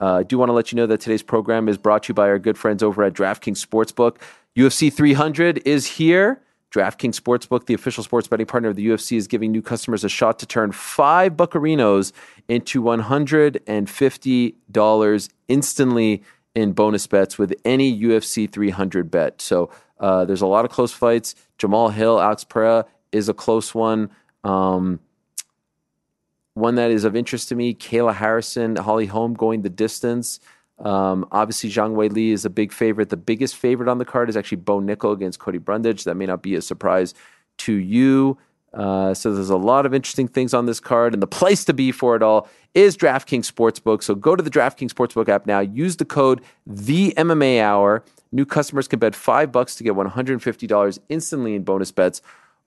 Uh, I do want to let you know that today's program is brought to you by our good friends over at DraftKings Sportsbook. UFC 300 is here. DraftKings Sportsbook, the official sports betting partner of the UFC, is giving new customers a shot to turn five buccarinos into $150 instantly in bonus bets with any UFC 300 bet. So uh, there's a lot of close fights. Jamal Hill, Alex Pereira is a close one. Um, one that is of interest to me, Kayla Harrison, Holly Holm going the distance. Um, obviously, Zhang Weili is a big favorite. The biggest favorite on the card is actually Bo Nickal against Cody Brundage. That may not be a surprise to you. Uh, so there's a lot of interesting things on this card, and the place to be for it all is DraftKings Sportsbook. So go to the DraftKings Sportsbook app now. Use the code the MMA Hour. New customers can bet five bucks to get $150 instantly in bonus bets.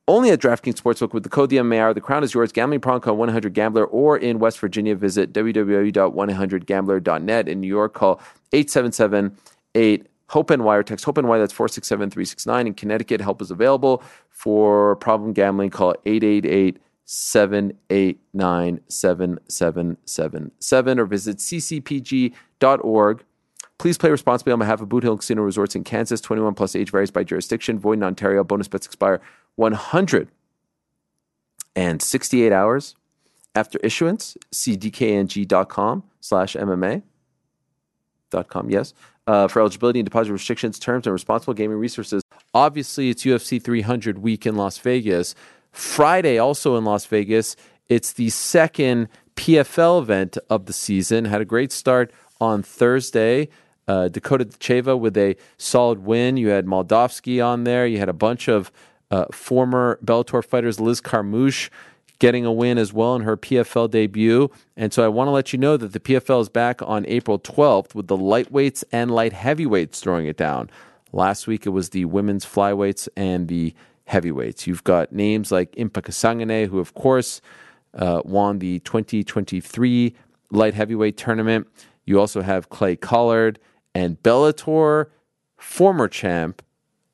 Only at DraftKings Sportsbook with the code Hour. The crown is yours. Gambling problem call 100 Gambler or in West Virginia visit www.100gambler.net. In New York, call 877 8 Hope and Wire text Hope and Wire. That's 467 369. In Connecticut, help is available for problem gambling. Call 888 789 7777 or visit ccpg.org. Please play responsibly on behalf of Boot Hill Casino Resorts in Kansas. 21 plus age varies by jurisdiction. Void in Ontario. Bonus bets expire 168 hours after issuance. See dkng.com slash MMA. Dot com, yes. Uh, for eligibility and deposit restrictions, terms, and responsible gaming resources. Obviously, it's UFC 300 week in Las Vegas. Friday, also in Las Vegas, it's the second PFL event of the season. Had a great start on Thursday. Uh, Dakota Cheva with a solid win. You had Moldavsky on there. You had a bunch of uh, former Bellator fighters, Liz Carmouche, getting a win as well in her PFL debut. And so I want to let you know that the PFL is back on April 12th with the lightweights and light heavyweights throwing it down. Last week it was the women's flyweights and the heavyweights. You've got names like Impa Kasanganay, who of course uh, won the 2023 light heavyweight tournament. You also have Clay Collard and Bellator former champ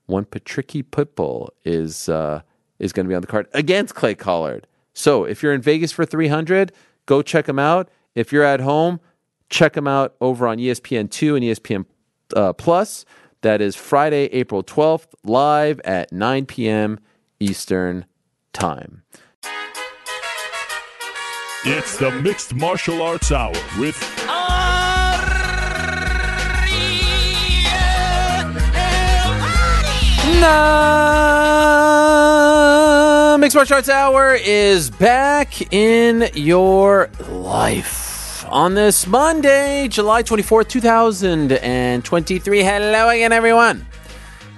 one Patricky Pitbull is uh, is going to be on the card against Clay Collard. So if you're in Vegas for 300, go check him out. If you're at home, check him out over on ESPN2 and ESPN uh, Plus. That is Friday, April 12th, live at 9 p.m. Eastern Time. It's the Mixed Martial Arts Hour with Nah, Mixed Martial Arts Hour is back in your life on this Monday, July 24th, 2023. Hello again, everyone.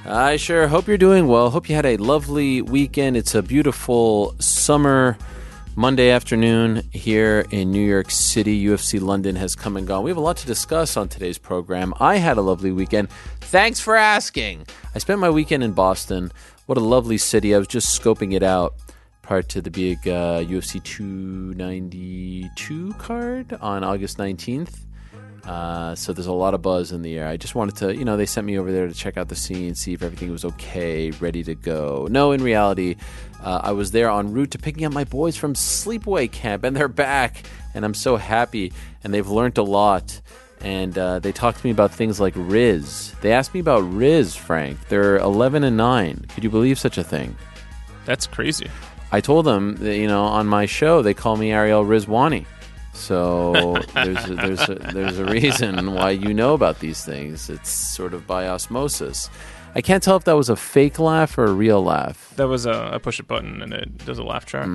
I sure hope you're doing well. Hope you had a lovely weekend. It's a beautiful summer Monday afternoon here in New York City. UFC London has come and gone. We have a lot to discuss on today's program. I had a lovely weekend. Thanks for asking. I spent my weekend in Boston. What a lovely city. I was just scoping it out prior to the big uh, UFC 292 card on August 19th. Uh, so there's a lot of buzz in the air. I just wanted to, you know, they sent me over there to check out the scene, see if everything was okay, ready to go. No, in reality, uh, I was there en route to picking up my boys from sleepaway camp, and they're back, and I'm so happy. And they've learned a lot, and uh, they talked to me about things like Riz. They asked me about Riz, Frank. They're 11 and 9. Could you believe such a thing? That's crazy. I told them, that, you know, on my show, they call me Ariel Rizwani. So there's a, there's a, there's a reason why you know about these things. It's sort of by osmosis. I can't tell if that was a fake laugh or a real laugh. That was a I push a button and it does a laugh track.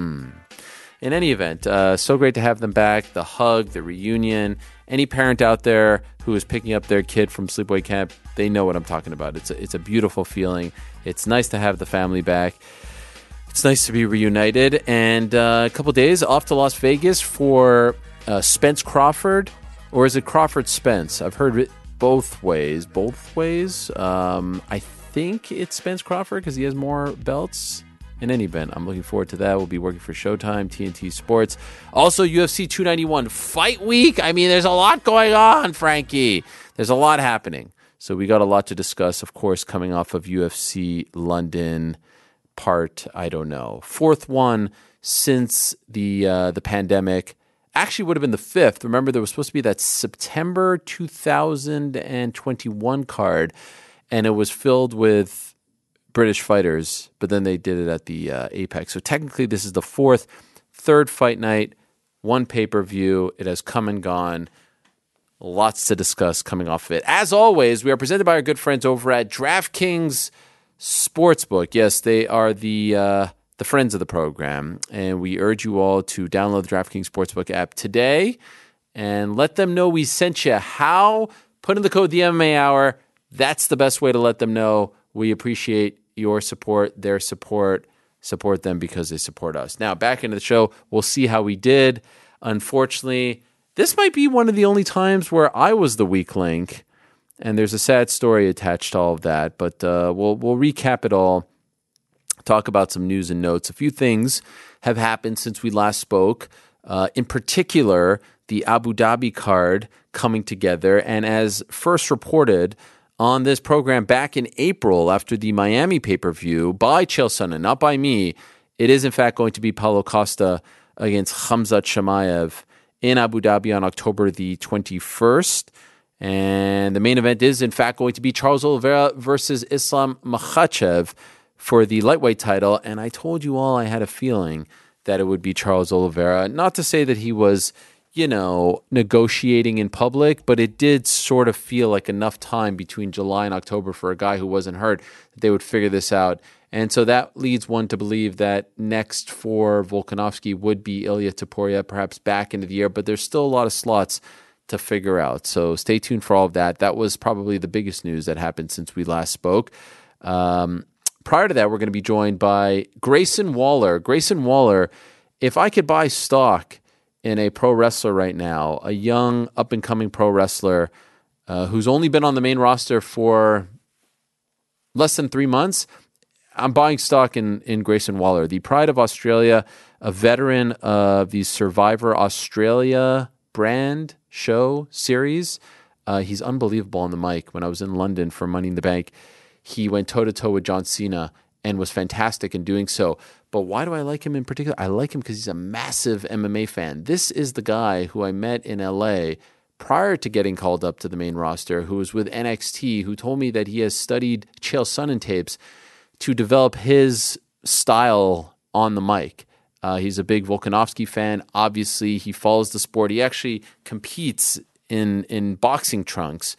In any event, uh, so great to have them back. The hug, the reunion. Any parent out there who is picking up their kid from sleepaway camp, they know what I'm talking about. It's a, it's a beautiful feeling. It's nice to have the family back. It's nice to be reunited. And uh, a couple days off to Las Vegas for uh, Spence Crawford, or is it Crawford Spence? I've heard it both ways. Both ways. Um, I think it's Spence Crawford because he has more belts. In any event, I'm looking forward to that. We'll be working for Showtime, TNT Sports. Also, UFC 291 Fight Week. I mean, there's a lot going on, Frankie. There's a lot happening. So we got a lot to discuss, of course, coming off of UFC London part, I don't know, fourth one since the uh, the pandemic actually would have been the fifth. Remember, there was supposed to be that September 2021 card, and it was filled with British fighters, but then they did it at the uh, Apex. So technically, this is the fourth, third fight night, one pay per view. It has come and gone. Lots to discuss coming off of it. As always, we are presented by our good friends over at DraftKings Sportsbook. Yes, they are the uh, the friends of the program, and we urge you all to download the DraftKings Sportsbook app today and let them know we sent you. How? Put in the code the MMA Hour. That's the best way to let them know. We appreciate your support, their support. Support them because they support us. Now, back into the show. We'll see how we did. Unfortunately, this might be one of the only times where I was the weak link, and there's a sad story attached to all of that. But uh, we'll we'll recap it all talk about some news and notes. A few things have happened since we last spoke. Uh, in particular, the Abu Dhabi card coming together. And as first reported on this program back in April after the Miami pay per view by Chael Sonnen, not by me, it is in fact going to be Paulo Costa against Khamzat Chimaev in Abu Dhabi on October the 21st. And the main event is, in fact, going to be Charles Oliveira versus Islam Makhachev for the lightweight title. And I told you all I had a feeling that it would be Charles Oliveira. Not to say that he was, you know, negotiating in public, but it did sort of feel like enough time between July and October for a guy who wasn't hurt that they would figure this out. And so that leads one to believe that next for Volkanovski would be Ilya Topuria, perhaps back into the year, but there's still a lot of slots to figure out. So stay tuned for all of that. That was probably the biggest news that happened since we last spoke. Um, prior to that, we're going to be joined by Grayson Waller. Grayson Waller, if I could buy stock in a pro wrestler right now, a young up and coming pro wrestler uh, who's only been on the main roster for less than three months, I'm buying stock in, in Grayson Waller, the pride of Australia, a veteran of the Survivor Australia brand show series. Uh, he's unbelievable on the mic. When I was in London for Money in the Bank, he went toe to toe with John Cena and was fantastic in doing so. But why do I like him in particular? I like him because he's a massive MMA fan. This is the guy who I met in LA prior to getting called up to the main roster, who was with NXT, who told me that he has studied Chael Sonnen tapes to develop his style on the mic. Uh, he's a big Volkanovski fan. Obviously, he follows the sport. He actually competes in in boxing trunks.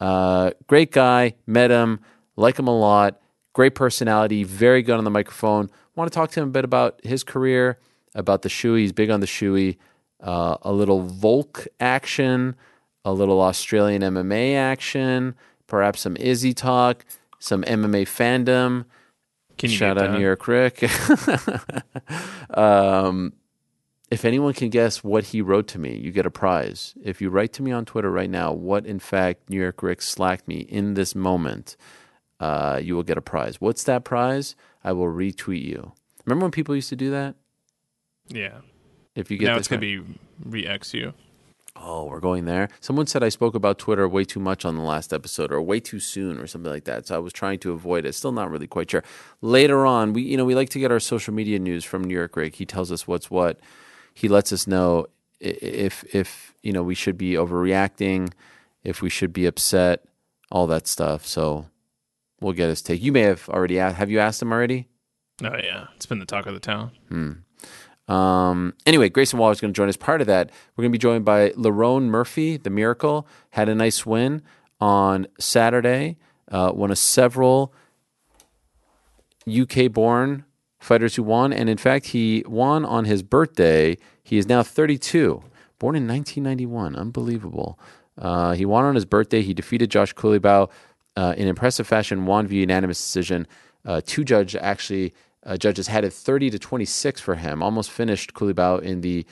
Uh, great guy. Met him like him a lot. Great personality, very good on the microphone. Want to talk to him a bit about his career, about the shoey. He's big on the shoey. Uh, a little Volk action, a little Australian MMA action, perhaps some Izzy talk, some MMA fandom. Can you Shout out? New York Rick. um, if anyone can guess what he wrote to me, you get a prize. If you write to me on Twitter right now, what in fact New York Rick slacked me in this moment, uh, you will get a prize. What's that prize? I will retweet you. Remember when people used to do that? Yeah. If you get Now it's gonna kind- be re-X you. Oh, we're going there. Someone said I spoke about Twitter way too much on the last episode or way too soon or something like that. So I was trying to avoid it. Still not really quite sure. Later on, we you know, we like to get our social media news from New York Rick. He tells us what's what. He lets us know if if, you know, we should be overreacting, if we should be upset, all that stuff. So we'll get his take. You may have already asked. Have you asked him already? Oh yeah, it's been the talk of the town. Hmm. Um, anyway, Grayson Waller is going to join us. Part of that, we're going to be joined by Lerone Murphy, the Miracle. Had a nice win on Saturday. Uh, one of several UK born fighters who won. And in fact, he won on his birthday. He is now 32, born in 1991. Unbelievable. Uh, he won on his birthday. He defeated Josh Culibao uh, in impressive fashion, won via unanimous decision. Uh, two judge actually uh, judges had it 30 to 26 for him. Almost finished Culibao in the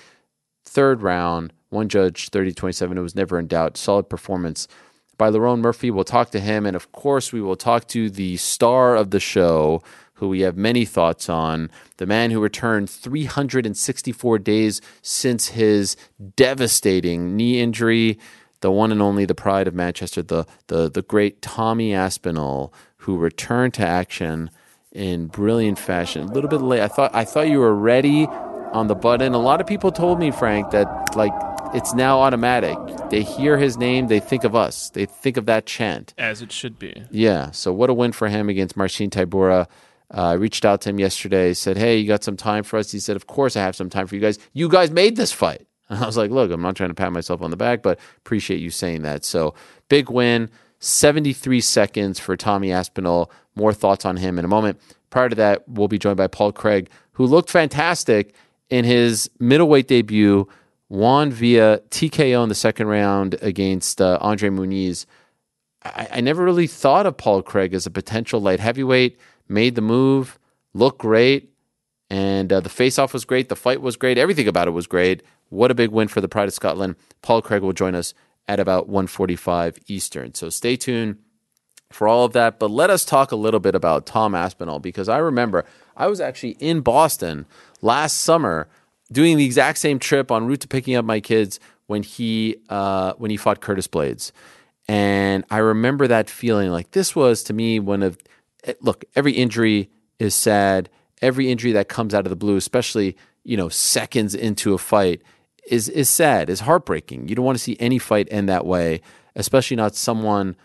third round. One judge 30 to 27. It was never in doubt. Solid performance by Lerone Murphy. We'll talk to him, and of course, we will talk to the star of the show, who we have many thoughts on. The man who returned 364 days since his devastating knee injury. The one and only, the pride of Manchester, the the the great Tommy Aspinall, who returned to action in brilliant fashion. A little bit late. I thought I thought you were ready on the button. A lot of people told me, Frank, that like it's now automatic. They hear his name, they think of us. They think of that chant. As it should be. Yeah. So what a win for him against Marcin Tybura. Uh, I reached out to him yesterday. Said, "Hey, you got some time for us?" He said, "Of course, I have some time for you guys. You guys made this fight." And I was like, "Look, I'm not trying to pat myself on the back, but appreciate you saying that." So big win. 73 seconds for Tommy Aspinall. More thoughts on him in a moment. Prior to that, we'll be joined by Paul Craig, who looked fantastic in his middleweight debut, won via TKO in the second round against uh, Andre Muniz. I, I never really thought of Paul Craig as a potential light heavyweight. Made the move, looked great, and uh, the face-off was great. The fight was great. Everything about it was great. What a big win for the Pride of Scotland. Paul Craig will join us at about 1:45 Eastern. So stay tuned for all of that. But let us talk a little bit about Tom Aspinall because I remember I was actually in Boston last summer doing the exact same trip en route to picking up my kids when he uh, when he fought Curtis Blaydes, and I remember that feeling like this was to me one of eh, look every injury is sad. Every injury that comes out of the blue, especially you know seconds into a fight, is is sad, is heartbreaking. You don't want to see any fight end that way, especially not someone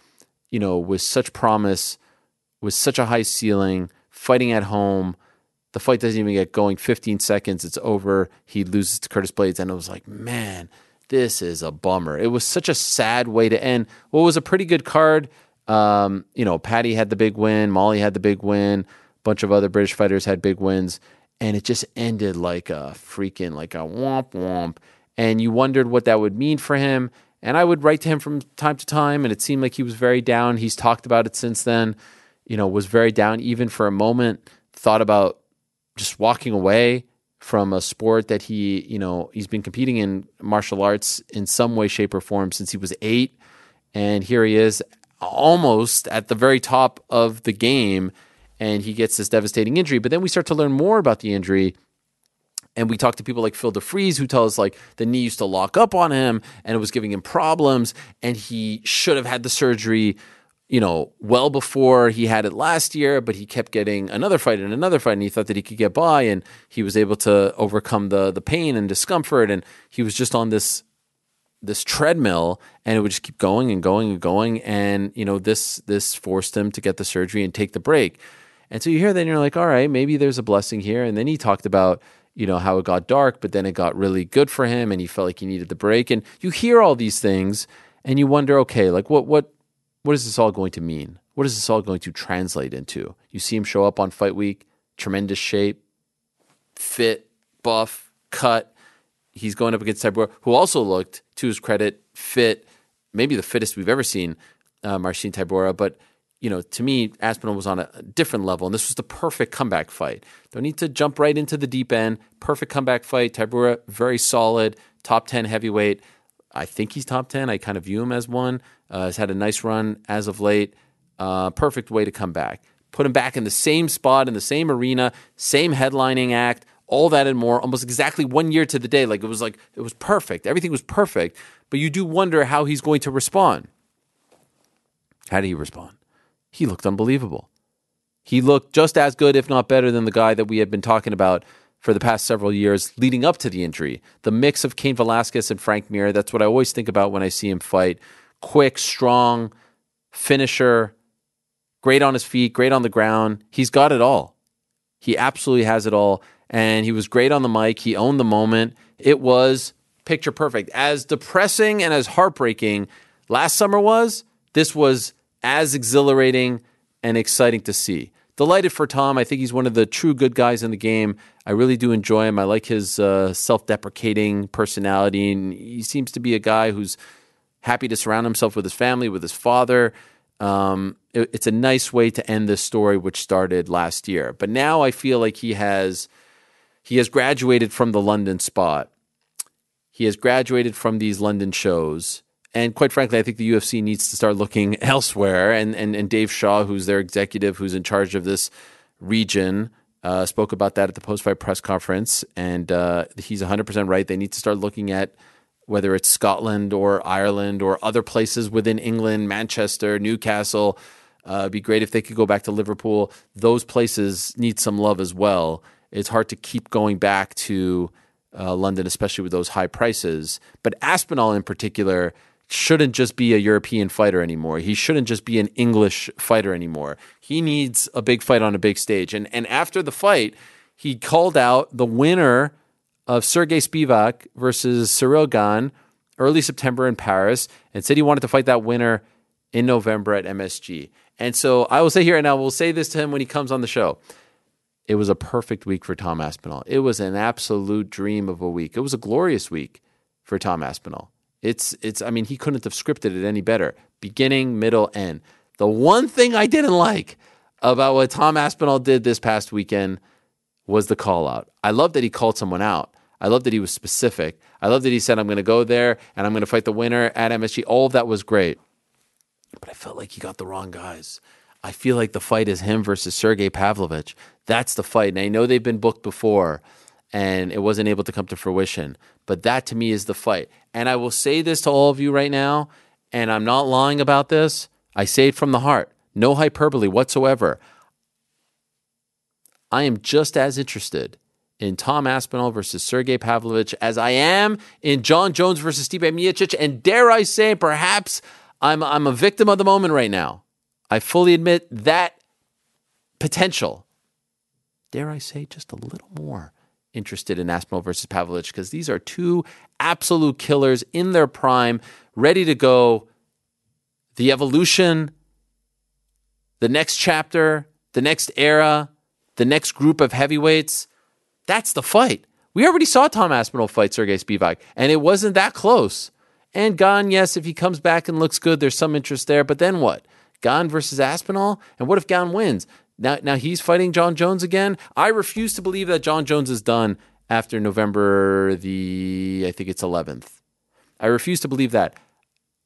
you know with such promise, with such a high ceiling, fighting at home. The fight doesn't even get going. 15 seconds, it's over. He loses to Curtis Blaydes, and it was like, man, this is a bummer. It was such a sad way to end what was a pretty good card. Um, you know, Patty had the big win, Molly had the big win, a bunch of other British fighters had big wins, and it just ended like a freaking like a womp womp. And you wondered what that would mean for him. And I would write to him from time to time, and it seemed like he was very down. He's talked about it since then. You know, was very down even for a moment. Thought about just walking away from a sport that he, you know, he's been competing in martial arts in some way, shape, or form since he was eight. And here he is almost at the very top of the game, and he gets this devastating injury. But then we start to learn more about the injury. And we talked to people like Phil DeFries, who tell us like the knee used to lock up on him and it was giving him problems, and he should have had the surgery you know, well before he had it last year, but he kept getting another fight and another fight, and he thought that he could get by, and he was able to overcome the the pain and discomfort, and he was just on this this treadmill, and it would just keep going and going and going, and you know, this this forced him to get the surgery and take the break, and so you hear that, and you're like, all right, maybe there's a blessing here, and then he talked about. You know how it got dark, but then it got really good for him, and he felt like he needed the break. And you hear all these things, and you wonder, okay, like what what what is this all going to mean? What is this all going to translate into? You see him show up on fight week, tremendous shape, fit, buff, cut. He's going up against Tybura, who also looked, to his credit, fit, maybe the fittest we've ever seen, uh, Marcin Tybura. But, you know, to me, Aspinall was on a different level, and this was the perfect comeback fight. Don't need to jump right into the deep end. Perfect comeback fight. Tybura, very solid, top 10 heavyweight. I think he's top 10. I kind of view him as one. Uh, has had a nice run as of late. Uh, perfect way to come back. Put him back in the same spot, in the same arena, same headlining act, all that and more, almost exactly one year to the day. Like it was like, it was perfect. Everything was perfect. But you do wonder how he's going to respond. How did he respond? He looked unbelievable. He looked just as good, if not better, than the guy that we had been talking about for the past several years leading up to the injury. The mix of Cain Velasquez and Frank Mir, that's what I always think about when I see him fight. Quick, strong, finisher, great on his feet, great on the ground. He's got it all. He absolutely has it all. And he was great on the mic. He owned the moment. It was picture perfect. As depressing and as heartbreaking last summer was, this was as exhilarating and exciting to see delighted for Tom. I think he's one of the true good guys in the game. I really do enjoy him. I like his uh, self deprecating personality. And he seems to be a guy who's happy to surround himself with his family, with his father. Um, it, it's a nice way to end this story, which started last year. But now I feel like he has he has graduated from the London spot. He has graduated from these London shows. And quite frankly, I think the UFC needs to start looking elsewhere. And, and, and Dave Shaw, who's their executive, who's in charge of this region, uh, spoke about that at the post fight press conference. And uh, he's 100% right. They need to start looking at whether it's Scotland or Ireland or other places within England, Manchester, Newcastle. Uh, it'd be great if they could go back to Liverpool. Those places need some love as well. It's hard to keep going back to uh, London, especially with those high prices. But Aspinall, in particular, shouldn't just be a European fighter anymore. He shouldn't just be an English fighter anymore. He needs a big fight on a big stage. And and after the fight, he called out the winner of Sergey Spivak versus Cyril Gane early September in Paris and said he wanted to fight that winner in November at MSG. And so I will say here and I will say this to him when he comes on the show. It was a perfect week for Tom Aspinall. It was an absolute dream of a week. It was a glorious week for Tom Aspinall. It's it's I mean he couldn't have scripted it any better. Beginning, middle, end. The one thing I didn't like about what Tom Aspinall did this past weekend was the call out. I love that he called someone out. I love that he was specific. I love that he said I'm going to go there and I'm going to fight the winner at MSG. All of that was great. But I felt like he got the wrong guys. I feel like the fight is him versus Sergey Pavlovich. That's the fight. And I know they've been booked before and it wasn't able to come to fruition. But that to me is the fight. And I will say this to all of you right now, and I'm not lying about this. I say it from the heart. No hyperbole whatsoever. I am just as interested in Tom Aspinall versus Sergey Pavlovich as I am in Jon Jones versus Stipe Miocic. And dare I say, perhaps I'm, I'm a victim of the moment right now. I fully admit that potential. Dare I say, just a little more interested in Aspinall versus Pavlovich because these are two absolute killers in their prime, ready to go. The evolution, the next chapter, the next era, the next group of heavyweights. That's the fight. We already saw Tom Aspinall fight Sergey Spivak, and it wasn't that close. And Gane, yes, if he comes back and looks good, there's some interest there. But then what? Gane versus Aspinall? And what if Gane wins? Now, now he's fighting Jon Jones again. I refuse to believe that Jon Jones is done after November the, I think it's 11th. I refuse to believe that.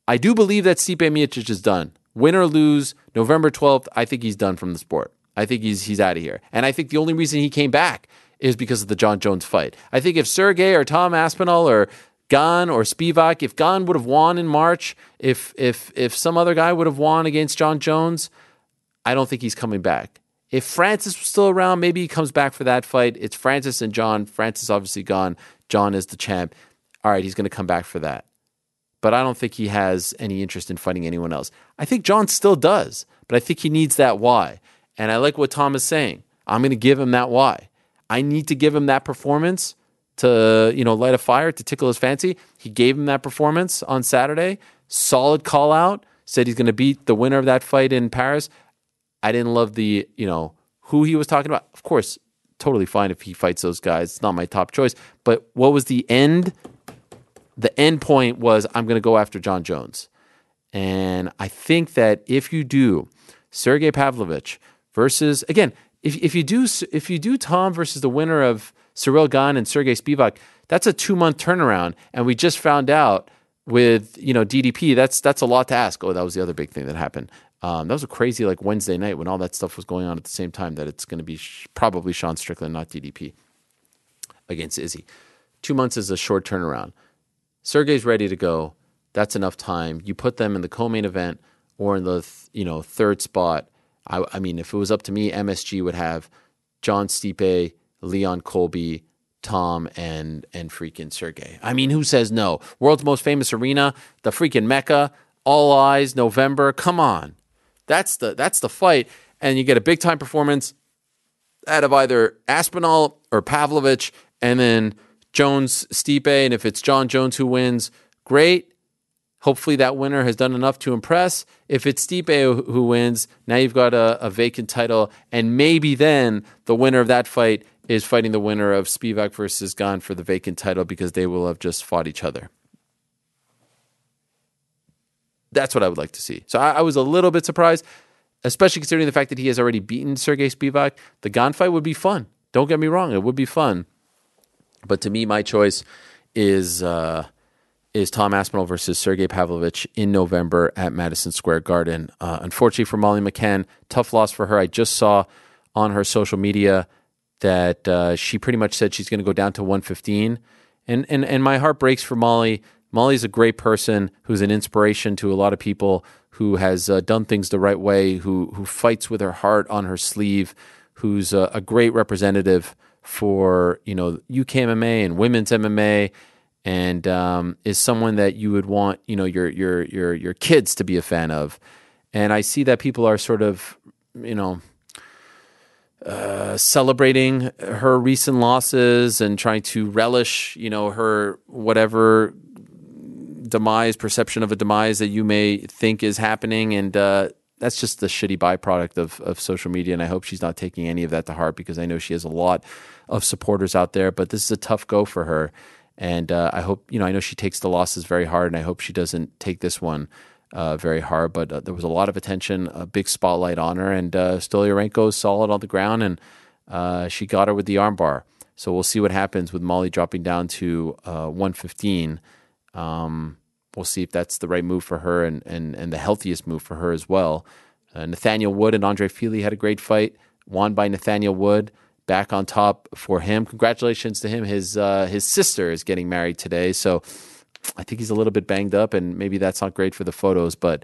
I do believe that Stipe Miocic is done. Win or lose, November 12th, I think he's done from the sport. I think he's he's out of here. And I think the only reason he came back is because of the Jon Jones fight. I think if Sergey or Tom Aspinall or Gane or Spivak, if Gane would have won in March, if if if some other guy would have won against Jon Jones, I don't think he's coming back. If Francis was still around, maybe he comes back for that fight. It's Francis and Jon. Francis obviously gone. Jon is the champ. All right, he's going to come back for that. But I don't think he has any interest in fighting anyone else. I think Jon still does, but I think he needs that why. And I like what Tom is saying. I'm going to give him that why. I need to give him that performance to, you know, light a fire to tickle his fancy. He gave him that performance on Saturday. Solid call out. Said he's going to beat the winner of that fight in Paris. I didn't love the, you know, who he was talking about. Of course, totally fine if he fights those guys. It's not my top choice. But what was the end? The end point was I'm going to go after Jon Jones. And I think that if you do Sergey Pavlovich versus again, if if you do if you do Tom versus the winner of Cyril Gane and Sergey Spivak, that's a two month turnaround. And we just found out with you know DDP, that's that's a lot to ask. Oh, that was the other big thing that happened. Um, that was a crazy like Wednesday night when all that stuff was going on at the same time. That it's going to be sh- probably Sean Strickland, not DDP, against Izzy. Two months is a short turnaround. Sergey's ready to go. That's enough time. You put them in the co-main event or in the th- you know third spot. I, I mean, if it was up to me, MSG would have Jon Stipe, Leon Colby, Tom and and freaking Sergey. I mean, who says no? World's most famous arena, the freaking Mecca, all eyes, November. Come on. That's the that's the fight, and you get a big time performance out of either Aspinall or Pavlovich, and then Jones Stipe. And if it's Jon Jones who wins, great. Hopefully that winner has done enough to impress. If it's Stipe who wins, now you've got a, a vacant title, and maybe then the winner of that fight is fighting the winner of Spivak versus Gane for the vacant title because they will have just fought each other. That's what I would like to see. So I, I, was a little bit surprised, especially considering the fact that he has already beaten Sergey Spivak. The Gane fight would be fun. Don't get me wrong; it would be fun. But to me, my choice is uh, is Tom Aspinall versus Sergey Pavlovich in November at Madison Square Garden. Uh, unfortunately for Molly McCann, tough loss for her. I just saw on her social media that uh, she pretty much said she's going to go down to 115. And, and, and my heart breaks for Molly Molly's a great person who's an inspiration to a lot of people who has uh, done things the right way, who who fights with her heart on her sleeve, who's a, a great representative for you know UK MMA and women's MMA, and um, is someone that you would want you know your your your your kids to be a fan of. And I see that people are sort of you know uh, celebrating her recent losses and trying to relish, you know, her whatever demise, perception of a demise that you may think is happening, and uh, that's just the shitty byproduct of of social media. And I hope she's not taking any of that to heart because I know she has a lot of supporters out there. But this is a tough go for her, and uh, I hope you know. I know she takes the losses very hard, and I hope she doesn't take this one uh, very hard. But uh, there was a lot of attention, a big spotlight on her, and uh, Stoliarenko is solid on the ground, and uh, she got her with the armbar. So we'll see what happens with Molly dropping down to uh, 115. Um, we'll see if that's the right move for her and, and, and the healthiest move for her as well. Uh, Nathaniel Wood and Andre Fili had a great fight, won by Nathaniel Wood. Back on top for him. Congratulations to him. His uh, his sister is getting married today, so I think he's a little bit banged up, and maybe that's not great for the photos. But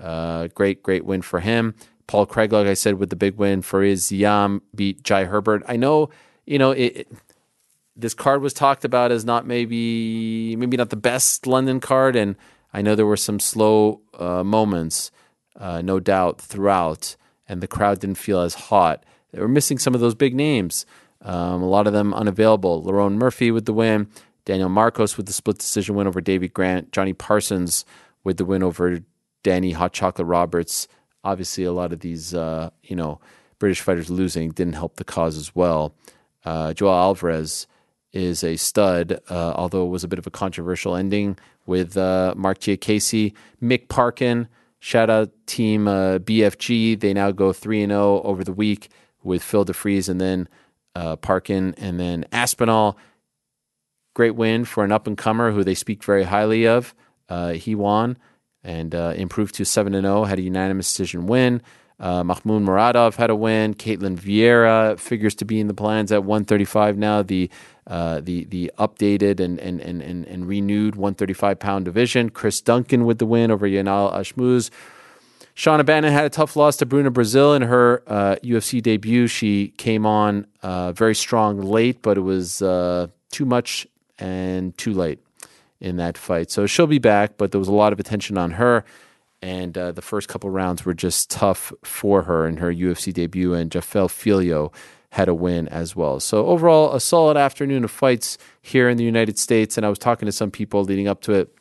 uh, great, great win for him. Paul Craig, like I said, with the big win. Fares Ziam beat Jai Herbert. I know, you know, it, this card was talked about as not maybe maybe not the best London card, and I know there were some slow uh, moments, uh, no doubt, throughout, and the crowd didn't feel as hot. They were missing some of those big names. Um, a lot of them unavailable. Lerone Murphy with the win. Daniel Marcos with the split decision win over Davey Grant. Johnny Parsons with the win over Danny Hot Chocolate Roberts. Obviously, a lot of these, uh, you know, British fighters losing didn't help the cause as well. Uh, Joel Alvarez is a stud, uh, although it was a bit of a controversial ending with uh, Marc Diakiese. Mick Parkin, shout out team uh, BFG. They now go 3 and 0 over the week with Phil DeFries and then uh, Parkin and then Aspinall. Great win for an up and comer who they speak very highly of. Uh, he won and uh, improved to 7 0, had a unanimous decision win. Uh, Mahmoud Muradov had a win. Ketlen Vieira figures to be in the plans at 135 now. The uh, the the updated and and, and, and, and renewed 135 pound division. Chris Duncan with the win over Yanal Ashmouz. Shauna Bannon had a tough loss to Bruna Brasil in her uh, UFC debut. She came on uh, very strong late, but it was uh, too much and too late in that fight. So she'll be back, but there was a lot of attention on her. And uh, the first couple rounds were just tough for her in her UFC debut. And Jafel Filho had a win as well. So overall, a solid afternoon of fights here in the United States. And I was talking to some people leading up to it.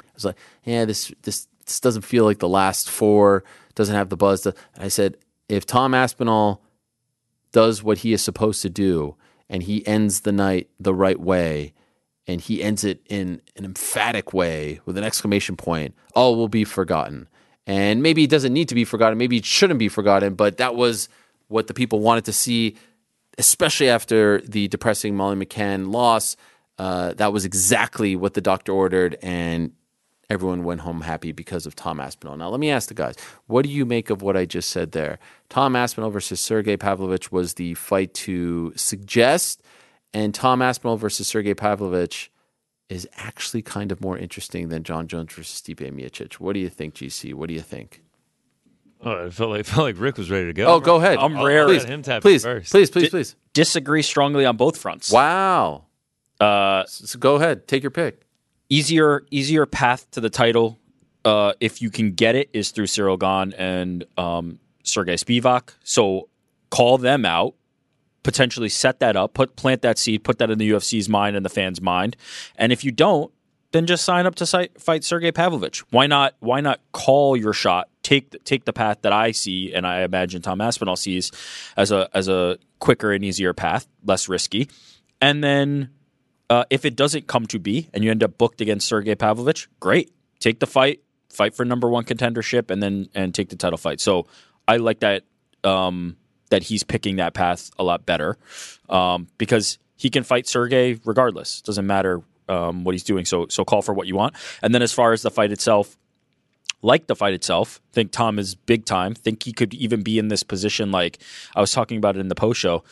I was like, "Yeah, this this this doesn't feel like the last four. Doesn't have the buzz." I said, if Tom Aspinall does what he is supposed to do, and he ends the night the right way, and he ends it in an emphatic way with an exclamation point, all will be forgotten. And maybe it doesn't need to be forgotten. Maybe it shouldn't be forgotten. But that was what the people wanted to see, especially after the depressing Molly McCann loss. Uh, that was exactly what the doctor ordered, and everyone went home happy because of Tom Aspinall. Now, let me ask the guys, what do you make of what I just said there? Tom Aspinall versus Sergey Pavlovich was the fight to suggest, and Tom Aspinall versus Sergey Pavlovich is actually kind of more interesting than Jon Jones versus Stipe Miocic. What do you think, GC? What do you think? Oh, I felt like felt like Rick was ready to go. Oh, go ahead. I'm rare. let Please, him tap please, first. please, please, Di- please. Disagree strongly on both fronts. Wow. Uh, So go ahead. Take your pick. easier easier path to the title, uh, if you can get it, is through Cyril Gane and um, Sergey Spivak. So call them out, potentially set that up, put plant that seed, put that in the UFC's mind and the fans' mind. And if you don't, then just sign up to fight Sergey Pavlovich. Why not? Why not call your shot? Take the, take the path that I see, and I imagine Tom Aspinall sees as a as a quicker and easier path, less risky. And then uh, if it doesn't come to be and you end up booked against Sergey Pavlovich, great. Take the fight, fight for number one contendership, and then and take the title fight. So I like that um, that he's picking that path a lot better um, because he can fight Sergey regardless. Doesn't matter um, what he's doing. So so call for what you want. And then as far as the fight itself, like the fight itself, think Tom is big time. Think he could even be in this position. Like I was talking about it in the post show.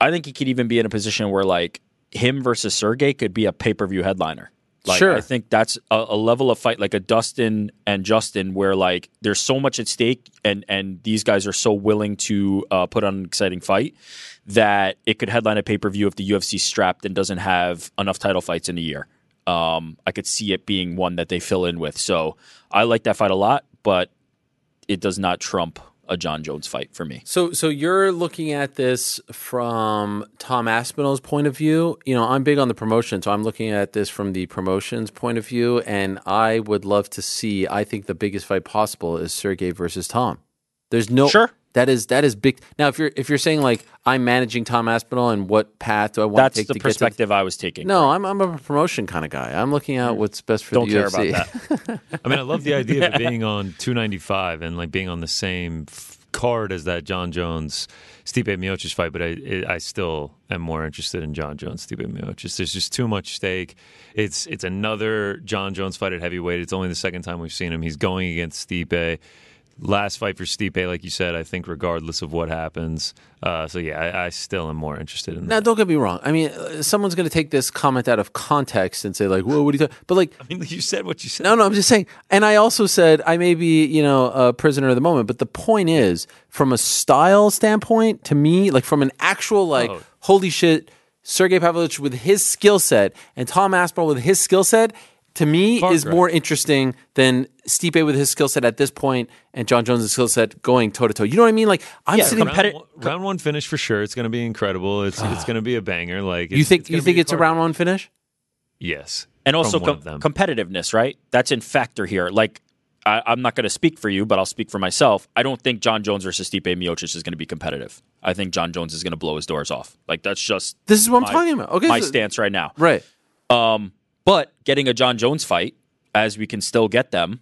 I think he could even be in a position where like him versus Sergey could be a pay per view headliner. Like Sure. I think that's a, a level of fight like a Dustin and Justin where like there's so much at stake and and these guys are so willing to uh, put on an exciting fight that it could headline a pay per view if the UFC strapped and doesn't have enough title fights in a year. Um, I could see it being one that they fill in with. So I like that fight a lot, but it does not trump a Jon Jones fight for me. So, so you're looking at this from Tom Aspinall's point of view. You know, I'm big on the promotion, so I'm looking at this from the promotion's point of view, and I would love to see. I think the biggest fight possible is Sergey versus Tom. There's no Sure. That is that is big. Now, if you're if you're saying like I'm managing Tom Aspinall and what path do I want That's to take That's the to get to perspective I was taking. no, I'm I'm a promotion kind of guy. I'm looking at what's best for Don't the care UFC. about that. I mean, I love the idea of it being on 295 and like being on the same f- card as that Jon Jones Stipe Miocic fight, but I it, I still am more interested in Jon Jones Stipe Miocic. There's just too much stake. It's it's another Jon Jones fight at heavyweight. It's only the second time we've seen him. He's going against Stipe. Last fight for Stipe, like you said, I think regardless of what happens. Uh, so yeah, I, I still am more interested in Now, that. don't get me wrong. I mean, uh, someone's going to take this comment out of context and say like, "Whoa, what are you?" talking But like, I mean, you said what you said. No, no, I'm just saying. And I also said I may be, you know, a prisoner of the moment, but the point is, from a style standpoint, to me, like from an actual, like, Oh. holy shit, Sergey Pavlovich with his skill set and Tom Aspinall with his skill set, to me, Far is cry. more interesting than Stipe with his skill set at this point and Jon Jones' skill set going toe to toe. You know what I mean? Like, I'm Yeah, sitting. competi- round, one, round one finish for sure. It's going to be incredible. It's it's going to be a banger. Like you think it's you think be it's a round one finish? Yes, and also com- competitiveness, right? That's in factor here. Like, I, I'm not going to speak for you, but I'll speak for myself. I don't think Jon Jones versus Stipe Miocic is going to be competitive. I think Jon Jones is going to blow his doors off. Like, that's just This is what I'm talking about. Okay, my so- stance right now. Right. Um, but getting a Jon Jones fight, as we can still get them,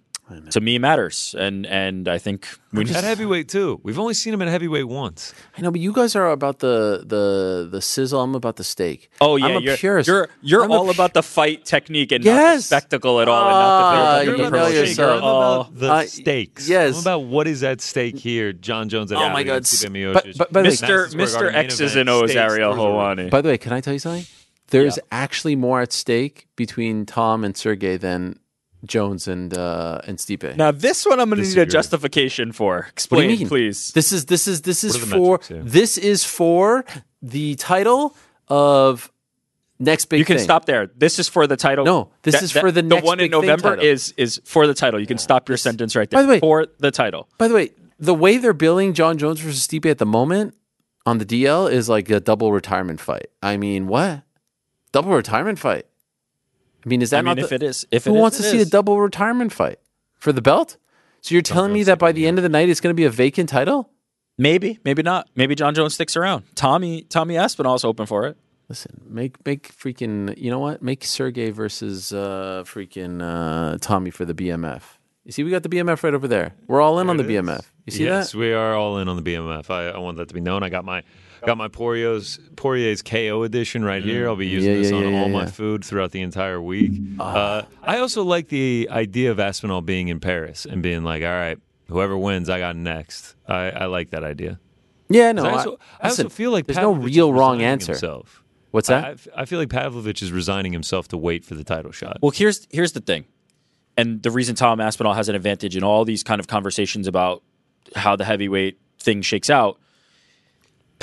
to me matters. And and I think we need at heavyweight too. We've only seen him at heavyweight once. I know, but you guys are about the the the sizzle. I'm about the steak. Oh yeah, I'm a you're, purist. you're you're I'm all about the fight technique and not the spectacle at all, Ah, and not the, you the, know promotion. yourself. I'm about the I- stakes. yes. I'm about what is at stake here. Jon Jones. At Oh my God. Stipe But- but- by the way- Mr. Madison Square Mr. Garden main X's event, and O's Ariel through the roof. Helwani. By the way, can I tell you something? There's Yeah. actually more at stake between Tom and Sergey than Jones and uh, and Stipe. Now this one I'm going to need a justification for. what do Explain, you mean? please. This is this is this is What are the for metrics here? this is for the title of next big. you can thing. stop there. This is for the title. No, this is for the next one in big thing November title. is is for the title. You can stop your sentence right there. By the way- for the title. By the way, the way they're billing Jon Jones versus Stipe at the moment on the DL is like a double retirement fight. I mean, what? Double retirement fight? I mean, is that I mean, not if the, it is, if who it is, wants it to see is. a double retirement fight for the belt? So you're telling me that by the end of the night it's going to be a vacant title? Maybe, maybe not. Maybe Jon Jones sticks around. Tommy Tommy Aspinall's open for it. Listen, make make freaking you know what? Make Sergey versus uh, freaking uh, Tommy for the BMF. You see, we got the BMF right over there. We're all in on the There it is. BMF. You see yes, that? we are all in on the BMF. I, I want that to be known. I got my got my Poirier's Poirier's KO edition right here. I'll be using Mm. Yeah, this yeah, on yeah, all yeah, my food throughout the entire week. Uh, I also like the idea of Aspinall being in Paris and being like, all right, whoever wins, I got next. I, I like that idea. Yeah, no. I I, also, I listen, also feel like there's no Pavlovich is real wrong resigning answer. Himself. What's that? I feel like Pavlovich is resigning himself to wait for the title shot. Well, here's here's the thing, and the reason Tom Aspinall has an advantage in all these kind of conversations about how the heavyweight thing shakes out.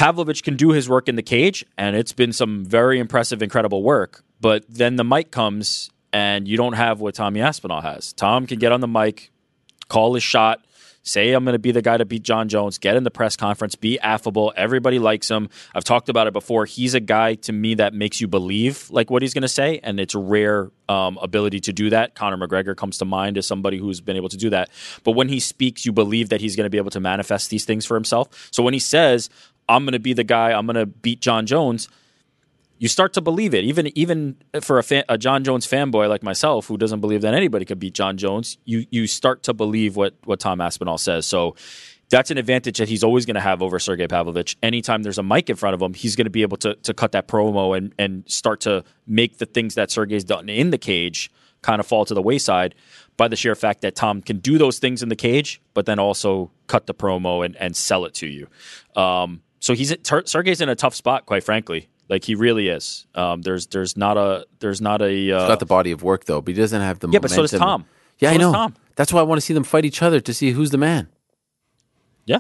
Pavlovich can do his work in the cage, and it's been some very impressive, incredible work. But then the mic comes, and you don't have what Tommy Aspinall has. Tom can get on the mic, call his shot, say I'm going to be the guy to beat Jon Jones, get in the press conference, be affable. Everybody likes him. I've talked about it before. He's a guy to me that makes you believe like what he's going to say, and it's a rare um, ability to do that. Conor McGregor comes to mind as somebody who's been able to do that. But when he speaks, you believe that he's going to be able to manifest these things for himself. So when he says, "I'm going to be the guy, I'm going to beat Jon Jones," you start to believe it. Even even for a, fan, a Jon Jones fanboy like myself, who doesn't believe that anybody could beat Jon Jones, you you start to believe what what Tom Aspinall says. So that's an advantage that he's always going to have over Sergey Pavlovich. Anytime there's a mic in front of him, he's going to be able to to cut that promo and and start to make the things that Sergey's done in the cage kind of fall to the wayside by the sheer fact that Tom can do those things in the cage, but then also cut the promo and, and sell it to you. Um, so he's Sergey's in a tough spot, quite frankly. Like he really is. Um, there's there's not a there's not a uh, He's got the body of work though, but he doesn't have the yeah, but so does. Tom. Yeah, So I know. Tom. That's why I want to see them fight each other to see who's the man. Yeah,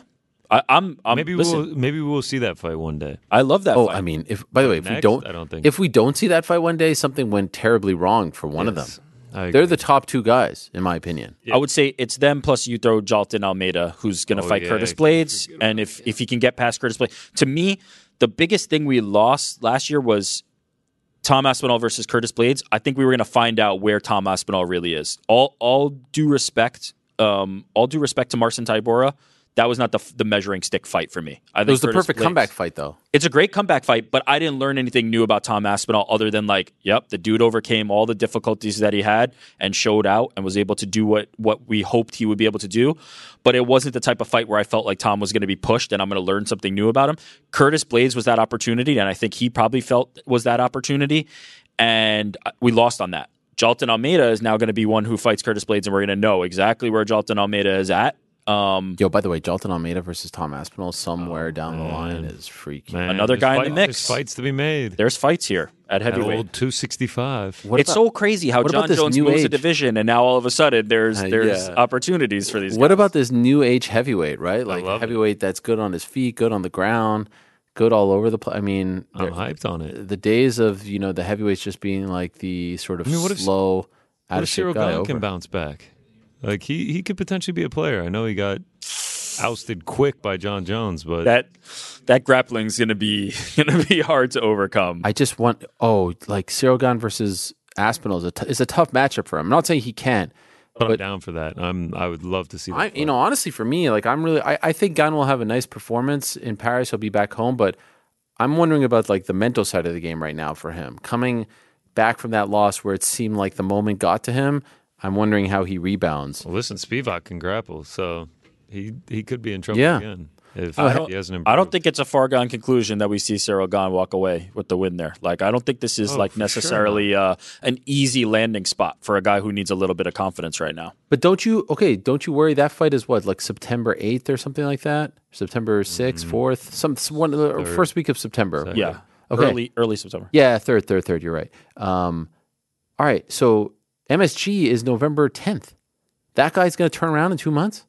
I, I'm. I'm maybe listen, we'll maybe we'll see that fight one day. I love that. Oh, fight. I mean, if by the way, if we don't, I don't think- if we don't see that fight one day, something went terribly wrong for one of them. Yes, I They're the top two guys, in my opinion. I would say it's them plus you throw Jailton Almeida, who's going to Oh, fight yeah, Curtis Blaydes, and if if he can get past Curtis Blaydes, to me, the biggest thing we lost last year was Tom Aspinall versus Curtis Blaydes. I think we were going to find out where Tom Aspinall really is. All all due respect, um, all due respect to Marcin Tybura, that was not the the measuring stick fight for me. I think It was the Curtis perfect Blades- comeback fight, though. it's a great comeback fight, but I didn't learn anything new about Tom Aspinall other than like, yep, the dude overcame all the difficulties that he had and showed out and was able to do what what we hoped he would be able to do. But it wasn't the type of fight where I felt like Tom was going to be pushed and I'm going to learn something new about him. Curtis Blaydes was that opportunity, and I think he probably felt was that opportunity, and uh, we lost on that. Jailton Almeida is now going to be one who fights Curtis Blaydes, and we're going to know exactly where Jailton Almeida is at. Um, Yo, by the way, Jailton Almeida versus Tom Aspinall somewhere down the line is freaky. Man, Another there's guy in the mix. There's fights to be made. there's fights here at At heavyweight. old 265. What it's about- so crazy how what about Jon this Jones new moves a division, and now all of a sudden there's Uh, there's yeah. opportunities for these. Guys. What guys. about this new age heavyweight, right? Like love it. heavyweight that's good on his feet, good on the ground, good all over the place. I mean, I'm hyped on it. the days of you know the heavyweights just being like the sort of I mean, what if- slow, out What of if shape Cyril guy. Can bounce back? Like he he could potentially be a player. I know he got ousted quick by Jon Jones, but that? That grappling's gonna be gonna be hard to overcome. I just want oh like Cyril Gane versus Aspinall is a t- is a tough matchup for him. I'm not saying he can't. but, I'm but- down for that. I'm I would love to see. That I, you know, honestly, for me, like I'm really, I, I think Gane will have a nice performance in Paris. He'll be back home, but I'm wondering about like the mental side of the game right now for him. Coming back from that loss where it seemed like the moment got to him, I'm wondering how he rebounds. Well, listen, Spivac can grapple, so he he could be in trouble Yeah. again if I don't, he hasn't I don't think it's a far gone conclusion that we see Cyril Gane walk away with the win there. Like I don't think this is Oh, like for sure necessarily uh, an easy landing spot for a guy who needs a little bit of confidence right now. But don't you, okay, don't you worry? That fight is what, like September 8th or something like that? September 6th, 4th, some, some one, uh, first week of September. Second. Yeah, Okay. early early September. Yeah, third, third, third. You're right. Um, all right. So MSG is November 10th. That guy's going to turn around in two months?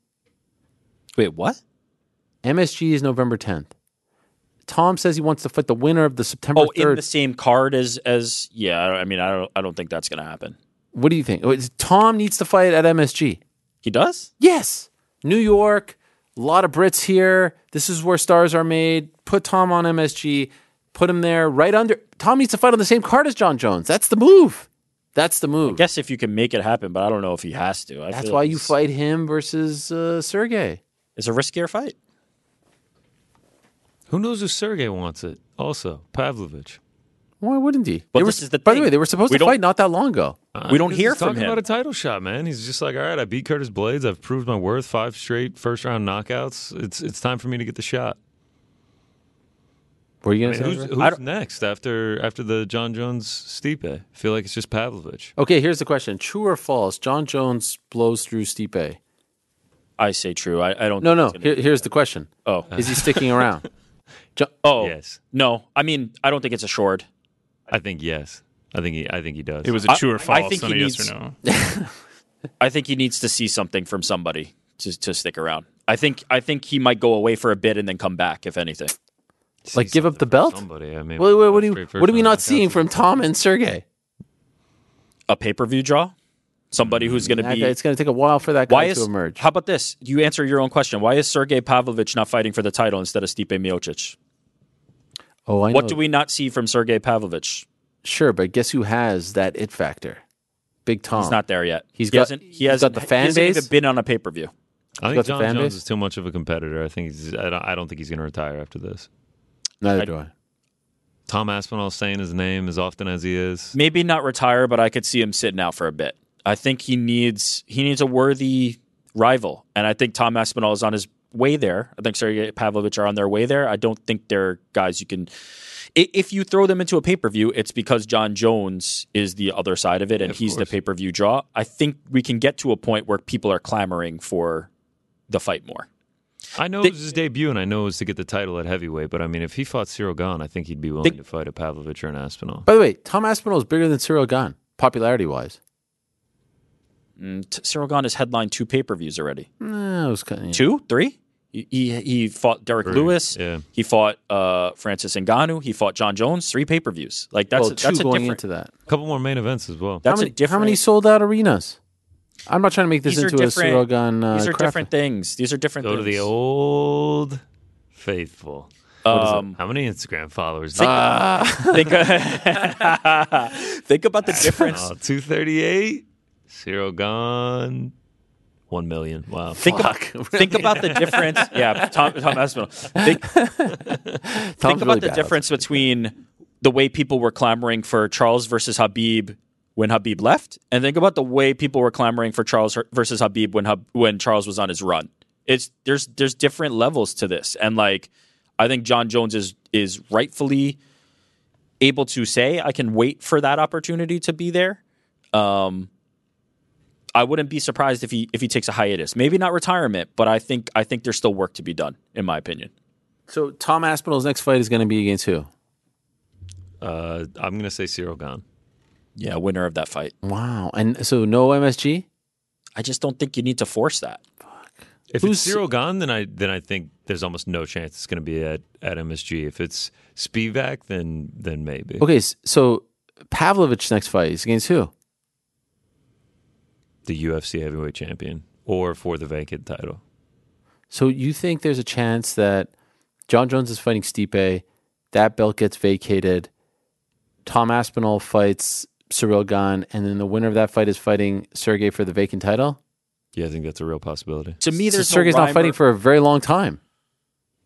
Wait, what? MSG is November 10th. Tom says he wants to fight the winner of the September Oh, 3rd. in the same card as as yeah. I mean, I don't I don't think that's gonna happen. what do you think? Tom needs to fight at MSG. He does. Yes. New York, a lot of Brits here. This is where stars are made. Put Tom on MSG. Put him there right under. Tom needs to fight on the same card as Jon Jones. That's the move. That's the move. I guess if you can make it happen, but I don't know if he has to. I That's why like you fight him versus uh, Sergey. It's a riskier fight. Who knows if Sergey wants it? Also, Pavlovich. Why wouldn't he? But They were- is the by the way, they were supposed We to fight not that long ago. We don't hear he's from talking him. about a title shot, man. He's just like, all right, I beat Curtis Blaydes. I've proved my worth. Five straight first round knockouts. It's it's time for me to get the shot. What are you going mean, to who's say? I who's next after after the Jon Jones Stipe? I feel like it's just Pavlovich. Okay, here's the question: True or false? Jon Jones blows through Stipe. I say true. I, I don't. No, think no. Here, be- here's the question: oh, Is he sticking around? Jo- oh, Yes, no. I mean, I don't think it's assured. I think yes. I think he I think he does. It was a I- true or false. I think he a yes needs- or no. I think he needs to see something from somebody to to stick around. I think I think he might go away for a bit and then come back if anything. See like, give up the belt? Somebody. I mean, Wait, wait, what, five do you, what are we not seeing from Tom and Sergey? A pay per view draw. Somebody who's going to be. guy- It's going to take a while for that guy why to emerge. how about this? You answer your own question. Why is Sergey Pavlovich not fighting for the title instead of Stipe Miocic? oh, I know. What do we not see from Sergey Pavlovich? Sure, but guess who has that it factor? Big Tom. He's not there yet. He's he got- hasn't. He he's got the fan he hasn't base? even been on a pay per view. I think the Jon Jones base? is too much of a competitor. I think he's, I don't, I don't think he's going to retire after this. Neither I- do I. Tom Aspinall saying his name as often as he is. maybe not retire, but I could see him sitting out for a bit. I think he needs he needs a worthy rival, and I think Tom Aspinall is on his way there. I think Sergey Pavlovich are on their way there. I don't think they're guys you can. If you throw them into a pay per view, it's because Jon Jones is the other side of it, and of he's the pay per view draw. I think we can get to a point where people are clamoring for the fight more. I know They- it was his debut, and I know it was to get the title at heavyweight. But I mean, if he fought Cyril Gane, I think he'd be willing They- to fight a Pavlovich or an Aspinall. By the way, Tom Aspinall is bigger than Cyril Gane, popularity wise. Mm, T- Cyril Gane has headlined two pay per views already. Nah, it was kind of, Two, three. He he, he fought Derek Three, Lewis. yeah. He fought uh, Francis Ngannou. He fought Jon Jones. Three pay per views. Like that's well, a, two that's a going different. into that. A couple more main events as well. That's how, many, a different. how many sold out arenas? I'm not trying to make this into a different- Cyril Gane. Uh, These are crap. different things. These are different. Go to the old faithful. Um, How many Instagram followers? do think, think about the difference. Oh, 238. Cyril Gane. 1 million. Wow. Think, about, think about the difference. Yeah, Tom, Tom Aspinall. Think, Tom's think really about the bad. difference between the way people were clamoring for Charles versus Khabib when Khabib left, and think about the way people were clamoring for Charles versus Khabib when Hab- when Charles was on his run. It's there's there's different levels to this, and like I think Jon Jones is is rightfully able to say I can wait for that opportunity to be there. Um, I wouldn't be surprised if he if he takes a hiatus. Maybe not retirement, but I think I think there's still work to be done, in my opinion. So Tom Aspinall's next fight is going to be against who? Uh, I'm going to say Cyril Gane. Yeah, winner of that fight. Wow. And so no MSG? I just don't think you need to force that. If Who's- it's Cyril Gane, then I then I think there's almost no chance it's going to be at, at MSG. If it's Spivac, then then maybe. Okay, so Pavlovich's next fight is against who? The UFC heavyweight champion or for the vacant title. So you think there's a chance that Jon Jones is fighting Stipe, that belt gets vacated, Tom Aspinall fights Cyril Gane, and then the winner of that fight is fighting Sergey for the vacant title? Yeah, I think that's a real possibility. To me, So there's Sergey's no not fighting or- for a very long time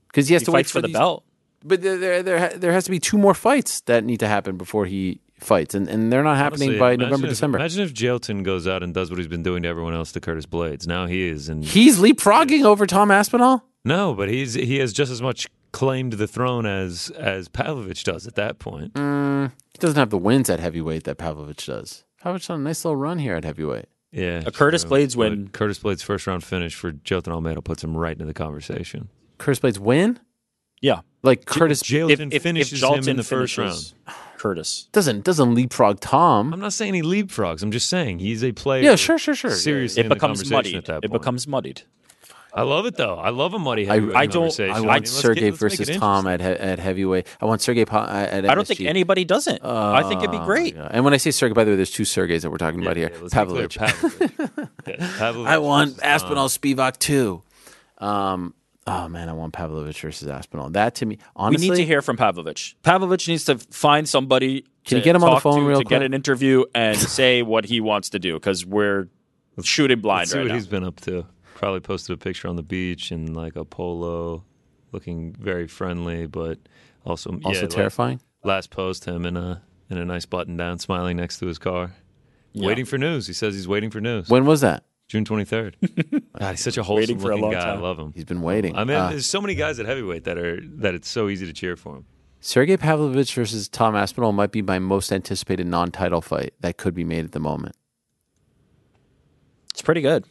because he has he to wait fights for the these- belt. But there, there, there, there has to be two more fights that need to happen before he fights, and, and they're not happening Honestly, by November, if- December. Imagine if Jailton goes out and does what he's been doing to everyone else to Curtis Blaydes. Now he is, and He's leapfrogging over Tom Aspinall. no, but he's he has just as much claim to the throne as as Pavlovich does at that point. Mm, he doesn't have the wins at heavyweight that Pavlovich does. Pavlovich on a nice little run here at heavyweight. Yeah, A Curtis true. Blades But win- Curtis Blaydes' first round finish for Jailton Almeida puts him right into the conversation. Curtis Blaydes win? Yeah. Like Curtis Jailton finishes him in the first round. Curtis. doesn't doesn't leapfrog Tom. I'm not saying he leapfrogs. I'm just saying he's a player. Yeah, sure, sure, sure. Seriously, It in becomes conversation muddied. At that It point. becomes muddied. I love it though. I love a muddy. I, I don't. I want let's Sergey get- versus Tom at at heavyweight. I want Sergey Pa- at I don't think anybody doesn't. I think it'd be Oh, great. yeah. And when I say Sergey, by the way, there's two Sergeys that we're talking about here. Yeah, let's be clear, Pavlovich. Pavlovich. Yeah, Pavlovich I want Tom. Aspinall Spivac too. Um, oh man, I want Pavlovich versus Aspinall. That to me, honestly, We need to hear from Pavlovich. Pavlovich needs to find somebody. Can you get him on the phone to, real to get an interview and say what he wants to do because we're shooting blind Let's see right what now. he's been up to. Probably posted a picture on the beach in like a polo, looking very friendly, but also also yeah, like, terrifying. last post him in a in a nice button down, smiling next to his car, waiting for news. He says he's waiting for news. When was that? June twenty third. God, he's such a wholesome Waiting for a looking long guy. I love him. He's been waiting. I mean, Uh, there's so many guys at heavyweight that are that it's so easy to cheer for him. Sergey Pavlovich versus Tom Aspinall might be my most anticipated non-title fight that could be made at the moment. It's pretty good.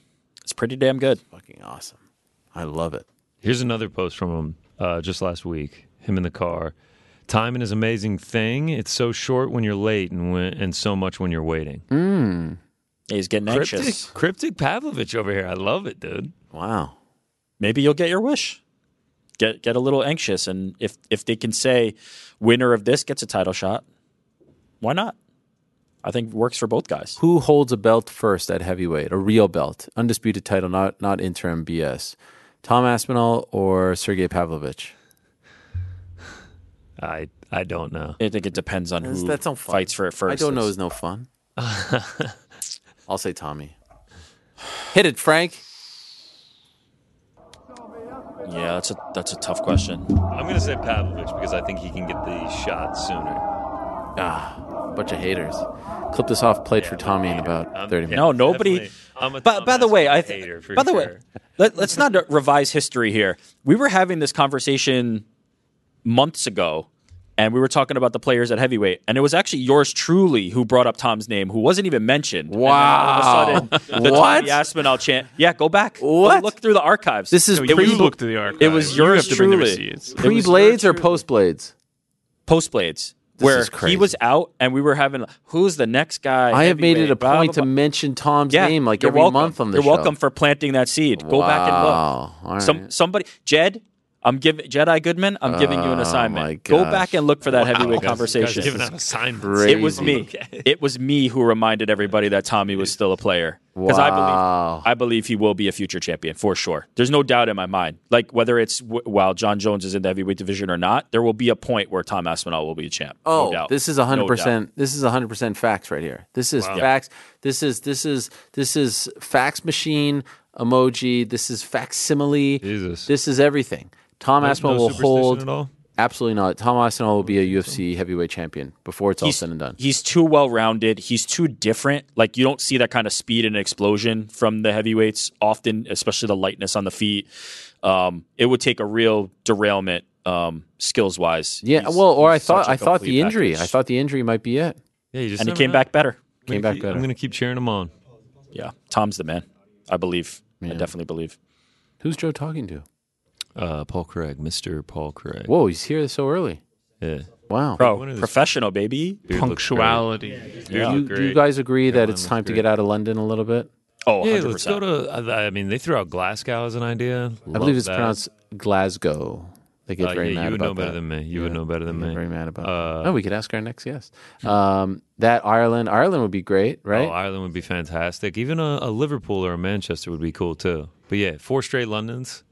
It's pretty damn good. Fucking awesome. I love it. Here's another post from him uh, just last week. Him in the car. Timing is an amazing thing. It's so short when you're late, and when, and so much when you're waiting. Mm. He's getting Cryptic, anxious. cryptic Pavlovich over here. I love it, dude. Wow. Maybe you'll get your wish. Get get a little anxious, and if if they can say winner of this gets a title shot, why not? I think works for both guys. Who holds a belt first at heavyweight? A real belt, undisputed title, not not interim BS. Tom Aspinall or Sergey Pavlovich? I I don't know. I think it depends on That's- who that's no fun. fights for it first. I don't know is no fun. I'll say Tommy. Hit it, Frank. Yeah, that's a that's a tough question. I'm gonna say Pavlovich because I think he can get the shot sooner. Ah, bunch of haters. Clip this off. Played for Tommy in about I'm- thirty minutes. No, nobody- I'm a But by the way, I Aspinall think. hater for By the way, sure. let, let's not revise history here. We were having this conversation months ago, and we were talking about the players at heavyweight, and it was actually yours truly who brought up Tom's name, who wasn't even mentioned. And then Wow. all of a sudden, the What? Tommy Aspinall chant. Yeah, go back. Go look through the archives. This is No, you pre looked at the archives. It was You yours have to bring the truly. receipts. Pre blades or post blades. post blades. Where he was out, and we were having who's the next guy? I have made it a blah, point blah, to mention Tom's yeah, name like every welcome. month on the show. You're welcome for planting that seed. Go back and look. Wow. Some somebody Jed, I'm giving Jedi Goodman. I'm giving you an Oh, assignment. Go back and look for that heavyweight Guys- conversation. guys giving out assignments. Great. it was me. It was me who reminded everybody that Tommy was still a player because I believe I believe he will be a future champion for sure. There's no doubt in my mind. Like whether it's w- while Jon Jones is in the heavyweight division or not, there will be a point where Tom Aspinall will be a champ. Oh, no doubt. this is 100. No percent This is hundred percent facts right here. This is facts. This is this is this is fax machine emoji. This is facsimile. Jesus. This is everything. Tom No- Aspinall no will hold. at all? Absolutely not. Tom Aspinall will be a UFC heavyweight champion before it's all He's, said and done. he's too well rounded. He's too different. Like you don't see that kind of speed and explosion from the heavyweights often, especially the lightness on the feet. Um, it would take a real derailment um, skills wise. Yeah, He's- well, or I thought I thought complete the injury. package. I thought the injury might be it. Yeah, you just and he came know. back better. I'm Came gonna back keep- better. I'm going to keep cheering him on. Yeah, Tom's the man. I believe. I definitely believe. Who's Joe talking to? Uh, Paul Craig, Mr. Paul Craig. Whoa, he's here so early. Yeah. Wow. Bro, One of those- professional baby. Beard Punctuality. Yeah. Do you, do you guys agree that it's looks time to get out of London a little bit? Oh, Yeah, 100%. let's go to. I I mean, they threw out Glasgow as an idea. I believe it's pronounced Glasgow. They get Uh, very yeah, mad you would about know better that. than me. You would know better than me. Very mad about. Uh, that. Oh, we could ask our next guest. Um, that Ireland, Ireland would be great, right? Oh, Ireland would be fantastic. Even a, a Liverpool or a Manchester would be cool too. But yeah, four straight Londons.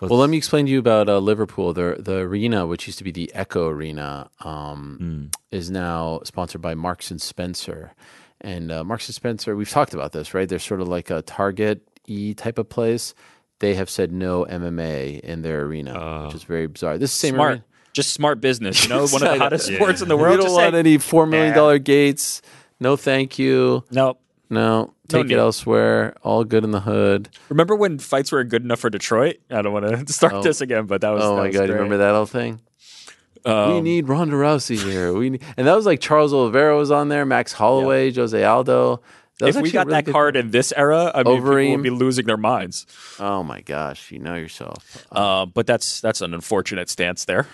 Well, let me explain to you about uh, Liverpool. The the arena, which used to be the Echo Arena, um, Hmm. is now sponsored by Marks and Spencer. And uh, Marks and Spencer, we've talked about this, right? They're sort of like a Target E type of place. They have said no MMA in their arena, which is very bizarre. This is the same smart. arena- Just smart business. You know, one of the know. hottest Yeah. sports in the world. We world. don't Just want say, any four million Yeah. dollar gates. No, thank you. no. No, take need. it elsewhere. All good in the hood. Remember when fights were good enough for Detroit? I don't want to start Oh. this again, but that was. Oh that my was god, you great. remember that whole thing? we Um, need Ronda Rousey here. We need, and that was like Charles Oliveira was on there, Max Holloway, Jose Aldo. If we got really that card in this era, I mean, people would be losing their minds. Oh my gosh, you know yourself. Uh, but that's that's an unfortunate stance there.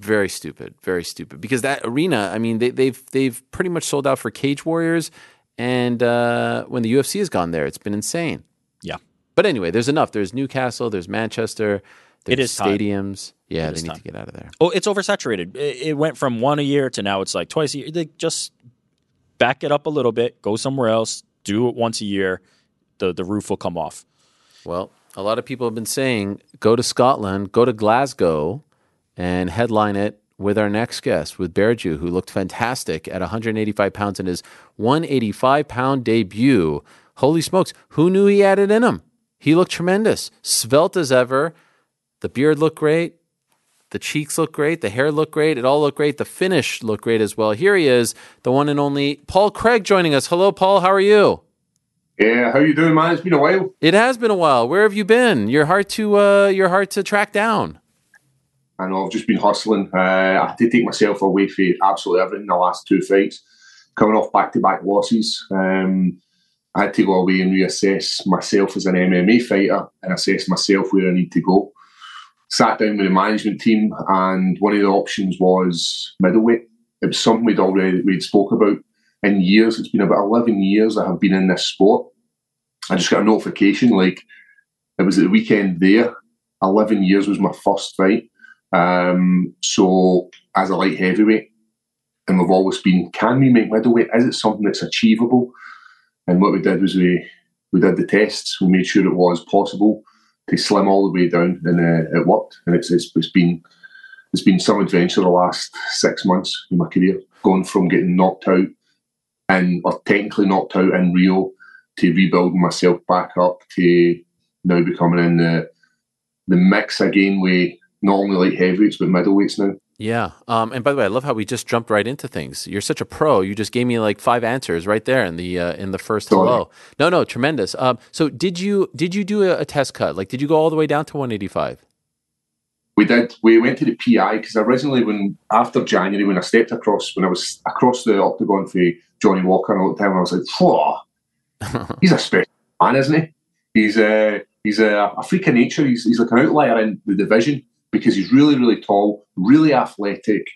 Very stupid, very stupid. Because that arena, I mean, they, they've they've pretty much sold out for Cage Warriors, and uh, when the UFC has gone there, it's been insane. Yeah, But anyway, there's enough. There's Newcastle. There's Manchester. There's It is time. stadiums. Yeah, they is need time. to get out of there. Oh, it's oversaturated. It, it went from one a year to now it's like twice a year. They just back it up a little bit, go somewhere else, do it once a year. The the roof will come off. Well, a lot of people have been saying go to Scotland, go to Glasgow, and headline it with our next guest, with BearJew, who looked fantastic at 185 pounds in his 185 pound debut. Holy smokes, who knew he had it in him? He looked tremendous, svelte as ever. The beard looked great. The cheeks look great. The hair looked great. It all looked great. The finish looked great as well. Here he is, the one and only Paul Craig joining us. Hello, Paul. How are you? Yeah, how you doing, man? It's been a while. It has been a while. Where have you been? You're hard to uh, you're hard to track down. I know I've just been hustling. Uh, I had to take myself away for absolutely everything in the last two fights, coming off back-to-back losses. Um, I had to go away and reassess myself as an MMA fighter and assess myself where I need to go. Sat down with the management team, and one of the options was middleweight. It was something we'd already we'd spoke about in years. It's been about eleven years I have been in this sport. I just got a notification like it was at the weekend there. Eleven years was my first fight. Um, so as a light heavyweight, and we've always been, can we make middleweight? Is it something that's achievable? And what we did was we we did the tests. We made sure it was possible to slim all the way down, and uh, it worked. And it's, it's it's been it's been some adventure the last six months in my career, going from getting knocked out and or technically knocked out in Rio to rebuilding myself back up to now becoming in the the mix again with not only light heavyweights but middleweights now. Yeah. Um, and by the way, I love how we just jumped right into things. You're such a pro. You just gave me like five answers right there in the uh, in the first Sorry. hello. No, no, tremendous. Um, so did you did you do a, a test cut? Like, did you go all the way down to 185? we did. We went to the PI because originally, when after January, when I stepped across, when I was across the octagon for Johnny Walker, and I looked down, I was like, "Whoa, he's a special man, isn't he? He's a he's a, a freak of nature. He's he's like an outlier in the division because he's really really tall, really athletic,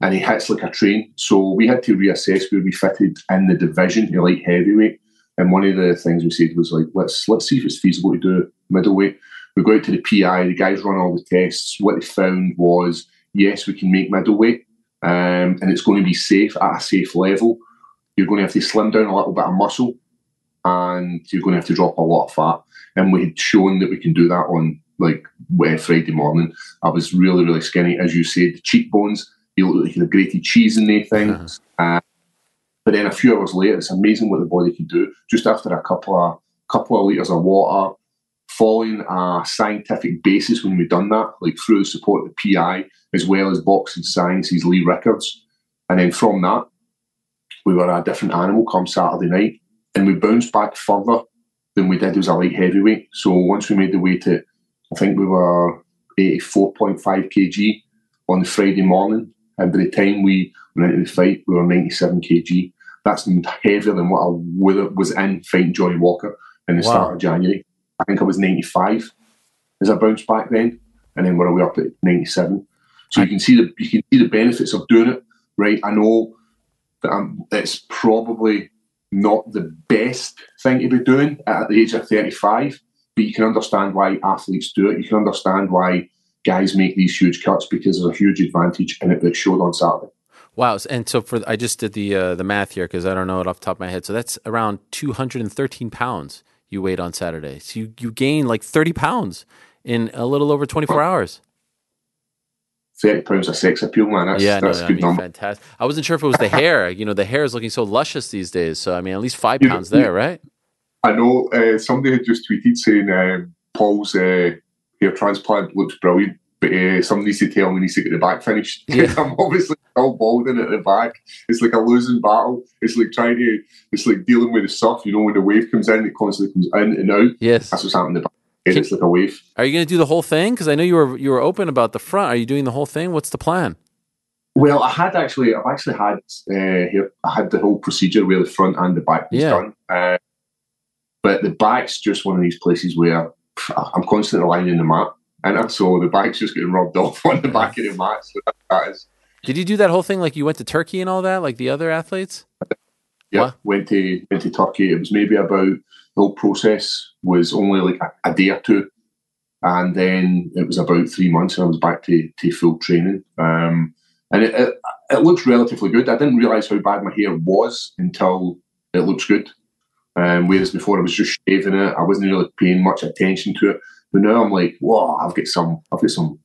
and he hits like a train. So we had to reassess where we fitted in the division to light heavyweight. And one of the things we said was like, let's let's see if it's feasible to do middleweight. We go out to the PI. The guys run all the tests. What they found was, yes, we can make middleweight, um, and it's going to be safe at a safe level. You're going to have to slim down a little bit of muscle, and you're going to have to drop a lot of fat. And we had shown that we can do that on like Friday morning. I was really, really skinny, as you said. The cheekbones, you look like you had grated cheese in the things. Uh, but then a few hours later, it's amazing what the body can do. Just after a couple of couple of liters of water, following a scientific basis when we've done that, like through the support of the PI as well as Boxing Sciences Lee Rickards. And then from that, we were a different animal come Saturday night, and we bounced back further than we did as a light heavyweight. So once we made the weight to, I think we were 84.5 kg on the Friday morning, and by the time we went into the fight, we were 97 kg. That's heavier than what I would, was in fighting Johnny Walker in the wow. start of January. I think I was 95 as I bounced back then, and then we're way up at 97. So you can see the you can see the benefits of doing it, right? I know that I'm, it's probably not the best thing to be doing at the age of 35, but you can understand why athletes do it. You can understand why guys make these huge cuts because there's a huge advantage in it that showed on Saturday. Wow! And so for I just did the uh, the math here because I don't know it off the top of my head. So that's around 213 pounds you weighed on Saturday. So you, you gained like 30 pounds in a little over 24 hours. 30 pounds of sex appeal, man. That's, yeah, that's no, no, good I mean, number. Fantastic. I wasn't sure if it was the hair. You know, the hair is looking so luscious these days. So, I mean, at least five pounds know, there, right? I know uh, somebody had just tweeted saying um, Paul's uh, hair transplant looks brilliant, but uh, somebody needs to tell me he needs to get the back finished. Yeah. I'm obviously all balding at the back. It's like a losing battle. It's like trying to, it's like dealing with the surf. You know, when the wave comes in, it constantly comes in and out. Yes, that's what's happening. Can, it's like a wave. Are you going to do the whole thing? Because I know you were you were open about the front. Are you doing the whole thing? What's the plan? Well, I had actually, I've actually had uh, here. I had the whole procedure where the front and the back was yeah. done. Uh, but the back's just one of these places where I'm constantly lining the mat, and so the back's just getting rubbed off on the back of the mat. So that, that is did you do that whole thing like you went to Turkey and all that, like the other athletes? Yeah, what? went to went to Turkey. It was maybe about the whole process was only like a, a day or two, and then it was about three months, and I was back to, to full training. Um, and it, it, it looks relatively good. I didn't realize how bad my hair was until it looks good. Um, whereas before I was just shaving it, I wasn't really paying much attention to it. But now I'm like, whoa, I've got some, I've got some,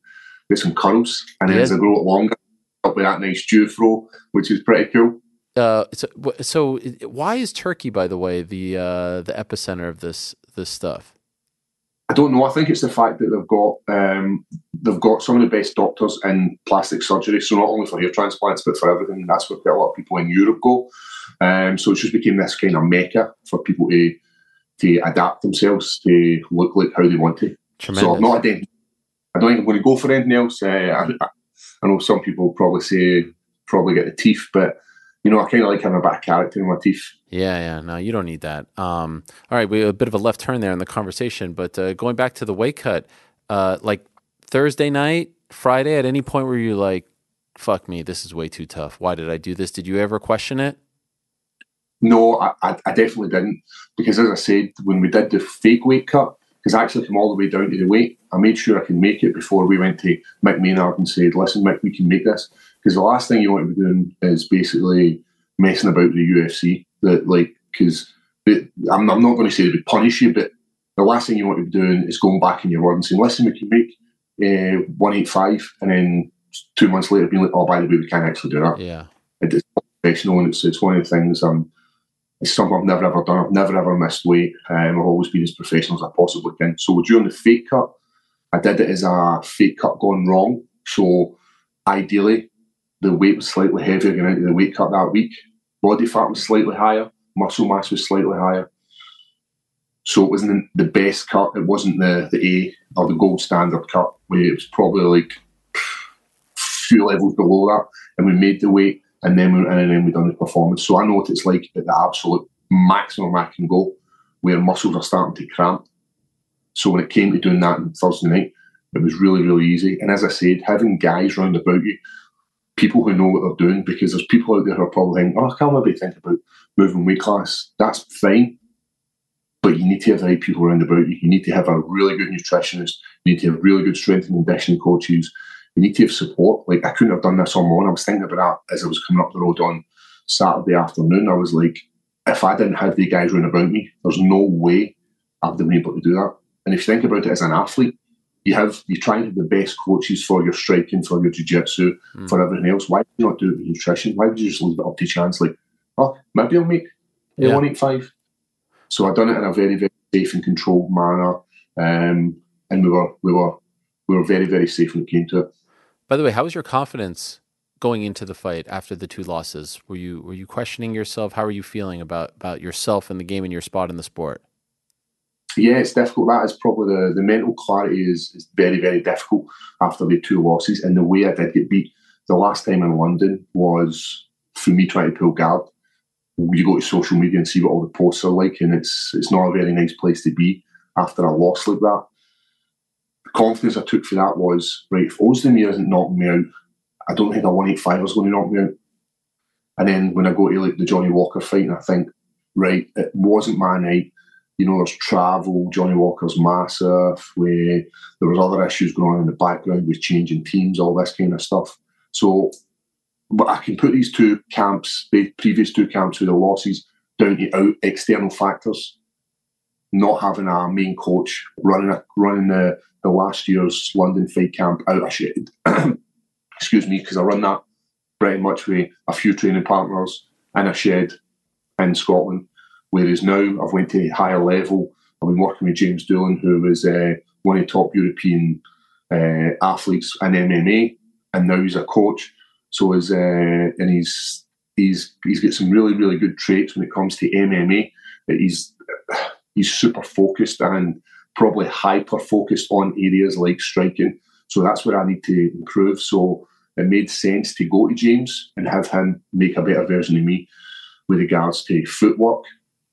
got some curls, and yeah. as I grow it longer, up with that nice Jufro, which is pretty cool. Uh, so, so why is Turkey, by the way, the uh, the epicenter of this this stuff? I don't know. I think it's the fact that they've got um, they've got some of the best doctors in plastic surgery. So not only for hair transplants, but for everything. That's where quite a lot of people in Europe go. Um, so it's just became this kind of mecca for people to to adapt themselves to look like how they want to. Tremendous. So I'm not a I don't think I'm going to go for anything else. Uh, I, I know some people probably say probably get the teeth, but you know, I kind of like having a bit of character in my teeth. Yeah, yeah. No, you don't need that. Um, all right, we have a bit of a left turn there in the conversation, but uh, going back to the weight cut, uh, like Thursday night, Friday, at any point where you're like, "Fuck me, this is way too tough. Why did I do this?" Did you ever question it? No, I, I definitely didn't because, as I said, when we did the fake weight cut, because I actually come all the way down to the weight. I made sure I can make it before we went to Mick Maynard and said, listen, Mick, we can make this. Because the last thing you want to be doing is basically messing about the UFC. That like, because I'm, I'm, not going to say they would punish you, but the last thing you want to be doing is going back in your word and saying, listen, we can make uh, 185, and then two months later being like, oh, by the way, we can't actually do that. Yeah. It's professional, and it's, it's one of the things I'm it's something I've never ever done. I've never ever missed weight. Um, I've always been as professional as I possibly can. So during the fake cut, I did it as a fake cut gone wrong. So ideally, the weight was slightly heavier going into the weight cut that week. Body fat was slightly higher. Muscle mass was slightly higher. So it wasn't the best cut. It wasn't the, the A or the gold standard cut, where it was probably like a few levels below that, and we made the weight, and then we and then we done the performance. So I know what it's like at the absolute maximum I can go, where muscles are starting to cramp. So when it came to doing that on Thursday night, it was really really easy. And as I said, having guys round about you, people who know what they're doing, because there's people out there who are probably thinking, "Oh, I can't maybe think about moving weight class." That's fine but you need to have the right people around about you. You need to have a really good nutritionist. You need to have really good strength and conditioning coaches. You need to have support. Like I couldn't have done this on my own. I was thinking about that as I was coming up the road on Saturday afternoon. I was like, if I didn't have the guys around about me, there's no way I'd have been able to do that. And if you think about it as an athlete, you have you try and have the best coaches for your striking, for your jiu-jitsu, mm. for everything else. Why do you not do it with nutrition? Why would you just leave it up to chance? Like, oh, maybe I'll make yeah. 185 so I done it in a very, very safe and controlled manner, um, and we were we were we were very, very safe when it came to it. By the way, how was your confidence going into the fight after the two losses? Were you were you questioning yourself? How are you feeling about about yourself and the game and your spot in the sport? Yeah, it's difficult. That is probably the, the mental clarity is, is very, very difficult after the two losses. And the way I did get beat the last time in London was for me trying to pull guard you go to social media and see what all the posts are like, and it's it's not a very nice place to be after a loss like that. Confidence I took for that was right. If Oezdemir isn't knocking me out, I don't think a one eight five is going to knock me out. And then when I go to like the Johnny Walker fight, and I think, right, it wasn't my night. You know, there's travel. Johnny Walker's massive. Where there was other issues going on in the background with changing teams, all this kind of stuff. So but I can put these two camps, the previous two camps with the losses, down to external factors. Not having our main coach running a, running the, the last year's London fight camp out of shit. Excuse me, because I run that pretty much with a few training partners in a shed in Scotland. Whereas now I've went to a higher level. I've been working with James Doolan, who was uh, one of the top European uh, athletes in MMA, and now he's a coach. So is uh, and he's he's he's got some really really good traits when it comes to MMA. He's he's super focused and probably hyper focused on areas like striking. So that's where I need to improve. So it made sense to go to James and have him make a better version of me with regards to footwork,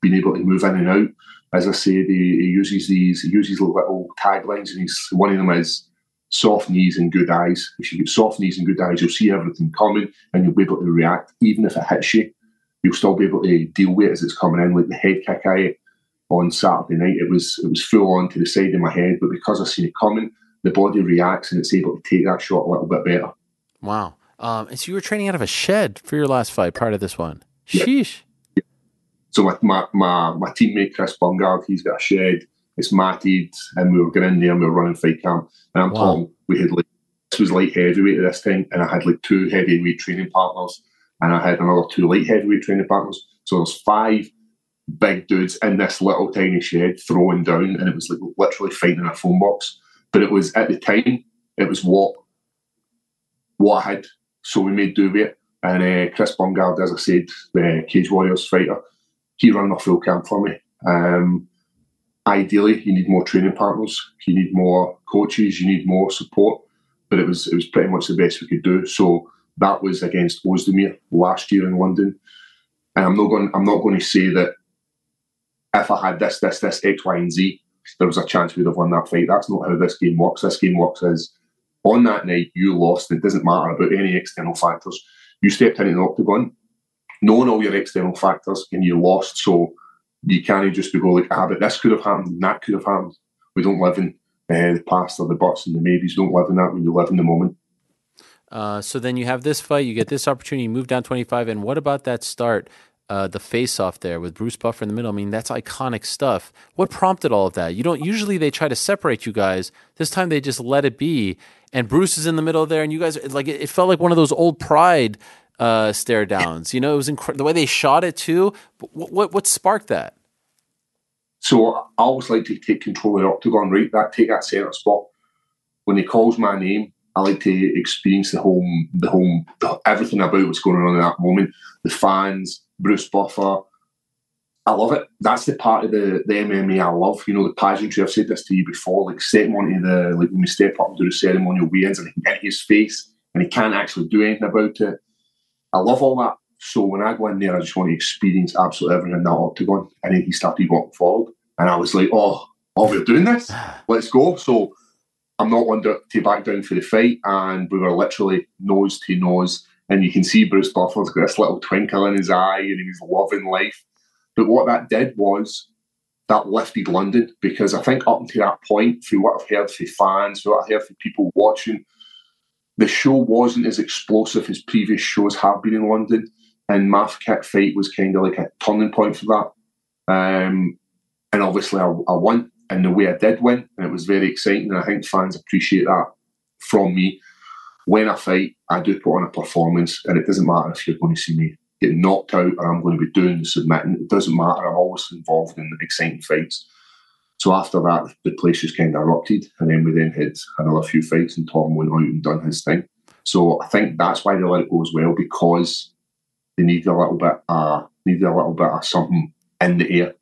being able to move in and out. As I said, he, he uses these he uses little taglines, and he's one of them is soft knees and good eyes. If you get soft knees and good eyes, you'll see everything coming and you'll be able to react. Even if it hits you, you'll still be able to deal with it as it's coming in. Like the head kick I on Saturday night, it was it was full on to the side of my head, but because I seen it coming, the body reacts and it's able to take that shot a little bit better. Wow. Um, and so you were training out of a shed for your last fight prior to this one. Sheesh. Yeah. So my, my, my, my teammate Chris Bungard, he's got a shed it's matted, and we were going in there and we were running fight camp. And I'm wow. talking, we had like, this was light heavyweight at this time, and I had like two heavyweight training partners, and I had another two light heavyweight training partners. So there's five big dudes in this little tiny shed throwing down, and it was like literally fighting a phone box. But it was at the time, it was what what I had. So we made do with it. And uh, Chris Bungard, as I said, the Cage Warriors fighter, he ran a full camp for me. Um, ideally you need more training partners, you need more coaches, you need more support. But it was it was pretty much the best we could do. So that was against Oezdemir last year in London. And I'm not going I'm not going to say that if I had this, this, this, X, Y, and Z, there was a chance we'd have won that fight. That's not how this game works. This game works as on that night you lost. It doesn't matter about any external factors. You stepped into the octagon, knowing all your external factors, and you lost. So you can't just be go like, ah, but this could have happened and that could have happened. We don't live in uh, the past or the buts and the maybes. Don't live in that when you live in the moment. Uh, so then you have this fight, you get this opportunity, you move down 25. And what about that start, uh, the face off there with Bruce Buffer in the middle? I mean, that's iconic stuff. What prompted all of that? You don't usually they try to separate you guys. This time they just let it be. And Bruce is in the middle there, and you guys like it, felt like one of those old Pride uh, stare downs. You know, it was incredible the way they shot it too. What, what, what sparked that? So I always like to take control of the octagon, right? That take that centre spot. When he calls my name, I like to experience the whole, the whole, everything about what's going on in that moment. The fans, Bruce Buffer, I love it. That's the part of the, the MMA I love. You know, the pageantry. I've said this to you before. Like step onto the like when we step up and do the ceremonial weigh-ins and he can get his face and he can't actually do anything about it. I love all that. So when I go in there, I just want to experience absolutely everything in that octagon. And then he started walking forward, and I was like, "Oh, oh, we're doing this. Let's go." So I'm not one to back down for the fight, and we were literally nose to nose. And you can see Bruce Buffer's got this little twinkle in his eye, and he was loving life. But what that did was that lifted London because I think up until that point, through what I've heard from fans, through what I've heard from people watching, the show wasn't as explosive as previous shows have been in London. And Math Kick Fight was kind of like a turning point for that. Um, and obviously, I, I won And the way I did win, and it was very exciting. And I think fans appreciate that from me. When I fight, I do put on a performance, and it doesn't matter if you're going to see me get knocked out or I'm going to be doing the submitting. It doesn't matter. I'm always involved in the exciting fights. So after that, the place just kind of erupted, and then we then had another few fights, and Tom went out and done his thing. So I think that's why they let it go as well because they needed a little bit, uh, needed a little bit of something in the air.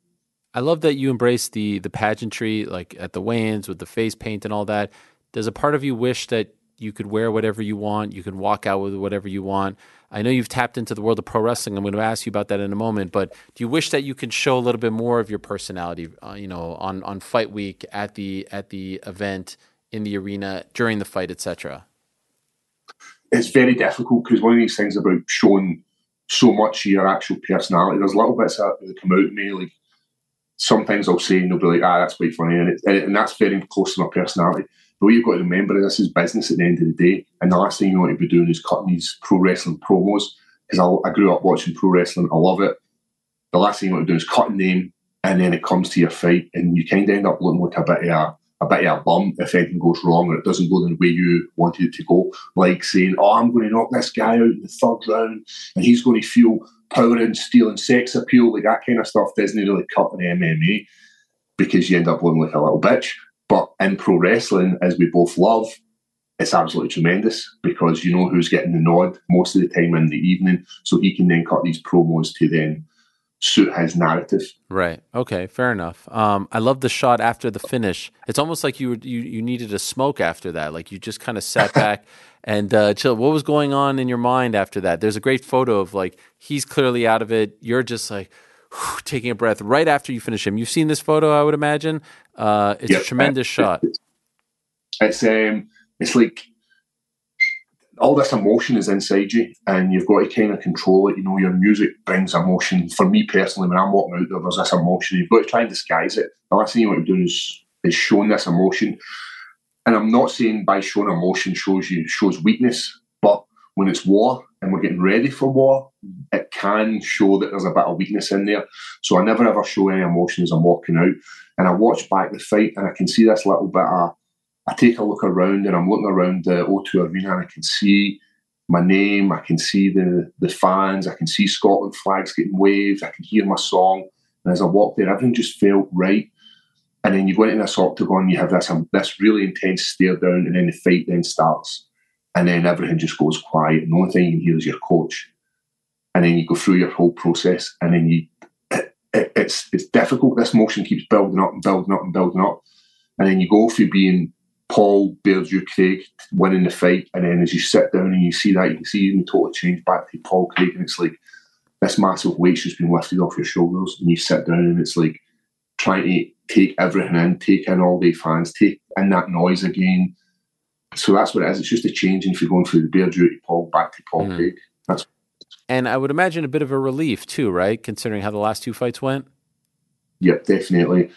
I love that you embrace the the pageantry, like at the weigh-ins with the face paint and all that. Does a part of you wish that you could wear whatever you want, you can walk out with whatever you want? I know you've tapped into the world of pro wrestling. I'm going to ask you about that in a moment. But do you wish that you could show a little bit more of your personality, uh, you know, on on fight week at the at the event in the arena during the fight, etc. It's very difficult because one of these things about showing so much of your actual personality. There's little bits that come out of me, like sometimes I'll say and they'll be like, "Ah, that's quite funny," and, it, and that's very close to my personality. But what you've got to remember this is business at the end of the day. And the last thing you want to be doing is cutting these pro wrestling promos. Because I, I, grew up watching pro wrestling. I love it. The last thing you want to do is cutting them and then it comes to your fight and you kind of end up looking like a bit of a, a bit of a bum if anything goes wrong or it doesn't go the way you wanted it to go. Like saying, oh, I'm going to knock this guy out in the third round and he's going to feel power and steel and sex appeal. Like that kind of stuff doesn't really cut in MMA because you end up looking like a little bitch. But in pro wrestling, as we both love, it's absolutely tremendous because you know who's getting the nod most of the time in the evening. So he can then cut these promos to then suit his narrative. Right. Okay. Fair enough. Um, I love the shot after the finish. It's almost like you were, you you needed a smoke after that. Like you just kind of sat back and uh, chill. What was going on in your mind after that? There's a great photo of like he's clearly out of it. You're just like taking a breath right after you finish him. You've seen this photo, I would imagine. Uh, it's yep. a tremendous shot. It's um, it's like all this emotion is inside you, and you've got to kind of control it. You know, your music brings emotion. For me personally, when I'm walking out there, there's this emotion. You've got to try and disguise it. The last thing you want to do is is showing this emotion. And I'm not saying by showing emotion shows you shows weakness, but when it's war and we're getting ready for war, it can show that there's a bit of weakness in there. So I never ever show any emotion as I'm walking out. And I watch back the fight and I can see this little bit of, I take a look around and I'm looking around the O2 Arena and I can see my name, I can see the, the fans, I can see Scotland flags getting waved, I can hear my song. And as I walk there, everything just felt right. And then you go into this octagon, you have this, um, this really intense stare down, and then the fight then starts. And then everything just goes quiet. And the only thing you hear is your coach. And then you go through your whole process, and then you it, it's it's difficult. This motion keeps building up and building up and building up, and then you go through being Paul BearJew Craig winning the fight, and then as you sit down and you see that, you can see you totally change back to Paul Craig, and it's like this massive weight's just been lifted off your shoulders, and you sit down and it's like trying to take everything in, take in all the fans, take in that noise again. So that's what it is. It's just a change if you're going through the BearJew duty Paul back to Paul mm-hmm. Craig. That's and I would imagine a bit of a relief too, right? Considering how the last two fights went. Yep, definitely.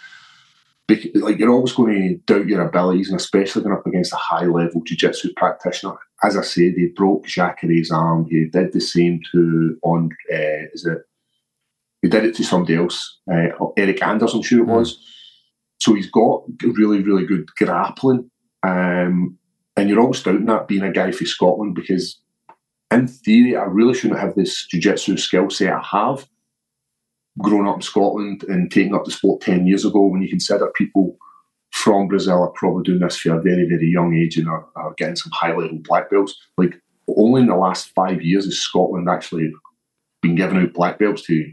Because, like you're always going to doubt your abilities, and especially going up against a high level jiu-jitsu practitioner. As I said, he broke Jacare's arm. He did the same to on uh, is it? He did it to somebody else, uh, Eryk Anders, I'm sure it was. Mm. So he's got really, really good grappling, um, and you're always doubting that being a guy for Scotland because in theory, I really shouldn't have this jiu-jitsu skill set I have. Grown up in Scotland and taking up the sport 10 years ago, when you consider people from Brazil are probably doing this for a very, very young age and are, are getting some high level black belts. Like, only in the last five years has Scotland actually been giving out black belts to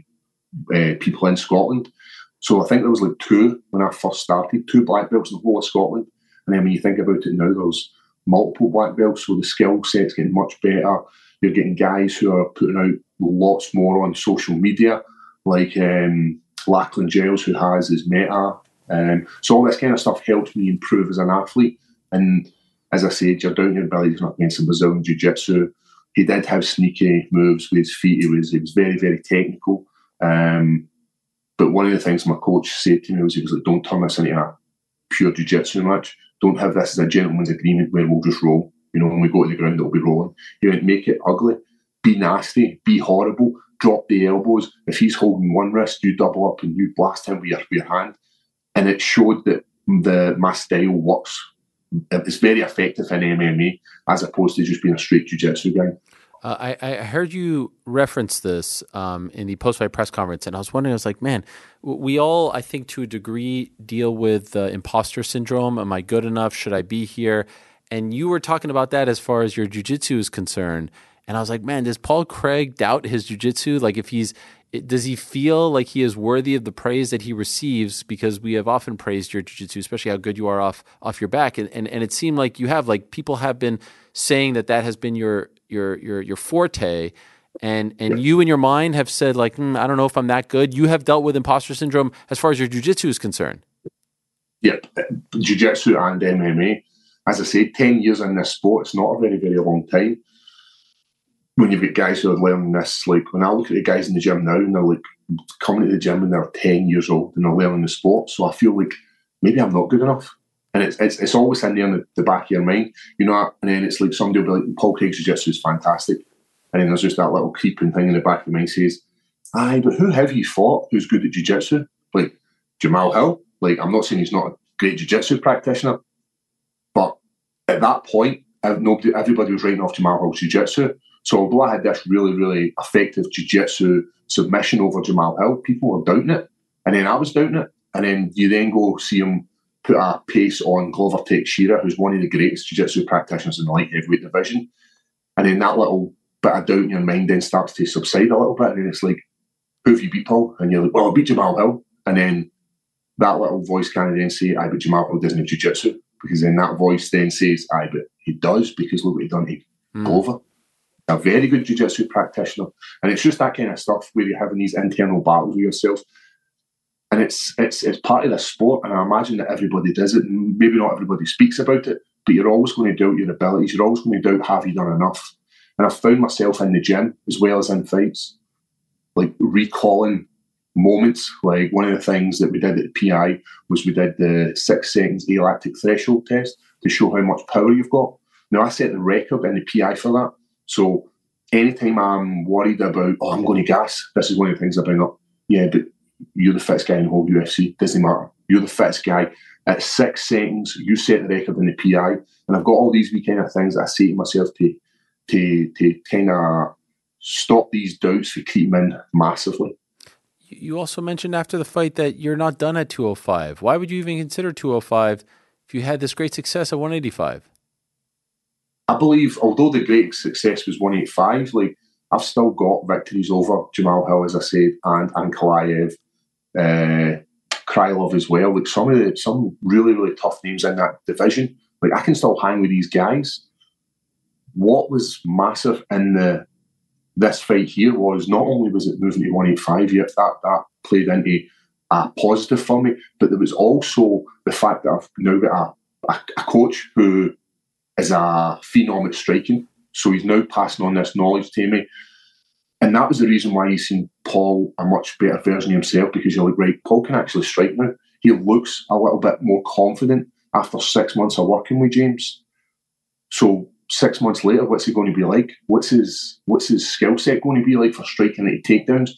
uh, people in Scotland. So I think there was like two when I first started, two black belts in the whole of Scotland. And then when you think about it now, there's multiple black belts, so the skill set's getting much better. You're getting guys who are putting out lots more on social media, like um, Lachlan Giles, who has his meta. Um, so all this kind of stuff helps me improve as an athlete. And as I said, you're down belly, he's not against some Brazilian Jiu Jitsu. He did have sneaky moves with his feet. He was he was very, very technical. Um, but one of the things my coach said to me was he was like, Don't turn this into a pure jiu jitsu match. Don't have this as a gentleman's agreement where we'll just roll. You know, when we go to the ground, it'll be rolling. He went, Make it ugly, be nasty, be horrible, drop the elbows. If he's holding one wrist, you double up and you blast him with your, with your hand. And it showed that the my style works it's very effective in MMA as opposed to just being a straight jiu-jitsu guy. Uh, I, I heard you reference this um, in the post-fight press conference, and I was wondering, I was like, man, we all, I think, to a degree, deal with the imposter syndrome. Am I good enough? Should I be here? And you were talking about that as far as your jiu-jitsu is concerned. And I was like, man, does Paul Craig doubt his jiu-jitsu? Like, if he's does he feel like he is worthy of the praise that he receives? Because we have often praised your jiu-jitsu, especially how good you are off off your back, and, and and it seemed like you have like people have been saying that that has been your your your your forte, and and you in your mind have said like mm, I don't know if I'm that good. You have dealt with imposter syndrome as far as your jiu-jitsu is concerned. Yep, jiu-jitsu and MMA. As I said, ten years in this sport, it's not a very very long time when you've got guys who are learning this, like when I look at the guys in the gym now and they're like coming to the gym and they're 10 years old and they're learning the sport. So I feel like maybe I'm not good enough. And it's, it's, it's always in there in the, the, back of your mind, you know, and then it's like somebody will be like, Paul Craig's jiu-jitsu is fantastic. And then there's just that little creeping thing in the back of the mind says, aye, but who have you fought who's good at jiu-jitsu? Like Jamal Hill? Like, I'm not saying he's not a great jiu-jitsu practitioner, but at that point, nobody, everybody was writing off Jamal Hill's jiu-jitsu. So although I had this really, really effective jiu-jitsu submission over Jamal Hill, people were doubting it. And then I was doubting it. And then you then go see him put a pace on Glover Teixeira, who's one of the greatest jiu-jitsu practitioners in the light heavyweight division. And then that little bit of doubt in your mind then starts to subside a little bit. And then it's like, who have you beat, Paul? And you're like, well, I beat Jamal Hill. And then that little voice can then say, I but Jamal Hill doesn't have jiu-jitsu. Because then that voice then says, I but he does, because look what he done to mm. Glover a very good jiu-jitsu practitioner. And it's just that kind of stuff where you're having these internal battles with yourself. And it's it's it's part of the sport, and I imagine that everybody does it. And maybe not everybody speaks about it, but you're always going to doubt your abilities. You're always going to doubt have you done enough. And I've found myself in the gym as well as in fights, like recalling moments. Like one of the things that we did at the PI was we did the six seconds alactic threshold test to show how much power you've got. Now I set the record in the PI for that so anytime I'm worried about, oh, I'm going to gas, this is one of the things I bring up. Yeah, but you're the fittest guy in the whole UFC. Doesn't matter. You're the fittest guy. At six seconds, you set the record in the PI. And I've got all these wee kind of things that I say to myself to to to kind of stop these doubts for keeping in massively. You also mentioned after the fight that you're not done at 205. Why would you even consider 205 if you had this great success at 185? I believe, although the great success was 185, like I've still got victories over Jamal Hill, as I said, and Ankalaev, uh, Krylov as well. Like some of the some really really tough names in that division. Like I can still hang with these guys. What was massive in the this fight here was not only was it moving to 185 yet that that played into a positive for me, but there was also the fact that I've now got a, a, a coach who is a phenom at striking. So he's now passing on this knowledge to me. And that was the reason why he's seen Paul a much better version of himself because you're like, right, Paul can actually strike now. He looks a little bit more confident after six months of working with James. So six months later, what's he going to be like? What's his what's his skill set going to be like for striking at takedowns?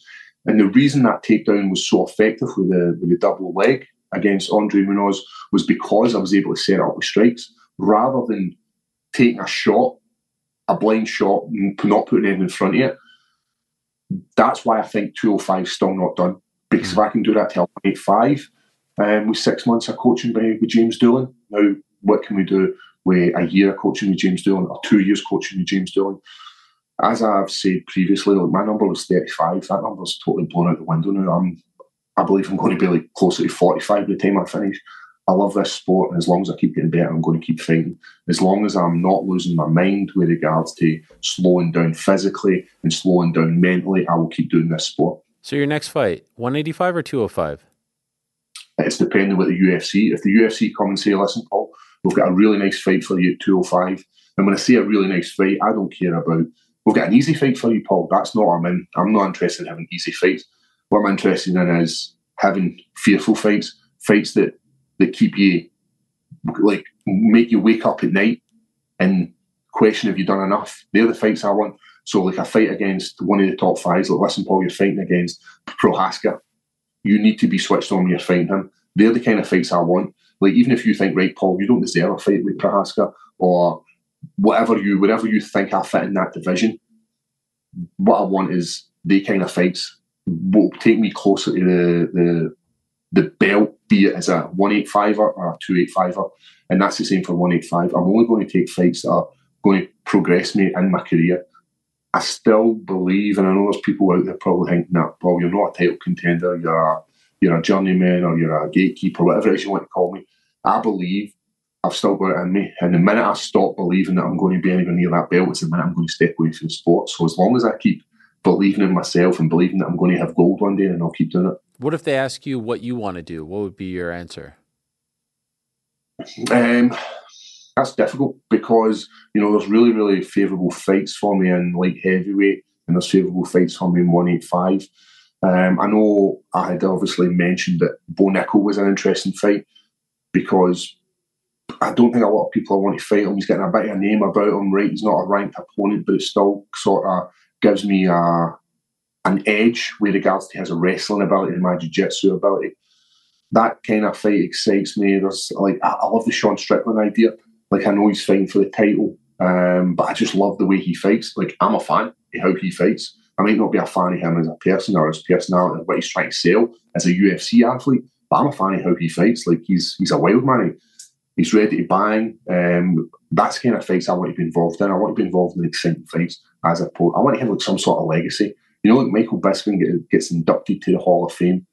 And the reason that takedown was so effective with the with the double leg against Andre Muniz was because I was able to set up with strikes rather than taking a shot, a blind shot, and not putting anything in front of it. That's why I think 205 is still not done. Because if I can do that till 185 um, with six months of coaching by, with James Doolan, now what can we do with a year coaching with James Doolan or two years coaching with James Doolan? as I've said previously, like my number was 35. That number's totally blown out the window now. I'm, I believe I'm going to be like closer to 45 by the time I finish. I love this sport, and as long as I keep getting better, I'm going to keep fighting. As long as I'm not losing my mind with regards to slowing down physically and slowing down mentally, I will keep doing this sport. So your next fight, 185 or 205? It's depending with the UFC. If the UFC come and say, listen, Paul, we've got a really nice fight for you at 205, and when I say a really nice fight, I don't care about, we've got an easy fight for you, Paul. That's not what I'm in. I'm not interested in having easy fights. What I'm interested in is having fearful fights, fights that, that keep you, like, make you wake up at night and question if you've done enough. They're the fights I want. So, like a fight against one of the top fives, like, listen, Paul, you're fighting against Prochazka you need to be switched on when you're fighting him. They're the kind of fights I want. Like even if you think, right, Paul, you don't deserve a fight with Prochazka or whatever you, whatever you think I fit in that division. What I want is the kind of fights will take me closer to the the the belt, be it as a one eight fiver er or a two eight fiver, er, and that's the same for one eight five. I'm only going to take fights that are going to progress me in my career. I still believe, and I know there's people out there probably thinking that, well, you're not a title contender, you're a, you're a journeyman or you're a gatekeeper, whatever it is you want to call me. I believe I've still got it in me. And the minute I stop believing that I'm going to be anywhere near that belt, it's the minute I'm going to step away from the sport. So as long as I keep believing in myself and believing that I'm going to have gold one day, and I'll keep doing it. What if they ask you what you want to do? What would be your answer? Um, that's difficult because you know there's really really favourable fights for me in light heavyweight, and there's favourable fights for me in one eight five. Um, I know I had obviously mentioned that Bo Nickal was an interesting fight because I don't think a lot of people want to fight him. He's getting a bit of a name about him, right? He's not a ranked opponent, but it still sort of gives me a, an edge with regards to his wrestling ability and my jiu-jitsu ability. That kind of fight excites me. There's like I, love the Sean Strickland idea. Like I know he's fighting for the title, um, but I just love the way he fights. Like I'm a fan of how he fights. I might not be a fan of him as a person or his personality, what he's trying to sell as a UFC athlete, but I'm a fan of how he fights. Like he's he's a wild man. He's ready to bang. Um, that's kind of fights I want to be involved in. I want to be involved in exciting fights as a pro. I want to have like some sort of legacy. You know, like Michael Bisping gets inducted to the Hall of Fame,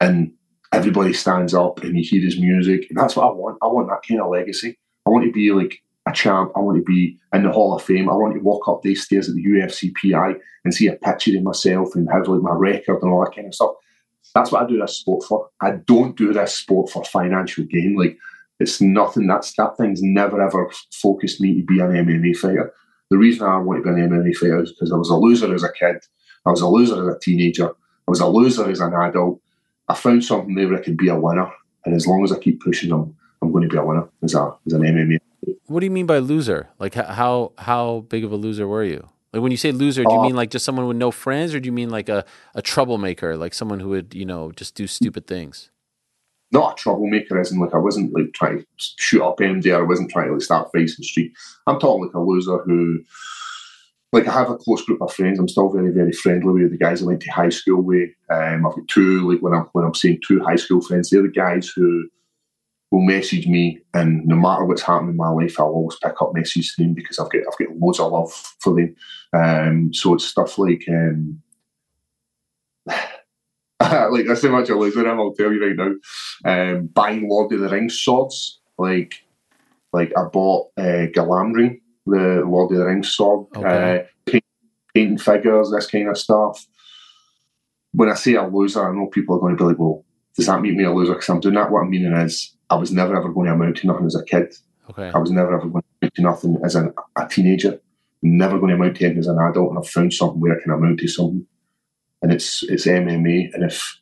and everybody stands up and you hear his music. And that's what I want. I want that kind of legacy. I want to be like a champ. I want to be in the Hall of Fame. I want to walk up these stairs at the UFC PI and see a picture of myself and have like my record and all that kind of stuff. That's what I do this sport for. I don't do this sport for financial gain. Like it's nothing. That's that thing's never ever focused me to be an MMA fighter. The reason I want to be an MMA fighter is because I was a loser as a kid. I was a loser as a teenager. I was a loser as an adult. I found something there where I could be a winner. And as long as I keep pushing them, I'm going to be a winner as a as an MMA. What do you mean by loser? Like how how big of a loser were you? Like when you say loser, do you uh, mean like just someone with no friends, or do you mean like a, a troublemaker, like someone who would you know just do stupid things? Not a troublemaker, in like I wasn't like trying to shoot up or I wasn't trying to like start facing street. I'm talking like a loser who, like I have a close group of friends. I'm still very very friendly with the guys I went to high school with. Um, I've got two like when I'm when I'm saying two high school friends, they're the guys who will message me, and no matter what's happening in my life, I'll always pick up messages to them because I've got I've got loads of love for them. Um, so it's stuff like um, like that's how much I lose with him. I'll tell you right now. Um, buying Lord of the Rings swords, like like I bought uh, Glamdring, the Lord of the Rings sword, okay. uh, paint, painting figures, this kind of stuff. When I say a loser, I know people are going to be like, "Well, does that make me a loser?" Because I'm doing that. What I'm meaning is I was never ever going to amount to nothing as a kid. Okay. I was never ever going to amount to nothing as an, a teenager. Never going to amount to anything as an adult, and I've found something where I can amount to something, and it's it's MMA. And if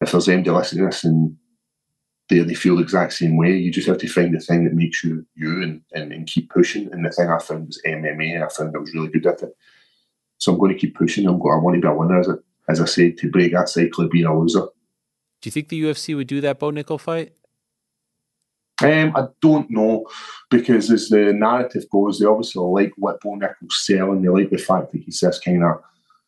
if there's anybody listening to this and they, they feel the exact same way, you just have to find the thing that makes you you and, and, and keep pushing. And the thing I found was MMA, and I found I was really good at it. So I'm going to keep pushing. I'm going, I want to be a winner, as, it, as I said, to break that cycle of being a loser. Do you think the UFC would do that Bo Nickal fight? Um, I don't know because as the narrative goes, they obviously like what Bo Nickal's selling. They like the fact that he's this kind of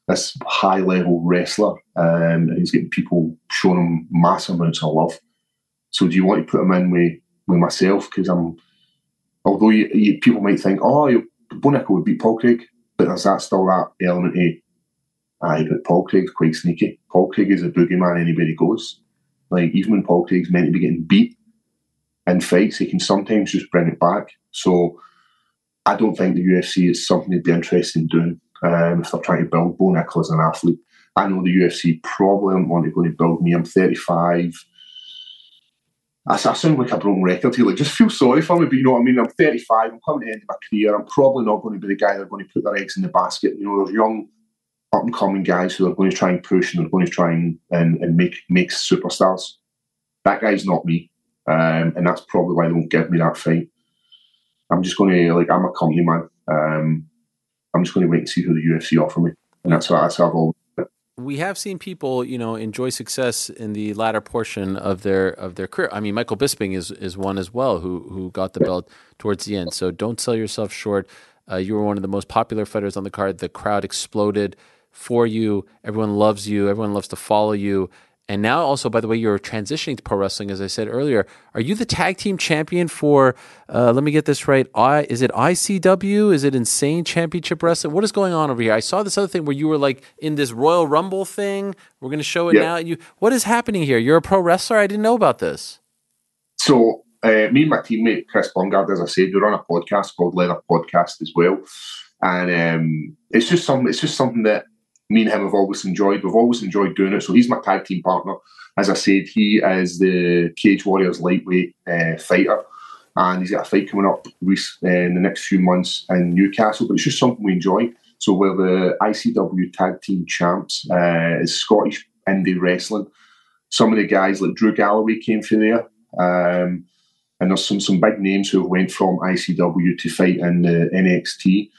this high level wrestler, um, and he's getting people showing him massive amounts of love. So, do you want to put him in with with myself? Because I'm, although you, you, people might think, oh, Bo would beat Paul Craig. but there's that still that element of aye, but Paul Craig's quite sneaky. Paul Craig is a boogeyman he goes. Like even when Paul Craig's meant to be getting beat in fights, he can sometimes just bring it back. So I don't think the UFC is something they'd be interested in doing um, if they're trying to build Bo Nickal as an athlete. I know the UFC probably don't want to go and build me. I'm 35. I, I sound like a broken record here. Like, just feel sorry for me, but you know what I mean? I'm 35. I'm coming to the end of my career. I'm probably not going to be the guy that's going to put their eggs in the basket. You know, there's young, up and coming guys who are going to try and push and are going to try and, and, and make make superstars. That guy's not me. Um, and that's probably why they won't give me that fight. I'm just going to, like, I'm a company man. Um, I'm just going to wait and see who the UFC offer me. And that's what, that's how I've always we have seen people, you know, enjoy success in the latter portion of their of their career. I mean, Michael Bisping is is one as well who who got the belt towards the end. So don't sell yourself short. Uh, you were one of the most popular fighters on the card. The crowd exploded for you. Everyone loves you. Everyone loves to follow you. And now, also, by the way, you're transitioning to pro wrestling, as I said earlier. Are you the tag team champion for? Uh, let me get this right. I is it ICW? Is it Insane Championship Wrestling? What is going on over here? I saw this other thing where you were like in this Royal Rumble thing. We're going to show it now. You, what is happening here? You're a pro wrestler. I didn't know about this. So, uh, me and my teammate Chris Bungard, as I said, we're on a podcast called Leather Podcast as well, and um, it's just something. It's just something that me and him have always enjoyed. We've always enjoyed doing it. So he's my tag team partner. As I said, he is the Cage Warriors lightweight uh, fighter, and he's got a fight coming up uh, in the next few months in Newcastle. But it's just something we enjoy. So we're the ICW tag team champs. Uh, is Scottish indie wrestling. Some of the guys like Drew Galloway came through there. Um, and there's some some big names who went from ICW to fight in the NXT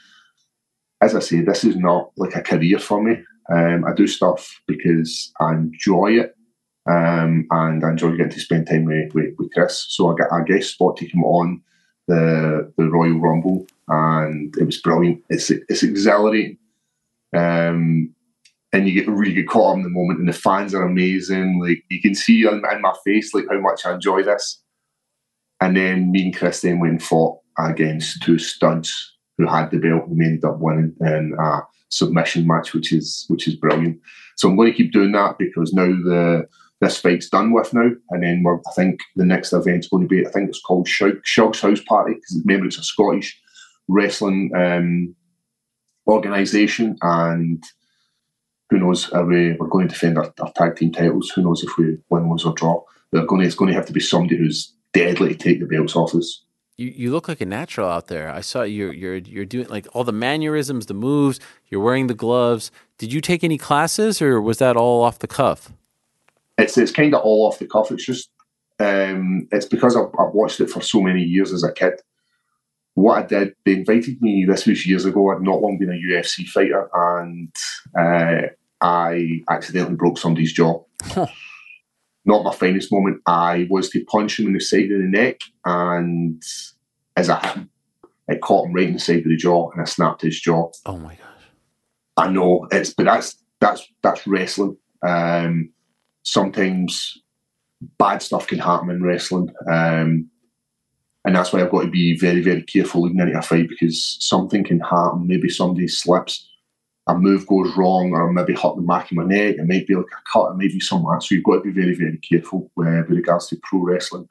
as I say, this is not like a career for me. Um, I do stuff because I enjoy it, um, and I enjoy getting to spend time with, with, with Chris. So I got a guest spot to come on the the Royal Rumble, and it was brilliant. It's it's exhilarating, um, and you get really get caught up in the moment, and the fans are amazing. Like you can see in, in my face, like how much I enjoy this. And then me and Chris then went and fought against two studs who had the belt and ended up winning in a submission match, which is which is brilliant. So I'm going to keep doing that because now the this fight's done with now, and then we're, I think the next event's going to be I think it's called Shug's House Party because remember it's a Scottish wrestling um, organisation, and who knows are we we're going to defend our, our, tag team titles. Who knows if we win, lose or draw? They're going to, it's going to have to be somebody who's deadly to take the belts off us you, you look like a natural out there. I saw you're you're you're doing like all the mannerisms, the moves. You're wearing the gloves. Did you take any classes, or was that all off the cuff? It's it's kind of all off the cuff. It's just um, it's because I've, I've watched it for so many years as a kid. What I did, they invited me. This was years ago. I'd not long been a UFC fighter, and uh, I accidentally broke somebody's jaw. not my finest moment. I was to punch him in the side of the neck, and as I hit him, it caught him right in the side of the jaw, and I snapped his jaw. Oh my gosh! I know it's, but that's that's that's wrestling. Um, sometimes bad stuff can happen in wrestling, um, and that's why I've got to be very very careful leading into a fight because something can happen. Maybe somebody slips a move goes wrong or maybe hurt the back of my neck, it might be like a cut, it might be something like that. So you've got to be very, very careful uh, with regards to pro wrestling.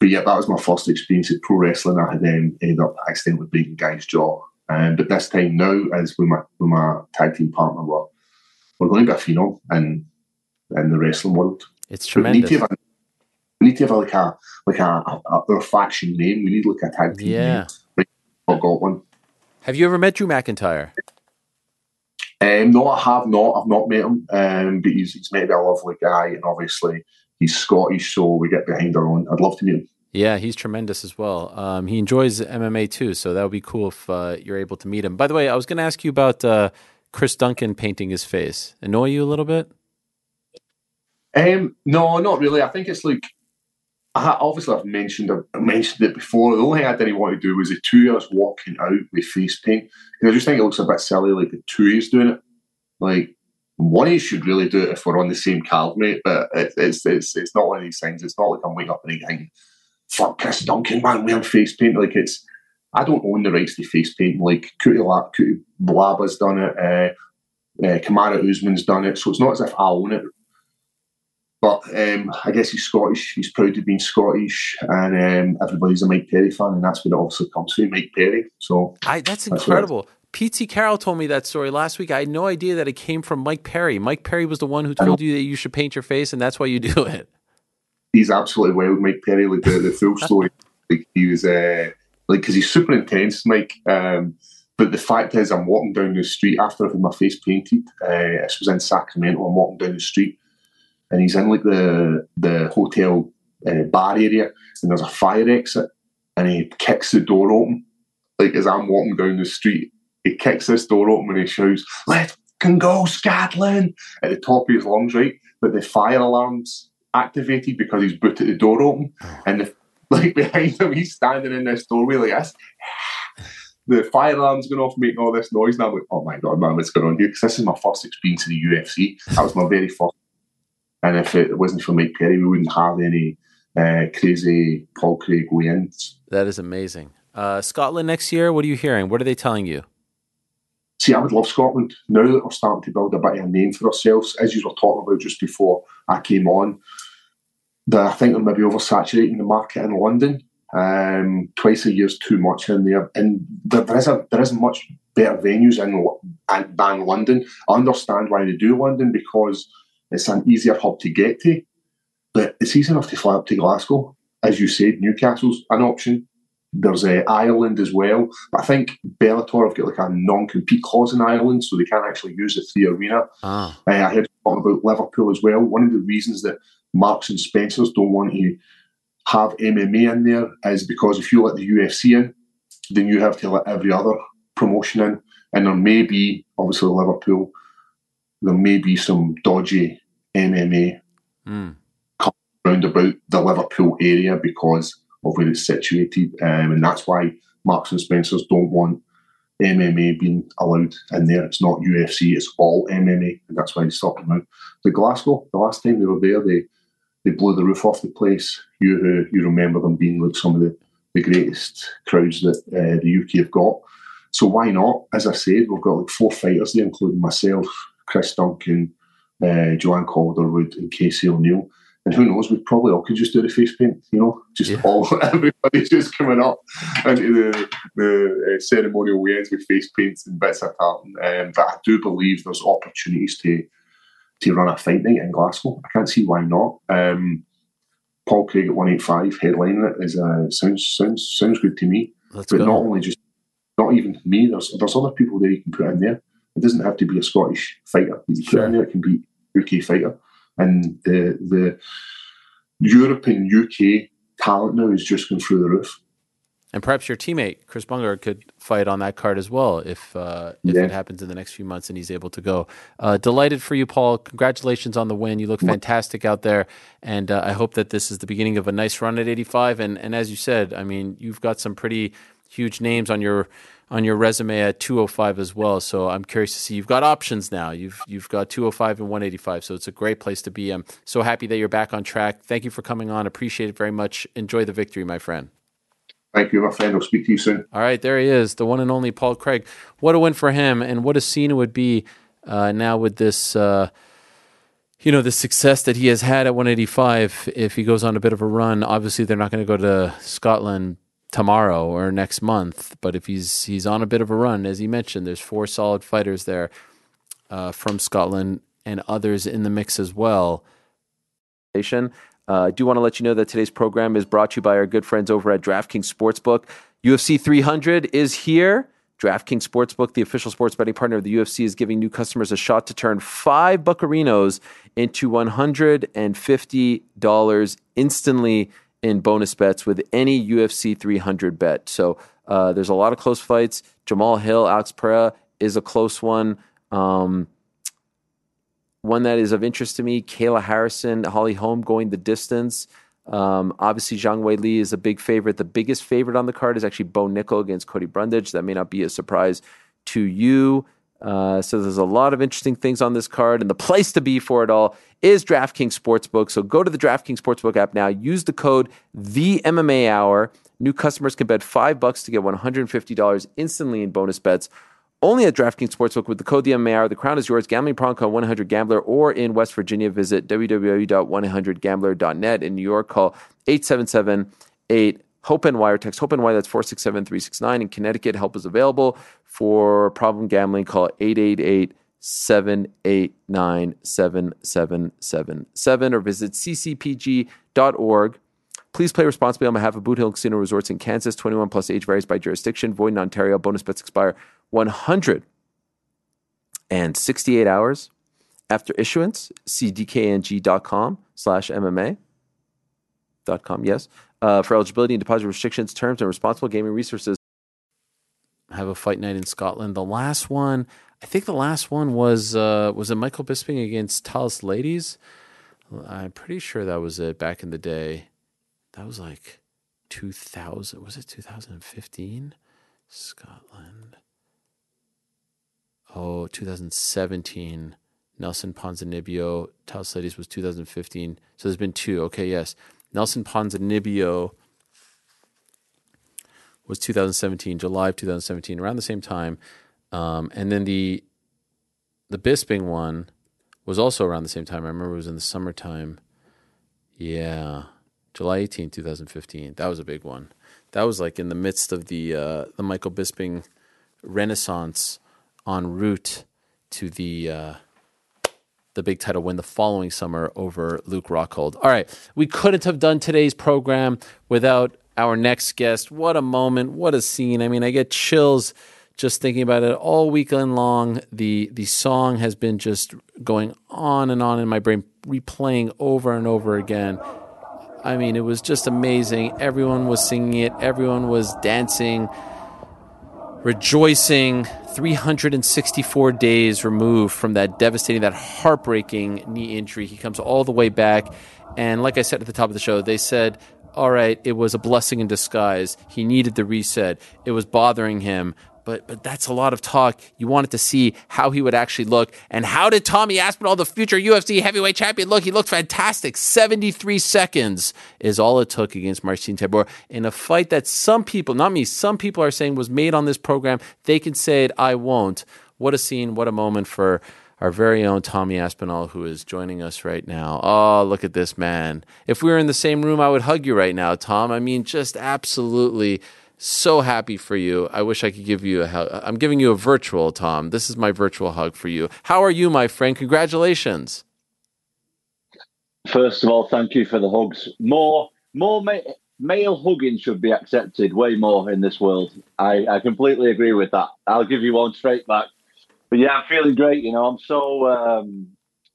But yeah, that was my first experience at pro wrestling. I had then ended up accidentally breaking guy's jaw. Um, but this time now, as with my with my tag team partner, we're, we're going to be a phenom in in the wrestling world. It's tremendous. We need to have, a, need to have like a like a, a, a, faction name. We need like a tag team yeah. name. I've got one. Have you ever met Drew McIntyre? Um, no, I have not. I've not met him, um, but he's, he's maybe a lovely guy, and obviously he's Scottish, so we get behind our own. I'd love to meet him. Yeah, he's tremendous as well. Um, he enjoys MMA too, so that would be cool if uh, you're able to meet him. By the way, I was going to ask you about uh, Chris Duncan painting his face. Annoy you a little bit? Um, no, not really. I think it's like Obviously I've mentioned I've mentioned it before. The only thing I didn't want to do was the two years walking out with face paint because I just think it looks a bit silly. Like the two is doing it. Like one of you should really do it if we're on the same card, mate. But it, it's it's it's not one of these things. It's not like I'm waking up and thinking, "Fuck Chris Duncan, man, wearing face paint." Like it's I don't own the rights to face paint. Like Kuti, La- Kuti Blaba's done it, uh, uh, Kamaru Usman's done it, so it's not as if I own it. But um, I guess he's Scottish. He's proud of being Scottish, and um, everybody's a Mike Perry fan, and that's where it obviously comes from, Mike Perry. So I, that's That's incredible. PT Carroll told me that story last week. I had no idea that it came from Mike Perry. Mike Perry was the one who told you that you should paint your face, and that's why you do it. he's absolutely wild, Mike Perry. Like the, the full story, like he was uh, like because he's super intense, Mike. Um, but the fact is, I'm walking down the street after I've had my face painted. Uh, this was in Sacramento. I'm walking down the street, and he's in like the the hotel uh, bar area, and there's a fire exit, and he kicks the door open. Like as I'm walking down the street, he kicks this door open and he shouts, "Let can go, Scotland!" at the top of his lungs, right? But the fire alarms activated because he's booted the door open, and the, like behind him, he's standing in this doorway like this. The fire alarm's going off, making all this noise, and I'm like, "Oh my god, man, what's going on here?" Because this is my first experience in the UFC. That was my very first, and if it wasn't for Mike Perry, we wouldn't have any uh, crazy Paul Craig wins. That is amazing. Uh, Scotland next year. What are you hearing? What are they telling you? See, I would love Scotland now that we're starting to build a bit of a name for ourselves, as you were talking about just before I came on. That I think they're maybe oversaturating the market in London. Um, twice a year is too much in there, and there, there is a there isn't much better venues in and- than London. I understand why they do London because it's an easier hub to get to, but it's easy enough to fly up to Glasgow. As you said, Newcastle's an option. There's uh, Ireland as well. But I think Bellator have got like a non-compete clause in Ireland, so they can't actually use the three arena. Ah, Uh, I heard about Liverpool as well. One of the reasons that Marks and Spencers don't want to have MMA in there is because if you let the UFC in, then you have to let every other promotion in. And there may be, obviously, Liverpool, there may be some dodgy MMA mm. round about the Liverpool area because of where it's situated. Um, and that's why Marks and Spencers don't want MMA being allowed in there. It's not UFC, it's all MMA. And that's why they stopped them out. The Glasgow, the last time they were there, they they blew the roof off the place. You uh, you remember them being like some of the, the greatest crowds that uh, the UK have got. So why not? As I said, we've got like four fighters there, including myself, Chris Duncan, uh, Joanne Calderwood, and Casey O'Neill. And who knows, we probably all could just do the face paint, you know, just Yeah. all everybody's just coming up into the the uh, ceremonial weigh-ins with face paints and bits of tartan. Um, but I do believe there's opportunities to to run a fight night in Glasgow. I can't see why not. Um, Paul Craig at one eight five headlining it is uh, sounds sounds sounds good to me. Let's But go. not only just not even me. There's there's other people there you can put in there. It doesn't have to be a Scottish fighter that you put Sure. in there. It can be UK fighter, and the the Europe and UK talent now is just going through the roof. And perhaps your teammate Chris Bungard could fight on that card as well if uh, if Yeah. it happens in the next few months and he's able to go. Uh, delighted for you, Paul. Congratulations on the win. You look fantastic out there, and uh, I hope that this is the beginning of a nice run at 85. And and as you said, I mean, you've got some pretty huge names on your on your resume at 205 as well. So I'm curious to see. You've got options now. You've you've got 205 and 185. So it's a great place to be. I'm so happy that you're back on track. Thank you for coming on. Appreciate it very much. Enjoy the victory, my friend. Thank you, my friend. I'll speak to you soon. All right, there he is, the one and only Paul Craig. What a win for him, and what a scene it would be uh, now with this, uh, you know, the success that he has had at 185. If he goes on a bit of a run, obviously they're not going to go to Scotland tomorrow or next month. But if he's he's on a bit of a run, as he mentioned, there's four solid fighters there uh, from Scotland and others in the mix as well. Uh, I do want to let you know that today's program is brought to you by our good friends over at DraftKings Sportsbook. UFC 300 is here. DraftKings Sportsbook, the official sports betting partner of the UFC, is giving new customers a shot to turn five Buccarinos into $150 instantly in bonus bets with any UFC 300 bet. So uh, there's a lot of close fights. Jamal Hill, Alex Pereira is a close one. Um, one that is of interest to me, Kayla Harrison, Holly Holm going the distance. Um, obviously, Zhang Weili is a big favorite. The biggest favorite on the card is actually Bo Nickal against Cody Brundage. That may not be a surprise to you. Uh, so there's a lot of interesting things on this card, and the place to be for it all is DraftKings Sportsbook. So go to the DraftKings Sportsbook app now. Use the code the MMA Hour. New customers can bet five bucks to get $150 instantly in bonus bets. Only at DraftKings Sportsbook with the code the MMA Hour. The crown is yours. Gambling problem call 100 Gambler or in West Virginia visit www.100gambler.net. In New York, call 877 8 Hope and Wire text Hope and Wire. That's 467 369. In Connecticut, help is available for problem gambling. Call 888 789 7777 or visit ccpg.org. Please play responsibly on behalf of Boot Hill Casino Resorts in Kansas. 21 plus age varies by jurisdiction. Void in Ontario. Bonus bets expire 168 hours after issuance. See dkng.com slash MMA. Yes. Uh, for eligibility and deposit restrictions, terms, and responsible gaming resources. Have a fight night in Scotland. The last one, I think the last one was uh, was it Michael Bisping against Thales Leites? I'm pretty sure that was it back in the day. That was like 2000. Was it 2015? Scotland. Oh, 2017. Nelson Ponzinibbio. Thales Leites was 2015. So there's been two. Okay, yes. Nelson Ponzinibbio was 2017, July of 2017, around the same time. Um, and then the the Bisping one was also around the same time. I remember it was in the summertime. Yeah, July 18, 2015. That was a big one. That was like in the midst of the uh, the Michael Bisping renaissance en route to the uh, the big title win the following summer over Luke Rockhold. All right, we couldn't have done today's program without our next guest. What a moment! What a scene! I mean, I get chills just thinking about it all weekend long. The the song has been just going on and on in my brain, replaying over and over again. I mean, it was just amazing. Everyone was singing it. Everyone was dancing, rejoicing. 364 days removed from that devastating, that heartbreaking knee injury. He comes all the way back. And like I said at the top of the show, they said, all right, it was a blessing in disguise. He needed the reset. It was bothering him. But, but that's a lot of talk. You wanted to see how he would actually look. And how did Tommy Aspinall, the future UFC heavyweight champion, look? He looked fantastic. 73 seconds is all it took against Marcin Tybura in a fight that some people, not me, some people are saying was made on this program. They can say it, I won't. What a scene, what a moment for our very own Tommy Aspinall, who is joining us right now. Oh, look at this man. If we were in the same room, I would hug you right now, Tom. I mean, just absolutely so happy for you. I wish I could give you a hug. I'm giving you a virtual, Tom. This is my virtual hug for you. How are you, my friend? Congratulations. First of all, thank you for the hugs. More, more ma- male hugging should be accepted way more in this world. I, I completely agree with that. I'll give you one straight back. But yeah, I'm feeling great. You know, I'm so um,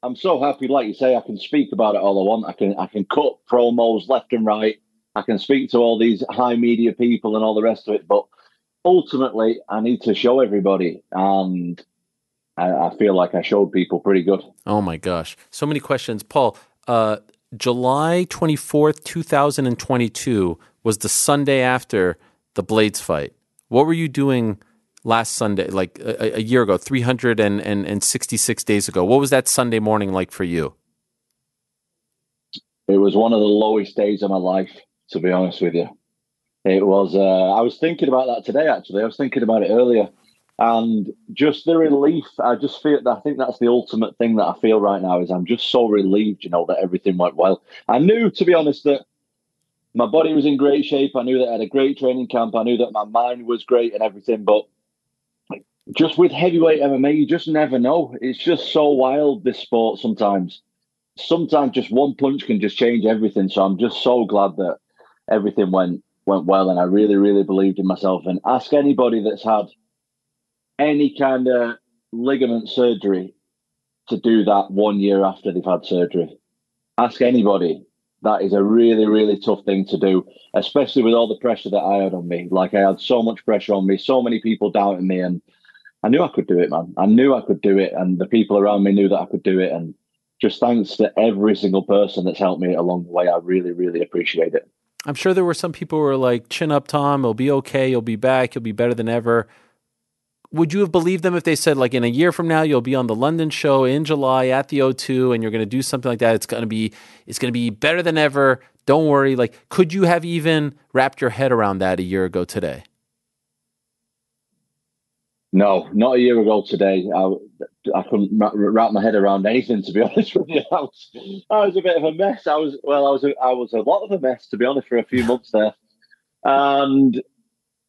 I'm so happy. Like you say, I can speak about it all I want. I can I can cut promos left and right. I can speak to all these high media people and all the rest of it. But ultimately, I need to show everybody, and I, I feel like I showed people pretty good. Oh my gosh, so many questions, Paul. Uh, July twenty fourth, two thousand and twenty two was the Sunday after the Blaydes fight. What were you doing? last Sunday, like a, a year ago, 366 days ago. What was that Sunday morning like for you? It was one of the lowest days of my life, to be honest with you. It was, uh, I was thinking about that today, actually. I was thinking about it earlier. And just the relief, I just feel I think that's the ultimate thing that I feel right now is I'm just so relieved, you know, that everything went well. I knew, to be honest, that my body was in great shape. I knew that I had a great training camp. I knew that my mind was great and everything. But just with heavyweight MMA, you just never know. It's just so wild, this sport sometimes. Sometimes just one punch can just change everything. So I'm just so glad that everything went went well and I really, really believed in myself. And ask anybody that's had any kind of ligament surgery to do that one year after they've had surgery. Ask anybody. That is a really, really tough thing to do, especially with all the pressure that I had on me. Like I had so much pressure on me, so many people doubting me and I knew I could do it, man. I knew I could do it, and the people around me knew that I could do it. And just thanks to every single person that's helped me along the way, I really, really appreciate it. I'm sure there were some people who were like, "Chin up, Tom. It'll be okay. You'll be back. You'll be better than ever." would you have believed them if they said like in a year from now you'll be on the London show in July at the O2 and you're going to do something like that? It's going to be it's going to be better than ever. Don't worry. Like, could you have even wrapped your head around that a year ago today? No, not a year ago today. I, I couldn't wrap my head around anything. To be honest with you, I was, I was a bit of a mess. I was well, I was a, I was a lot of a mess to be honest for a few months there, and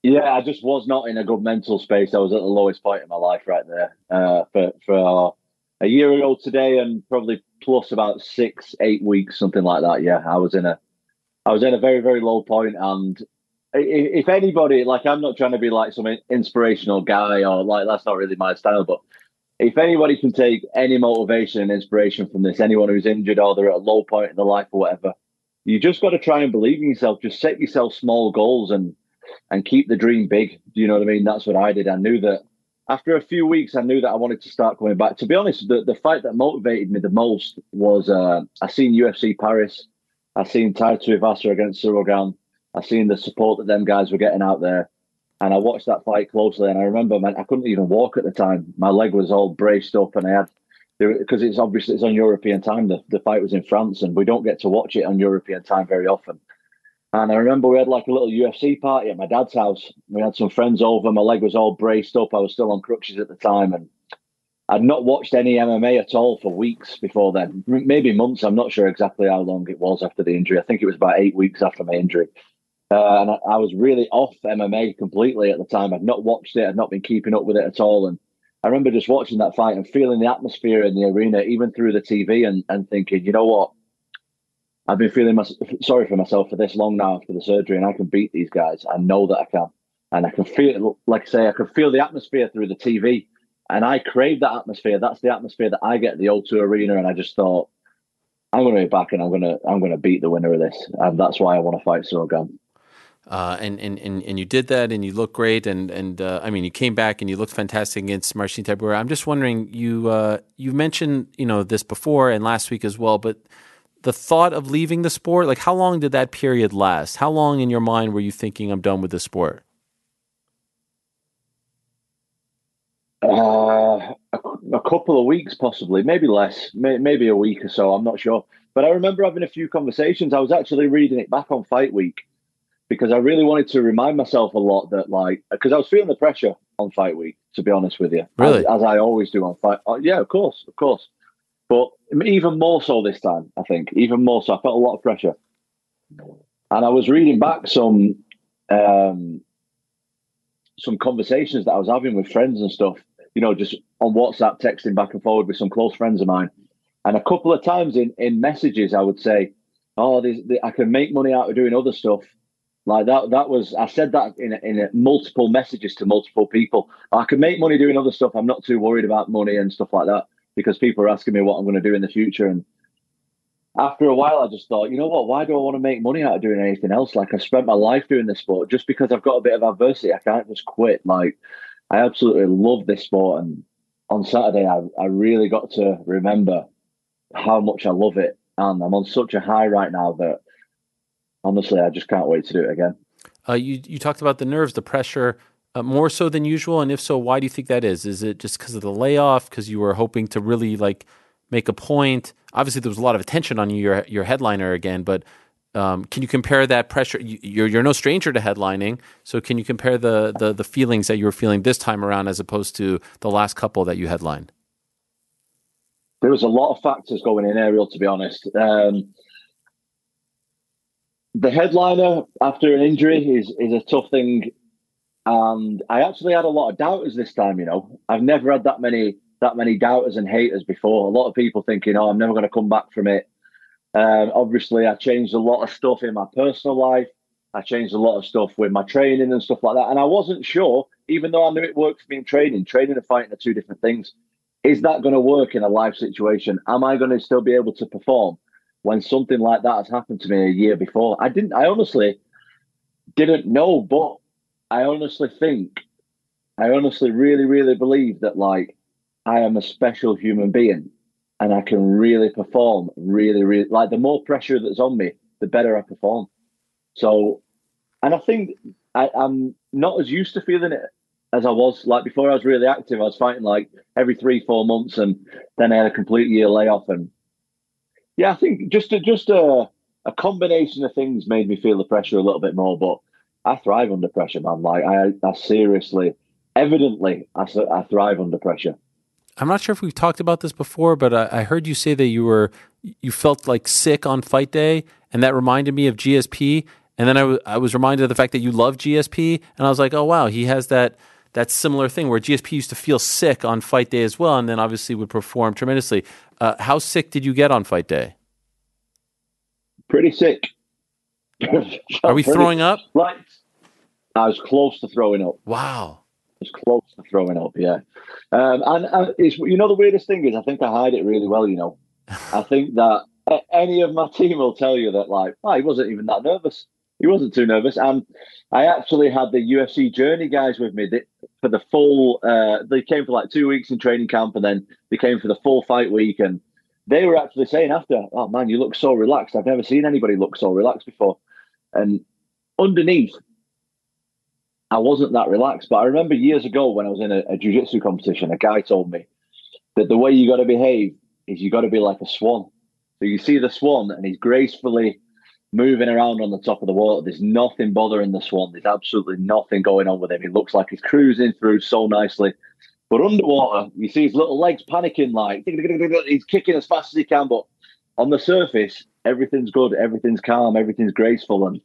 yeah, I just was not in a good mental space. I was at the lowest point in my life right there uh, for for a year ago today, and probably plus about six, eight weeks, something like that. Yeah, I was in a I was in a very very low point, and if anybody, like, I'm not trying to be like some inspirational guy or like that's not really my style, but if anybody can take any motivation and inspiration from this, anyone who's injured or they're at a low point in their life or whatever, you just got to try and believe in yourself. Just set yourself small goals and and keep the dream big. Do you know what I mean? That's what I did. I knew that after a few weeks, I knew that I wanted to start coming back. To be honest, the, the fight that motivated me the most was uh, I seen UFC Paris. I seen Tai Tuivasa against Cyril Gane. I seen the support that them guys were getting out there, and I watched that fight closely. And I remember, man, I couldn't even walk at the time. My leg was all braced up, and I had because it's obviously it's on European time. The the fight was in France, and we don't get to watch it on European time very often. And I remember we had like a little UFC party at my dad's house. We had some friends over. My leg was all braced up. I was still on crutches at the time, and I'd not watched any MMA at all for weeks before then, maybe months. I'm not sure exactly how long it was after the injury. I think it was about eight weeks after my injury. Uh, and I, I, was really off MMA completely at the time. I'd not watched it. I'd not been keeping up with it at all. And I remember just watching that fight and feeling the atmosphere in the arena, even through the TV, and, and thinking, you know what? I've been feeling my, sorry for myself for this long now after the surgery, and I can beat these guys. I know that I can. And I can feel, like I say, I can feel the atmosphere through the TV. And I crave that atmosphere. That's the atmosphere that I get at the O2 Arena. And I just thought, I'm going to be back and I'm going to I'm going to beat the winner of this. And that's why I want to fight Gane. Uh, and, and, and, and you did that and you looked great and, and uh, I mean you came back and you looked fantastic against Marcin Tybura. I'm just wondering you uh, you mentioned you know this before and last week as well, but the thought of leaving the sport like how long did that period last? How long in your mind were you thinking I'm done with the sport? Uh, a, a, couple of weeks, possibly, maybe less, may, maybe a week or so. I'm not sure, but I remember having a few conversations. I was actually reading it back on Fight Week because I really wanted to remind myself a lot that, like, because I was feeling the pressure on fight week, to be honest with you. Really? As, as I always do on fight. Uh, yeah, of course, of course. But even more so this time, I think, even more so. I felt a lot of pressure. And I was reading back some um, some conversations that I was having with friends and stuff, you know, just on WhatsApp, texting back and forward with some close friends of mine. And a couple of times in, in messages, I would say, Oh, I can make money out of doing other stuff like that, that was I said that in in multiple messages to multiple people. I can make money doing other stuff. I'm not too worried about money and stuff like that because people are asking me what I'm going to do in the future. And after a while, I just thought, you know what? Why do I want to make money out of doing anything else? Like I've spent my life doing this sport. Just because I've got a bit of adversity, I can't just quit. Like I absolutely love this sport. And on Saturday, I I really got to remember how much I love it. And I'm on such a high right now that honestly, I just can't wait to do it again. Uh, you you talked about the nerves, the pressure, uh, more so than usual, and if so, why do you think that is? Is it just because of the layoff? Because you were hoping to really like make a point? Obviously, there was a lot of attention on you, your your headliner again, but um, can you compare that pressure? You're you're no stranger to headlining, so can you compare the the the feelings that you were feeling this time around as opposed to the last couple that you headlined? There was a lot of factors going in, Ariel. To be honest. Um, the headliner after an injury is is a tough thing, and I actually had a lot of doubters this time. You know, I've never had that many that many doubters and haters before. A lot of people thinking, "Oh, I'm never going to come back from it." Um, obviously, I changed a lot of stuff in my personal life. I changed a lot of stuff with my training and stuff like that. And I wasn't sure, even though I knew it worked for me in training. Training and fighting are two different things. Is that going to work in a live situation? Am I going to still be able to perform? When something like that has happened to me a year before. I didn't, I honestly didn't know, but I honestly think, I honestly really, really believe that like I am a special human being and I can really perform really, really like the more pressure that's on me, the better I perform. So, and I think I, I'm not as used to feeling it as I was. Like before, I was really active. I was fighting like every three, four months, and then I had a complete year layoff. And yeah, I think just a, just a a combination of things made me feel the pressure a little bit more. But I thrive under pressure, man. Like I, I seriously, evidently, I, I thrive under pressure. I'm not sure if we've talked about this before, but I, I heard you say that you were you felt like sick on fight day, and that reminded me of GSP. And then I, w- I was reminded of the fact that you love GSP, and I was like, oh wow, he has that that similar thing where GSP used to feel sick on fight day as well, and then obviously would perform tremendously. Uh, how sick did you get on fight day? Pretty sick. Are we throwing up? Like I was close to throwing up. Wow. was close to throwing up, yeah. Um, and uh, it's you know the weirdest thing is I think I hide it really well. You know, I think that any of my team will tell you that like, oh, he wasn't even that nervous. He wasn't too nervous, and I actually had the UFC Journey guys with me that, for the full. Uh, they came for like two weeks in training camp, and then they came for the full fight week, and they were actually saying after, "Oh man, you look so relaxed. I've never seen anybody look so relaxed before." And underneath, I wasn't that relaxed. But I remember years ago when I was in a, a jiu-jitsu competition, a guy told me that the way you got to behave is you got to be like a swan. So you see the swan and he's gracefully moving around on the top of the water. There's nothing bothering the swan. There's absolutely nothing going on with him. He looks like he's cruising through so nicely. But underwater, you see his little legs panicking like he's kicking as fast as he can. But on the surface, everything's good, everything's calm, everything's graceful. And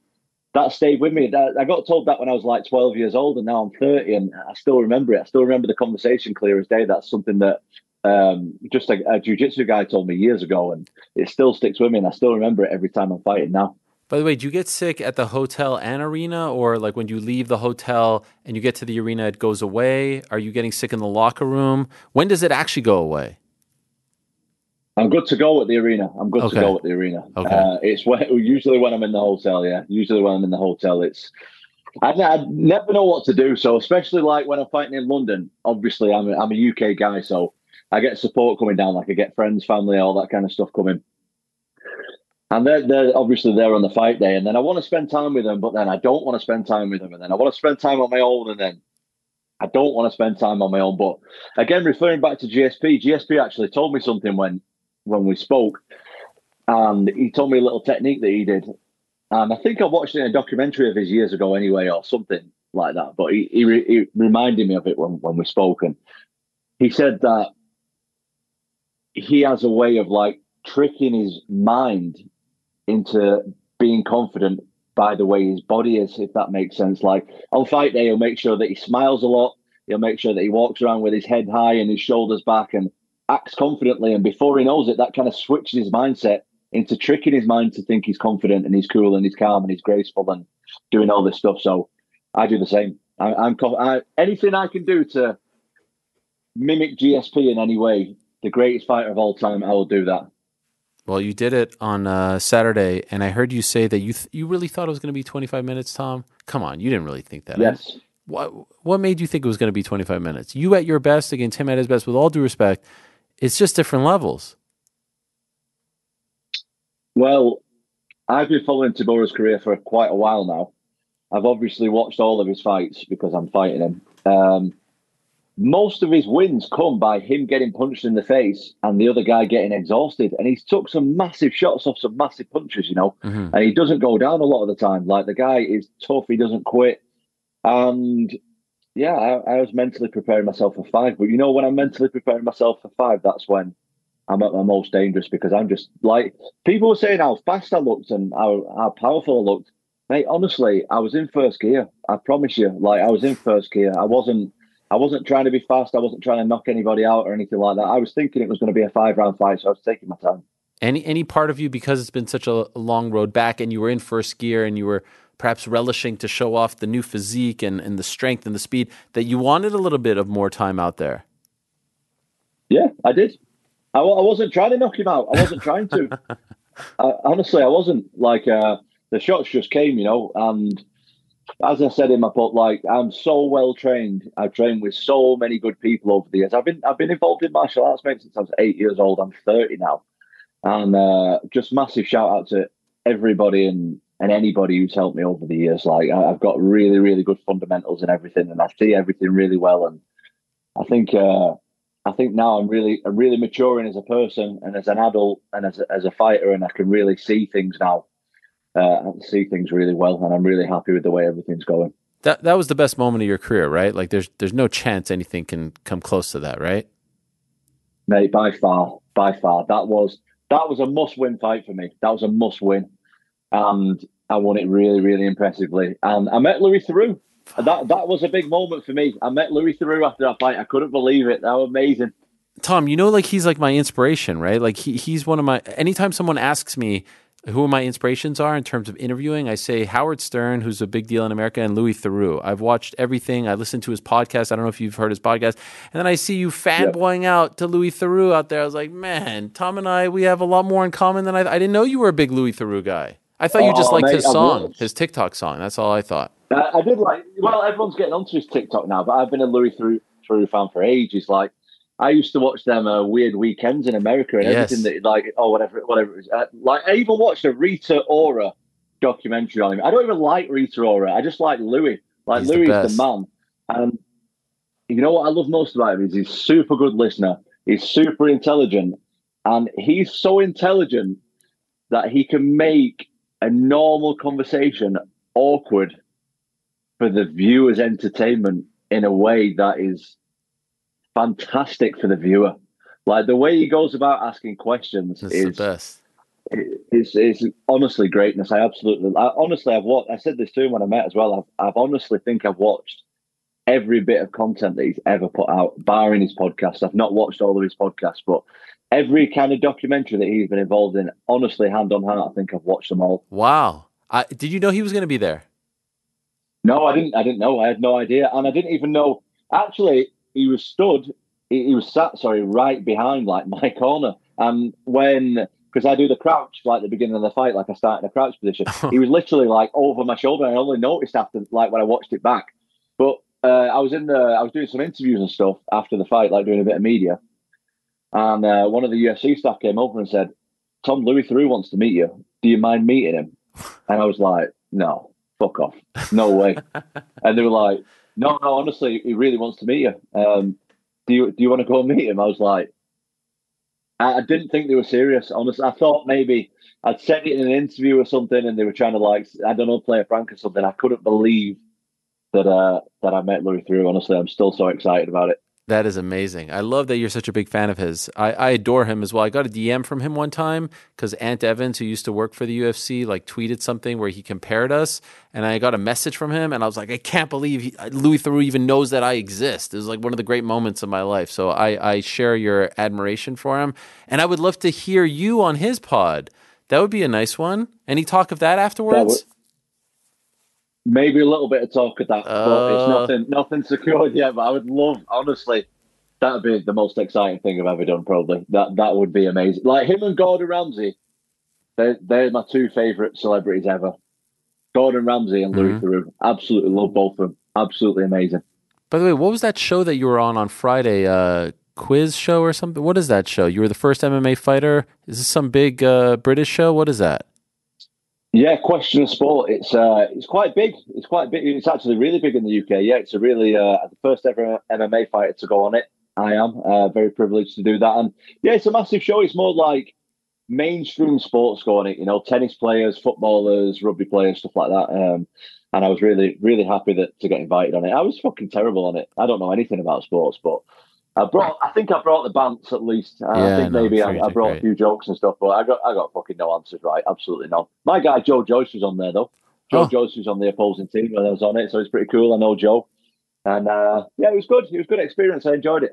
that stayed with me. I got told that when I was like 12 years old, and now I'm 30, and I still remember it. I still remember the conversation clear as day. That's something that um, just a, a jiu-jitsu guy told me years ago, and it still sticks with me, and I still remember it every time I'm fighting now. By the way, do you get sick at the hotel and arena, or like when you leave the hotel and you get to the arena, it goes away? Are you getting sick in the locker room? When does it actually go away? I'm good to go at the arena. I'm good Okay. to go at the arena. Okay. Uh, it's when, usually when I'm in the hotel. Yeah, usually when I'm in the hotel, it's I, I never know what to do. So especially like when I'm fighting in London. Obviously, I'm a, I'm a UK guy, so I get support coming down. Like I get friends, family, all that kind of stuff coming. And they're, they're obviously there on the fight day, and then I want to spend time with them, but then I don't want to spend time with them, and then I want to spend time on my own, and then I don't want to spend time on my own. But again, referring back to GSP, GSP actually told me something when when we spoke, and he told me a little technique that he did, and I think I watched it in a documentary of his years ago, anyway, or something like that. But he he, re- he reminded me of it when when we spoke, and he said that he has a way of like tricking his mind into being confident by the way his body is, if that makes sense. Like on fight day, he'll make sure that he smiles a lot. He'll make sure that he walks around with his head high and his shoulders back and acts confidently. And before he knows it, that kind of switches his mindset into tricking his mind to think he's confident and he's cool and he's calm and he's graceful and doing all this stuff. So I do the same. I, I'm I, anything I can do to mimic GSP in any way, the greatest fighter of all time, I will do that. Well, you did it on uh, Saturday, and I heard you say that you th- you really thought it was going to be 25 minutes, Tom. Come on, you didn't really think that. Yes. What what made you think it was going to be 25 minutes? You at your best against him at his best. With all due respect, it's just different levels. Well, I've been following Tybura's career for quite a while now. I've obviously watched all of his fights because I'm fighting him. Um, most of his wins come by him getting punched in the face and the other guy getting exhausted. And he's took some massive shots off some massive punches, you know, Mhm. and he doesn't go down a lot of the time. Like the guy is tough, he doesn't quit. And yeah, I, I was mentally preparing myself for five. But you know, when I'm mentally preparing myself for five, that's when I'm at my most dangerous because I'm just like people were saying how fast I looked and how, how powerful I looked. Mate, honestly, I was in first gear. I promise you. Like I was in first gear. I wasn't I wasn't trying to be fast. I wasn't trying to knock anybody out or anything like that. I was thinking it was going to be a five round fight, so I was taking my time. Any any part of you because it's been such a long road back, and you were in first gear, and you were perhaps relishing to show off the new physique and, and the strength and the speed that you wanted a little bit of more time out there. Yeah, I did. I, I wasn't trying to knock him out. I wasn't trying to. I, honestly, I wasn't. Like uh, the shots just came, you know. And as I said in my book, like I'm so well trained. I've trained with so many good people over the years. I've been I've been involved in martial arts since I was eight years old. I'm 30 now, and uh, just massive shout out to everybody and and anybody who's helped me over the years. Like I, I've got really, really good fundamentals and everything, and I see everything really well. And I think uh, I think now I'm really I'm really maturing as a person and as an adult and as a, as a fighter, and I can really see things now. Uh, I see things really well, and I'm really happy with the way everything's going. That that was the best moment of your career, right? Like there's there's no chance anything can come close to that, right? Mate, by far, by far, that was that was a must-win fight for me. That was a must-win, and I won it really, really impressively. And I met Louis Theroux. That that was a big moment for me. I met Louis Theroux after that fight. I couldn't believe it. That was amazing. Tom, you know, like he's like my inspiration, right? Like he he's one of my. Anytime someone asks me who my inspirations are in terms of interviewing, I say Howard Stern, who's a big deal in America, and Louis Theroux. I've watched everything. I listened to his podcast. I don't know if you've heard his podcast. And then I see you fanboying out to Louis Theroux out there. I was like, man, Tom and I, we have a lot more in common than I. I didn't know you were a big Louis Theroux guy. I thought you just Oh, liked mate, his song, his TikTok song. That's all I thought. I, I did like. Well, everyone's getting onto his TikTok now, but I've been a Louis Theroux, Theroux fan for ages. Like, I used to watch them uh, weird weekends in America and Yes. everything that, like, oh, whatever, whatever. It was. Uh, like, I even watched a Rita Ora documentary on him. I don't even like Rita Ora. I just like Louis. Like, He's the Louis is the man. And you know what I love most about him is he's super good listener. He's super intelligent, and he's so intelligent that he can make a normal conversation awkward for the viewer's entertainment in a way that is fantastic for the viewer. Like the way he goes about asking questions It's is the best. is is honestly greatness. I absolutely, I, honestly, I've watched. I said this to him when I met as well. I've, I've honestly think I've watched every bit of content that he's ever put out, barring his podcast. I've not watched all of his podcasts, but every kind of documentary that he's been involved in, honestly, hand on heart, I think I've watched them all. Wow. I, did you know he was going to be there? No, I didn't. I didn't know. I had no idea, and I didn't even know. Actually, he was stood. He, was sat, sorry, right behind like my corner. And when, because I do the crouch like the beginning of the fight, like I start in a crouch position, he was literally like over my shoulder. I only noticed after, like when I watched it back. But uh, I was in the, I was doing some interviews and stuff after the fight, like doing a bit of media. And uh, one of the UFC staff came over and said, "Tom Louis Theroux wants to meet you. Do you mind meeting him?" And I was like, "No, fuck off, no way." and they were like, "No, no, honestly, he really wants to meet you. Um, do you do you want to go and meet him?" I was like, I, I didn't think they were serious. Honestly, I thought maybe I'd said it in an interview or something, and they were trying to like, I don't know, play a prank or something. I couldn't believe that uh, that I met Louis Theroux. Honestly, I'm still so excited about it. That is amazing. I love that you're such a big fan of his. I, I adore him as well. I got a DM from him one time because Ant Evans, who used to work for the UFC, like tweeted something where he compared us, and I got a message from him, and I was like, I can't believe he, Louis Theroux even knows that I exist. It was like one of the great moments of my life. So I, I share your admiration for him, and I would love to hear you on his pod. That would be a nice one. Any talk of that afterwards? Maybe a little bit of talk of that, but Uh. it's nothing nothing secured yet. But I would love, honestly, that would be the most exciting thing I've ever done. Probably that that would be amazing. Like him and Gordon Ramsay, they're they're my two favorite celebrities ever. Gordon Ramsay and Louis Mhm. Theroux. Absolutely love both of them. Absolutely amazing. By the way, what was that show that you were on on Friday? Uh, quiz show or something? What is that show? You were the first MMA fighter. Is this some big uh, British show? What is that? Yeah, question of sport. It's uh, it's quite big. It's quite big. It's actually really big in the UK. Yeah, it's a really uh, the first ever MMA fighter to go on it. I am uh, very privileged to do that, and yeah, it's a massive show. It's more like mainstream sports go on it. You know, tennis players, footballers, rugby players, stuff like that. Um, and I was really, really happy that to get invited on it. I was fucking terrible on it. I don't know anything about sports, but I brought. I think I brought the bants at least. Uh, Yeah, I think no, maybe I, I brought a few jokes and stuff, but I got I got fucking no answers right. Absolutely none. My guy Joe Joyce was on there though. Joe Oh. Joyce was on the opposing team when I was on it, so it's pretty cool. I know Joe, and uh, yeah, it was good. It was a good experience. I enjoyed it.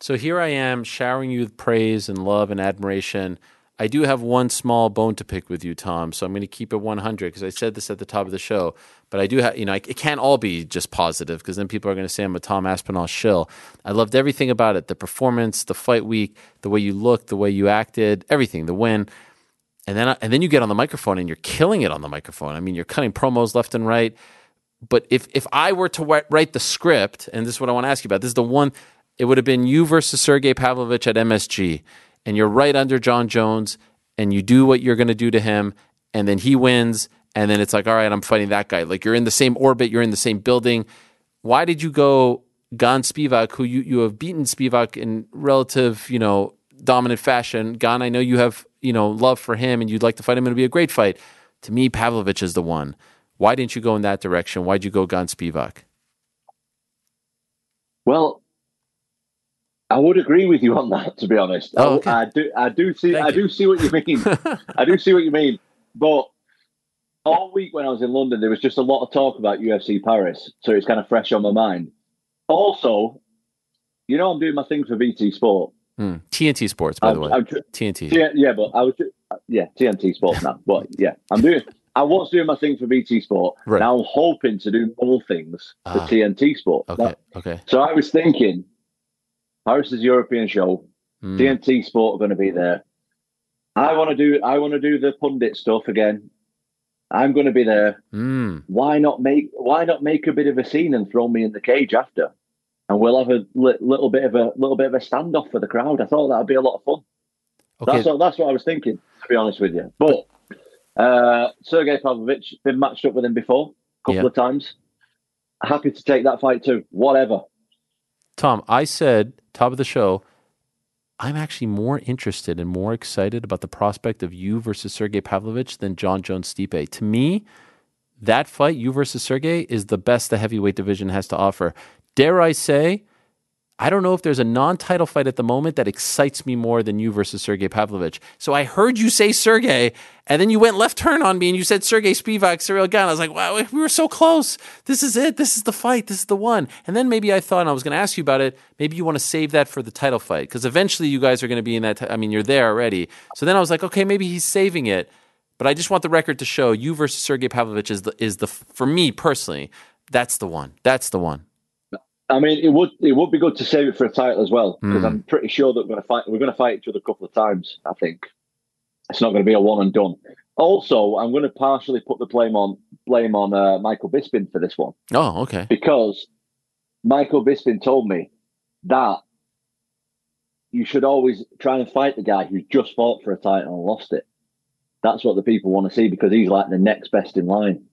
So here I am showering you with praise and love and admiration. I do have one small bone to pick with you, Tom. So I'm going to keep it 100 because I said this at the top of the show. But I do have, you know, it can't all be just positive because then people are going to say I'm a Tom Aspinall shill. I loved everything about it the performance, the fight week, the way you looked, the way you acted, everything, the win. And then, and then you get on the microphone and you're killing it on the microphone. I mean, you're cutting promos left and right. But if if I were to write the script, and this is what I want to ask you about, this is the one. It would have been you versus Sergey Pavlovich at MSG, and you're right under Jon Jones, and you do what you're going to do to him, and then he wins, and then it's like, all right, I'm fighting that guy. Like you're in the same orbit, you're in the same building. Why did you go Gane Spivak, who you, you have beaten Spivak in relative, you know, dominant fashion? Gane, I know you have, you know, love for him and you'd like to fight him. It'll be a great fight. To me, Pavlovich is the one. Why didn't you go in that direction? Why'd you go Gane Spivak? Well, I would agree with you on that. To be honest, Oh, I- okay. I, do. I do see. Thank I you. do see what you mean. I do see what you mean. But all week when I was in London, there was just a lot of talk about UFC Paris, so it's kind of fresh on my mind. Also, you know, I'm doing my thing for BT Sport. Hmm. TNT Sports, by the I'm- way. I'm TNT. yeah, yeah, but I was yeah TNT Sports now. But yeah, I'm doing. I was doing my thing for BT Sport. Right. Now I'm hoping to do more things for Ah. TNT Sport. Okay. Okay. So I was thinking, Paris's European show, Hmm. TNT Sport are going to be there. I want to do. I want to do the pundit stuff again. I'm going to be there. Hmm. Why not make? Why not make a bit of a scene and throw me in the cage after? And we'll have a li- little bit of a little bit of a standoff for the crowd. I thought that'd be a lot of fun. Okay. That's what that's what I was thinking. To be honest with you, but uh, Sergey Pavlovich been matched up with him before a couple Yeah. of times. Happy to take that fight too. Whatever. Tom, I said top of the show, I'm actually more interested and more excited about the prospect of you versus Sergey Pavlovich than Jon Jones Stipe. To me, that fight, you versus Sergey, is the best the heavyweight division has to offer. Dare I say, I don't know if there's a non-title fight at the moment that excites me more than you versus Sergey Pavlovich. So I heard you say Sergey, and then you went left turn on me and you said Sergey Spivak, Cyril Gane. I was like, wow, we were so close. This is it. This is the fight. This is the one. And then maybe I thought, and I was going to ask you about it, maybe you want to save that for the title fight because eventually you guys are going to be in that. T- I mean, you're there already. So then I was like, okay, maybe he's saving it. But I just want the record to show you versus Sergey Pavlovich is the is the for me personally. That's the one. That's the one. I mean, it would it would be good to save it for a title as well because Mm. I'm pretty sure that we're going to fight. We're going to fight each other a couple of times. I think it's not going to be a one and done. Also, I'm going to partially put the blame on blame on uh, Michael Bisping for this one Oh, okay. because Michael Bisping told me that you should always try and fight the guy who's just fought for a title and lost it. That's what the people want to see because he's like the next best in line.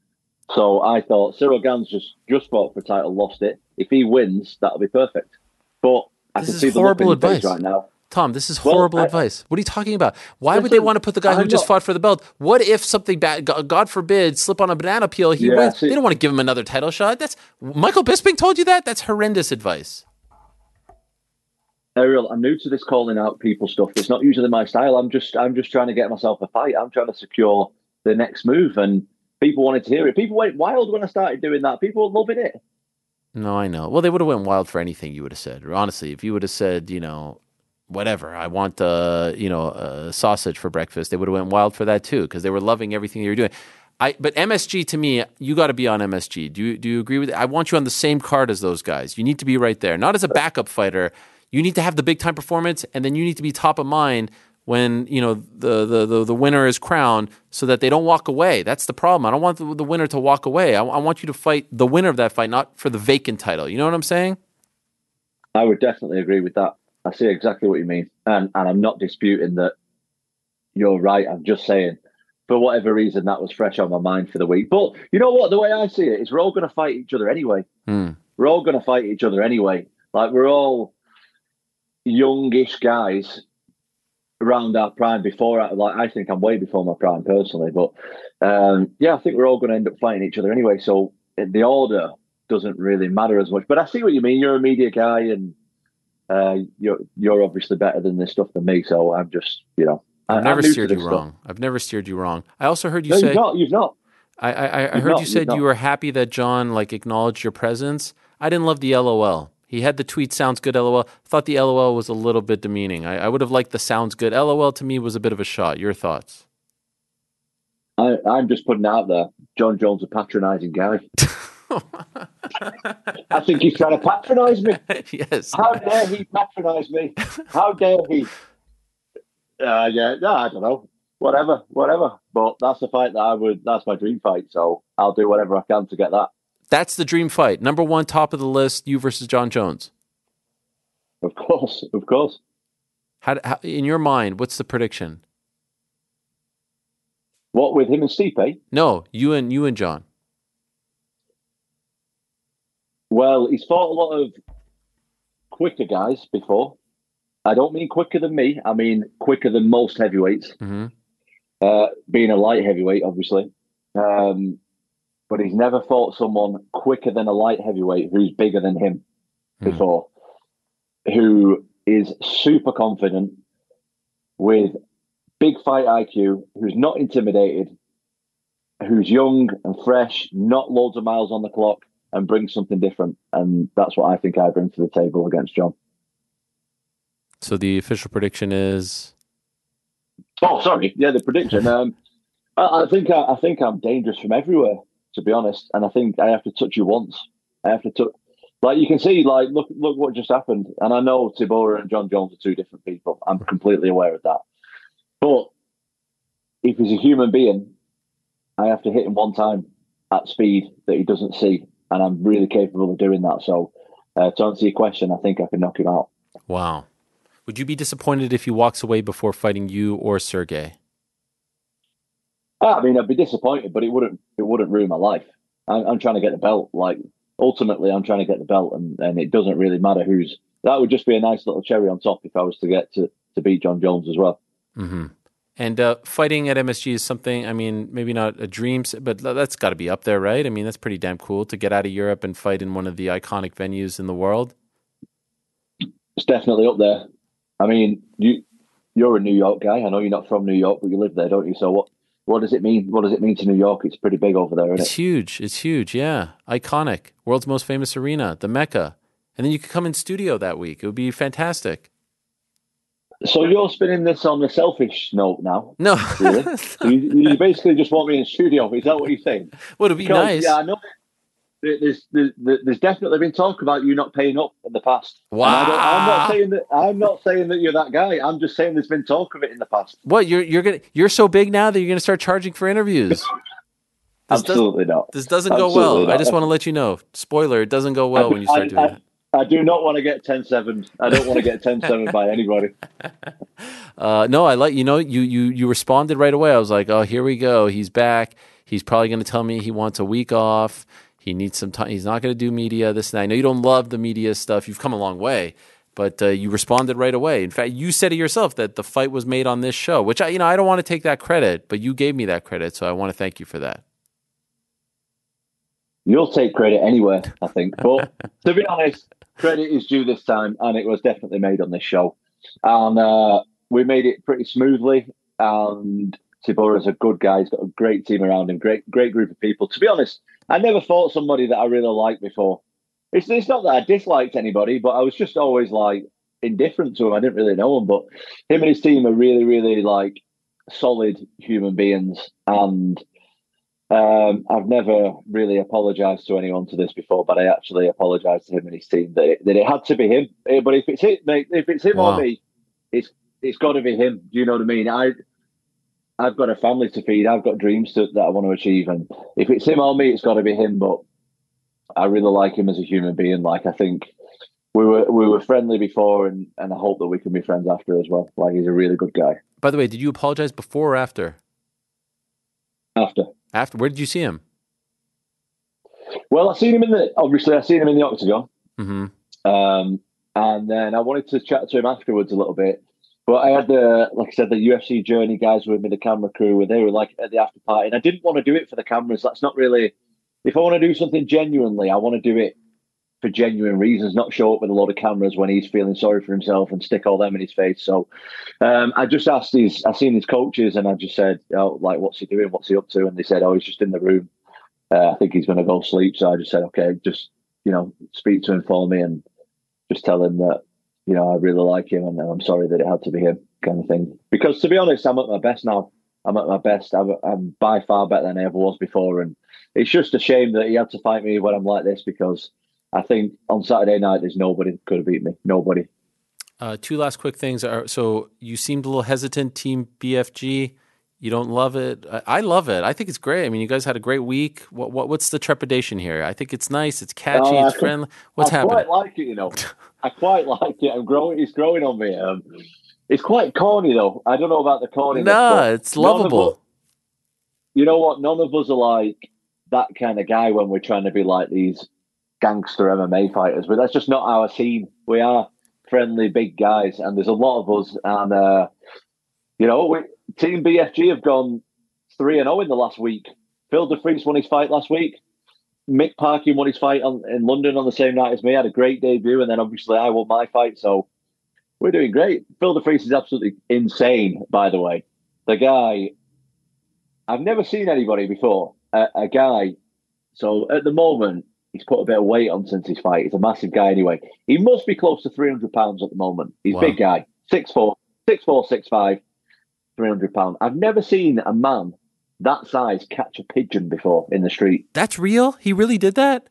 So I thought Cyril Gane's just just fought for a title, lost it. If he wins, that'll be perfect. But I This can is see the horrible look in his face advice. right now. Tom, this is Well, horrible I- advice. What are you talking about? Why would they want to put the guy who I'm just not- fought for the belt? What if something bad, God God forbid, slip on a banana peel, he Yeah, wins? see- they don't want to give him another title shot. That's Michael Bisping told you that. That's horrendous advice. Ariel, I'm new to this calling out people stuff. It's not usually my style. I'm just I'm just trying to get myself a fight. I'm trying to secure the next move, and people wanted to hear it. People went wild when I started doing that. People were loving it. No, I know. Well, they would have went wild for anything you would have said. Honestly, if you would have said, you know, whatever, I want, you know, uh, sausage for breakfast, they would have went wild for that too because they were loving everything you were doing. I, but MSG to me, you got to be on MSG. Do you do you agree with? It? I want you on the same card as those guys. You need to be right there, not as a backup fighter. You need to have the big time performance, and then you need to be top of mind when you know the the the, the winner is crowned, so that they don't walk away. That's the problem. I don't want the, the winner to walk away. I, I want you to fight the winner of that fight, not for the vacant title. You know what I'm saying? I would definitely agree with that. I see exactly what you mean, and and I'm not disputing that you're right. I'm just saying, for whatever reason, that was fresh on my mind for the week. But you know what? The way I see it is, we're all going to fight each other anyway. Hmm. We're all going to fight each other anyway. Like we're all youngish guys around our prime before like I think I'm way before my prime personally but um yeah I think we're all going to end up fighting each other anyway so the order doesn't really matter as much but I see what you mean you're a media guy and uh you're you're obviously better than this stuff than me so I'm just you know I've never I'm new to steered you stuff. wrong. I've never steered you wrong. I also heard you no say you've not you've not I, I, I heard not, you said you were happy that Jon like acknowledged your presence. I didn't love the LOL. He had the tweet sounds good LOL. Thought the LOL was a little bit demeaning. I, I would have liked the sounds good. LOL to me was a bit of a shot. Your thoughts? I, I'm just putting out there Jon Jones a patronizing guy I think he's trying to patronize me yes. How dare he patronize me? How dare he? Uh, yeah, no, I don't know. Whatever, whatever. But that's the fight that I would. That's my dream fight. So I'll do whatever I can to get that. That's the dream fight. Number one, top of the list, you versus Jon Jones. Of course, of course. How, how in your mind, what's the prediction? What with him and Stipe? No, you and you and Jon. Well, he's fought a lot of quicker guys before. I don't mean quicker than me. I mean quicker than most heavyweights. Mm-hmm. Uh, being a light heavyweight, obviously. Um, but he's never fought someone quicker than a light heavyweight who's bigger than him Hmm. before, who is super confident with big fight IQ, who's not intimidated, who's young and fresh, not loads of miles on the clock, and brings something different. And that's what I think I bring to the table against Jon. So the official prediction is Oh, sorry. Yeah, the prediction. Um, I, I think I, I think I'm dangerous from everywhere, to be honest. And I think I have to touch you once. I have to touch. Like you can see, like look, look what just happened. And I know Tybura and Jon Jones are two different people. I'm completely aware of that. But if he's a human being, I have to hit him one time at speed that he doesn't see, and I'm really capable of doing that. So, uh, to answer your question, I think I can knock him out. wow. Would you be disappointed if he walks away before fighting you or Sergey? I mean, I'd be disappointed, but it wouldn't it wouldn't ruin my life. I'm, I'm trying to get the belt. Like ultimately, I'm trying to get the belt, and, and it doesn't really matter who's. That would just be a nice little cherry on top if I was to get to to beat Jon Jones as well. hmm And uh, fighting at MSG is something. I mean, maybe not a dream, but that's got to be up there, right? I mean, that's pretty damn cool to get out of Europe and fight in one of the iconic venues in the world. It's definitely up there. I mean, you you're a New York guy. I know you're not from New York, but you live there, don't you? So what what does it mean? What does it mean to New York? It's pretty big over there, isn't it? It's it? huge. It's huge. Yeah, iconic. World's most famous arena, the Mecca. And then you could come in studio that week. It would be fantastic. So you're spinning this on the selfish note now. No, Really? You, you basically just want me in studio. Is that what you're saying? would it be Because, nice? Yeah, I know. There- There's, there's there's definitely been talk about you not paying up in the past. And I I'm not saying that. I'm not saying that you're that guy. I'm just saying there's been talk of it in the past. What you're you're gonna you're so big now that you're gonna start charging for interviews. This Absolutely not. This doesn't go Absolutely well. I just want to let you know. Spoiler: It doesn't go well when you start I, doing I, that. I do not want to get 10-7. I don't want to get 10-7 by anybody. Uh, no, I let you know. You you you responded right away. I was like, oh, here we go. He's back. He's probably going to tell me he wants a week off. He needs some time. He's not going to do media. This and that. I know you don't love the media stuff. You've come a long way, but uh, you responded right away. In fact, you said it yourself that the fight was made on this show, which I you know I don't want to take that credit, but you gave me that credit, so I want to thank you for that. You'll take credit anywhere, I think. But to be honest, credit is due this time, and it was definitely made on this show. And uh, we made it pretty smoothly. And Tybura's a good guy. He's got a great team around him, great, great group of people. To be honest, I never fought somebody that I really liked before. It's, it's not that I disliked anybody, but I was just always like indifferent to him. I didn't really know him, but him and his team are really, really like solid human beings. And um, I've never really apologised to anyone to this before, but I actually apologised to him and his team that it, that it had to be him. Eh, But if it's him, mate, if it's him Wow. or me, it's it's got to be him. Do you know what I mean? I I've got a family to feed. I've got dreams to, that I want to achieve, and if it's him or me, it's got to be him. But I really like him as a human being. Like I think we were we were friendly before, and and I hope that we can be friends after as well. Like he's a really good guy. By the way, did you apologize before or after? After. After, where did you see him? Well, I seen him in the obviously I seen him in the octagon. hmm Um, and then I wanted to chat to him afterwards a little bit. But I had the, like I said, the UFC journey guys with me, the camera crew, and they were like at the after party. And I didn't want to do it for the cameras. That's not really, if I want to do something genuinely, I want to do it for genuine reasons, not show up with a lot of cameras when he's feeling sorry for himself and stick all them in his face. So um, I just asked his, I seen his coaches and I just said, oh, like, what's he doing? What's he up to? And they said, oh, he's just in the room. Uh, I think he's going to go sleep. So I just said, okay, just, you know, speak to him for me and just tell him that, you know, I really like him and I'm sorry that it had to be him kind of thing. Because to be honest, I'm at my best now. I'm at my best. I'm, I'm by far better than I ever was before. And it's just a shame that he had to fight me when I'm like this because I think on Saturday night, there's nobody could have beat me. Nobody. Uh, two last quick things are so you seemed a little hesitant, Team BFG. You don't love it. I, I love it. I think it's great. I mean, you guys had a great week. What, what what's the trepidation here? I think it's nice. It's catchy. I it's friendly. What's I happening? I quite like it, you know. I quite like it. I'm growing. It's growing on me. Um, it's quite corny though. I don't know about the corny. Nah, it's lovable. you know what? None of us are like that kind of guy when we're trying to be like these gangster MMA fighters, but that's just not our scene. We are friendly, big guys, and there's a lot of us. And uh, you know, we, Team BFG have gone three and zero in the last week. Phil De Fries won his fight last week. Mick Parkin won his fight on, in London on the same night as me. Had a great debut, and then obviously I won my fight. So we're doing great. Phil De Fries is absolutely insane, by the way. The guy, I've never seen anybody before. A, a guy. So at the moment, he's put a bit of weight on since his fight. He's a massive guy anyway. He must be close to 300 pounds at the moment. He's a Wow. big guy. 6'4, 6'4, 6'5, 300 pounds. I've never seen a man that size catch a pigeon before in the street. That's real. He really did that.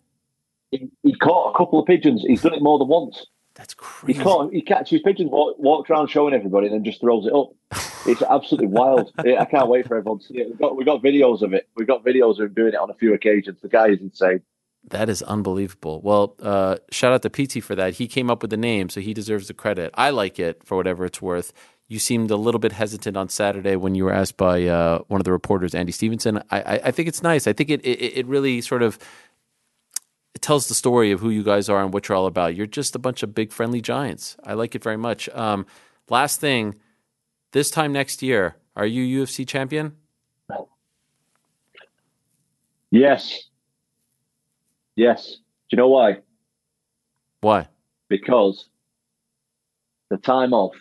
He, he caught a couple of pigeons. He's done it more than once. That's He crazy. caught, he catches pigeons, walk, walks around showing everybody, and then just throws it up. It's absolutely wild. I can't wait for everyone to see it. We've got, we got videos of it. We've got videos of him doing it on a few occasions. The guy is insane. That is unbelievable. Well, uh, shout out to PT for that. He came up with the name, so he deserves the credit. I like it for whatever it's worth. You seemed a little bit hesitant on Saturday when you were asked by uh, one of the reporters, Andy Stevenson. I, I, I think it's nice. I think it, it it really sort of it tells the story of who you guys are and what you're all about. You're just a bunch of big friendly giants. I like it very much. Um, last thing, this time next year, are you UFC champion? Yes. Yes. Do you know why? Why? Because the time off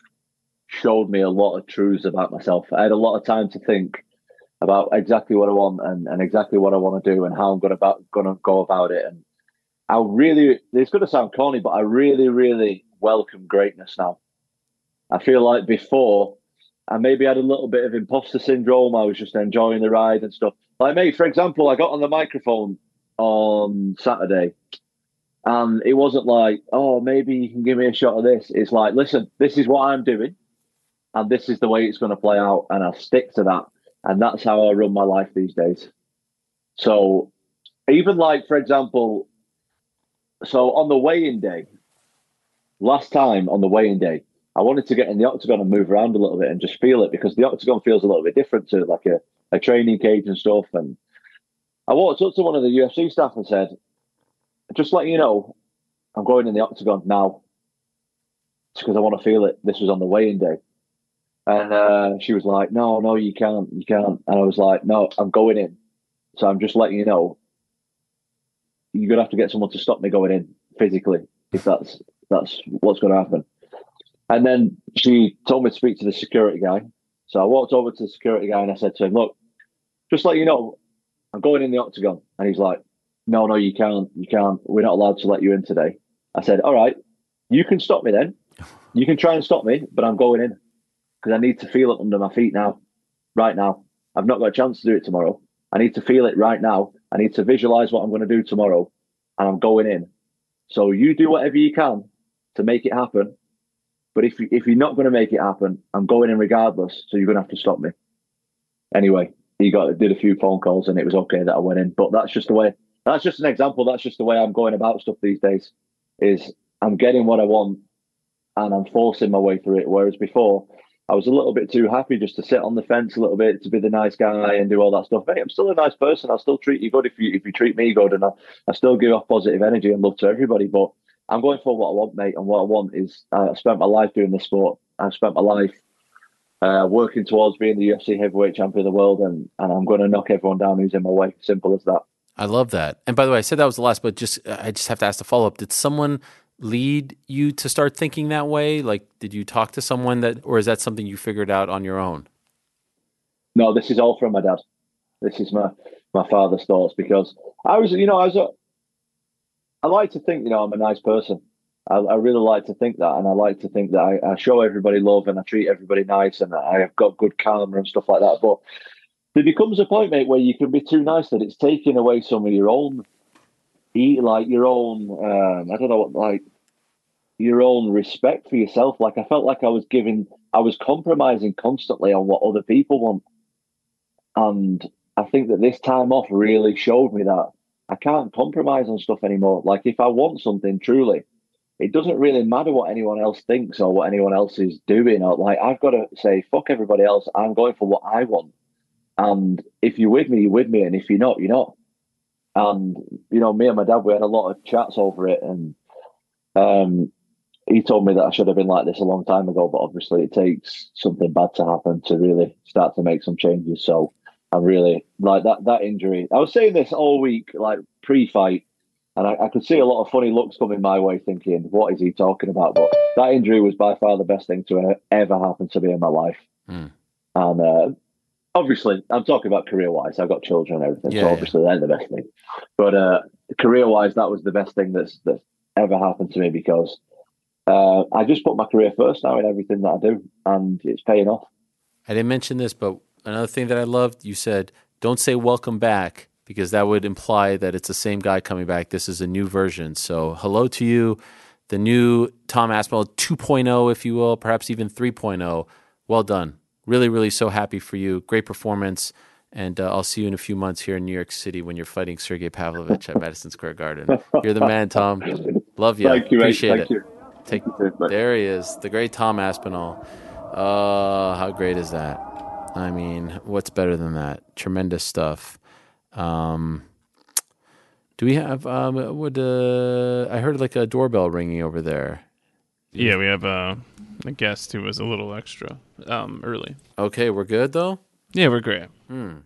showed me a lot of truths about myself. I had a lot of time to think about exactly what I want and, and exactly what I want to do and how I'm going about going to go about it. And I really, it's going to sound corny, but I really, really welcome greatness now. I feel like before I maybe had a little bit of imposter syndrome. I was just enjoying the ride and stuff. Like, mate, for example, I got on the microphone on Saturday and it wasn't like, oh, maybe you can give me a shot of this. It's like, listen, this is what I'm doing, and this is the way it's going to play out, and I'll stick to that. And that's how I run my life these days. So, even like, for example, so on the weigh-in day, last time on the weigh-in day, I wanted to get in the octagon and move around a little bit and just feel it because the octagon feels a little bit different to like a, a training cage and stuff. And I walked up to one of the UFC staff and said, just let you know, I'm going in the octagon now. Because I want to feel it. This was on the weigh-in day. And uh, she was like, no, no, you can't, you can't. And I was like, no, I'm going in. So I'm just letting you know, you're to have to get someone to stop me going in physically if that's that's what's to happen. And then she told me to speak to the security guy. So I walked over to the security guy and I said to him, look, just let you know, I'm going in the octagon. And he's like, no, no, you can't. You can't. We're not allowed to let you in today. I said, all right, you can stop me then. You can try and stop me, but I'm going in because I need to feel it under my feet now, right now. I've not got a chance to do it tomorrow. I need to feel it right now. I need to visualize what I'm going to do tomorrow, and I'm going in. So you do whatever you can to make it happen. But if you, if you're not going to make it happen, I'm going in regardless. So you're going to have to stop me. Anyway, he got did a few phone calls, and it was okay that I went in. But that's just the way. That's just an example. That's just the way I'm going about stuff these days. Is I'm getting what I want, and I'm forcing my way through it. Whereas before, I was a little bit too happy just to sit on the fence a little bit to be the nice guy and do all that stuff. Hey, I'm still a nice person. I'll still treat you good if you if you treat me good, and I, I still give off positive energy and love to everybody. But I'm going for what I want, mate. And what I want is uh, I've spent my life doing this sport. I've spent my life uh, working towards being the UFC heavyweight champion of the world, and and I'm going to knock everyone down who's in my way. Simple as that. I love that. And by the way, I said that was the last, but just I just have to ask the follow up. Did someone lead you to start thinking that way? Like, did you talk to someone that, or is that something you figured out on your own? No, this is all from my dad. This is my my father's thoughts because I was, you know, I was. A, I like to think, you know, I'm a nice person. I, I really like to think that, and I like to think that I, I show everybody love and I treat everybody nice, and I have got good karma and stuff like that. But there becomes a point, mate, where you can be too nice that it's taking away some of your own, eat like your own. Um, I don't know what like your own respect for yourself. Like I felt like I was giving, I was compromising constantly on what other people want, and I think that this time off really showed me that I can't compromise on stuff anymore. Like if I want something truly, it doesn't really matter what anyone else thinks or what anyone else is doing. Or like I've got to say, fuck everybody else. I'm going for what I want. And if you're with me, you're with me, and if you're not, you're not. And you know, me and my dad, we had a lot of chats over it, and um, he told me that I should have been like this a long time ago. But obviously, it takes something bad to happen to really start to make some changes. So I'm really like that. That injury. I was saying this all week, like pre-fight, and I, I could see a lot of funny looks coming my way, thinking, "What is he talking about?" But that injury was by far the best thing to ever happen to me in my life. Hmm. And uh, obviously, I'm talking about career wise. I've got children and everything, Yeah, so yeah. obviously they're the best thing. But uh, career wise, that was the best thing that's that's ever happened to me because uh, I just put my career first now in everything that I do, and it's paying off. I didn't mention this, but another thing that I loved, you said, don't say welcome back because that would imply that it's the same guy coming back. This is a new version. So, hello to you, the new Tom Aspinall 2.0, if you will, perhaps even 3.0. Well done. Really, really so happy for you. Great performance. And uh, I'll see you in a few months here in New York City when you're fighting Sergey Pavlovich at Madison Square Garden. You're the man, Tom. Love you. Thank you. Appreciate Thank it. you. Take, Thank you, mate. there he is, the great Tom Aspinall. Uh, how great is that? I mean, what's better than that? Tremendous stuff. Um, do we have? Um, would uh, I heard like a doorbell ringing over there? Yeah, we have uh, a guest who was a little extra um, early. Okay, we're good though. Yeah, we're great. Hmm.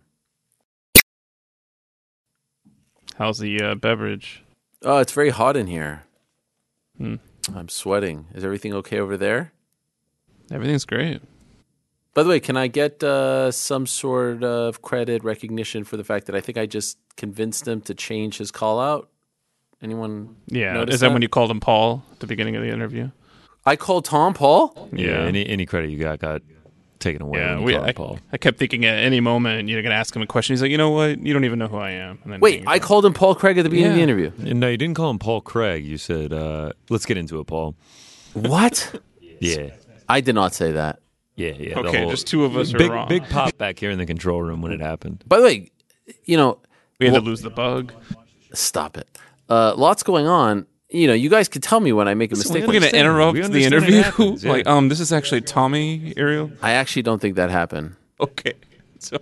How's the uh, beverage? Oh, it's very hot in here. Hmm. I'm sweating. Is everything okay over there? Everything's great. By the way, can I get uh, some sort of credit recognition for the fact that I think I just convinced him to change his call out? Anyone? Yeah, is that, when you called him Paul at the beginning of the interview? I called Tom Paul. Yeah, any any credit you got got taken away. Yeah, when we, I, Paul. I kept thinking at any moment you're gonna ask him a question. He's like, you know what? You don't even know who I am. And then Wait, I up. called him Paul Craig at the beginning Yeah. of the interview. And no, you didn't call him Paul Craig. You said, uh, "Let's get into it, Paul." What? Yeah, I did not say that. yeah, yeah. Okay, whole- just two of us are big, wrong. Big pop back here in the control room when it happened. By the way, you know, We had Well- to lose the bug. stop it. Uh, lots going on. You know, you guys could tell me when I make a mistake. We're gonna interrupt We the interview. happens, yeah. like, um, this is actually Tommy Ariel. I actually don't think that happened. Okay, so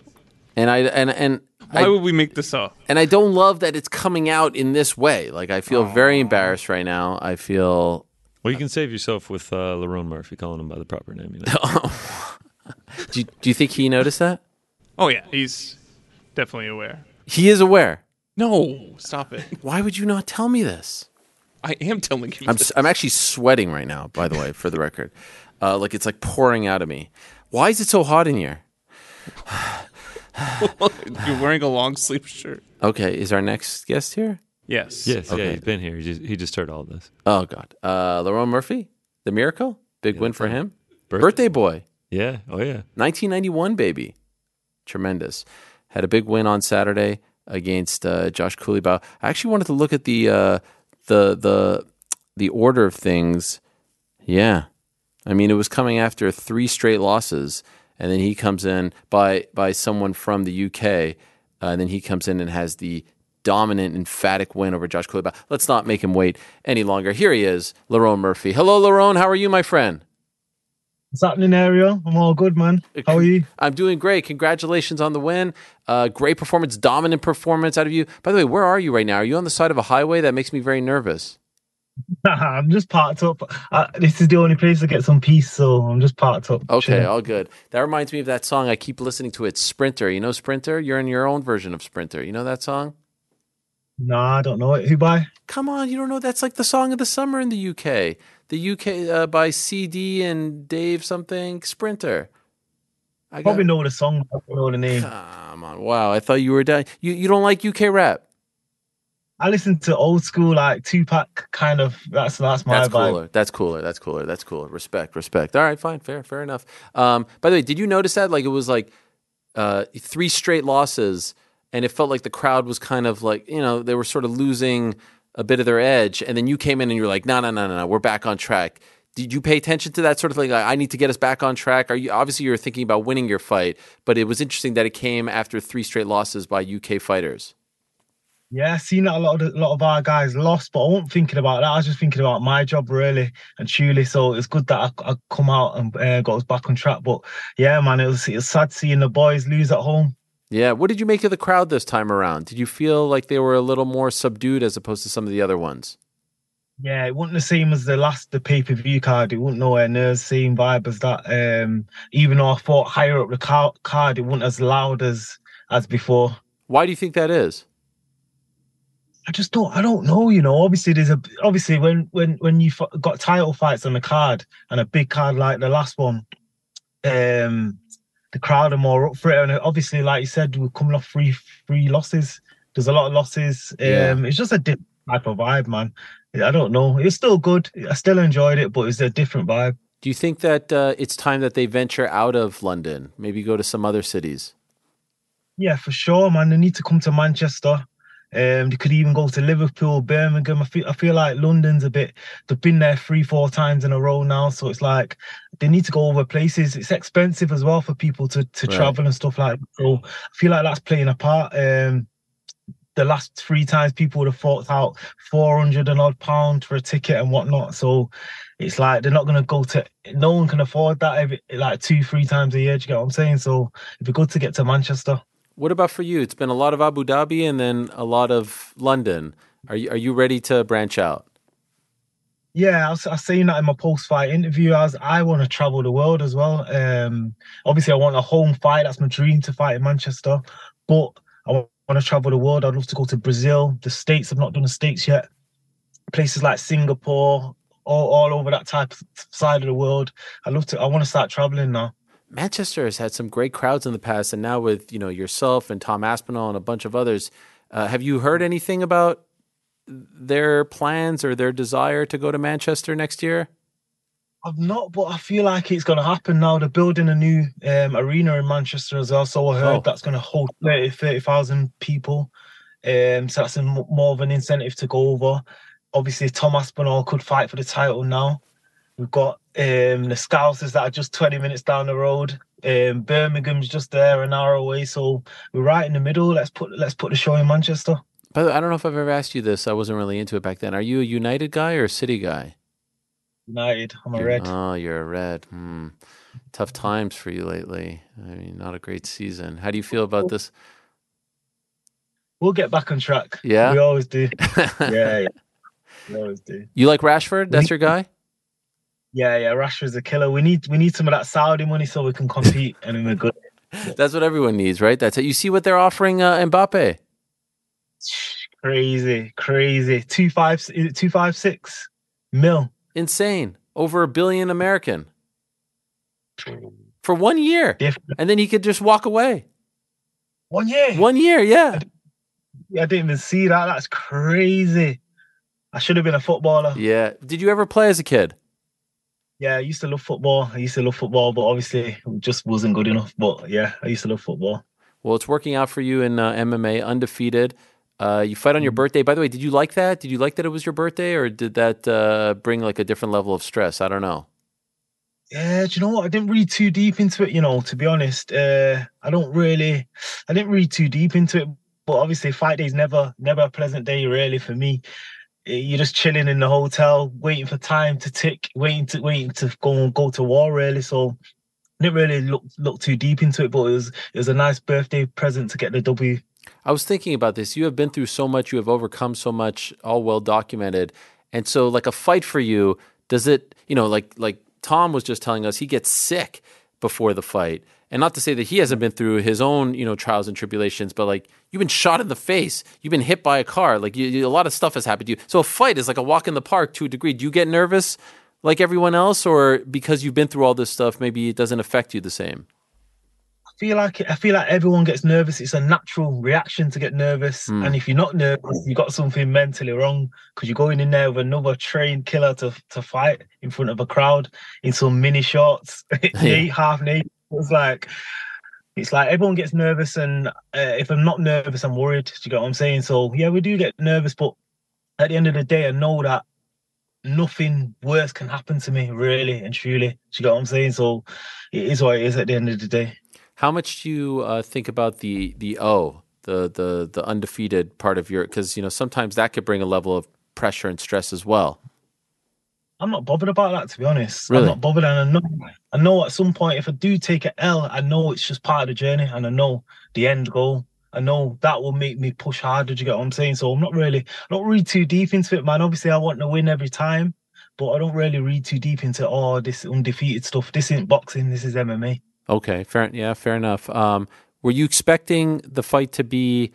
And I and and why I, would we make this up? and I don't love that it's coming out in this way. Like I feel very embarrassed right now. I feel Well, you can save yourself with uh, Lerone Murphy calling him by the proper name. You know? do you, do you think he noticed that? Oh yeah, he's definitely aware. He is aware. No, stop it. Why would you not tell me this? I am telling you. I'm this. s- I'm actually sweating right now. By the way, for the record, uh, like it's like pouring out of me. Why is it so hot in here? You're wearing a long sleeve shirt. Okay, is our next guest here? Yes. yes, Okay. yeah, he's been here. He just, he just heard all this. Oh God, uh, Lerone Murphy, the miracle, big win for him. Birthday. Birthday boy, Yeah, oh yeah. 1991 baby, tremendous. Had a big win on Saturday against uh, Josh Culibao. I actually wanted to look at the uh, the the the order of things. Yeah, I mean it was coming after three straight losses, and then he comes in by by someone from the UK, uh, and then he comes in and has the dominant, emphatic win over Josh Culibao. Let's not make him wait any longer. Here he is, Lerone Murphy. Hello, Lerone. How are you, my friend? What's happening, Ariel? I'm all good, man. How are you? I'm doing great. Congratulations on the win. Uh, great performance, dominant performance out of you. By the way, where are you right now? Are you on the side of a highway? That makes me very nervous. I'm just parked up. Uh, this is the only place to get some peace, so I'm just parked up. Okay, all good. That reminds me of that song. I keep listening to it, Sprinter. You know Sprinter? You're in your own version of Sprinter. You know that song? Nah, I don't know it. Who by? Come on, you don't know that's like the song of the summer in the UK. The UK uh, by CD and Dave something Sprinter. I got, Probably know the song. I don't know the name. Come on, wow! I thought you were done. You you don't like UK rap? I listen to old school like Tupac kind of. That's that's my That's vibe. cooler. That's cooler. That's cooler. That's cooler. Respect. Respect. All right. Fine. Fair. Fair enough. Um, by the way, did you notice that? Like it was like uh, three straight losses, and it felt like the crowd was kind of like you know they were sort of losing a bit of their edge, and then you came in and you're like, no, no, no, no, no, we're back on track. Did you pay attention to that sort of thing? Like, I need to get us back on track. Are you obviously you were thinking about winning your fight, but it was interesting that it came after three straight losses by UK fighters. Yeah, seen that a lot of a lot of our guys lost, but I wasn't thinking about that. I was just thinking about my job really and truly. So it's good that I, I come out and uh, got us back on track. But yeah, man, it was it was sad seeing the boys lose at home. Yeah. What did you make of the crowd this time around? Did you feel like they were a little more subdued as opposed to some of the other ones? Yeah, it wasn't the same as the last the pay per view card. It wasn't nowhere near the same vibe as that. Um, even though I thought higher up the car- card, it wasn't as loud as as before. Why do you think that is? I just don't. I don't know. You know, obviously there's a obviously when when when you have got title fights on the card and a big card like the last one, um, the crowd are more up for it. And obviously, like you said, we're coming off three three losses. There's a lot of losses. Um, it's just a different type of vibe, man. I don't know. It's still good. I still enjoyed it, but it's a different vibe. Do you think that uh, it's time that they venture out of London, maybe go to some other cities? Yeah, for sure, man. They need to come to Manchester. Um, they could even go to Liverpool, Birmingham. I feel, I feel like London's a bit. They've been there three, four times in a row now, so it's like they need to go over places. It's expensive as well for people to to Right. travel and stuff like. that. So I feel like that's playing a part. Um, the last three times people would have forked out four hundred and odd pound for a ticket and whatnot. So it's like they're not going to go to. No one can afford that every like two, three times a year. Do you get what I'm saying? So it'd be good to get to Manchester. What about for you? It's been a lot of Abu Dhabi and then a lot of London. Are you are you ready to branch out? Yeah, I was, I that in my post-fight interview. I was, I want to travel the world as well. Um, obviously, I want a home fight. That's my dream to fight in Manchester. But I want to travel the world. I'd love to go to Brazil, the States. I've not done the States yet. Places like Singapore, all, all over that type of side of the world. I love to. I want to start traveling now. Manchester has had some great crowds in the past, and now with you know yourself and Tom Aspinall and a bunch of others, uh, have you heard anything about their plans or their desire to go to Manchester next year? I've not, but I feel like it's going to happen now. They're building a new um, arena in Manchester as well. So I heard Oh. that's going to hold 30, 30,000 people. Um, so that's a, more of an incentive to go over. Obviously, Tom Aspinall could fight for the title now. We've got um, the Scousers that are just 20 minutes down the road. Um, Birmingham's just there an hour away. So we're right in the middle. Let's put let's put the show in Manchester. By the way, I don't know if I've ever asked you this. I wasn't really into it back then. Are you a United guy or a City guy? United. I'm a You're- red. Oh, you're a red. Hmm. Tough times for you lately. I mean, not a great season. How do you feel about this? We'll get back on track. Yeah? We always do. Yeah, yeah. We always do. You like Rashford? That's your guy? Yeah, yeah, Rashford's a killer. We need we need some of that Saudi money so we can compete and then we're good. That's what everyone needs, right? That's it. You see what they're offering uh, Mbappe? Crazy, crazy. Two five, two five six five is it two five six mil. Insane. Over a billion American for one year. Different. And then he could just walk away. One year. One year, yeah. I didn't even see that. That's crazy. I should have been a footballer. Yeah. Did you ever play as a kid? Yeah, I used to love football. I used to love football, but obviously it just wasn't good enough. But yeah, I used to love football. Well, it's working out for you in uh, MMA, undefeated. Uh, you fight on Mm-hmm. your birthday. By the way, did you like that? Did you like that it was your birthday, or did that uh, bring like a different level of stress? I don't know. Yeah, do you know what? I didn't read too deep into it. You know, to be honest, uh, I don't really, I didn't read too deep into it. But obviously, fight day's never, never a pleasant day really for me. You're just chilling in the hotel, waiting for time to tick, waiting to waiting to go go to war really. So, didn't really look look too deep into it. But it was it was a nice birthday present to get the W. I was thinking about this. You have been through so much. You have overcome so much. All well documented. And so, like a fight for you, does it? You know, like like Tom was just telling us, he gets sick before the fight. And not to say that he hasn't been through his own, you know, trials and tribulations, but like you've been shot in the face, you've been hit by a car, like you, you- a lot of stuff has happened to you. So a fight is like a walk in the park to a degree. Do you get nervous like everyone else, or because you've been through all this stuff, maybe it doesn't affect you the same? I feel like I feel like everyone gets nervous. It's a natural reaction to get nervous, Hmm. and if you're not nervous, you got something mentally wrong because you're going in there with another trained killer to to fight in front of a crowd in some mini shorts, eight half naked. It's like it's like everyone gets nervous, and uh, if I'm not nervous, I'm worried. Do you get what I'm saying? So yeah, we do get nervous, but at the end of the day, I know that nothing worse can happen to me, really and truly. Do you get what I'm saying? So it is what it is at the end of the day. How much do you uh, think about the the O, the the the undefeated part of your? Because you know sometimes that could bring a level of pressure and stress as well. I'm not bothered about that, to be honest. Really? I'm not bothered, and I know, I know at some point if I do take an L, I know it's just part of the journey, and I know the end goal. I know that will make me push harder. Do you get what I'm saying? So I'm not really, not really too deep into it, man. Obviously, I want to win every time, but I don't really read too deep into oh this undefeated stuff. This isn't boxing. This is MMA. Okay, fair. Yeah, fair enough. Um, were you expecting the fight to be,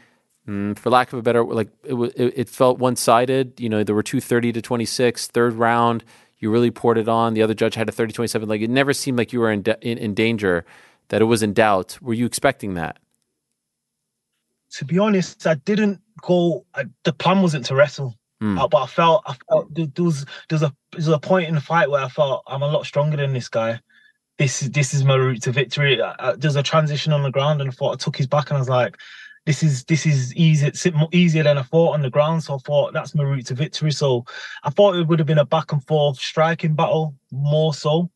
mm, for lack of a better, like it, it, it felt one sided? You know, there were two thirty to 26, third round. You really poured it on. The other judge had a 30 27. Like it never seemed like you were in, de- in, in danger, that it was in doubt. Were you expecting that? To be honest, I didn't go. I, the plan wasn't to wrestle. Uh, but I felt, I felt there there was there's a there's a point in the fight where I felt I'm a lot stronger than this guy. This is this is my route to victory. I, I- there's a transition on the ground, and I thought I took his back, and I was like, this is this is easy, easier than I thought on the ground. So I thought that's my route to victory. So I thought it would have been a back and forth striking battle more so.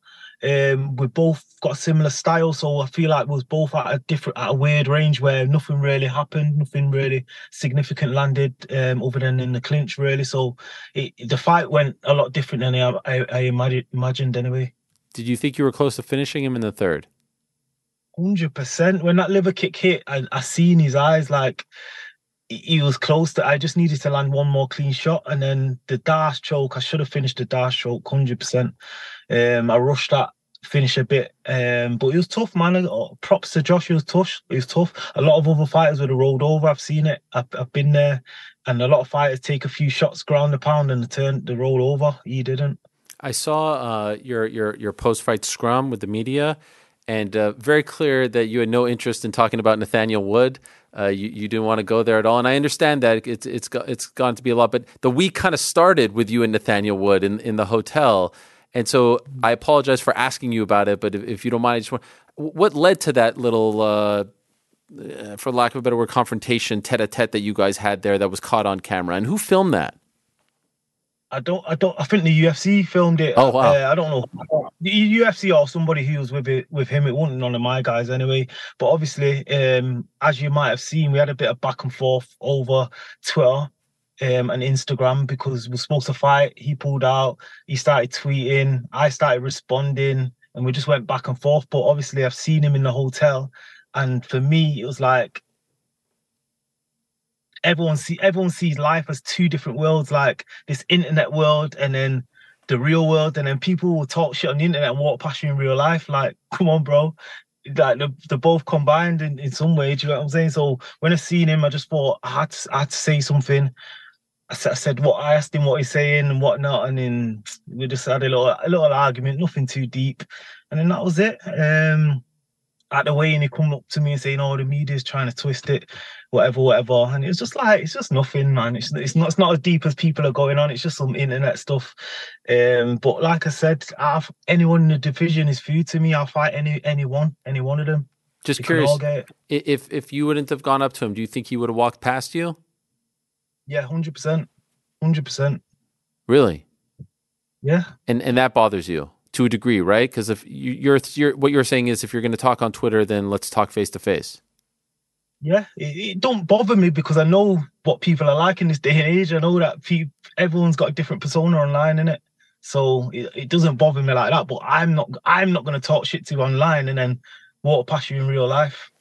Um, we both got similar style, so I feel like we was both at a different, at a weird range where nothing really happened, nothing really significant landed, um, other than in the clinch, really. So it, the fight went a lot different than I, I, I imagine, imagined, anyway. Did you think you were close to finishing him in the third? Hundred percent. When that liver kick hit, I, I seen his eyes like he- he was close to. I just needed to land one more clean shot, and then the D'Arce choke. I should have finished the D'Arce choke. Hundred percent. Um, I rushed that finish a bit, um, but it was tough, man. Uh, Props to Josh. It was tough. It was tough. A lot of other fighters would have rolled over. I've seen it. I've, I've been there, and a lot of fighters take a few shots, ground the pound, and turn the roll over. He didn't. I saw uh, your your your post fight scrum with the media, and uh, very clear that you had no interest in talking about Nathaniel Wood. Uh, you you didn't want to go there at all, and I understand that it's it's it's gone to be a lot. But the week kind of started with you and Nathaniel Wood in in the hotel, and so I apologize for asking you about it. But if, if you don't mind, I just want what led to that little. Uh, uh, for lack of a better word, confrontation, tete-a-tete that you guys had there that was caught on camera, and who filmed that? I don't, I don't, I think the UFC filmed it. Oh, wow. Uh, I don't know. The UFC or somebody who was with it with him, it wasn't none of my guys anyway. But obviously, um, as you might have seen, we had a bit of back and forth over Twitter um, and Instagram because we're supposed to fight. He pulled out. He started tweeting. I started responding, and we just went back and forth. But obviously, I've seen him in the hotel, and for me, it was like everyone see everyone sees life as two different worlds, like this internet world and then the real world, and then people will talk shit on the internet and walk past you in real life. Like, come on, bro. Like they're, both combined in, in some way. Do you know what I'm saying? So when I seen him, I just thought I had to, I had to say something. I said, I said what I asked him what he's saying and whatnot, and then we just had a little a little argument, nothing too deep, and then that was it. Um, at the way and he come up to me and saying, "Oh, the media's trying to twist it, whatever, whatever," and it's just like it's just nothing, man. It's it's not it's not as deep as people are going on. It's just some internet stuff. Um, but like I said, I've, anyone in the division is food to me. I'll fight any anyone, any one of them. Just can curious, all get it. i- if if you wouldn't have gone up to him, do you think he would have walked past you? Yeah, hundred percent, hundred percent. Really? Yeah. And and that bothers you to a degree, right? Because if you, you're, you're what you're saying is if you're going to talk on Twitter, then let's talk face to face. Yeah, it, it don't bother me because I know what people are like in this day and age. I know that pe- everyone's got a different persona online, in it. So it, it doesn't bother me like that. But I'm not I'm not going to talk shit to you online and then walk past you in real life.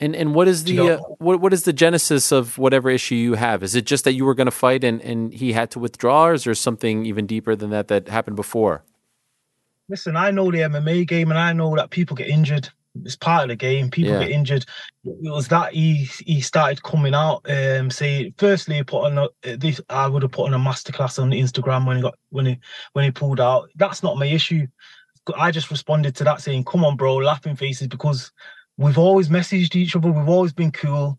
And and what is the uh, what what is the genesis of whatever issue you have? Is it just that you were going to fight and and he had to withdraw, or is there something even deeper than that that happened before? Listen, I know the MMA game and I know that people get injured. It's part of the game. People Yeah. get injured. It was that he he started coming out. Um, say firstly, he put on a, this. I would have put on a masterclass on Instagram when he got when he when he pulled out. That's not my issue. I just responded to that saying, "Come on, bro, laughing faces," because we've always messaged each other. We've always been cool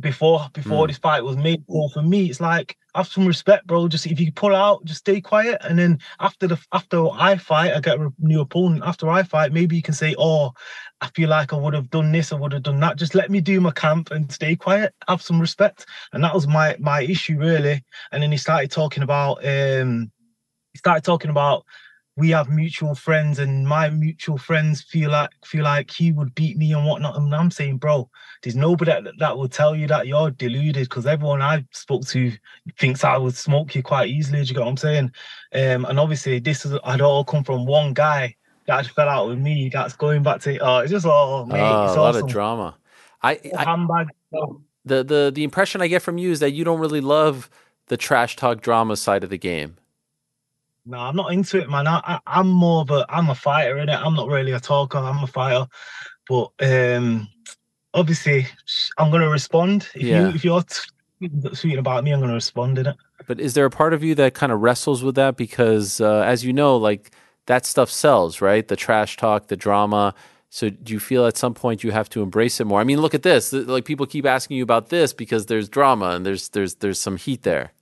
before before Mm. this fight was made. So for me, it's like have some respect, bro. Just if you pull out, just stay quiet, and then after the after I fight, I get a new opponent. After I fight, maybe you can say, "Oh, I feel like I would have done this, I would have done that." Just let me do my camp and stay quiet. Have some respect, and that was my my issue really. And then he started talking about um, he started talking about we have mutual friends and my mutual friends feel like feel like he would beat me and whatnot. And I'm saying, bro, there's nobody that, that will tell you that you're deluded because everyone I spoke to thinks I would smoke you quite easily. Do you get what I'm saying? Um, and obviously this is had all come from one guy that fell out with me. That's going back to oh, it's just all mate, Oh, it's a lot awesome. of drama. I, I handbag. The the the impression I get from you is that you don't really love the trash talk drama side of the game. No, I'm not into it, man. I, I, I'm more of a I'm a fighter in it. I'm not really a talker. I'm a fighter, but um, obviously I'm gonna respond. If Yeah. you if you're tweeting about me, I'm gonna respond in it. But is there a part of you that kind of wrestles with that because, uh, as you know, like that stuff sells, right? The trash talk, the drama. So do you feel at some point you have to embrace it more? I mean, look at this. Like people keep asking you about this because there's drama and there's there's there's some heat there.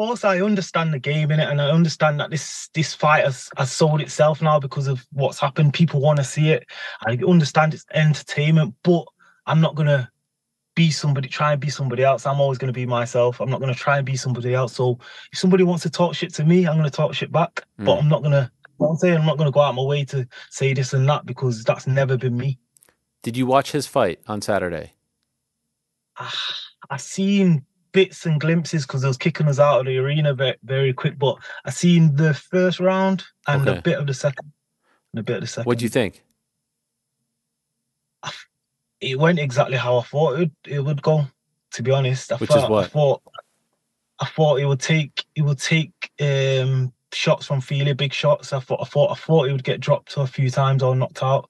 Of course, I understand the game in it, and I understand that this this fight has, has sold itself now because of what's happened. People want to see it. I understand it's entertainment, but I'm not gonna be somebody try and be somebody else. I'm always gonna be myself. I'm not gonna try and be somebody else. So if somebody wants to talk shit to me, I'm gonna talk shit back. But I'm not gonna. You know what I'm saying I'm not gonna go out my way to say this and that because that's never been me. Did you watch his fight on Saturday? Ah, I seen bits and glimpses because they was kicking us out of the arena very, very quick. But I seen the first round and Okay. a bit of the second, and a bit of the second. What do you think? It went exactly how I thought it would, it would go. To be honest, I Which is thought, I thought I thought it would take it would take um shots from Fili, big shots. I thought I thought I thought he would get dropped a few times or knocked out.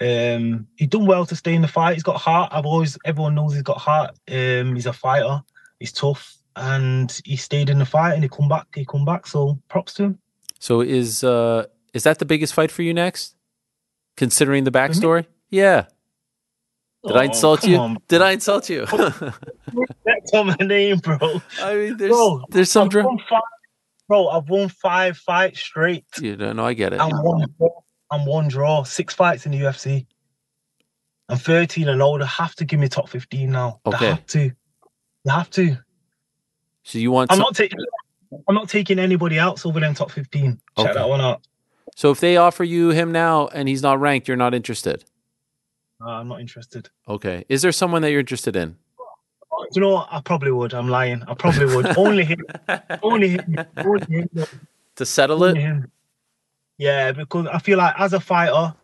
Um, he done well to stay in the fight. He's got heart. I've always everyone knows he's got heart. Um, he's a fighter. He's tough, and he stayed in the fight and he come back. He come back. So props to him. So is uh is that the biggest fight for you next? Considering the backstory? Yeah. Did I Oh, insult you? on, Did I insult you? That's on my name, bro. I mean, there's Bro, there's some I've dra- won five, bro. I've won five fights straight. You don't know, I get it. and one draw, and one draw. Six fights in the UFC. I'm 13 and older. Have to give me top 15 now. They Okay. have to. They have to. So you want I'm some- not taking. I'm not taking anybody else over them top 15. Check Okay. that one out. So if they offer you him now and he's not ranked, you're not interested. Uh, I'm not interested. Okay. Is there someone that you're interested in? Do you know what? I probably would. I'm lying. I probably would. Only him. Only him. Only him. To settle Only it? him. Yeah, because I feel like as a fighter,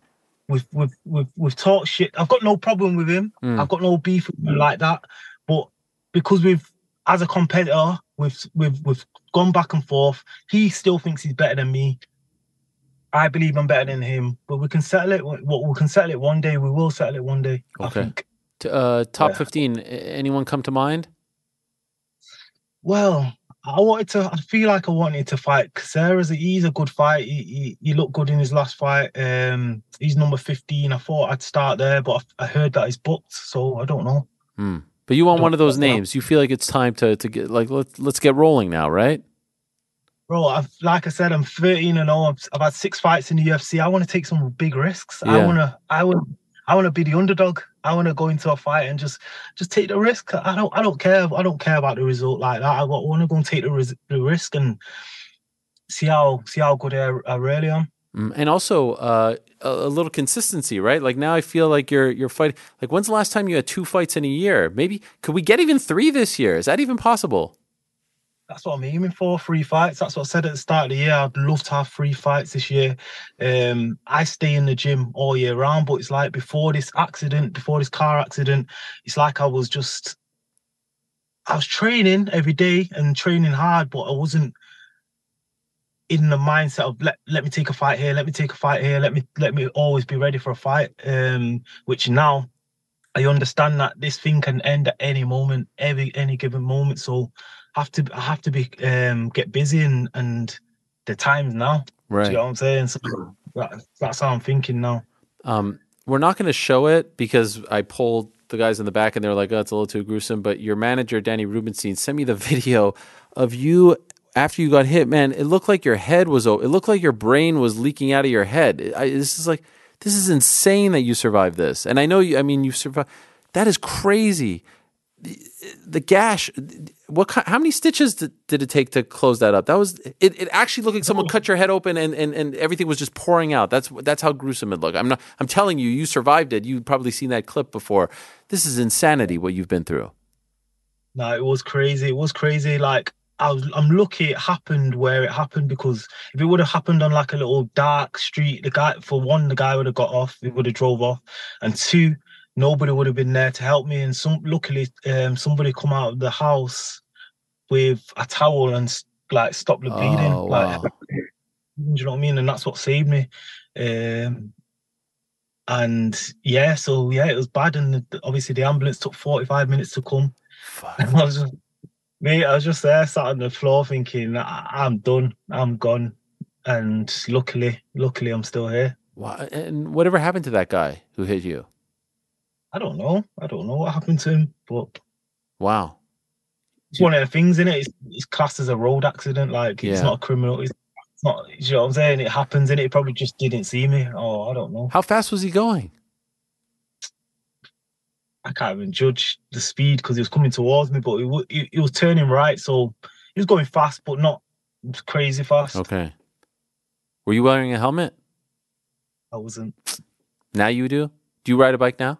we've we've we've, we've talked shit. I've got no problem with him. Mm. I've got no beef with him like that. But because we've as a competitor, we've we've we've gone back and forth. He still thinks he's better than me. I believe I'm better than him, but we can settle it. What we can settle it one day. We will settle it one day. I Okay. think. Uh, top Yeah. 15. Anyone come to mind? Well, I wanted to. I feel like I wanted to fight Caceres. He's a good fight. He, he he looked good in his last fight. Um, he's number fifteen. I thought I'd start there, but I, I heard that he's booked, so I don't know. Hmm. But you want one of those names. You feel like it's time to, to get, like, let's, let's get rolling now, right? Bro, I've like I said, I'm 13 and 0. I've, I've had six fights in the UFC. I want to take some big risks. I want to. I want. I want to be the underdog. I want to go into a fight and just just take the risk. I don't. I don't care. I don't care about the result like that. I want to go and take the, ris- the risk and see how see how good I, I really am. Mm, And also uh, a, a little consistency, right? Like now I feel like you're you're fighting. Like when's the last time you had two fights in a year? Maybe could we get even three this year? Is that even possible? That's what I'm aiming for. Three fights. That's what I said at the start of the year. I'd love to have three fights this year. Um, I stay in the gym all year round, but it's like before this accident, before this car accident, it's like I was just, I was training every day and training hard, but I wasn't in the mindset of let let me take a fight here, let me take a fight here, let me let me always be ready for a fight. Um, which now I understand that this thing can end at any moment, every any given moment. So have to I have to be um get busy and and the time's now. Right. you know what I'm saying? So that, that's how I'm thinking now. Um, we're not going to show it because I pulled the guys in the back and they were like, "Oh, it's a little too gruesome." But your manager, Danny Rubenstein, sent me the video of you after you got hit. Man, it looked like your head was. It looked like your brain was leaking out of your head. I, this is like, this is insane that you survived this. And I know you. I mean, you survived. That is crazy. The, the gash. What? How many stitches did, did it take to close that up? That was. It, it actually looked like someone oh. cut your head open and, and, and everything was just pouring out. That's that's how gruesome it looked. I'm not. I'm telling you, you survived it. You've probably seen that clip before. This is insanity. What you've been through. No, it was crazy. It was crazy. Like I was, I'm lucky it happened where it happened because if it would have happened on like a little dark street, the guy for one, the guy would have got off. He would have drove off, and two, nobody would have been there to help me. And some luckily, um, somebody come out of the house with a towel and like stop the bleeding. Oh, Like, do you know what I mean? And that's what saved me. Um, and yeah, so yeah, it was bad. And the- obviously, the ambulance took 45 minutes to come. Fuck. And I was just, mate, I was just there, sat on the floor, thinking, I'm done, I'm gone. And luckily, luckily, I'm still here. Wow. And whatever happened to that guy who hit you? I don't know. I don't know what happened to him, but Wow. it's one of the things in it. It's, it's classed as a road accident. Like it's Yeah. not a criminal. It's, it's not. You know what I'm saying? It happens, and it probably just didn't see me. Oh, I don't know. How fast was he going? I can't even judge the speed because he was coming towards me, but he, he, he was turning right, so he was going fast, but not crazy fast. Okay. Were you wearing a helmet? I wasn't. Now you do? Do you ride a bike now?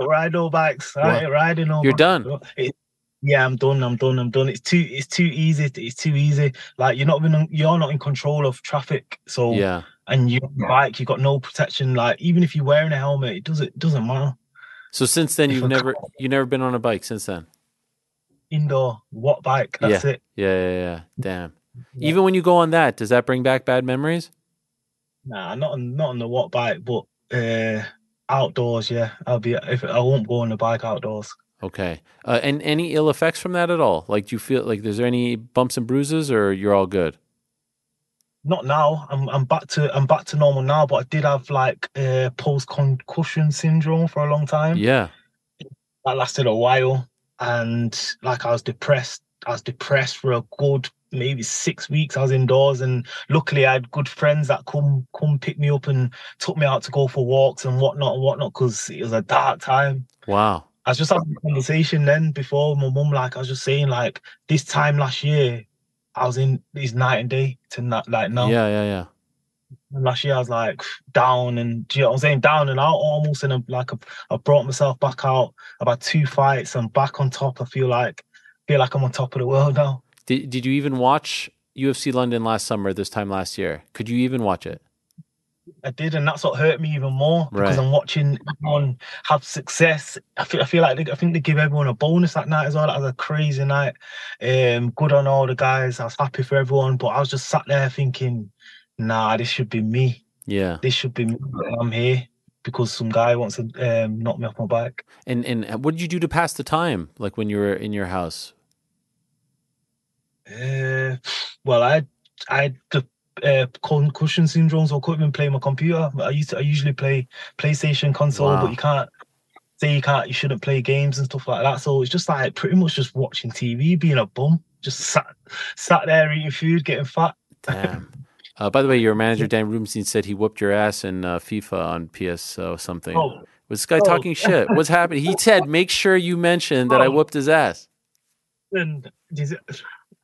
I ride no bikes. I ain't riding no. You're bikes. done. It- yeah, I'm done. I'm done. I'm done. It's too. It's too easy. It's too easy. Like you're not even. You're not in control of traffic. So Yeah. and you bike, you got no protection. Like even if you're wearing a helmet, it doesn't it doesn't matter. So since then you've never car- you never been on a bike since then? Indoor, what bike? That's yeah. it. Yeah, yeah, yeah. Damn. Even when you go on that, does that bring back bad memories? Nah, not on not on the what bike, but uh outdoors. Yeah, I'll be. If I won't go on the bike outdoors. Okay. Uh, and any ill effects from that at all? Like, do you feel like there's any bumps and bruises, or you're all good? Not now. I'm I'm back to I'm back to normal now. But I did have like uh, post concussion syndrome for a long time. Yeah. that lasted a while and like I was depressed. I was depressed for a good maybe six weeks. I was indoors and luckily I had good friends that come come pick me up and took me out to go for walks and whatnot and whatnot because it was a dark time. Wow. I was just having a conversation then before my mum, like I was just saying, like this time last year, I was in these night and day to not like now. Yeah, yeah, yeah. And last year I was like down and do you know what I'm saying? Down and out almost and I'm like I, I brought myself back out. I've had two fights. I'm back on top. I feel like feel like I'm on top of the world now. Did Did you even watch UFC London last summer? This time last year, could you even watch it? I did, and that's what hurt me even more because Right. I'm watching everyone have success. I feel I feel like they, I think they give everyone a bonus that night as well. That was a crazy night. Um, good on all the guys. I was happy for everyone, but I was just sat there thinking, nah, this should be me. Yeah. This should be me. I'm here because some guy wants to um, knock me off my bike. And and what did you do to pass the time? Like when you were in your house? Uh, well, I I the uh, concussion syndrome, so I couldn't even play my computer. I used to, I usually play PlayStation console, Wow. but you can't say you can't, you shouldn't play games and stuff like that. So it's just like pretty much just watching TV, being a bum, just sat sat there eating food, getting fat. Damn. Uh, by the way, your manager Dan Rubenstein said he whooped your ass in uh, FIFA on PS uh, something. Oh. Was this guy Oh. talking shit? What's happening? He said, "Make sure you mention that I Oh. whooped his ass." And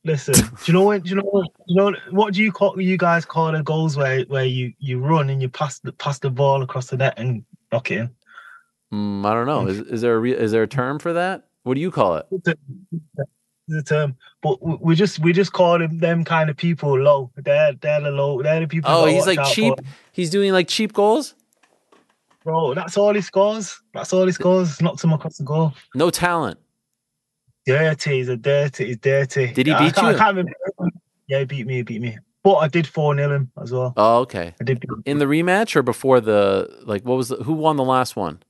listen, do you know what? Do you know what? You know what do you call you guys call the goals where where you you run and you pass the pass the ball across the net and knock it in? Mm, I don't know. Is, is there a re- is there a term for that? What do you call it? the, the term, but we we just we just call them them kind of people low. They're they're the low. They're the people. Oh, he's like cheap. for. He's doing like cheap goals. bro. That's all he scores. That's all he scores. Knocks him across the goal. No talent. Dirty. He's a dirty. He's dirty. Did he beat can't- you? I can't remember. Yeah, he beat me. He beat me. But I did four nil him as well. Oh, okay. I did. Beat In the rematch or before the like? What was the, who won the last one?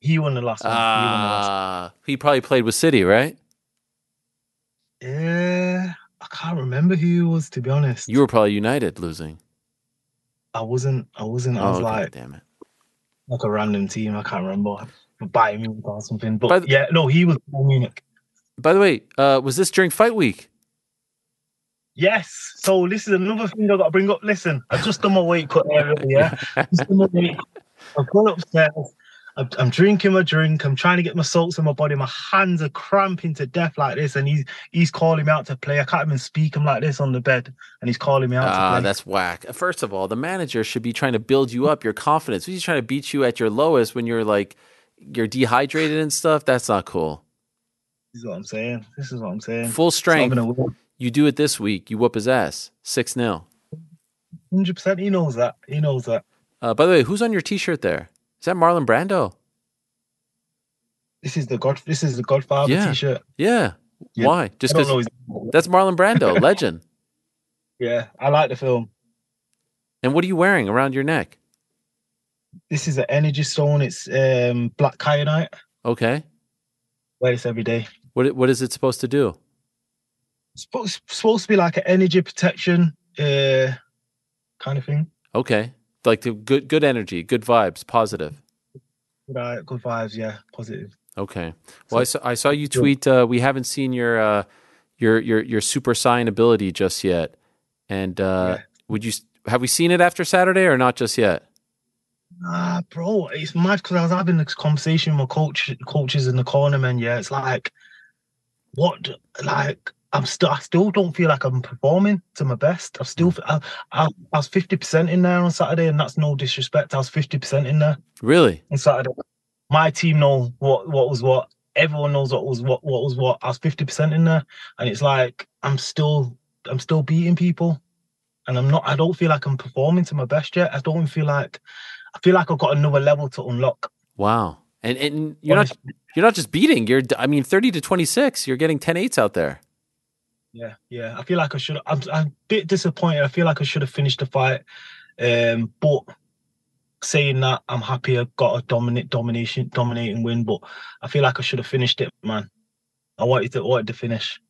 He won the last one. he won the. Ah, he probably played with City, right? Yeah, I can't remember who he was to be honest. You were probably United losing. I wasn't. I wasn't. I Oh, was okay, like damn it. like a random team. I can't remember. Bayern Munich or something. But the- yeah, no, he was Bayern Munich. By the way, uh, was this during fight week? Yes. So this is another thing I got to bring up. Listen, I've just done my weight cut earlier. Yeah. Just done my weight cut. I've gone upstairs. I'm, I'm drinking my drink. I'm trying to get my salts in my body. My hands are cramping to death like this, and he's he's calling me out to play. I can't even speak. I'm like this on the bed, and he's calling me out to Ah, that's whack. First of all, the manager should be trying to build you up, your confidence. He's trying to beat you at your lowest when you're like you're dehydrated and stuff. That's not cool. This is what I'm saying. This is what I'm saying. Full strength. It's not gonna work. You do it this week. You whoop his ass. Six 0 Hundred 100%. He knows that. He knows that. uh, By the way, who's on your T-shirt there? Is that Marlon Brando? This is the God. This is the Godfather Yeah. T-shirt. Yeah. Yeah. Why? Just I don't know because that's Marlon Brando, legend. Yeah, I like the film. And what are you wearing around your neck? This is an energy stone. It's um, black kyanite. Okay. Wear this every day. What what is it supposed to do? It's supposed, to be like an energy protection uh, kind of thing. Okay. Like the good good energy, good vibes, positive. Right, good vibes. Yeah, positive. Okay. Well, I saw, I saw you tweet. Uh, we haven't seen your uh, your your your super saiyan ability just yet. And uh, Yeah. would you have we seen it after Saturday or not just yet? Ah, bro, it's mad because I was having this conversation with coach coaches in the corner, man. Yeah, it's like, what? Like, I'm still, I still don't feel like I'm performing to my best. I still, mm. I, I, I was fifty percent in there on Saturday, and that's no disrespect. I was fifty percent in there Really? on Saturday. My team know what what was what. Everyone knows what was what what was what. I was fifty percent in there, and it's like I'm still I'm still beating people, and I'm not. I don't feel like I'm performing to my best yet. I don't feel like I feel like I've got another level to unlock. Wow. And and you're not you're not just beating. You're I mean 30 to 26. You're getting 10 eights out there. Yeah, yeah. I feel like I should. I'm, I'm a bit disappointed. I feel like I should have finished the fight, um, but saying that, I'm happy I got a dominant domination dominating win. But I feel like I should have finished it, man. I wanted to wanted to finish.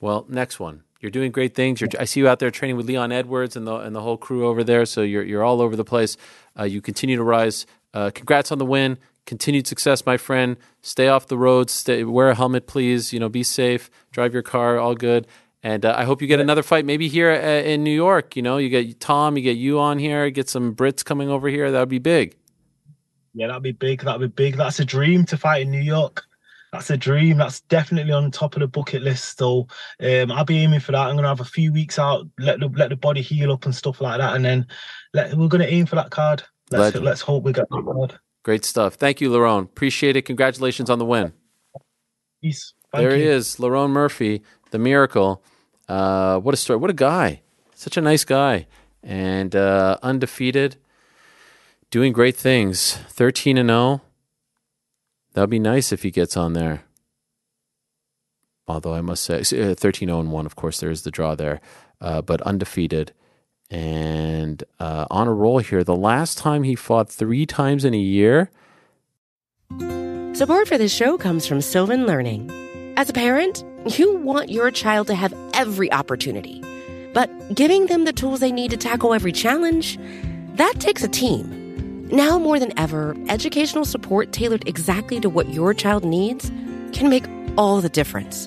Well, next one. You're doing great things. You're, I see you out there training with Leon Edwards and the and the whole crew over there. So you're you're all over the place. Uh, you continue to rise. Uh, congrats on the win. Continued success, my friend. Stay off the roads. Stay, wear a helmet, please. You know, be safe. Drive your car. All good. And uh, I hope you get another fight, maybe here uh, in New York. You know, you get Tom, you get you on here, get some Brits coming over here. That would be big. Yeah, that'd be big. That'd be big. That's a dream to fight in New York. That's a dream. That's definitely on top of the bucket list. So um, I'll be aiming for that. I'm gonna have a few weeks out, let the let the body heal up and stuff like that, and then let, we're gonna aim for that card. Let's Legend. let's hope we get that card. Great stuff. Thank you, Lerone. Appreciate it. Congratulations on the win. Peace. Thank there he is, Lerone Murphy, the miracle. Uh, what a story! What a guy! Such a nice guy, and uh, undefeated, doing great things. Thirteen and zero. That'd be nice if he gets on there. Although I must say, uh, 13 0 and 1, of course, there is the draw there, uh, but undefeated and uh, on a roll here. The last time he fought three times in a year, Support for this show comes from Sylvan Learning. As a parent, you want your child to have every opportunity, but giving them the tools they need to tackle every challenge, that takes a team. Now more than ever, educational support tailored exactly to what your child needs can make all the difference.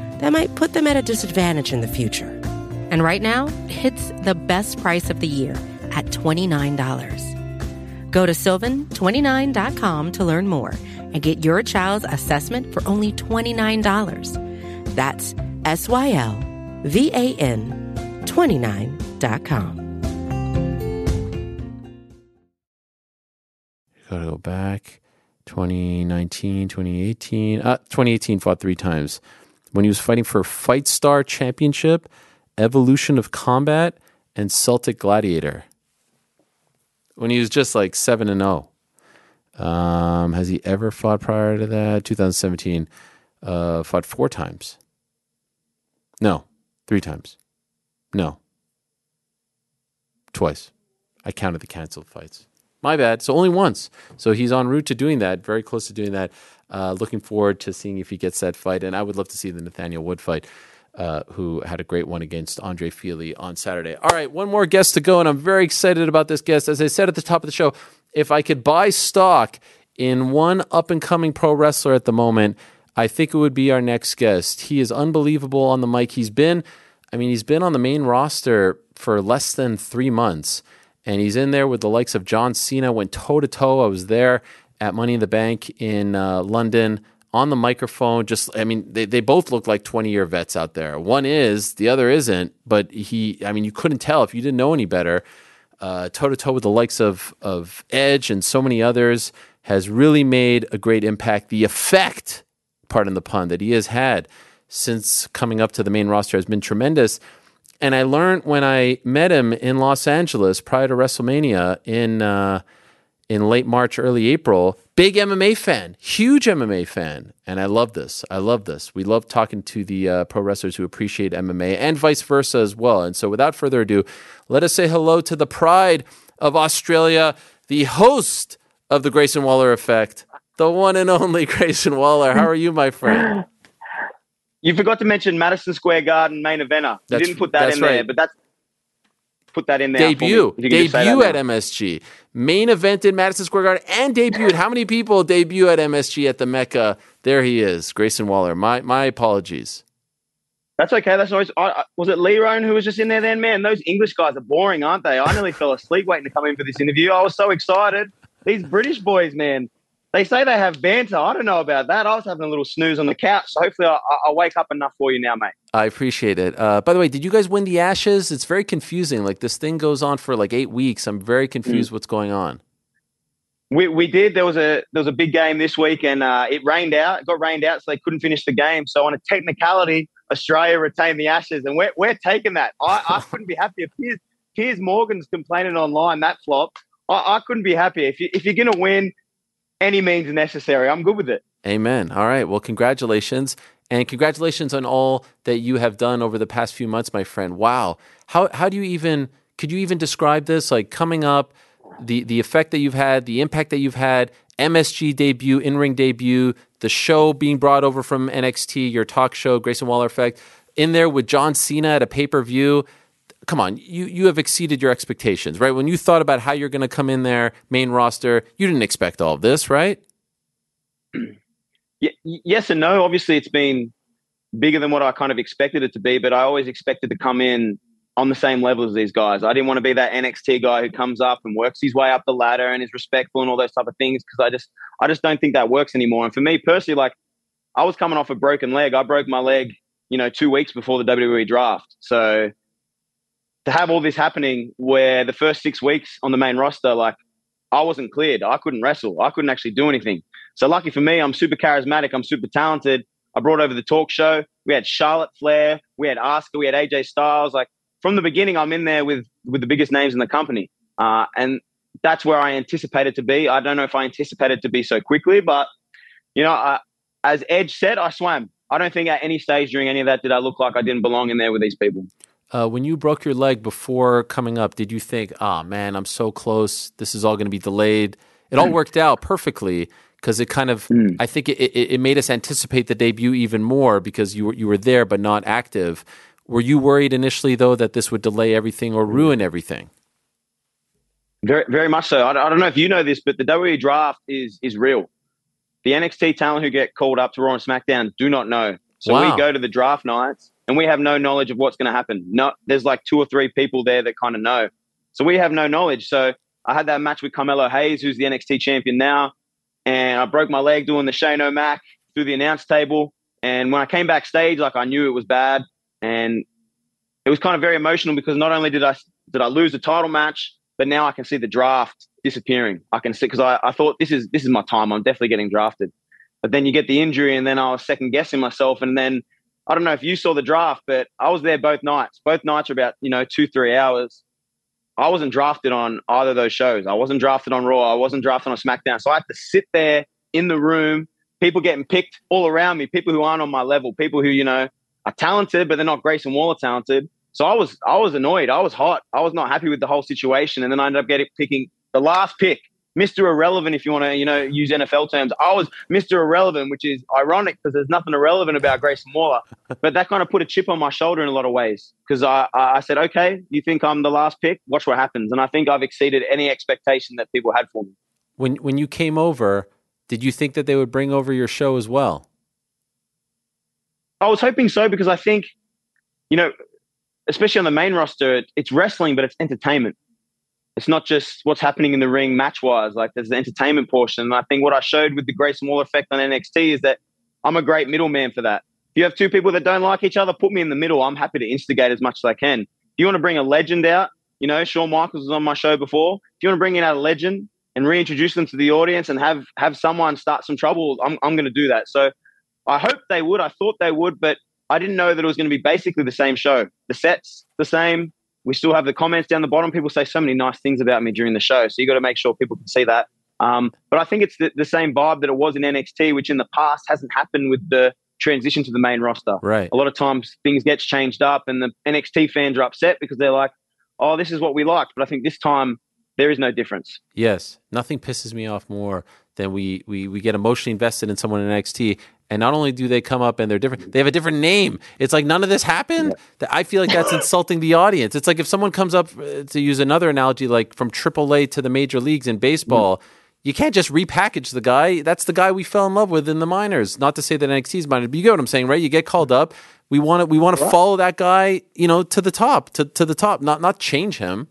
that might put them at a disadvantage in the future. And right now, it's the best price of the year at $29. Go to sylvan29.com to learn more and get your child's assessment for only $29. That's S Y L V A N 29.com. Gotta go back. 2019, 2018. Uh, 2018 fought three times. When he was fighting for Fight Star Championship, Evolution of Combat, and Celtic Gladiator. When he was just like 7 and 0. Um, has he ever fought prior to that? 2017. Uh, fought four times. No, three times. No, twice. I counted the canceled fights. My bad. So only once. So he's en route to doing that, very close to doing that. Uh, looking forward to seeing if he gets that fight. And I would love to see the Nathaniel Wood fight, uh, who had a great one against Andre Fili on Saturday. All right, one more guest to go, and I'm very excited about this guest. As I said at the top of the show, if I could buy stock in one up and coming pro wrestler at the moment, I think it would be our next guest. He is unbelievable on the mic. He's been, I mean, he's been on the main roster for less than three months and he's in there with the likes of John Cena. Went toe to toe. I was there at Money in the Bank in uh, London on the microphone. Just, I mean, they, they both look like 20 year vets out there. One is, the other isn't, but he, I mean, you couldn't tell if you didn't know any better. Toe to toe with the likes of, of Edge and so many others has really made a great impact. The effect, pardon the pun, that he has had since coming up to the main roster has been tremendous. And I learned when I met him in Los Angeles prior to WrestleMania in uh, in late March, early April. Big MMA fan, huge MMA fan, and I love this. I love this. We love talking to the uh, pro wrestlers who appreciate MMA, and vice versa as well. And so, without further ado, let us say hello to the pride of Australia, the host of the Grayson Waller Effect, the one and only Grayson Waller. How are you, my friend? You forgot to mention Madison Square Garden main eventer. You That's- didn't put that in there, but that's put that in there. debut, if you can just say debut at. MSG, main event in Madison Square Garden, and debuted. How many people debut at MSG at the Mecca? There he is, Grayson Waller. My my apologies. That's okay. That's always. I, was it Lerone who was just in there then? Man, those English guys are boring, aren't they? I nearly fell asleep waiting to come in for this interview. I was so excited. These British boys, man. They say they have banter. I don't know about that. I was having a little snooze on the couch. So hopefully, I, I- I'll wake up enough for you now, mate. I appreciate it. Uh, by the way, did you guys win the Ashes? It's very confusing. Like this thing goes on for like eight weeks. I'm very confused. What's going on? We, we did. There was a there was a big game this week, and uh, it rained out. It got rained out, so they couldn't finish the game. So on a technicality, Australia retained the Ashes, and we're we're taking that. I, I couldn't be happier. Piers, Piers Morgan's complaining online that flop. I, I couldn't be happier. If you if you're gonna win, any means necessary. I'm good with it. Amen. All right. Well, congratulations. And congratulations on all that you have done over the past few months, my friend. Wow. How how do you even could you even describe this? Like coming up, the the effect that you've had, the impact that you've had, MSG debut, in ring debut, the show being brought over from NXT, your talk show, Grayson Waller Effect, in there with John Cena at a pay per view. Come on, you you have exceeded your expectations, right? When you thought about how you're going to come in there, main roster, you didn't expect all of this, right? Yes and no. Obviously, it's been bigger than what I kind of expected it to be, but I always expected to come in on the same level as these guys. I didn't want to be that NXT guy who comes up and works his way up the ladder and is respectful and all those type of things because I just I just don't think that works anymore. And for me personally, like I was coming off a broken leg. I broke my leg, you know, two weeks before the WWE draft. So to have all this happening where the first six weeks on the main roster, like I wasn't cleared. I couldn't wrestle. I couldn't actually do anything. So lucky for me, I'm super charismatic. I'm super talented. I brought over the talk show. We had Charlotte Flair. We had Asuka. We had AJ Styles. Like from the beginning, I'm in there with with the biggest names in the company, uh, and that's where I anticipated to be. I don't know if I anticipated to be so quickly, but you know, I, as Edge said, I swam. I don't think at any stage during any of that did I look like I didn't belong in there with these people. Uh, when you broke your leg before coming up, did you think, "Ah, man, I'm so close. This is all going to be delayed." It all worked out perfectly because it kind of, I think it, it, it made us anticipate the debut even more because you were you were there but not active. Were you worried initially though that this would delay everything or ruin everything? Very, very much so. I, I don't know if you know this, but the WWE draft is is real. The NXT talent who get called up to Raw and SmackDown do not know. So Wow. we go to the draft nights and we have no knowledge of what's going to happen. No, there's like two or three people there that kind of know. So we have no knowledge. So I had that match with Carmelo Hayes, who's the NXT champion now, and I broke my leg doing the Shane O'Mac through the announce table. And when I came backstage, like I knew it was bad, and it was kind of very emotional because not only did I did I lose the title match, but now I can see the draft disappearing. I can see because I, I thought this is this is my time. I'm definitely getting drafted. But then you get the injury, and then I was second guessing myself. And then I don't know if you saw the draft, but I was there both nights. Both nights are about you know two three hours. I wasn't drafted on either of those shows. I wasn't drafted on Raw. I wasn't drafted on SmackDown. So I had to sit there in the room, people getting picked all around me, people who aren't on my level, people who you know are talented, but they're not Grayson Waller talented. So I was I was annoyed. I was hot. I was not happy with the whole situation. And then I ended up getting picking the last pick, Mr. Irrelevant, if you want to, you know, use NFL terms. I was Mr. Irrelevant, which is ironic because there's nothing irrelevant about Grayson Waller. But that kind of put a chip on my shoulder in a lot of ways because I, I said, okay, you think I'm the last pick? Watch what happens. And I think I've exceeded any expectation that people had for me. When when you came over, did you think that they would bring over your show as well? I was hoping so because I think, you know, especially on the main roster, it's wrestling, but it's entertainment. It's not just what's happening in the ring match wise. Like there's the entertainment portion. And I think what I showed with the Grayson Waller effect on NXT is that I'm a great middleman for that. If you have two people that don't like each other, put me in the middle. I'm happy to instigate as much as I can. If you want to bring a legend out, you know, Shawn Michaels was on my show before. If you want to bring in a legend and reintroduce them to the audience and have have someone start some trouble, I'm I'm going to do that. So I hope they would. I thought they would, but I didn't know that it was going to be basically the same show. The sets the same. We still have the comments down the bottom. People say so many nice things about me during the show, so you got to make sure people can see that. Um, but I think it's the, the same vibe that it was in NXT, which in the past hasn't happened with the transition to the main roster. Right. A lot of times things gets changed up, and the NXT fans are upset because they're like, "Oh, this is what we liked." But I think this time there is no difference. Yes, nothing pisses me off more than we we we get emotionally invested in someone in NXT, and not only do they come up and they're different, they have a different name. It's like none of this happened. That I feel like that's insulting the audience. It's like if someone comes up uh, to use another analogy, like from AAA to the major leagues in baseball. You can't just repackage the guy. That's the guy we fell in love with in the minors. Not to say that NXT is minor, but you get what I'm saying, right? You get called up. We want to we want to follow that guy, you know, to the top, to, to the top, not not change him.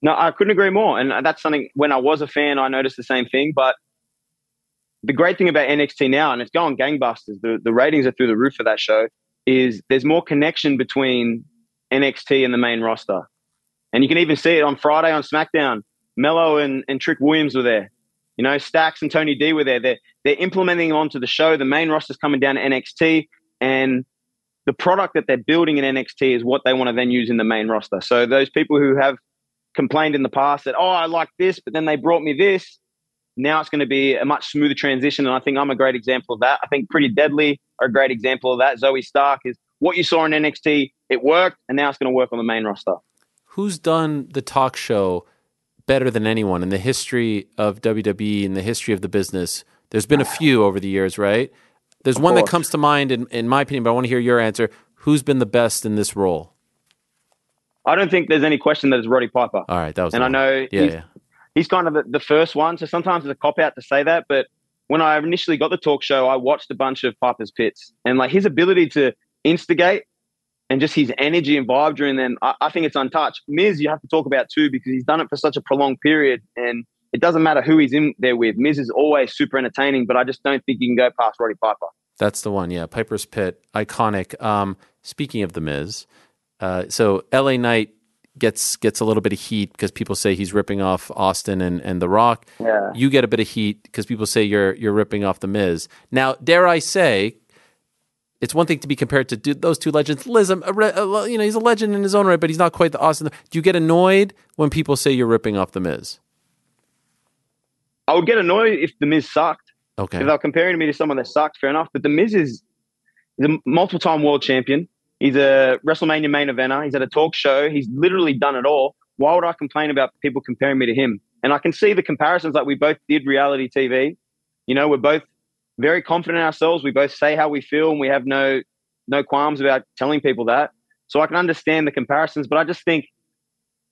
No, I couldn't agree more. And that's something when I was a fan, I noticed the same thing. But the great thing about NXT now, and it's going gangbusters, the, the ratings are through the roof for that show, is there's more connection between NXT and the main roster. And you can even see it on Friday on SmackDown. Melo and, and Trick Williams were there. You know, Stacks and Tony D were there. They're, they're implementing onto the show. The main roster's coming down to NXT. And the product that they're building in NXT is what they want to then use in the main roster. So those people who have complained in the past that, oh, I like this, but then they brought me this. Now it's going to be a much smoother transition. And I think I'm a great example of that. I think Pretty Deadly are a great example of that. Zoe Stark is what you saw in NXT. It worked, and now it's going to work on the main roster. Who's done the talk show better than anyone in the history of WWE, in the history of the business? There's been a few over the years, right? There's Of one that comes to mind, in, in my opinion, but I want to hear your answer. Who's been the best in this role? I don't think there's any question that it's Roddy Piper. All right, that was and I know Yeah, he's, yeah. he's kind of the, the first one. So sometimes it's a cop out to say that. But when I initially got the talk show, I watched a bunch of Piper's pits and like his ability to instigate and just his energy and vibe during them, I, I think it's untouched. Miz, you have to talk about too because he's done it for such a prolonged period and it doesn't matter who he's in there with. Miz is always super entertaining, but I just don't think you can go past Roddy Piper. That's the one. Yeah, Piper's Pit, iconic. Um, speaking of the Miz, uh, so L.A. Knight gets gets a little bit of heat because people say he's ripping off Austin and, and The Rock. Yeah. You get a bit of heat because people say you're you're ripping off the Miz. Now, dare I say, it's one thing to be compared to do, those two legends. Liz, a, re- a, you know, he's a legend in his own right, but he's not quite the Austin. Do you get annoyed when people say you're ripping off the Miz? I would get annoyed if the Miz sucked. Okay. If they're comparing me to someone that sucked, fair enough. But the Miz is the multiple time world champion. He's a WrestleMania main eventer. He's at a talk show. He's literally done it all. Why would I complain about people comparing me to him? And I can see the comparisons. Like we both did reality TV. You know, we're both very confident in ourselves. We both say how we feel, and we have no no qualms about telling people that. So I can understand the comparisons, but I just think,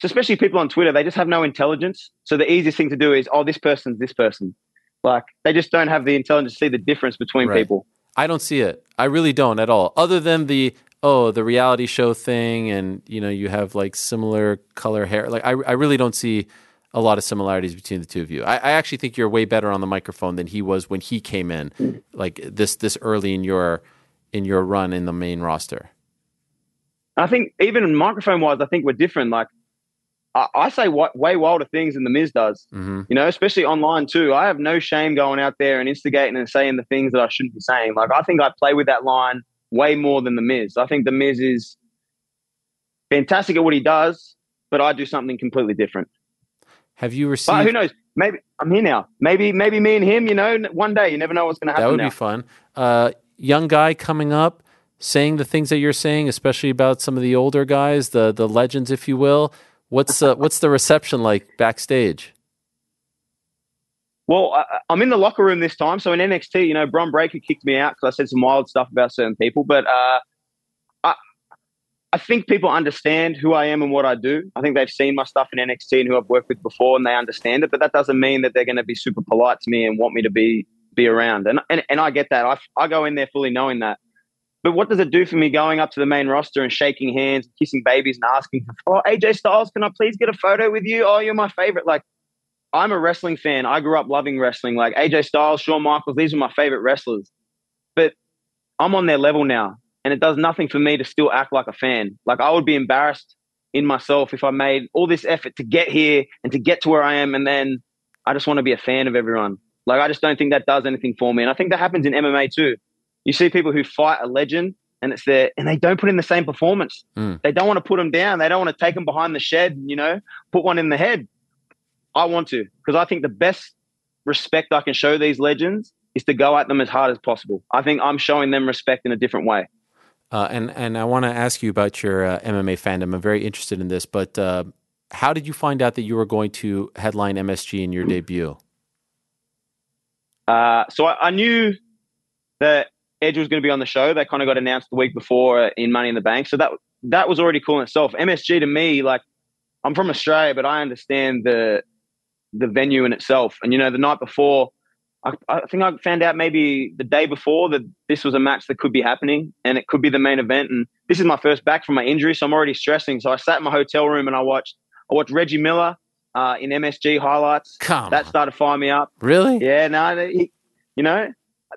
especially people on Twitter, they just have no intelligence. So the easiest thing to do is, oh, this person's this person. Like they just don't have the intelligence to see the difference between Right. people. I don't see it. I really don't at all. Other than the oh, the reality show thing, and you know, you have like similar color hair. Like I, I really don't see a lot of similarities between the two of you. I, I actually think you're way better on the microphone than he was when he came in, like this this early in your in your run in the main roster. I think even microphone wise, I think we're different. Like I, I say wa- way wilder things than the Miz does. Mm-hmm. You know, especially online too. I have no shame going out there and instigating and saying the things that I shouldn't be saying. Like I think I play with that line way more than the Miz. I think the Miz is fantastic at what he does, but I do something completely different. Have you But received? who knows? Maybe I'm here now. Maybe maybe me and him. You know, one day you never know what's going to happen. that would now. be fun. Uh, young guy coming up, saying the things that you're saying, especially about some of the older guys, the the legends, if you will. What's uh, what's the reception like backstage? Well, I, I'm in the locker room this time. So in NXT, you know, Bron Breakker kicked me out because I said some wild stuff about certain people. But uh, I, I think people understand who I am and what I do. I think they've seen my stuff in NXT and who I've worked with before, and they understand it. But that doesn't mean that they're going to be super polite to me and want me to be be around. And and, and I get that. I, I go in there fully knowing that. But what does it do for me going up to the main roster and shaking hands, kissing babies, and asking, "Oh, AJ Styles, can I please get a photo with you? Oh, you're my favorite." Like, I'm a wrestling fan. I grew up loving wrestling. Like AJ Styles, Shawn Michaels, these are my favorite wrestlers. but I'm on their level now, and it does nothing for me to still act like a fan. Like I would be embarrassed in myself if I made all this effort to get here and to get to where I am, and then I just want to be a fan of everyone. Like I just don't think that does anything for me, and I think that happens in MMA too. You see people who fight a legend, and it's there, and they don't put in the same performance. Mm. They don't want to put them down. They don't want to take them behind the shed. And, you know, put one in the head. I want to because I think the best respect I can show these legends is to go at them as hard as possible. I think I'm showing them respect in a different way. Uh, and and I want to ask you about your uh, MMA fandom. I'm very interested in this, but uh, how did you find out that you were going to headline MSG in your debut? Uh, so I, I knew that Edge was going to be on the show. That kind of got announced the week before in Money in the Bank. So that that was already cool in itself. MSG to me, like I'm from Australia, but I understand the the venue in itself. And you know, the night before, I, I think I found out maybe the day before that this was a match that could be happening and it could be the main event. And this is my first back from my injury, so I'm already stressing. So I sat in my hotel room and I watched I watched Reggie Miller uh, in MSG highlights. Come that started to fire me up. Really? Yeah, no, he, you know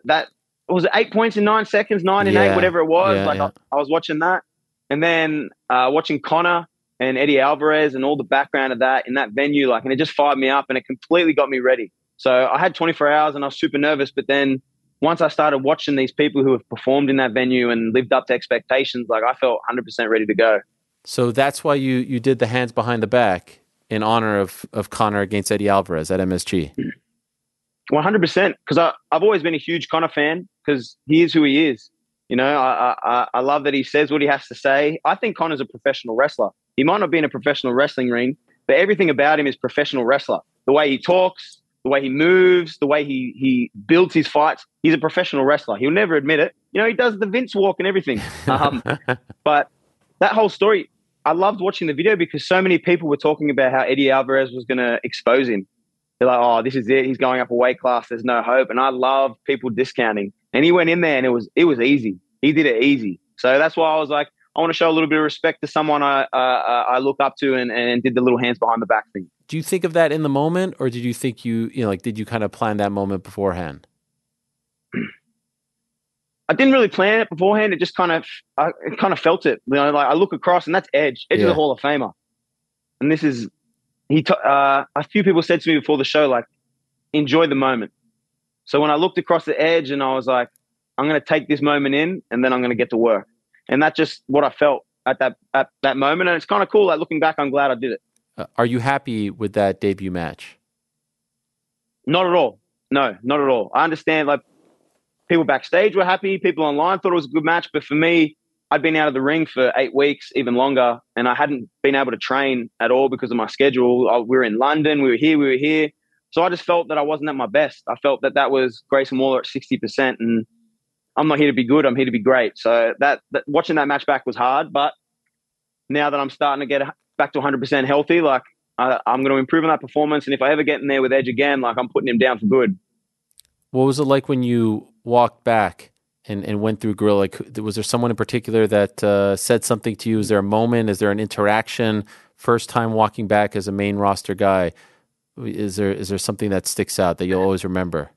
that was it eight points in nine seconds, nine and Yeah, eight, whatever it was. yeah, like yeah. I, I was watching that, and then uh, watching Conor and Eddie Alvarez and all the background of that in that venue, like, and it just fired me up and it completely got me ready. So I had 24 hours and I was super nervous, but then once I started watching these people who have performed in that venue and lived up to expectations, like I felt 100% ready to go. So that's why you you did the hands behind the back in honor of of Conor against Eddie Alvarez at MSG. One hundred percent. Because I've always been a huge Conor fan because he is who he is. You know, I, I I love that he says what he has to say. I think Conor's a professional wrestler. He might not be in a professional wrestling ring, but everything about him is professional wrestler. The way he talks, the way he moves, the way he he builds his fights. He's a professional wrestler. He'll never admit it. You know, he does the Vince walk and everything. Um, but that whole story, I loved watching the video because so many people were talking about how Eddie Alvarez was going to expose him. They're like, "Oh, this is it. He's going up a weight class. There's no hope." And I love people discounting. And he went in there, and it was it was easy. He did it easy. So that's why I was like, I want to show a little bit of respect to someone I uh, I look up to, and, and did the little hands behind the back thing. Do you think of that in the moment, or did you think you you know like did you kind of plan that moment beforehand? I didn't really plan it beforehand. It just kind of, I kind of felt it. You know, like I look across, and that's Edge. Edge is a Hall of Famer, and this is he. T- uh, a few people said to me before the show, like, enjoy the moment. So when I looked across the Edge, and I was like, I'm going to take this moment in, and then I'm going to get to work, and that's just what I felt at that at that moment. And it's kind of cool. Like looking back, I'm glad I did it. Uh, are you happy with that debut match? Not at all. No, not at all. I understand. Like people backstage were happy. People online thought it was a good match, but for me, I'd been out of the ring for eight weeks, even longer, and I hadn't been able to train at all because of my schedule. I, we were in London, we were here, we were here. So I just felt that I wasn't at my best. I felt that that was Grayson Waller at sixty percent, and I'm not here to be good. I'm here to be great. So that, that watching that match back was hard, but now that I'm starting to get back to 100 percent healthy, like I, I'm going to improve on that performance. And if I ever get in there with Edge again, like I'm putting him down for good. What was it like when you walked back and, and went through Gorilla? Like, was there someone in particular that uh, said something to you? Is there a moment? Is there an interaction? First time walking back as a main roster guy, is there is there something that sticks out that you'll always remember?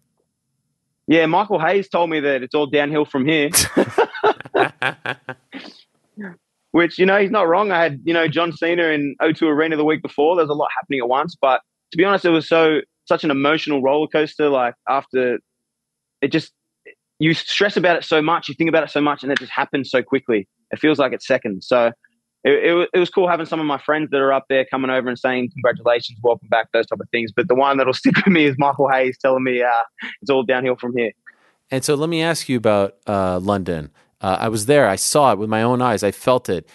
Yeah, Michael Hayes told me that it's all downhill from here. Which, you know, he's not wrong. I had, you know, John Cena in O2 Arena the week before. There's a lot happening at once. But to be honest, it was so such an emotional roller coaster. Like after it just you stress about it so much, you think about it so much, and it just happens so quickly. It feels like it's seconds. So it, it, it was cool having some of my friends that are up there coming over and saying congratulations, welcome back, those type of things. But the one that'll stick with me is Michael Hayes telling me uh, it's all downhill from here. And so let me ask you about uh, London. Uh, I was there. I saw it with my own eyes. I felt it.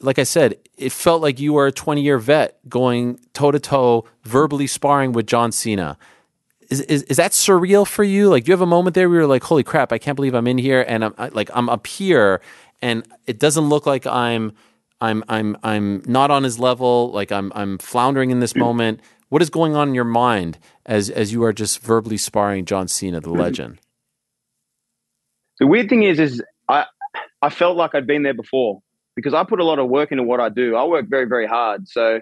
Like I said, it felt like you were a 20 year vet going toe to toe, verbally sparring with John Cena. Is, is, is that surreal for you? Like, do you have a moment there where you're like, holy crap, I can't believe I'm in here and I'm I- like, I'm up here and it doesn't look like I'm, I'm, I'm, I'm not on his level. Like I'm, I'm floundering in this moment. What is going on in your mind as, as you are just verbally sparring John Cena, the legend? The weird thing is, is I I felt like I'd been there before because I put a lot of work into what I do. I work very very hard. So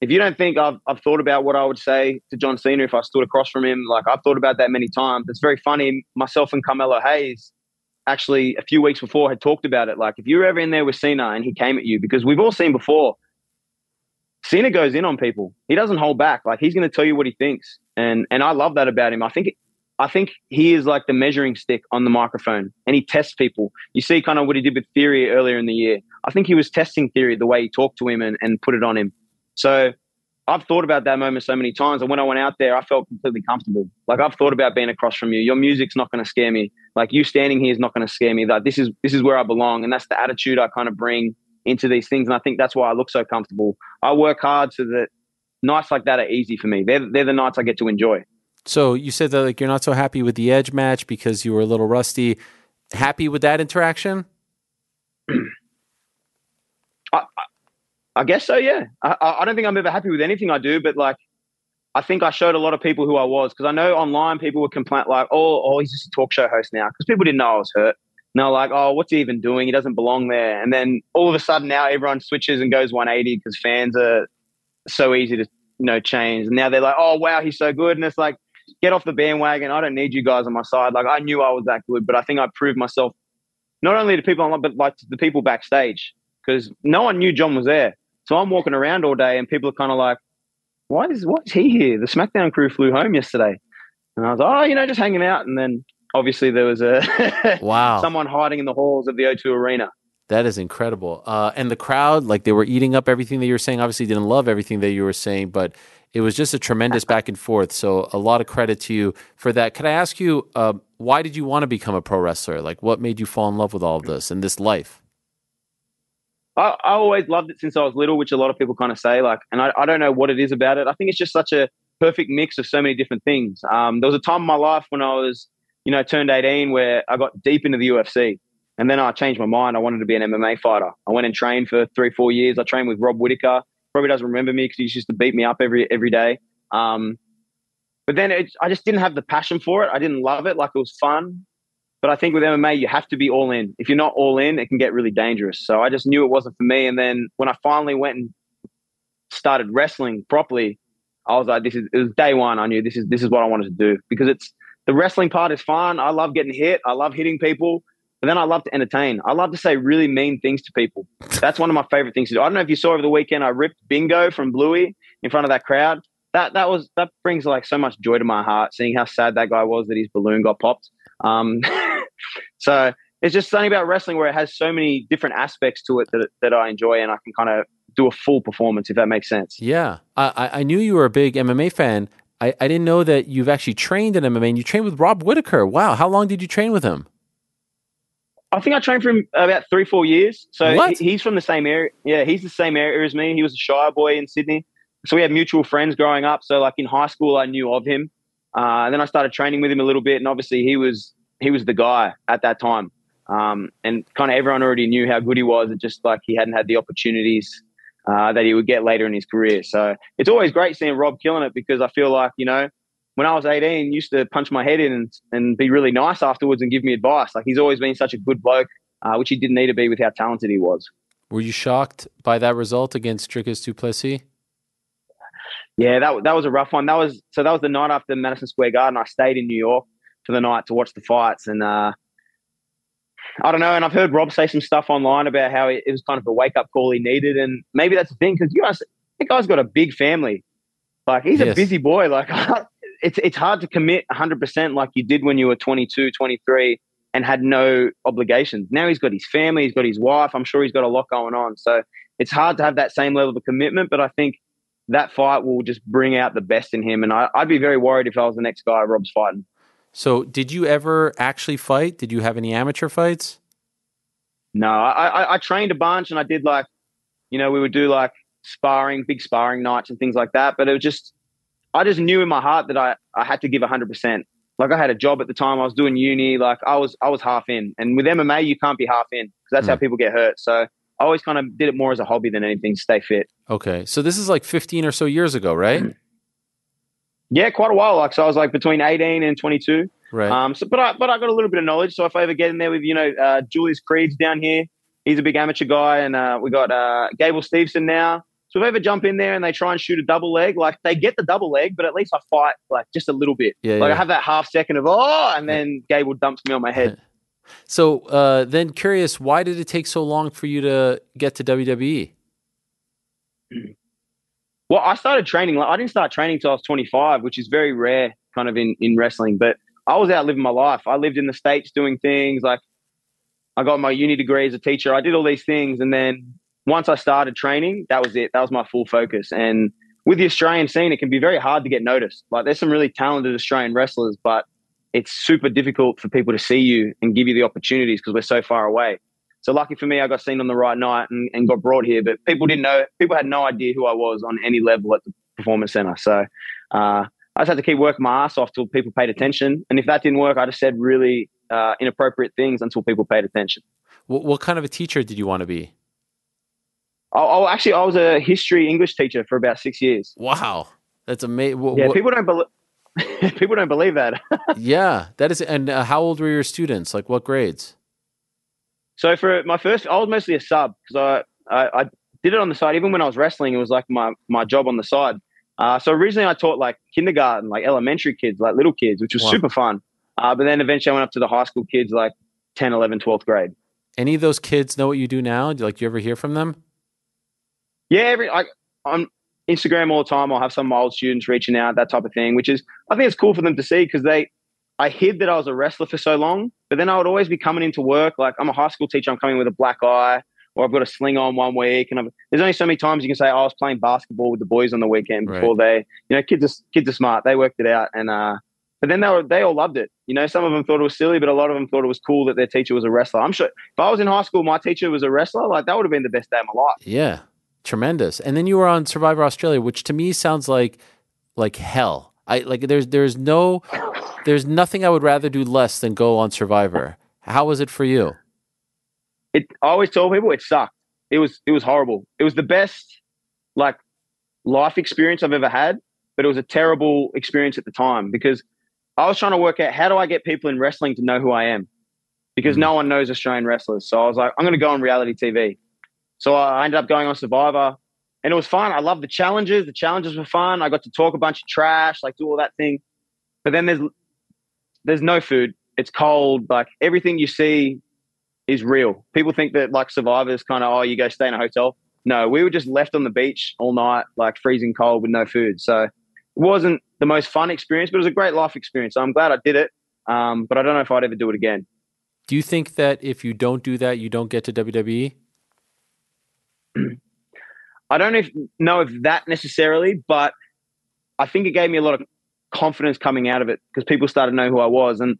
if you don't think I've I've thought about what I would say to John Cena if I stood across from him, like I've thought about that many times. It's very funny. Myself and Carmelo Hayes, actually a few weeks before had talked about it. Like, if you're ever in there with Cena and he came at you, because we've all seen before, Cena goes in on people. He doesn't hold back. Like, he's going to tell you what he thinks, and and I love that about him. I think. I think he is like the measuring stick on the microphone and he tests people. You see kind of what he did with Theory earlier in the year. I think he was testing Theory the way he talked to him and, and put it on him. So I've thought about that moment so many times. And when I went out there, I felt completely comfortable. Like I've thought about being across from you. Your music's not going to scare me. Like you standing here is not going to scare me. That this is this is where I belong, and that's the attitude I kind of bring into these things. And I think that's why I look so comfortable. I work hard so that nights like that are easy for me. They're they're the nights I get to enjoy. So you said that like you're not so happy with the Edge match because you were a little rusty. Happy with that interaction? I, I guess so. Yeah. I, I don't think I'm ever happy with anything I do, but like, I think I showed a lot of people who I was because I know online people would complain like, "Oh, oh, he's just a talk show host now," because people didn't know I was hurt. And they're like, "Oh, what's he even doing? He doesn't belong there." And then all of a sudden, now everyone switches and goes 180 because fans are so easy to you know change. And now they're like, "Oh, wow, he's so good," and it's like, get off the bandwagon. I don't need you guys on my side. Like I knew I was that good, but I think I proved myself not only to people online, but like to the people backstage because no one knew John was there. So I'm walking around all day, and people are kind of like, "Why is why is he here?" The SmackDown crew flew home yesterday, and I was like, "Oh, you know, just hanging out." And then obviously there was a wow someone hiding in the halls of the O2 Arena. That is incredible. Uh, and the crowd, like they were eating up everything that you were saying. Obviously, didn't love everything that you were saying, but it was just a tremendous back and forth. So a lot of credit to you for that. Could I ask you, uh, why did you want to become a pro wrestler? Like, what made you fall in love with all of this and this life? I, I always loved it since I was little, which a lot of people kind of say. Like, and I, I don't know what it is about it. I think it's just such a perfect mix of so many different things. Um, there was a time in my life when I was, you know, turned 18 where I got deep into the UFC. And then I changed my mind. I wanted to be an MMA fighter. I went and trained for three, four years. I trained with Rob Whittaker. Probably doesn't remember me because he used to beat me up every every day. Um, but then it, I just didn't have the passion for it. I didn't love it. Like it was fun. But I think with MMA, you have to be all in. If you're not all in, it can get really dangerous. So I just knew it wasn't for me. And then when I finally went and started wrestling properly, I was like, this is it was day one. I knew this is this is what I wanted to do because it's the wrestling part is fun. I love getting hit. I love hitting people. But then I love to entertain. I love to say really mean things to people. That's one of my favorite things to do. I don't know if you saw over the weekend, I ripped Bingo from Bluey in front of that crowd. That that was that brings like so much joy to my heart, seeing how sad that guy was that his balloon got popped. Um, so it's just something about wrestling where it has so many different aspects to it that that I enjoy, and I can kind of do a full performance if that makes sense. Yeah, I, I knew you were a big MMA fan. I, I didn't know that you've actually trained in MMA. and You trained with Rob Whittaker. Wow, how long did you train with him? I think I trained for him about three, four years. So what? he's from the same area. Yeah, he's the same area as me. He was a Shire boy in Sydney. So we had mutual friends growing up. So like in high school, I knew of him. Uh, then I started training with him a little bit, and obviously he was he was the guy at that time. Um, and kind of everyone already knew how good he was. It just like he hadn't had the opportunities uh, that he would get later in his career. So it's always great seeing Rob killing it because I feel like you know when I was 18, used to punch my head in and, and be really nice afterwards and give me advice. Like he's always been such a good bloke, uh, which he didn't need to be with how talented he was. Were you shocked by that result against Dricus Du Plessis? Yeah, that that was a rough one. That was so that was the night after Madison Square Garden. I stayed in New York for the night to watch the fights, and uh, I don't know. And I've heard Rob say some stuff online about how it, was kind of a wake up call he needed, and maybe that's the thing because you guys, the guy's got a big family. Like he's yes. a busy boy. Like it's it's hard to commit 100% like you did when you were 22, 23 and had no obligations. Now he's got his family, he's got his wife. I'm sure he's got a lot going on. So it's hard to have that same level of commitment, but I think that fight will just bring out the best in him. And I, would be very worried if I was the next guy Rob's fighting. So, did you ever actually fight? Did you have any amateur fights? No, I, I, I trained a bunch and I did like, you know, we would do like sparring, big sparring nights and things like that. But it was just, I just knew in my heart that I, I had to give 100%. Like I had a job at the time, I was doing uni, like I was I was half in. And with MMA, you can't be half in because that's mm. how people get hurt. So I always kind of did it more as a hobby than anything stay fit. Okay. So this is like 15 or so years ago, right? Yeah, quite a while. Like, so I was like between 18 and 22. Right. Um, so, but I, but I got a little bit of knowledge. So if I ever get in there with, you know, uh, Julius Creed's down here, he's a big amateur guy. And uh, we got uh, Gable Steveson now. So if I ever jump in there and they try and shoot a double leg, like they get the double leg, but at least I fight like just a little bit. Yeah, like yeah. I have that half second of oh, and then Gable dumps me on my head. So uh, then, curious, why did it take so long for you to get to? WWE? Well, I started training. Like, I didn't start training till I was 25, which is very rare, kind of in in wrestling. But I was out living my life. I lived in the states doing things like I got my uni degree as a teacher. I did all these things, and then once I started training, that was it. That was my full focus. And with the Australian scene, it can be very hard to get noticed. Like there's some really talented Australian wrestlers, but it's super difficult for people to see you and give you the opportunities because we're so far away. So lucky for me, I got seen on the right night and, and got brought here. But people didn't know. People had no idea who I was on any level at the performance center. So uh, I just had to keep working my ass off till people paid attention. And if that didn't work, I just said really uh, inappropriate things until people paid attention. What, what kind of a teacher did you want to be? Oh, oh, actually, I was a history English teacher for about six years. Wow, that's amazing. Yeah, people don't believe. people don't believe that. yeah, that is. And uh, how old were your students? Like what grades? So for my first, I was mostly a sub because I, I, I did it on the side. Even when I was wrestling, it was like my my job on the side. Uh, so originally I taught like kindergarten, like elementary kids, like little kids, which was Wow. super fun. Uh, but then eventually I went up to the high school kids, like 10, 11, 12th grade. Any of those kids know what you do now? Do like do you ever hear from them? Yeah, every like on Instagram all the time. I'll have some of my old students reaching out, that type of thing, which is I think it's cool for them to see because they I hid that I was a wrestler for so long, but then I would always be coming into work like I'm a high school teacher. I'm coming with a black eye, or I've got a sling on one week, and I've, there's only so many times you can say oh, I was playing basketball with the boys on the weekend Right. before they, you know, kids are kids are smart. They worked it out, and uh, but then they were they all loved it. You know, some of them thought it was silly, but a lot of them thought it was cool that their teacher was a wrestler. I'm sure if I was in high school, my teacher was a wrestler, like that would have been the best day of my life. Yeah, tremendous. And then you were on Survivor Australia, which to me sounds like like hell. I like there's there's no there's nothing I would rather do less than go on Survivor. How was it for you? it I always told people it sucked. It was it was horrible. It was the best like life experience I've ever had, but it was a terrible experience at the time because I was trying to work out how do I get people in wrestling to know who I am? Because mm. no one knows Australian wrestlers. So I was like, I'm gonna go on reality TV. So I ended up going on Survivor and it was fun. I loved the challenges. The challenges were fun. I got to talk a bunch of trash, like do all that thing. But then there's there's no food. It's cold. Like everything you see is real. People think that like survivors kind of, oh, you go stay in a hotel. No, we were just left on the beach all night, like freezing cold with no food. So it wasn't the most fun experience, but it was a great life experience. So I'm glad I did it. Um, but I don't know if I'd ever do it again. Do you think that if you don't do that, you don't get to? WWE? I don't know if, know if that necessarily, but I think it gave me a lot of confidence coming out of it because people started to know who I was. And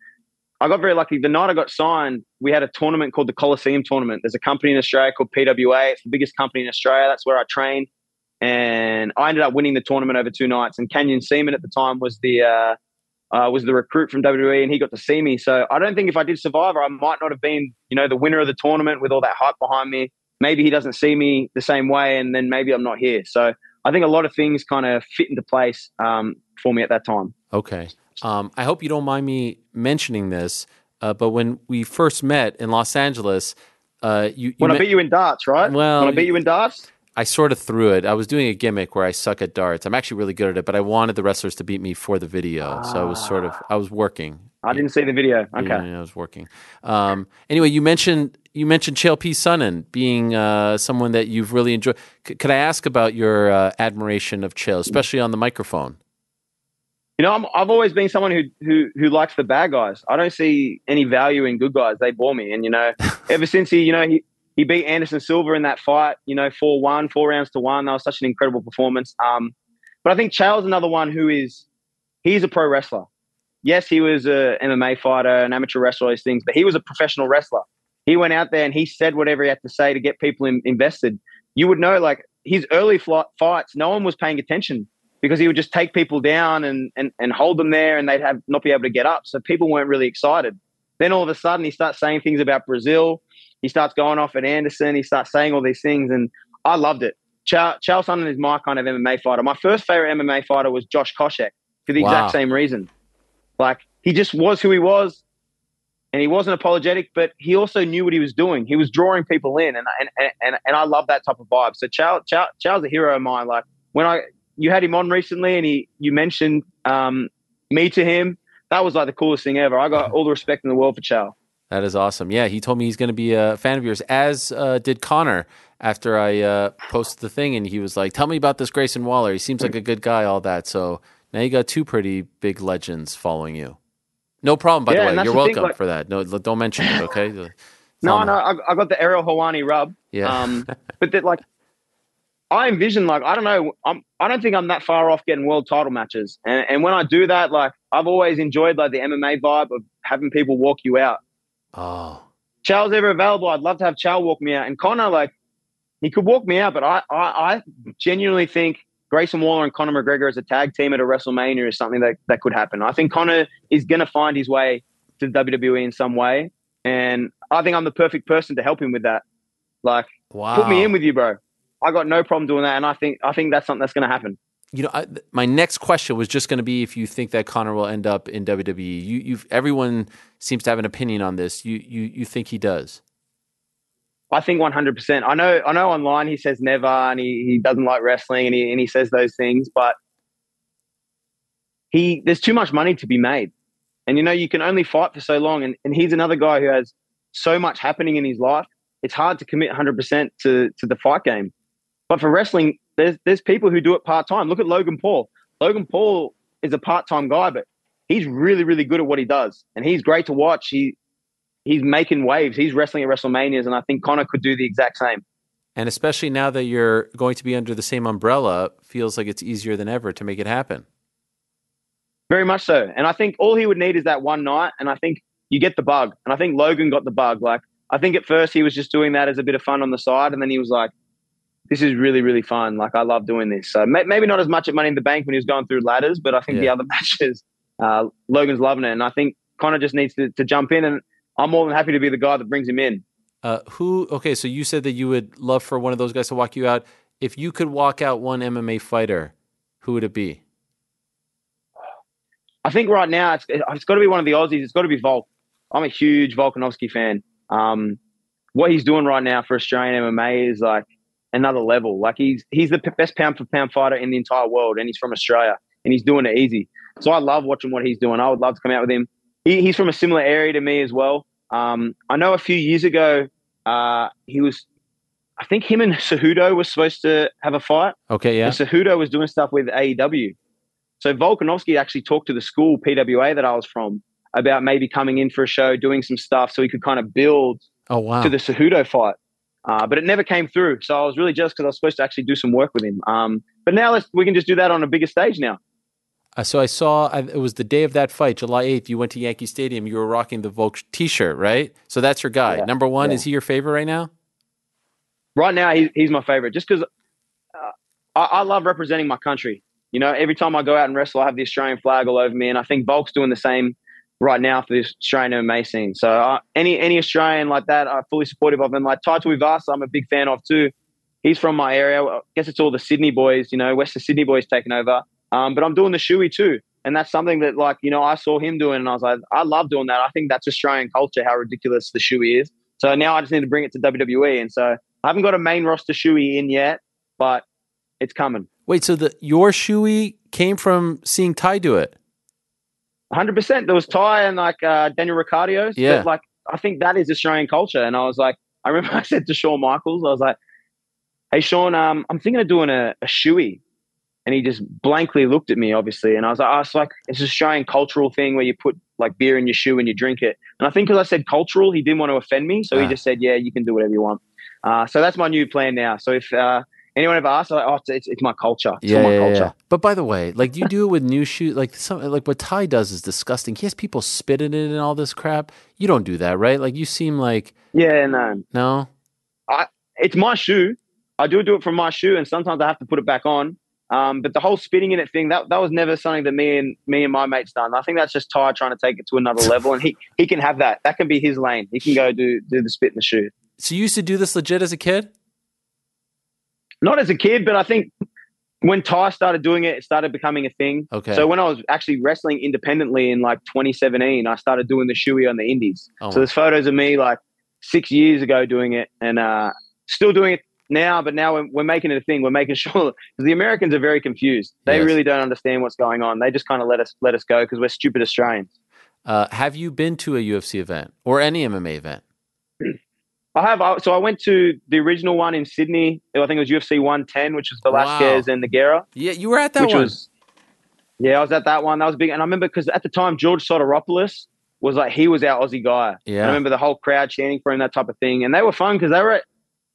I got very lucky. The night I got signed, we had a tournament called the Coliseum Tournament. There's a company in Australia called PWA. It's the biggest company in Australia. That's where I trained. And I ended up winning the tournament over two nights. And Canyon Ceman at the time was the uh, uh, was the recruit from WWE, and he got to see me. So I don't think if I did Survivor, I might not have been, you know, the winner of the tournament with all that hype behind me. Maybe he doesn't see me the same way, and then maybe I'm not here. So I think a lot of things kind of fit into place um, for me at that time. Okay. Um, I hope you don't mind me mentioning this, uh, but when we first met in Los Angeles, uh, you, you When I met- beat you in darts, right? Well, when I beat you in darts, I sort of threw it. I was doing a gimmick where I suck at darts. I'm actually really good at it, but I wanted the wrestlers to beat me for the video, so I was sort of I was working. I didn't see the video. Okay. Yeah, I was working. Um, anyway, you mentioned you mentioned Chael P. Sonnen being uh, someone that you've really enjoyed. C- could I ask about your uh, admiration of Chael, especially on the microphone? You know, I'm, I've always been someone who, who who likes the bad guys. I don't see any value in good guys. They bore me. And you know, ever since he, you know, he he beat Anderson Silva in that fight. You know, four one, four rounds to one. That was such an incredible performance. Um, but I think Chael's another one who is he's a pro wrestler. Yes, he was a MMA fighter, an amateur wrestler, all these things, but he was a professional wrestler. He went out there and he said whatever he had to say to get people in, invested. You would know, like his early flight, fights, no one was paying attention because he would just take people down and, and, and hold them there and they'd have not be able to get up. So people weren't really excited. Then all of a sudden he starts saying things about Brazil. He starts going off at Anderson. He starts saying all these things and I loved it. Charles Chael Sonnen is my kind of MMA fighter. My first favorite MMA fighter was Josh Koscheck for the Wow. exact same reason. Like he just was who he was and he wasn't apologetic, but he also knew what he was doing. He was drawing people in, and and and, and I love that type of vibe. So Chow, Chow, Chow's a hero of mine. Like when I you had him on recently, and he you mentioned um, me to him, that was like the coolest thing ever. I got all the respect in the world for Chow. That is awesome. Yeah, he told me he's going to be a fan of yours, as uh, did Conor after I uh, posted the thing, and he was like, "Tell me about this Grayson Waller. He seems like a good guy, all that." So now you got two pretty big legends following you. No problem, by Yeah, the way. You're the thing, welcome like- for that. No, don't mention it, okay? No, no, I, I got the Ariel Helwani rub. Yeah. Um, but that like, I envision like I don't know. I'm I don't think I'm that far off getting world title matches. And and when I do that, like I've always enjoyed like the MMA vibe of having people walk you out. Oh, Chow's ever available, I'd love to have Chow walk me out. And Conor, like, he could walk me out, but I, I, I genuinely think Grayson Waller and Conor McGregor as a tag team at a WrestleMania is something that, that could happen. I think Conor is going to find his way to WWE in some way. And I think I'm the perfect person to help him with that. Like, wow. put me in with you, bro. I got no problem doing that. And I think, I think that's something that's going to happen. you know, I, th- my next question was just going to be if you think that Conor will end up in WWE. You, you've everyone seems to have an opinion on this. You, you, you think he does? I think 100%. I know, I know online he says never and he, he doesn't like wrestling and he, and he says those things, but he, there's too much money to be made. And you know, you can only fight for so long. And, and he's another guy who has so much happening in his life. It's hard to commit 100% to, to the fight game. But for wrestling, there's, there's people who do it part time. Look at Logan Paul. Logan Paul is a part time guy, but he's really, really good at what he does. And he's great to watch. He, he's making waves. He's wrestling at WrestleManias, and I think Conor could do the exact same. And especially now that you're going to be under the same umbrella, feels like it's easier than ever to make it happen. Very much so. And I think all he would need is that one night, and I think you get the bug. And I think Logan got the bug. Like I think at first he was just doing that as a bit of fun on the side, and then he was like, "This is really, really fun. Like I love doing this." So may- maybe not as much at Money in the Bank when he was going through ladders, but I think the other matches, uh, Logan's loving it, and I think Conor just needs to, to jump in, and I'm more than happy to be the guy that brings him in. Uh, who? Okay, so you said that you would love for one of those guys to walk you out. If you could walk out one MMA fighter, who would it be? I think right now it's it's got to be one of the Aussies. It's got to be Volk. I'm a huge Volkanovski fan. Um, what he's doing right now for Australian MMA is like another level. Like he's he's the p- best pound for pound fighter in the entire world, and he's from Australia, and he's doing it easy. So I love watching what he's doing. I would love to come out with him. He, he's from a similar area to me as well. Um, I know a few years ago uh, he was. I think him and Cejudo were supposed to have a fight. Okay, yeah. And Cejudo was doing stuff with AEW. So Volkanovski actually talked to the school PWA that I was from about maybe coming in for a show, doing some stuff, so he could kind of build Oh wow. to the Cejudo fight. Uh, but it never came through. So I was really jealous because I was supposed to actually do some work with him. Um, but now let's we can just do that on a bigger stage now. Uh, so I saw I, it was the day of that fight, July eighth. You went to Yankee Stadium. You were rocking the Volk T-shirt, right? So that's your guy. Yeah, Number one. yeah. Is he your favorite right now? Right now, he, he's my favorite just because uh, I, I love representing my country. You know, every time I go out and wrestle, I have the Australian flag all over me, and I think Volk's doing the same right now for this Australian MMA scene. So uh, any any Australian like that, I'm fully supportive of. And like Tai Tuivasa, I'm a big fan of too. He's from my area. I guess it's all the Sydney boys, you know, Western Sydney boys taking over. Um, but I'm doing the shoey too. And that's something that, like, you know, I saw him doing and I was like, I love doing that. I think that's Australian culture, how ridiculous the shoey is. So now I just need to bring it to WWE. And so I haven't got a main roster shoey in yet, but it's coming. Wait, so the your shoey came from seeing Ty do it? 100%. There was Ty and like uh, Daniel Ricciardo. Yeah. Like, I think that is Australian culture. And I was like, I remember I said to Shawn Michaels, I was like, hey, Shawn, um, I'm thinking of doing a, a shoey. And he just blankly looked at me, obviously. And I was like, oh, it's like, it's an Australian cultural thing where you put like beer in your shoe and you drink it. And I think because I said cultural, he didn't want to offend me. So Ah. he just said, yeah, you can do whatever you want. Uh, so that's my new plan now. So if uh, anyone ever asks, I'm like, oh, it's, it's, my culture. It's yeah, my yeah, culture. yeah. But by the way, like you do it with new shoes, like some like what Ty does is disgusting. He has people spit in it and all this crap. You don't do that, right? Like you seem like Yeah, no. no. I, it's my shoe. I do do it from my shoe, and sometimes I have to put it back on. Um, but the whole spitting in it thing that that was never something that me and me and my mates done. I think that's just Ty trying to take it to another level, and he he can have that. That can be his lane. He can go do do the spit in the shoe. So you used to do this legit as a kid? Not as a kid, but I think when Ty started doing it, it started becoming a thing. Okay. So when I was actually wrestling independently in like 2017, I started doing the shoey on the indies. Oh, so there's photos of me like six years ago doing it, and uh, still doing it now. But now we're, we're making it a thing. We're making sure because the Americans are very confused. They Yes. really don't understand what's going on. They just kind of let us let us go because we're stupid Australians. Uh, have you been to a UFC event or any MMA event? I have. I- So I went to the original one in Sydney. I think it was UFC 110, which was Velasquez and the Nogueira. Yeah, you were at that which one. was yeah, I was at that one. That was big, and I remember because at the time George Soteropoulos was like he was our Aussie guy. Yeah. I remember the whole crowd chanting for him, that type of thing, and they were fun because they were at,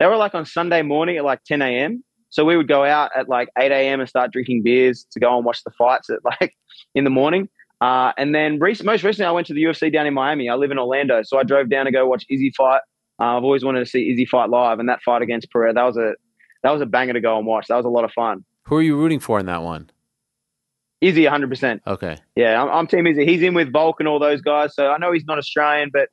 they were like on Sunday morning at like 10 a.m. So we would go out at like 8 a.m. and start drinking beers to go and watch the fights at like in the morning. Uh, and then rec- most recently, I went to the UFC down in Miami. I live in Orlando, so I drove down to go watch Izzy fight. Uh, I've always wanted to see Izzy fight live, and that fight against Pereira that was a that was a banger to go and watch. That was a lot of fun. Who are you rooting for in that one? Izzy, 100. percent Okay. Yeah, I'm, I'm Team Izzy. He's in with Volk and all those guys, so I know he's not Australian, but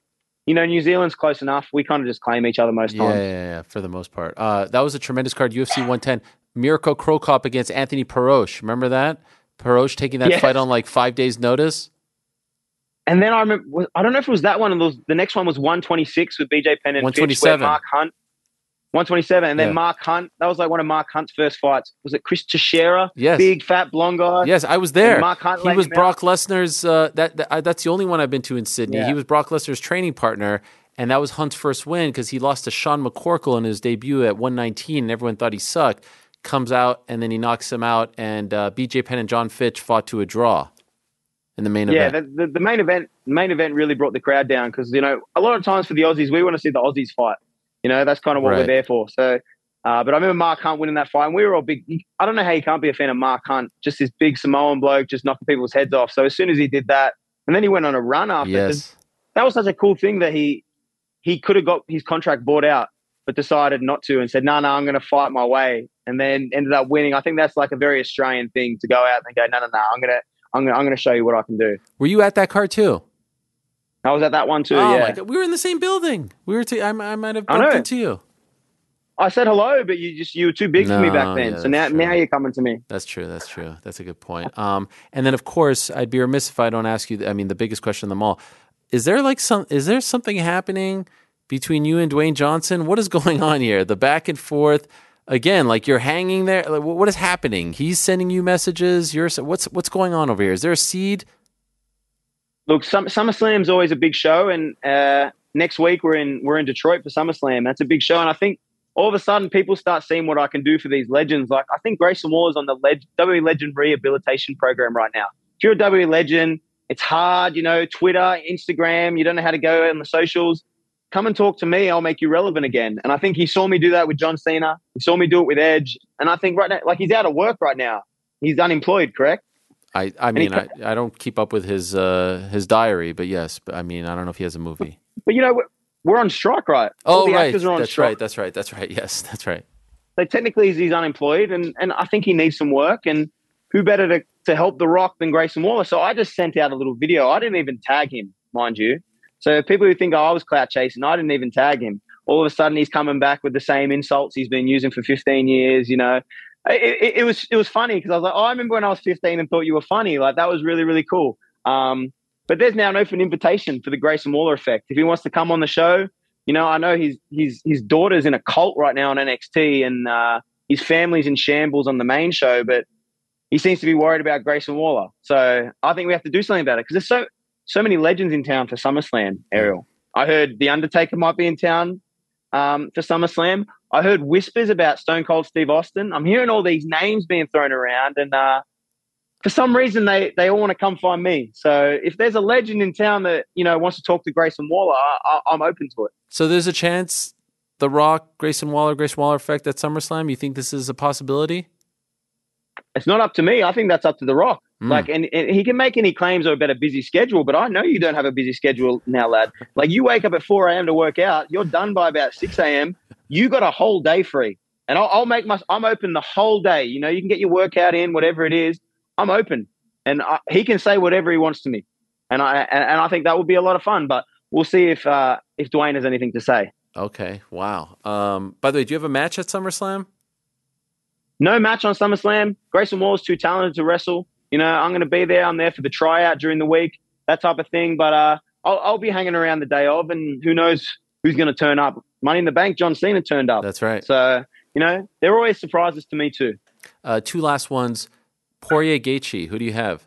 you know New Zealand's close enough. We kind of just claim each other most Yeah, yeah, times. yeah, yeah, for the most part. Uh, that was a tremendous card. UFC 110. Mirko Cro Cop against Anthony Perosh. Remember that? Perosh taking that Yes. fight on like five days' notice. And then I remember, I don't know if it was that one, or those, the next one was 126 with BJ Penn and Fitch, 127. Mark Hunt. 127, and then Yeah. Mark Hunt. That was like one of Mark Hunt's first fights. Was it Chris Tuchscherer? Yes. Big fat blonde guy. Yes, I was there. And Mark Hunt he was Brock Lesnar's. Uh, that, that that's the only one I've been to in Sydney. Yeah. He was Brock Lesnar's training partner, and that was Hunt's first win because he lost to Sean McCorkle in his debut at 119, and everyone thought he sucked. Comes out and then he knocks him out, and uh, B.J. Penn and John Fitch fought to a draw in the main yeah, event. the, the, the main event main event really brought the crowd down because you know a lot of times for the Aussies we want to see the Aussies fight. You know that's kind of what Right. we're there for. So, uh, but I remember Mark Hunt winning that fight, and we were all big. I don't know how you can't be a fan of Mark Hunt, just this big Samoan bloke, just knocking people's heads off. So as soon as he did that, and then he went on a run after. yes. that was such a cool thing that he he could have got his contract bought out, but decided not to and said, "No, no, I'm going to fight my way," and then ended up winning. I think that's like a very Australian thing to go out and go, "No, no, no, I'm gonna, I'm gonna, I'm gonna show you what I can do." Were you at that card too? I was at that one too. oh yeah, we were in the same building. We were. T- I, I might have bumped into you. I said hello, but you just you were too big for me back then. yeah, so now, true. now you're coming to me. That's true. That's true. That's a good point. Um, and then of course, I'd be remiss if I don't ask you. I mean, the biggest question of them all: Is there like some? Is there something happening between you and Dwayne Johnson? What is going on here? The back and forth. Again, like you're hanging there. Like, what is happening? He's sending you messages. You're what's what's going on over here? Is there a seed? Look, Sum- SummerSlam's always a big show, and uh, next week we're in we're in Detroit for SummerSlam. That's a big show, and I think all of a sudden people start seeing what I can do for these legends. Like I think Grayson Waller is on the leg- WWE Legend Rehabilitation Program right now. If you're a WWE legend, it's hard, you know, Twitter, Instagram, you don't know how to go on the socials. Come and talk to me. I'll make you relevant again. And I think he saw me do that with John Cena. He saw me do it with Edge. And I think right now, like he's out of work right now. He's unemployed, correct? I I mean, I, I don't keep up with his uh, his diary, but yes, but I mean, I don't know if he has a movie. But you know, we're, we're on strike, right? All Oh the right, actors are on that's strike. right. That's right. That's right. Yes, that's right. So technically, he's unemployed, and, and I think he needs some work. And who better to, to help The Rock than Grayson Waller? So I just sent out a little video. I didn't even tag him, mind you. So people who think oh, I was clout chasing, I didn't even tag him. All of a sudden, he's coming back with the same insults he's been using for 15 years. You know, it, it, was it was funny because I was like, oh, I remember when I was 15 and thought you were funny. Like that was really really cool. Um, but there's now an open invitation for the Grayson Waller effect. If he wants to come on the show, you know, I know his his his daughter's in a cult right now on NXT, and uh, his family's in shambles on the main show, but he seems to be worried about Grayson Waller. So I think we have to do something about it because there's so so many legends in town for SummerSlam. Ariel, I heard the Undertaker might be in town um, for SummerSlam. I heard whispers about Stone Cold Steve Austin. I'm hearing all these names being thrown around, and uh, for some reason they they all want to come find me. So if there's a legend in town that you know wants to talk to Grayson Waller, I, I, I'm open to it. So there's a chance the Rock, Grayson Waller, Grayson Waller effect at SummerSlam. You think this is a possibility? It's not up to me. I think that's up to The Rock. Mm. Like, and, and he can make any claims about a busy schedule, but I know you don't have a busy schedule now, lad. Like, you wake up at 4 a.m. to work out, you're done by about 6 a.m. You got a whole day free. And I'll, I'll make my, I'm open the whole day. You know, you can get your workout in, whatever it is. I'm open. And I, he can say whatever he wants to me. And I, and, and I think that would be a lot of fun, but we'll see if, uh, if Dwayne has anything to say. Okay. Wow. Um, by the way, do you have a match at SummerSlam? No match on SummerSlam. Grayson Waller's too talented to wrestle. You know, I'm going to be there. I'm there for the tryout during the week, that type of thing. But uh, I'll, I'll be hanging around the day of, and who knows who's going to turn up. Money in the Bank, John Cena turned up. That's right. So, you know, they're always surprises to me, too. Uh, two last ones. Poirier Gaethje. Who do you have?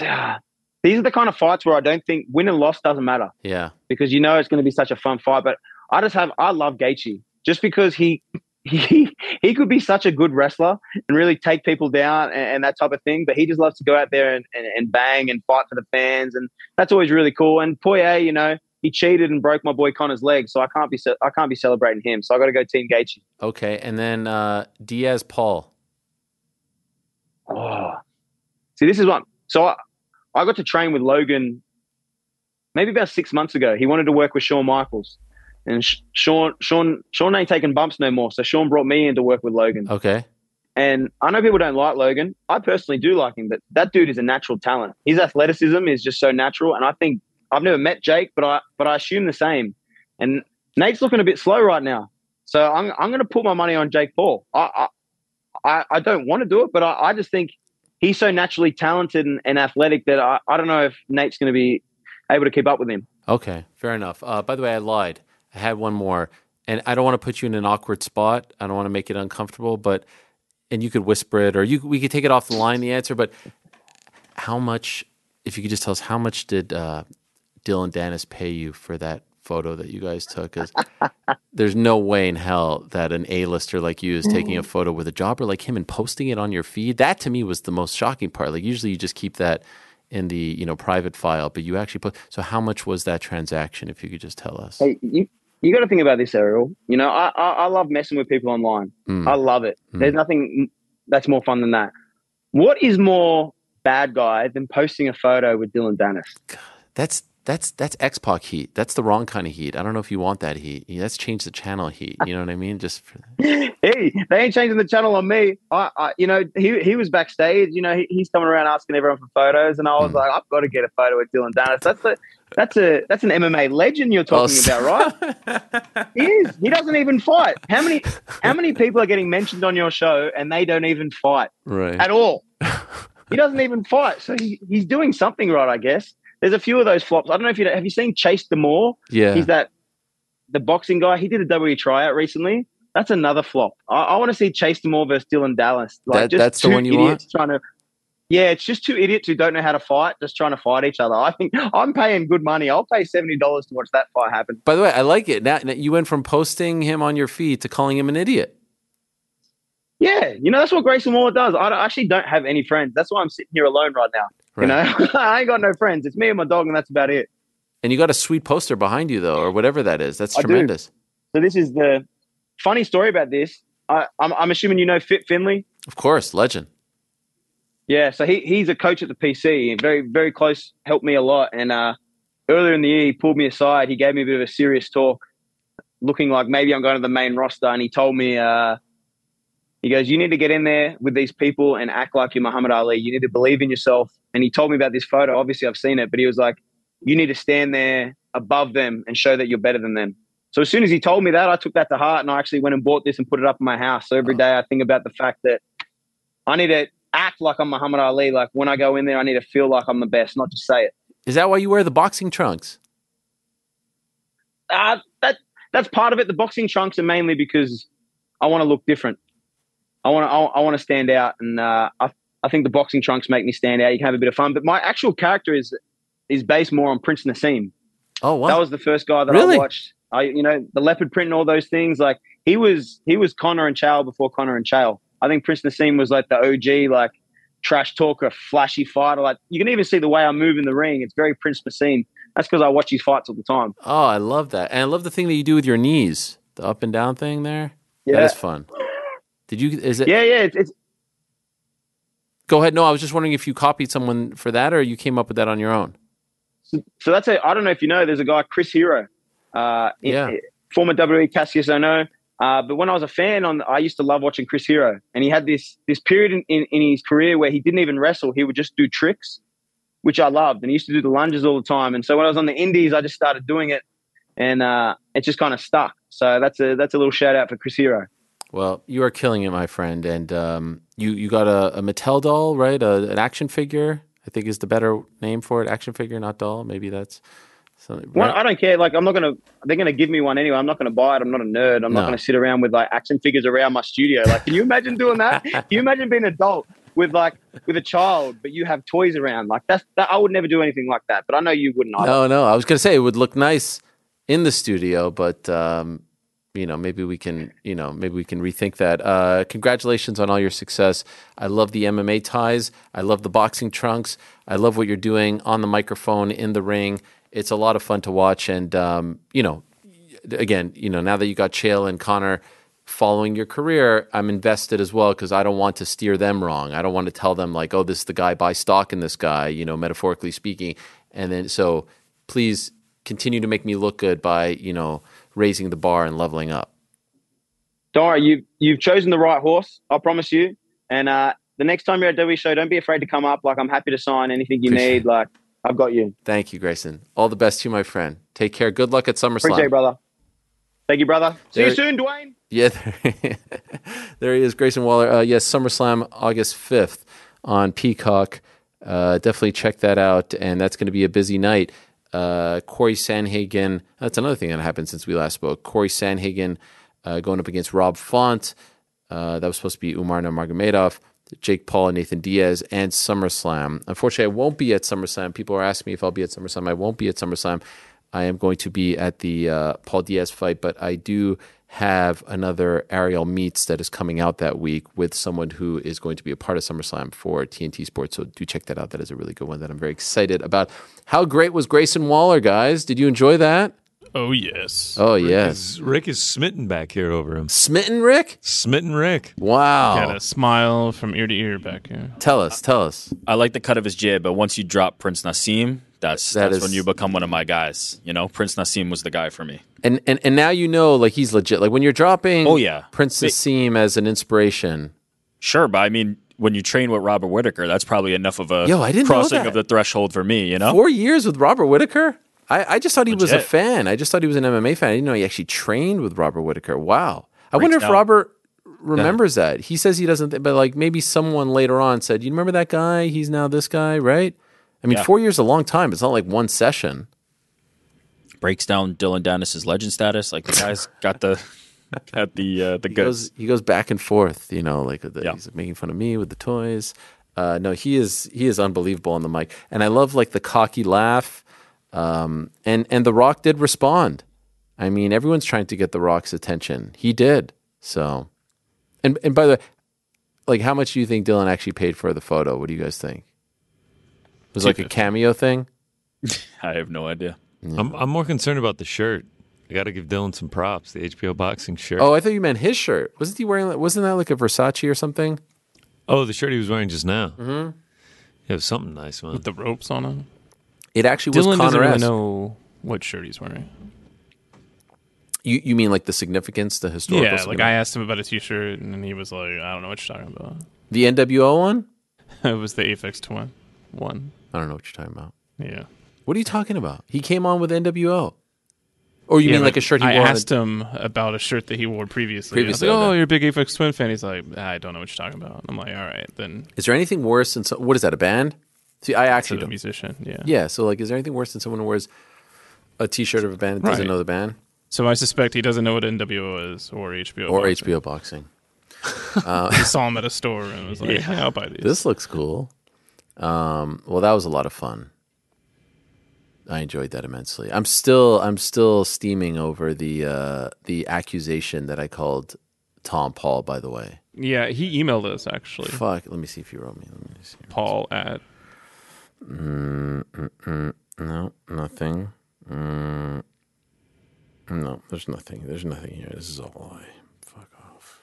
Ah, these are the kind of fights where I don't think win and loss doesn't matter Yeah. because you know it's going to be such a fun fight. But I just have I love Gaethje just because he he he could be such a good wrestler and really take people down and, and that type of thing. But he just loves to go out there and, and, and bang and fight for the fans, and that's always really cool. And Poirier, you know, he cheated and broke my boy Conor's leg, so I can't be I can't be celebrating him. So I got to go Team Gaethje. Okay. And then uh, Diaz Paul. Oh, see, this is what. So I, I got to train with Logan maybe about six months ago. He wanted to work with Shawn Michaels, and Sh- Shawn, Shawn, Shawn ain't taking bumps no more. So Shawn brought me in to work with Logan. Okay. And I know people don't like Logan. I personally do like him, but that dude is a natural talent. His athleticism is just so natural, and I think I've never met Jake, but I but I assume the same. And Nate's looking a bit slow right now, so I'm I'm going to put my money on Jake Paul. I I, I, I don't want to do it, but I, I just think he's so naturally talented and, and athletic that I, I don't know if Nate's going to be able to keep up with him. Okay. Fair enough. Uh, by the way, I lied. I had one more, and I don't want to put you in an awkward spot. I don't want to make it uncomfortable, but and you could whisper it, or you we could take it off the line. The answer, but how much? If you could just tell us how much did uh, Dillon Danis pay you for that photo that you guys took? Because there's no way in hell that an A-lister like you is taking a photo with a jobber like him and posting it on your feed. That to me was the most shocking part. Like usually you just keep that in the you know private file, but you actually put. So how much was that transaction? If you could just tell us. Hey, you you got to think about this, Ariel. You know, I, I I love messing with people online. Mm. I love it. Mm. There's nothing that's more fun than that. What is more bad guy than posting a photo with Dillon Danis? That's that's that's X Pac heat. That's the wrong kind of heat. I don't know if you want that heat. That's change the channel heat. You know what I mean? Just for, hey, they ain't changing the channel on me. I, I you know, he he was backstage. You know, he, he's coming around asking everyone for photos, and I was Mm. like, I've got to get a photo with Dillon Danis. That's a that's a that's an MMA legend you're talking s- about, right? he is. He doesn't even fight. How many how many people are getting mentioned on your show and they don't even fight right. at all? he doesn't even fight, so he, he's doing something right, I guess. There's a few of those flops. I don't know if you have you seen Chase DeMoor. Yeah. He's that the boxing guy. He did a WWE tryout recently. That's another flop. I, I want to see Chase DeMoor versus Dylan Dallas. Like That- just that's the one you idiots trying to. Yeah, it's just two idiots who don't know how to fight, just trying to fight each other. I think I'm paying good money. I'll pay seventy dollars to watch that fight happen. By the way, I like it. Now, now you went from posting him on your feed to calling him an idiot. Yeah, you know that's what Grayson Waller does. I I actually don't have any friends. That's why I'm sitting here alone right now. You know, I ain't got no friends. It's me and my dog, and that's about it. And you got a sweet poster behind you though, or whatever that is. That's I do. tremendous. So this is the funny story about this. I, I'm, I'm assuming you know Fit Finlay. Of course, legend. Yeah, so he he's a coach at the PC, very very close, helped me a lot. And uh, earlier in the year, he pulled me aside. He gave me a bit of a serious talk, looking like maybe I'm going to the main roster. And he told me, uh, he goes, "You need to get in there with these people and act like you're Muhammad Ali. You need to believe in yourself." And he told me about this photo. Obviously, I've seen it, but he was like, "You need to stand there above them and show that you're better than them." So as soon as he told me that, I took that to heart, and I actually went and bought this and put it up in my house. So every day I think about the fact that I need to act like I'm Muhammad Ali. Like when I go in there, I need to feel like I'm the best, not just say it. Is that why you wear the boxing trunks? Uh, that that's part of it. The boxing trunks are mainly because I want to look different. I want to I, I want to stand out, and uh, I I think the boxing trunks make me stand out. You can have a bit of fun, but my actual character is is based more on Prince Naseem. Oh wow! That was the first guy that Really? I watched. I you know the leopard print and all those things. Like he was he was Connor and Chael before Connor and Chael. I think Prince Naseem was like the OG like trash talker, flashy fighter. Like you can even see the way I move in the ring. It's very Prince Naseem. That's because I watch his fights all the time. Oh, I love that, and I love the thing that you do with your knees, the up and down thing there. Yeah. is fun. Did you? Is it? Yeah, yeah. It's, it's Go ahead. No, I was just wondering if you copied someone for that, or you came up with that on your own. so, so that's a. I don't know if you know. There's a guy Chris Hero, uh, in- Yeah. former WWE Cassius Ohno. Uh, but when I was a fan, on I used to love watching Chris Hero, and he had this this period in, in, in his career where he didn't even wrestle; he would just do tricks, which I loved, and he used to do the lunges all the time. And so when I was on the Indies, I just started doing it, and uh, it just kind of stuck. So that's a that's a little shout out for Chris Hero. Well, you are killing it, my friend, and um, you you got a, a Mattel doll, right? A, an action figure, I think is the better name for it. Action figure, not doll. Maybe that's something. One. I don't care. Like I'm not gonna. They're gonna give me one anyway. I'm not gonna buy it. I'm not a nerd. I'm No. not gonna sit around with like action figures around my studio. Like, can you imagine doing that? can you imagine being an adult with like with a child, but you have toys around. Like that's that. I would never do anything like that. But I know you wouldn't. Either. No, no. I was going to say it would look nice in the studio, but um, you know, maybe we can, you know, maybe we can rethink that. Uh, congratulations on all your success. I love the MMA ties. I love the boxing trunks. I love what you're doing on the microphone in the ring. It's a lot of fun to watch, and um, you know, again, you know, now that you got Chael and Connor following your career, I'm invested as well because I don't want to steer them wrong. I don't want to tell them like, oh, this is the guy, buy stock in this guy, you know, metaphorically speaking. And then so please continue to make me look good by, you know, raising the bar and leveling up. Don't worry, you've you've chosen the right horse. I promise you. And uh, the next time you're at W Show, don't be afraid to come up. Like I'm happy to sign anything you Appreciate need. Like I've got you. Thank you, Grayson. All the best to you, my friend. Take care. Good luck at SummerSlam. Appreciate, it, brother. Thank you, brother. See There- you soon, Dwayne. Yeah, there, there he is, Grayson Waller. Uh, yes, SummerSlam August 5th on Peacock. Uh, definitely check that out, and that's going to be a busy night. Uh, Corey Sandhagen, that's another thing that happened since we last spoke. Corey Sandhagen uh, going up against Rob Font. Uh, that was supposed to be Umar Nurmagomedov, Jake Paul, and Nathan Diaz, and SummerSlam. Unfortunately, I won't be at SummerSlam. People are asking me if I'll be at SummerSlam. I won't be at SummerSlam. I am going to be at the uh, Paul Diaz fight, but I do have another Ariel Meets that is coming out that week with someone who is going to be a part of SummerSlam for TNT Sports. So do check that out. That is a really good one that I'm very excited about. How great was Grayson Waller, guys? Did you enjoy that? Oh yes. Oh, yes. Rick is smitten back here over him. Smitten Rick? Smitten Rick. Wow. Got a smile from ear to ear back here. Tell us, tell us. I like the cut of his jib, but once you drop Prince Naseem, that's That that's is- when you become one of my guys. You know, Prince Naseem was the guy for me. And, and and now you know like he's legit. Like when you're dropping Oh, yeah. Prince They- Naseem as an inspiration. Sure, but I mean, when you train with Robert Whittaker, that's probably enough of a Yo, I didn't know crossing of the threshold for me. You know, Four years with Robert Whittaker? I, I just thought he was a fan. I just thought he was an MMA fan. I didn't know he actually trained with Robert Whittaker. Wow. I wonder if down. Robert remembers that. He says he doesn't, th- but like maybe someone later on said, You remember that guy? He's now this guy, right? I mean, Yeah. four years is a long time. It's not like one session. breaks down Dillon Danis's legend status. Like the guy's got the got the uh, the He goods. goes, he goes back and forth, you know, like the, Yeah. he's making fun of me with the toys. Uh, no, he is he is unbelievable on the mic, and I love like the cocky laugh. Um, and and the Rock did respond. I mean, everyone's trying to get the Rock's attention. He did. So, and and by the way, like, how much do you think Dylan actually paid for the photo? What do you guys think? It was like a cameo thing. I have no idea. I'm, I'm more concerned about the shirt. I got to give Dylan some props. The HBO boxing shirt. Oh, I thought you meant his shirt. Wasn't he wearing? Wasn't that like a Versace or something? Oh, the shirt he was wearing just now. Mm-hmm. It was something nice, man. With the ropes on him. It actually was Dylan doesn't really know what shirt he's wearing. You you mean like the significance, the historical? yeah, like? I asked him about a T-shirt, and then he was like, "I don't know what you're talking about." the NWO one. it was the Aphex Twin one. I don't know what you're talking about. Yeah. What are you talking about? He came on with NWO. Or you Yeah, mean like a shirt he I wore? on asked him about a shirt that he wore previously. Previously, I like, okay. "Oh, you're a big Aphex Twin fan." He's like, "I don't know what you're talking about." I'm like, "All right, then." Is there anything worse than so, what is that? A band? See, I actually don't. musician, yeah. Yeah. So like, is there anything worse than someone who wears a T-shirt of a band and doesn't Right. know the band So I suspect he doesn't know what NWO is or HBO or boxing. HBO boxing? He saw him at a store and was like, "Yeah, I'll buy these." This looks cool. Um, well, that was a lot of fun. I enjoyed that immensely. I'm still I'm still steaming over the uh, the accusation that I called Tom Paul. By the way, yeah, he emailed us actually. fuck. Let me see if you wrote me. Let me see. Paul at No, nothing. Mm, no, there's nothing. There's nothing here. This is all a lie. Fuck off.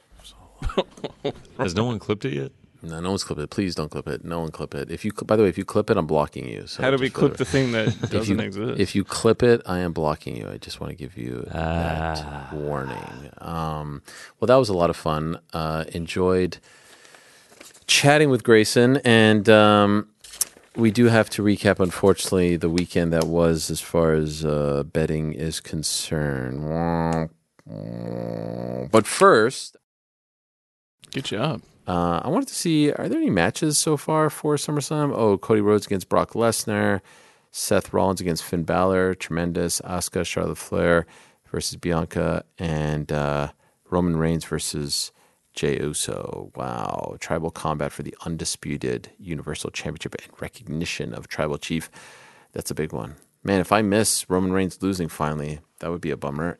Lie. Has no one clipped it yet? no, no one's clip it. Please don't clip it. No one clip it. If you, by the way, if you clip it, I'm blocking you. So how do we clip the- thing that doesn't you, exist? If you clip it, I am blocking you. I just want to give you Ah. that warning. Um, well, that was a lot of fun. Uh, enjoyed chatting with Grayson, and um, we do have to recap, unfortunately, the weekend that was as far as uh, betting is concerned. But first, Good job. uh, I wanted to see are there any matches so far for SummerSlam? Oh, Cody Rhodes against Brock Lesnar, Seth Rollins against Finn Balor, tremendous. Asuka, Charlotte Flair versus Bianca, and uh, Roman Reigns versus Jey Uso. Wow. Tribal combat for the undisputed Universal Championship and recognition of Tribal Chief. That's a big one. Man, if I miss Roman Reigns losing finally, that would be a bummer.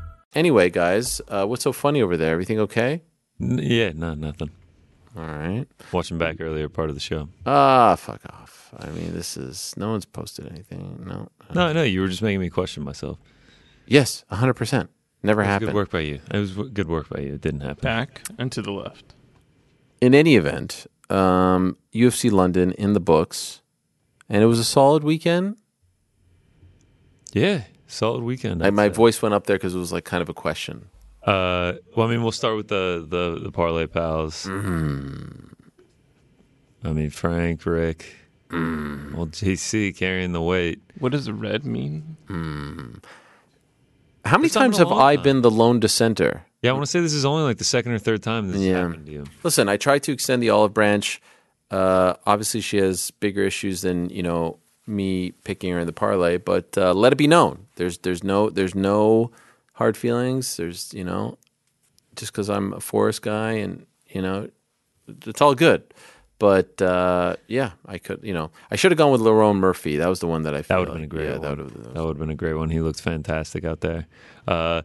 Anyway, guys, uh, what's so funny over there? Everything okay? N- yeah, no, nothing. All right. Watching back earlier part of the show. Ah, fuck off. I mean, this is no one's posted anything. No. No, no, you were just making me question myself. Yes, 100%. Never It was happened. Good work by you. It was w- good work by you. It didn't happen. Back and to the left. In any event, um, UFC London in the books, and it was a solid weekend. Yeah, solid weekend. I, I'd my say. voice went up there because it was like kind of a question. Uh, well, I mean, we'll start with the the, the parlay pals. Mm-hmm. I mean, Frank, Rick, Mm. well, JC carrying the weight. What does red mean? Mm. How many It's times have I time. been the lone dissenter? Yeah, I want to say this is only like the second or third time this has Yeah. happened to you. Listen, I tried to extend the olive branch. Uh, obviously, she has bigger issues than you know me picking her in the parlay. But uh, let it be known, there's there's no there's no hard feelings. There's you know just because I'm a forest guy and you know it's all good. But uh, yeah, I could you know I should have gone with Lerone Murphy. That was the one that I That would have been a great yeah, one. That would have That would have been a great one. He looked fantastic out there. Uh,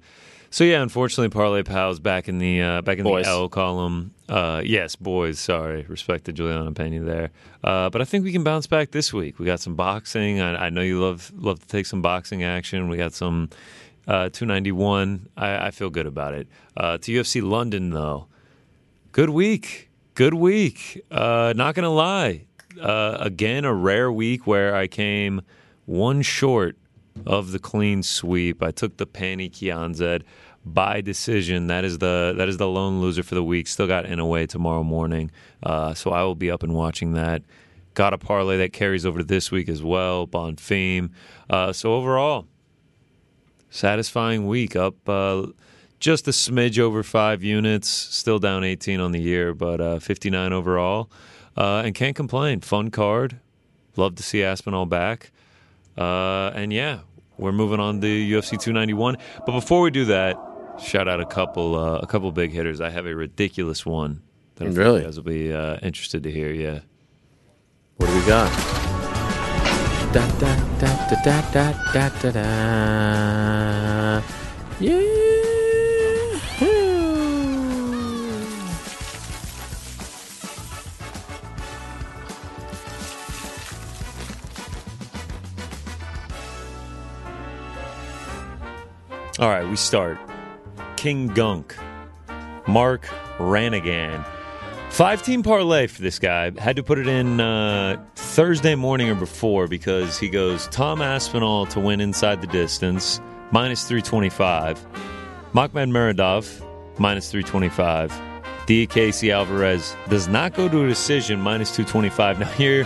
so yeah, unfortunately, parlay pals back in the uh, back in Boys. the L column. Uh, yes, boys. Sorry, respect to Julianna Peña there. Uh, but I think we can bounce back this week. We got some boxing. I, I know you love love to take some boxing action. We got some uh, 291. I, I feel good about it. Uh, to UFC London though, good week. Good week. Uh, not gonna lie. Uh, again, a rare week where I came one short of the clean sweep. I took the Pannie Kianzad by decision. That is the that is the lone loser for the week. Still got in away tomorrow morning, uh, so I will be up and watching that. Got a parlay that carries over to this week as well. Bonfim. Uh, so overall, satisfying week. Up uh, just a smidge over five units. Still down 18 on the year, but uh, 59 overall. Uh, and can't complain. Fun card. Love to see Aspinall back. Uh, and yeah, we're moving on to UFC 291. But before we do that, shout out a couple uh, a couple big hitters. I have a ridiculous one that I really? you guys will be uh, interested to hear. Yeah. What do we got? Da, da, da, da, da, da, da, da. Yeah. All right, we start. King Gunk, Mark Ranigan. Five team parlay for this guy. Had to put it in uh, Thursday morning or before because he goes Tom Aspinall to win inside the distance, minus 325. Mahmoud Muradov, minus 325. D. Casey Alvarez does not go to a decision, minus 225. Now, here,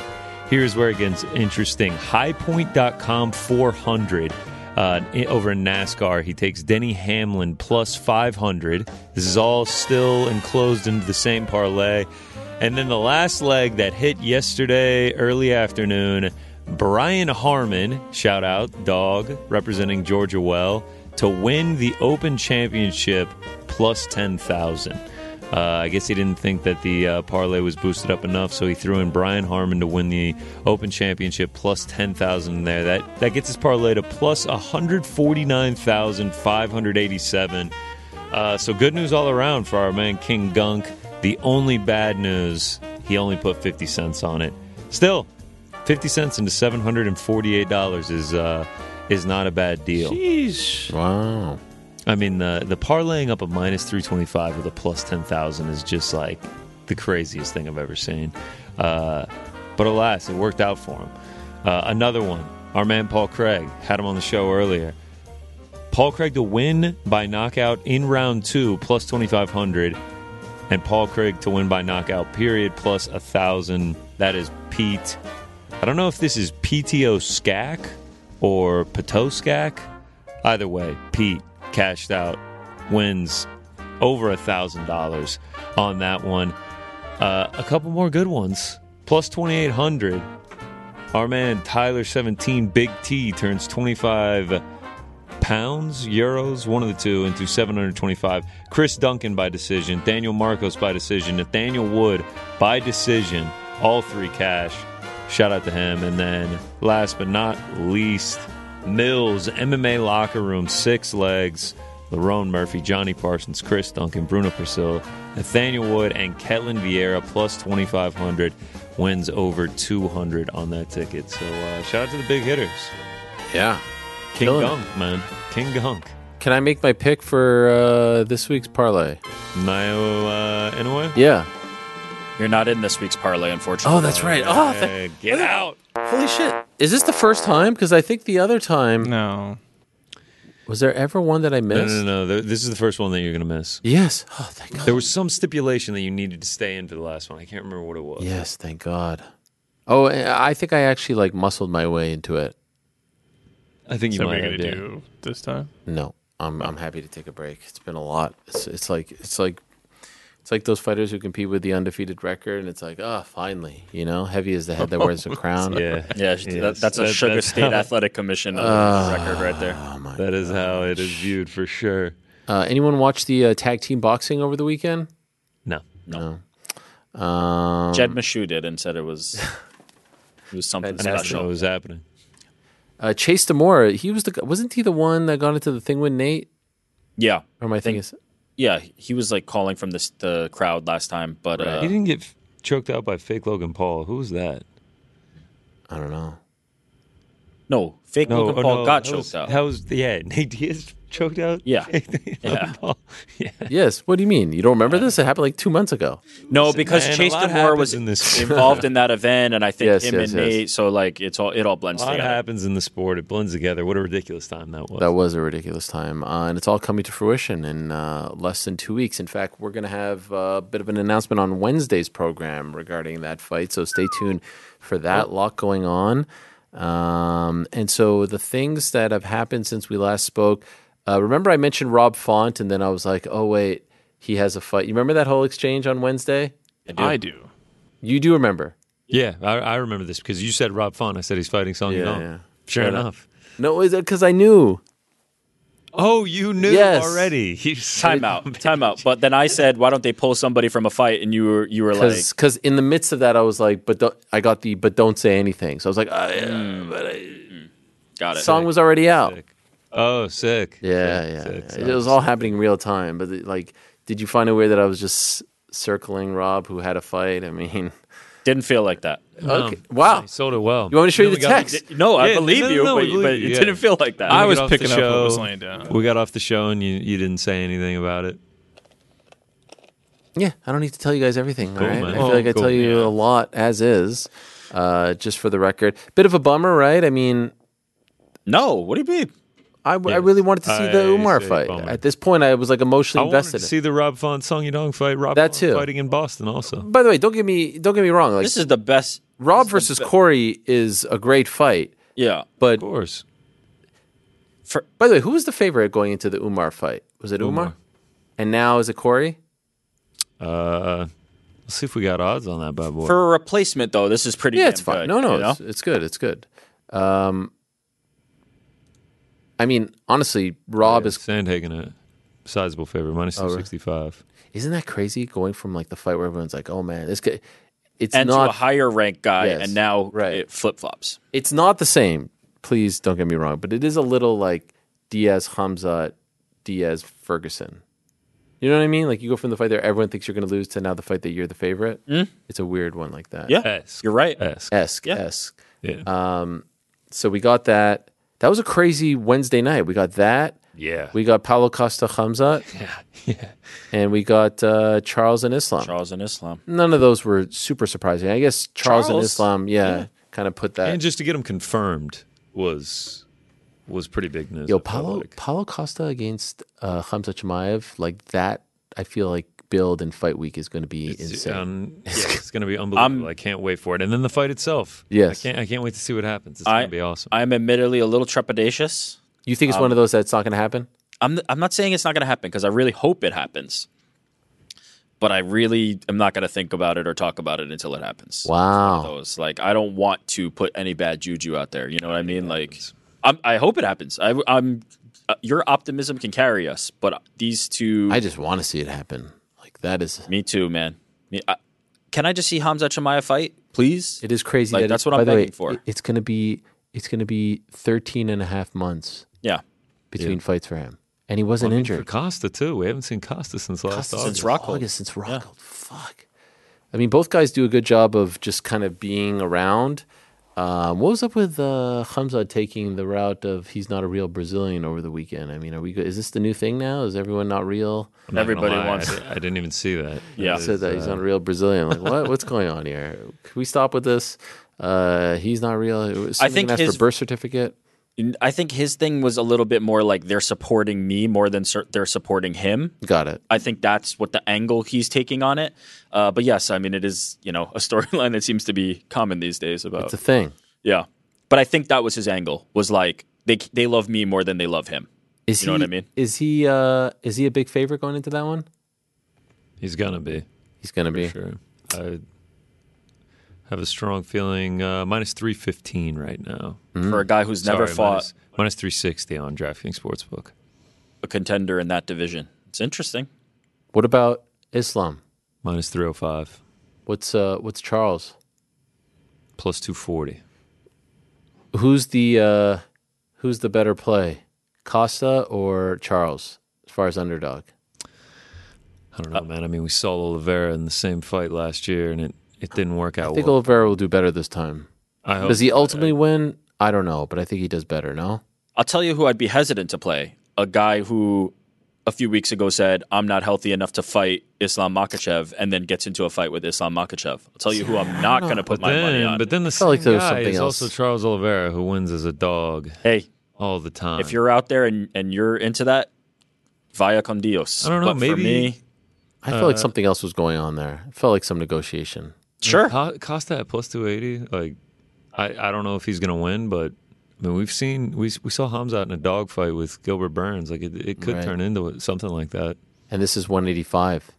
here's where it gets interesting. Highpoint.com 400 uh, over in NASCAR. He takes Denny Hamlin plus 500. This is all still enclosed into the same parlay. And then the last leg that hit yesterday, early afternoon, Brian Harman, shout out, dog, representing Georgia well, to win the Open Championship plus 10,000. Uh, I guess he didn't think that the uh, parlay was boosted up enough, so he threw in Brian Harman to win the Open Championship plus ten thousand there. That that gets his parlay to plus one hundred forty nine thousand five hundred eighty seven. Uh, so good news all around for our man King Gunk. The only bad news, he only put fifty cents on it. Still, fifty cents into seven hundred and forty eight dollars is uh, is not a bad deal. Sheesh. Wow. I mean, the the parlaying up a minus three twenty five with a plus ten thousand is just like the craziest thing I've ever seen. Uh, but alas, it worked out for him. Uh, another one, our man Paul Craig had him on the show earlier. Paul Craig to win by knockout in round two plus twenty five hundred. and Paul Craig to win by knockout. Period. Plus a thousand. That is Pete. I don't know if this is PTO Skak or Pato Skak. Either way, Pete cashed out, wins over a thousand dollars on that one. Uh, a couple more good ones. Plus twenty eight hundred. Our man Tyler seventeen Big T turns twenty five pounds, euros, one of the two, into 725. Chris Duncan by decision, Daniel Marcos by decision, Nathaniel Wood by decision, all three cash. Shout out to him. And then last but not least, Mills, MMA Locker Room, Six Legs, Lerone Murphy, Johnny Parsons, Chris Duncan, Bruno Priscilla, Nathaniel Wood, and Ketlen Vieira plus 2,500 wins over 200 on that ticket. So uh, shout out to the big hitters. Yeah. King Killing it. Gunk, man. King Gunk. Can I make my pick for uh, this week's parlay? Naoya uh, Inoue? Yeah. You're not in this week's parlay, unfortunately. Oh, that's right. Oh, Uh, th- get out. holy shit! Is this the first time? Because I think the other time No. was there ever one that I missed? no, no. Th- This is the first one that you're going to miss. Yes. Oh, thank God. There was some stipulation that you needed to stay in for the last one. I can't remember what it was. Yes, thank God. Oh, eh, I think I actually like muscled my way into it. I think you So we're might gonna do this time. No, I'm I'm happy to take a break. It's been a lot. It's it's like it's like it's like those fighters who compete with the undefeated record, and it's like, oh, finally, you know, heavy is the head that wears the crown. Yeah. Yeah, Yes, that, that's a that- Sugar that's State how- Athletic Commission uh, record right there. Oh my. That is how it is viewed for sure. Uh, anyone watch the uh, tag team boxing over the weekend? No. No. Um, Jed Mashu did and said it was it was something I know special. what was happening. uh, Chase DeMoor, he was the wasn't he the one that got into the thing with Nate? Yeah, Or my thing thinking? Yeah, he was like calling from this the crowd last time, but uh, he didn't get f- choked out by fake Logan Paul. Who was that? I don't know. no, fake No, Logan oh, Paul no, got choked was, out. That was yeah. Nate Diaz choked out. Yeah. Yeah. Yeah. Yes. What do you mean? You don't remember this? It happened like two months ago. No, because man, Chase lot DeMoor was in this involved in that event, and I think Yes, him yes, and yes. Nate. So like it's all it all blends. A blends lot together. happens in the sport. It blends together. What a ridiculous time that was. That was a ridiculous time, uh, and it's all coming to fruition in uh, less than two weeks. In fact, we're going to have a bit of an announcement on Wednesday's program regarding that fight. So stay tuned for that. Oh. lot going on, um, and so the things that have happened since we last spoke. Uh, remember, I mentioned Rob Font, and then I was like, "Oh wait, he has a fight." You remember that whole exchange on Wednesday? I do. I do. You do remember? yeah, I, I remember this because you said Rob Font. I said he's fighting Song Yeah, Yadong. yeah. Sure Fair enough. No, is it because I knew? Oh, you knew Yes. already. You said- Time out, time out. But then I said, why don't they pull somebody from a fight? And you were you were like, because in the midst of that, I was like, but don't, I got the but don't say anything. So I was like, ah, yeah, Hmm. but I, got it. song was already out. Sick. Oh, sick. Yeah, Sick, yeah, sick, yeah. sick. It was all happening in real time. But it, like, did you find a way that I was just circling Rob who had a fight? I mean, Didn't feel like that. okay, wow. He sold it well. You want me to show you the we got- text? No, I Yeah, believe no, no, you, but, believe but you, it yeah. didn't feel like that. I was got off the picking up what was laying down. We got off the show and you, you didn't say anything about it. Yeah, I don't need to tell you guys everything. Cool, all right, man. I feel Oh, like I cool. tell you Yeah. a lot as is. Uh, just for the record, bit of a bummer, right? I mean, No, what do you mean? I, I really wanted to see the I Umar say fight. bummer. At this point, I was like I emotionally wanted invested. to in see the Rob Font Song Yadong fight. Rob That Font too. fighting in Boston also. By the way, don't get me don't get me wrong. Like This is the best. Rob this is versus the be- Corey is a great fight, Yeah. but Of course. For, by the way, who was the favorite going into the Umar fight? Was it Umar? Umar. And now is it Corey? Uh, let's see if we got odds on that bad boy. for a replacement, though, this is pretty. Yeah, damn it's fine. good, no, no, it's, it's good. It's good. Um, I mean, honestly, Rob Yeah, is Sandhagen a sizable favorite, minus Oh, really? 265. isn't that crazy going from like the fight where everyone's like, "Oh man, this guy." It's and to a higher ranked guy, Yes, and now right. it flip flops. It's not the same. Please don't get me wrong, but it is a little like Diaz Hamza, Diaz Ferguson. You know what I mean? Like you go from the fight there, everyone thinks you're going to lose, to now the fight that you're the favorite. It's a weird one like that. Yeah, Esque. you're right. Esque. esque, Yeah. esque. Yeah. Um, so we got that. That was a crazy Wednesday night. We got that. yeah. We got Paulo Costa Hamza, yeah. Yeah. and we got uh, Charles and Islam. Charles and Islam. None of those were super surprising. I guess Charles, and Islam, yeah, kind of put that. And just to get them confirmed was was pretty big news. Yo, Paulo. Paulo Costa against uh, Khamzat Chimaev, like that. I feel like build and fight week is going to be It's, insane. um, yeah, it's going to be unbelievable. I can't wait for it. And then the fight itself. Yes. I can't. I can't wait to see what happens. It's going to be awesome. I'm admittedly a little trepidatious. you think it's um, one of those that's not going to happen? I'm I'm not saying it's not going to happen because I really hope it happens. But I really am not going to think about it or talk about it until it happens. Wow. Those like I don't want to put any bad juju out there. You know what I mean? Like I'm, I hope it happens. I, I'm uh, your optimism can carry us, but these two. I just want to see it happen. Like that is. Me too, man. Me, I, can I just see Khamzat Chimaev fight, please? It is crazy. Like that that's it- what by I'm the way, begging for. it- It's going to be it's going to be 13 and a half months Yeah. between Yeah. fights for him, and he wasn't Well, I mean, injured. For Costa too. We haven't seen Costa since last Costa August. since Rockhold. August since Rockhold. Fuck. I mean, both guys do a good job of just kind of being around. Um, what was up with uh, Hamza taking the route of he's not a real Brazilian over the weekend? I mean, are we? Go- is this the new thing now? Is everyone not real? I'm not gonna lie, I, di- I didn't even see that. Yeah, he said is, that he's uh, not a real Brazilian. Like, what? What's going on here? Can we stop with this? Uh, he's not real. I think that's his for birth certificate. I think his thing was a little bit more like they're supporting me more than sur- they're supporting him. Got it. I think that's what the angle he's taking on it. Uh, but yes, I mean it is you know a storyline that seems to be common these days about It's a thing. yeah. But I think that was his angle was like they they love me more than they love him. Is you know he, what I mean? Is he? Uh, is he a big favorite going into that one? He's gonna be. He's gonna For be. Sure. I have a strong feeling. Uh, minus three fifteen right now For a guy who's never fought minus- minus three sixty on DraftKings Sportsbook. a contender in that division. It's interesting. What about Islam? Minus three hundred five. What's uh? What's Charles? Plus two forty. Who's the uh? Who's the better play, Costa or Charles? As far as underdog, I don't know, man. I mean, we saw Oliveira in the same fight last year, and it, it didn't work out I think well. Oliveira will do better this time. I hope Does he so. ultimately win? I don't know, but I think he does better. No. I'll tell you who I'd be hesitant to play. A guy who a few weeks ago said, I'm not healthy enough to fight Islam Makhachev and then gets into a fight with Islam Makhachev. I'll tell you who I'm not going to put But my then, money on. but then the felt same like there was guy something is else. also Charles Oliveira, who wins as a dog. Hey, all the time. if you're out there and, and you're into that, via con Dios. I don't know, But for maybe- me, I felt like Uh, something else was going on there. It felt like some negotiation. Sure. Co- Costa at plus two eighty. Like, I, I don't know if he's gonna win, but I mean, we've seen we we saw Hamza out in a dogfight with Gilbert Burns. Like, it, it could Right. turn into something like that. And this is 185.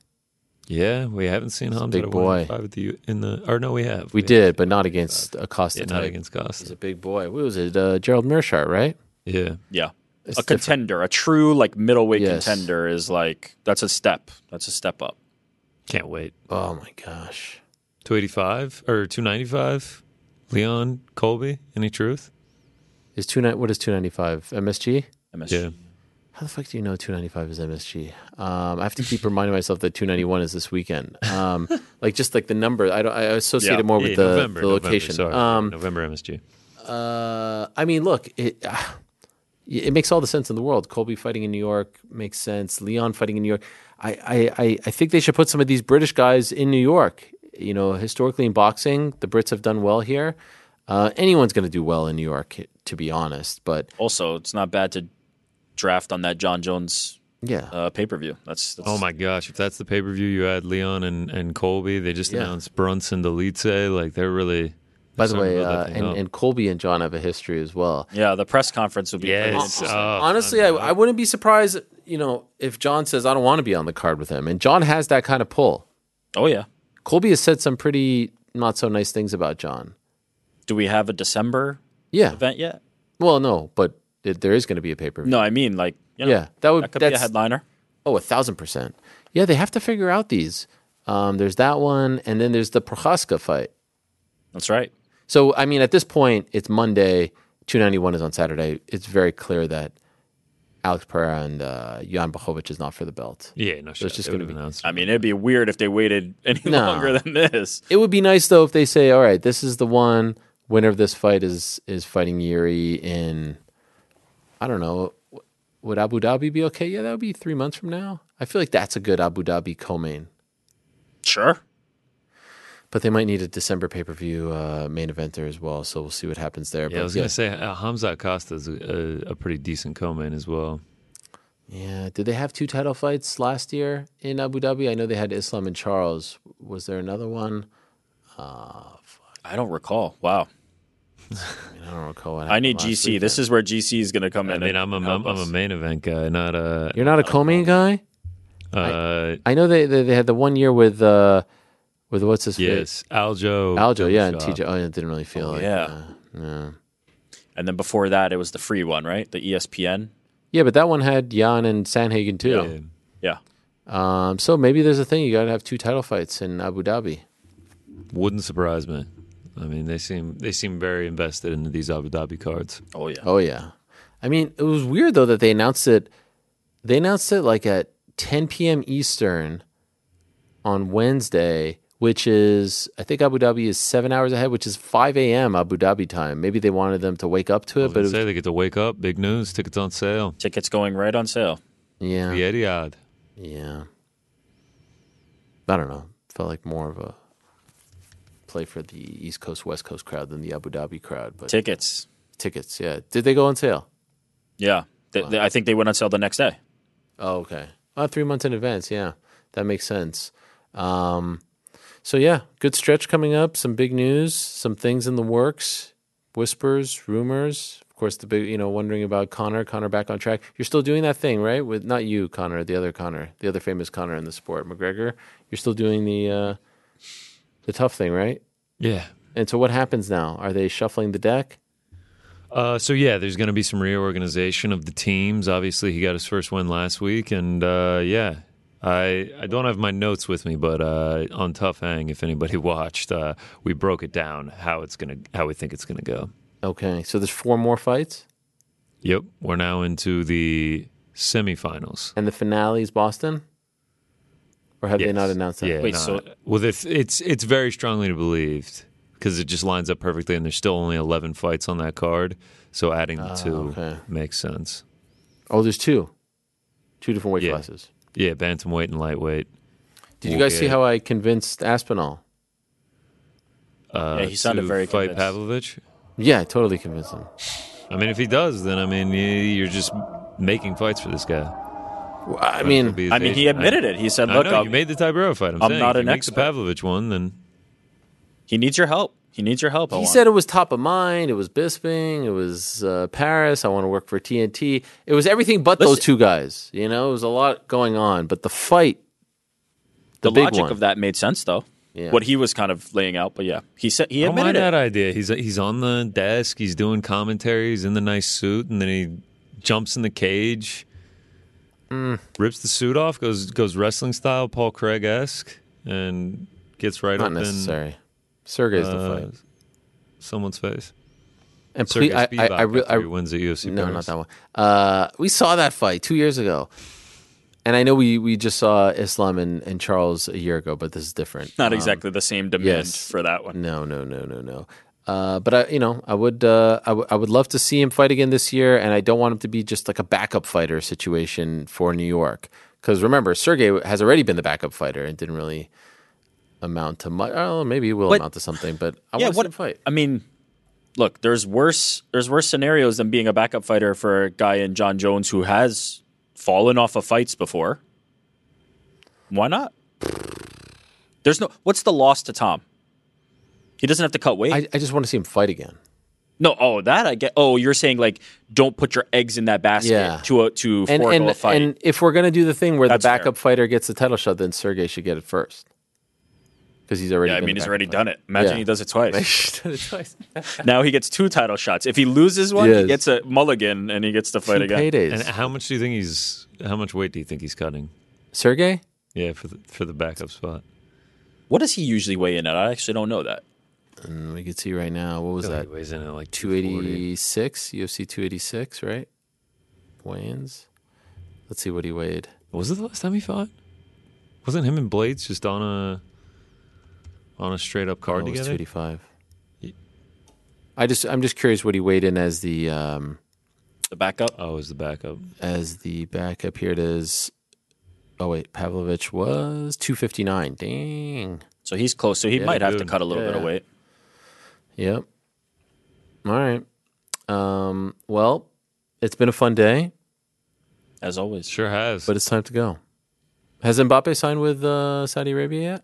Yeah, we haven't seen He's a Hamza big at boy. 185 at the in the or no, we have. We did, but not against Acosta. Yeah, not against Costa. He's a big boy. What was it? Uh, Gerald Meerschaert, right? Yeah, yeah. It's a different. contender, a true like middleweight Yes. contender is like that's a step. That's a step up. can't wait. Oh my gosh. Two eighty five or two ninety five. Leon Colby. Any truth? Is two ni- what is 295? MSG? MSG. Yeah. How the fuck do you know 295 is MSG? Um, I have to keep reminding myself that 291 is this weekend. Um, like just like the number, I don't. I associate Yeah. it more with Yeah, the, November, the November, location. sorry. Um, November MSG. Uh, I mean, look, it uh, it makes all the sense in the world. Colby fighting in New York makes sense. Leon fighting in New York. I, I, I, I think they should put some of these British guys in New York. You know, historically in boxing, the Brits have done well here. Uh, anyone's going to do well in New York, to be honest. But Also, it's not bad to draft on that Jon Jones yeah, uh, pay per view. That's, that's Oh my gosh! If that's the pay per view, you add Leon and, and Colby. They just Yeah. announced Brunson Delice. Like they're really. by they're the way, to build that uh, and, up. and Colby and Jon have a history as well. Yeah, the press conference would be pretty Yes. interesting. Oh, Honestly, I, I wouldn't be surprised, you know, if Jon says I don't want to be on the card with him, and Jon has that kind of pull. oh yeah. Colby has said some pretty not so nice things about Jon. Do we have a December Yeah. event yet? Well, no, but it, there is going to be a pay per view. No, I mean like you know, Yeah, that would- that could be a headliner. Oh, a thousand percent. Yeah, they have to figure out these. Um, there's that one, and then there's the Prochazka fight. That's right. So, I mean, at this point, it's Monday. 291 is on Saturday. It's very clear that Alex Pereira and uh, Jan Blachowicz is not for the belt. Yeah, no So shit. it's just It going to be. announced. I mean, it'd be weird if they waited any No. longer than this. It would be nice though if they say, "All right, this is the one. Winner of this fight is is fighting Yuri in, I don't know, would Abu Dhabi be okay? Yeah, that would be three months from now. I feel like that's a good Abu Dhabi co-main, Sure. But they might need a December pay per view uh, main there as well. So we'll see what happens there. Yeah, I but was gonna say uh, Hamza Costa is a, a, a pretty decent co-main as well. Yeah. Did they have two title fights last year in Abu Dhabi? I know they had Islam and Charles. Was there another one? Uh, I don't recall. Wow. I, mean, I don't recall. What I need happened last GC. This is where GC is going to come I in. mean, I'm a, help I'm, I'm a main event guy, not a. You're not a co-main guy. Uh, I know they they, they had the one year with uh with what's his face? yes, Aljo. Aljo, yeah, and TJ. Oh, yeah, it didn't really feel Oh, like yeah. uh, yeah. And then before that, it was the free one, right? The ESPN. Yeah, but that one had Jan and Sandhagen too. Yeah. Um, so maybe there's a thing you got to have two title fights in Abu Dhabi. Wouldn't surprise me. I mean, they seem they seem very invested in these Abu Dhabi cards. Oh yeah. Oh yeah. I mean, it was weird though that they announced it. They announced it like at 10 p.m. Eastern on Wednesday, which is I think Abu Dhabi is seven hours ahead, which is 5 a.m. Abu Dhabi time. Maybe they wanted them to wake up to I it, was but it was, say they get to wake up. Big news. Tickets on sale. Tickets going right on sale. yeah, The Etihad. yeah. I don't know. Felt like more of a play for the East Coast West Coast crowd than the Abu Dhabi crowd, but Tickets. tickets, yeah. Did they go on sale? Yeah. They- they- I think they went on sale the next day. Oh, okay. Uh, three months in advance. Yeah, that makes sense. Um, so yeah, good stretch coming up. Some big news. Some things in the works. Whispers, rumors. Of course, the big. You know, wondering about Connor. Connor back on track. You're still doing that thing, right? With not you, Connor. The other Connor. The other famous Connor in the sport, McGregor. You're still doing the uh, the tough thing, right? Yeah. And so, what happens now? Are they shuffling the deck? Uh, so yeah, there's going to be some reorganization of the teams. Obviously, he got his first win last week, and uh, yeah, I I don't have my notes with me, but uh, on Tough Hang, if anybody watched, uh, we broke it down how it's gonna how we think it's gonna go. Okay, so there's four more fights, Yep, we're now into the semifinals. and the finale is Boston. Or have they not announced that? Yeah, no, well, it's it's it's very strongly believed because it just lines up perfectly, and there's still only 11 fights on that card, so adding the Ah, two okay. makes sense. Oh, there's two, two different weight Yeah. classes. Yeah, bantamweight and lightweight. Did you We'll guys see how I convinced Aspinall? Uh, Yeah, he sounded to very fight convinced. Pavlovich. Yeah, I totally convinced him. I mean, if he does, then I mean, you- you're just making fights for this guy. Well, I mean, It'll I mean, he agent. admitted it. He said, I "Look, I'm, you made the Tybura fight. I'm, I'm saying, not if an you make expert." the Pavlovich one, then he needs your help. He needs your help. he Owen. said it was top of mind. It was Bisping. It was uh, Paris. I want to work for TNT. It was everything but those two guys. You know, it was a lot going on. But the fight, the, the big logic one, of that made sense, though. Yeah. What he was kind of laying out, but yeah, he said he I don't admitted that idea. He's he's on the desk. He's doing commentary. He's in the nice suit, and then he jumps in the cage, rips the suit off, goes goes wrestling style, Paul Craig esque, and gets right not up necessary. Sergei's in the uh, fight. someone's face. And Sergei please, I, I, Spivac I, re- I wins at UFC no, Paris. not that one. Uh, we saw that fight two years ago, and I know we, we just saw Islam and, and Charles a year ago, but this is different. Not Um, exactly the same demand yes. for that one. No, no, no, no, no. Uh, but I, you know, I would, uh, I, w- I would love to see him fight again this year, and I don't want him to be just like a backup fighter situation for New York. Because remember, Sergei has already been the backup fighter and didn't really amount to much. Oh, maybe it will But- amount to something, but I yeah, want to see him fight. I mean, look, there's worse there's worse scenarios than being a backup fighter for a guy in Jon Jones who has fallen off of fights before. Why not? There's no what's the loss to Tom? He doesn't have to cut weight. I, I just want to see him fight again. no, oh that I get. Oh, you're saying like don't put your eggs in that basket Yeah. to a, to And forego and, a fight. and if we're gonna do the thing where That's the fair. backup fighter gets the title shot, then Sergei should get it first because he's already. yeah, I mean he's already done it. Imagine Yeah. he does it twice. It twice. now he gets two title shots. If he loses one, he Yes. gets a mulligan and he gets to fight Two again. paydays. And how much do you think he's? How much weight do you think he's cutting? Sergei, Yeah, for the for the backup spot. What does he usually weigh in at? I actually don't know that. We can see right now. What was that? he weighs in at like two eighty six, UFC two eighty six, right? Weigh-ins. Let's see what he weighed. Was it the last time he fought? Wasn't him and Blaydes just on a on a straight up card Oh, was together? two eighty five. I just I'm just curious what he weighed in as the um The backup. Oh, as the backup. as the backup. Here it is. Oh wait, Pavlovich was two fifty nine. Dang. So he's close. So he Yeah, might have to cut a little bit of weight. Yep. All right. Um, well, it's been a fun day. as always. Sure has. but it's time to go. Has Mbappe signed with uh, Saudi Arabia yet?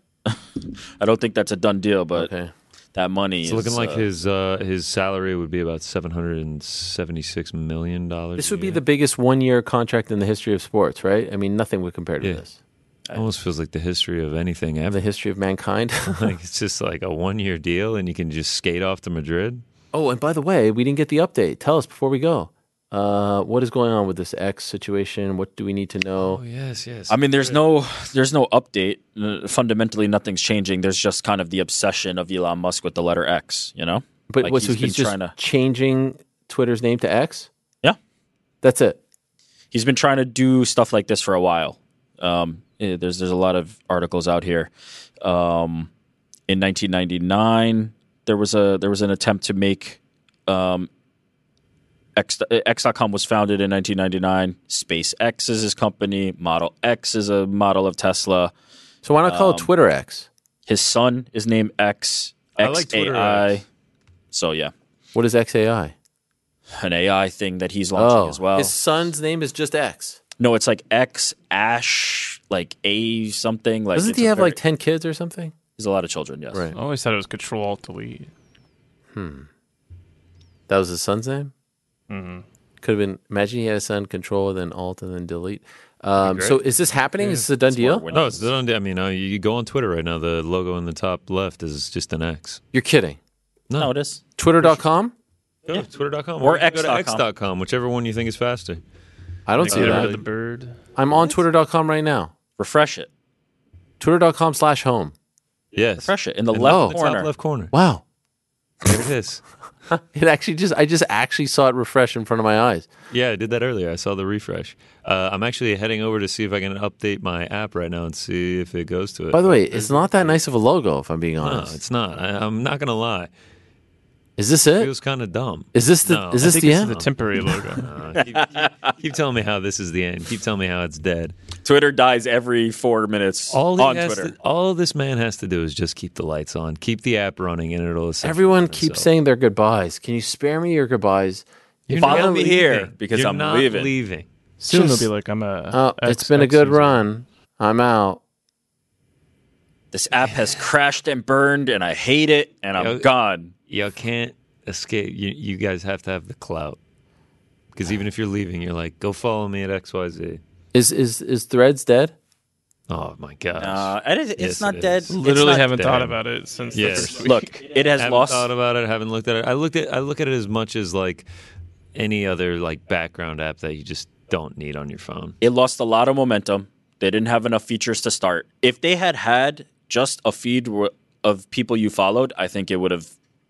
I don't think that's a done deal, but Okay. that money it's is looking like uh, his uh, his salary would be about seven hundred and seventy six million dollars. This would be the biggest one-year contract in the history of sports, right? I mean, nothing would compare to Yeah. this. almost feels like the history of anything The history of mankind. like it's just like a one year deal, and you can just skate off to Madrid. oh, and by the way, we didn't get the update. Tell us before we go. Uh, what is going on with this X situation? What do we need to know? Oh yes, yes. I mean, there's no there's no update. Uh, Fundamentally, nothing's changing. There's just kind of the obsession of Elon Musk with the letter X. You know, But Like, what? So he's he's just trying to- changing Twitter's name to X. Yeah. that's it. he's been trying to do stuff like this for a while. Um, eh, there's there's a lot of articles out here. Um, in 1999, there was a there was an attempt to make um, X, eh, X.com was founded in 1999. SpaceX is his company. Model X is a model of Tesla. So why not call it Um, Twitter X? His son is named X. I like Twitter XAI. X. So yeah, What is XAI? an AI thing that he's launching Oh, as well. his son's name is just X. No, it's like X Ash, like A something. Like Doesn't he have very- like ten kids or something? He's a lot of children. Yes. Right. I always thought it was Control Alt Delete. Hmm. That was his son's name. Mhm. Could have been. Imagine he had a son, Control, then Alt, and then Delete. Um, so is this happening? Is this a done deal? No, it's a done. Deal. I mean, uh, you, you go on Twitter right now. The logo in the top left is just an X. You're kidding. No, it is. Twitter.com. Go to Twitter.com Or you can go to X.com. X.com, whichever one you think is faster. I don't Make see it that. the bird. I'm on Twitter.com right now. Refresh it. Twitter.com slash home. Yes. Refresh it in the And left oh, the corner. top left corner. Wow. There it is. It actually just I just actually saw it refresh in front of my eyes. Yeah, I did that earlier. I saw the refresh. Uh, I'm actually heading over to see if I can update my app right now and see if it goes to it. By the way, it's not that nice of a logo, if I'm being no, honest. it's not. I, I'm not gonna lie. Is this It it? feels kind of dumb. Is this the No, is this I think the this end? is the temporary logo. Uh, keep, keep- keep telling me how this is the end. Keep telling me how it's dead. Twitter dies every four minutes All on Twitter. to- all this man has to do is just keep the lights on, keep the app running, and it'll. essentially Everyone run keeps itself. saying their goodbyes. Can you spare me your goodbyes? You're Follow not me leaving. here, because You're I'm not leaving. leaving. Soon Just- they'll be like, I'm a. Oh, X- it's been a X good user. run. I'm out. This app has crashed and burned, and I hate it, and I'm Yo- gone. Y'all can't escape. You, you guys have to have the clout. Because even if you're leaving, you're like, go follow me at XYZ. Is is is Threads dead? Oh my gosh. Uh, it is, it's Yes, not it dead. is. Literally not- haven't thought about it since Yes. the first week. Look, it has haven't lost. thought about it. Haven't looked at it. I looked at. I look at it as much as like any other like background app that you just don't need on your phone. it lost a lot of momentum. They didn't have enough features to start. If they had had just a feed of people you followed, I think it would have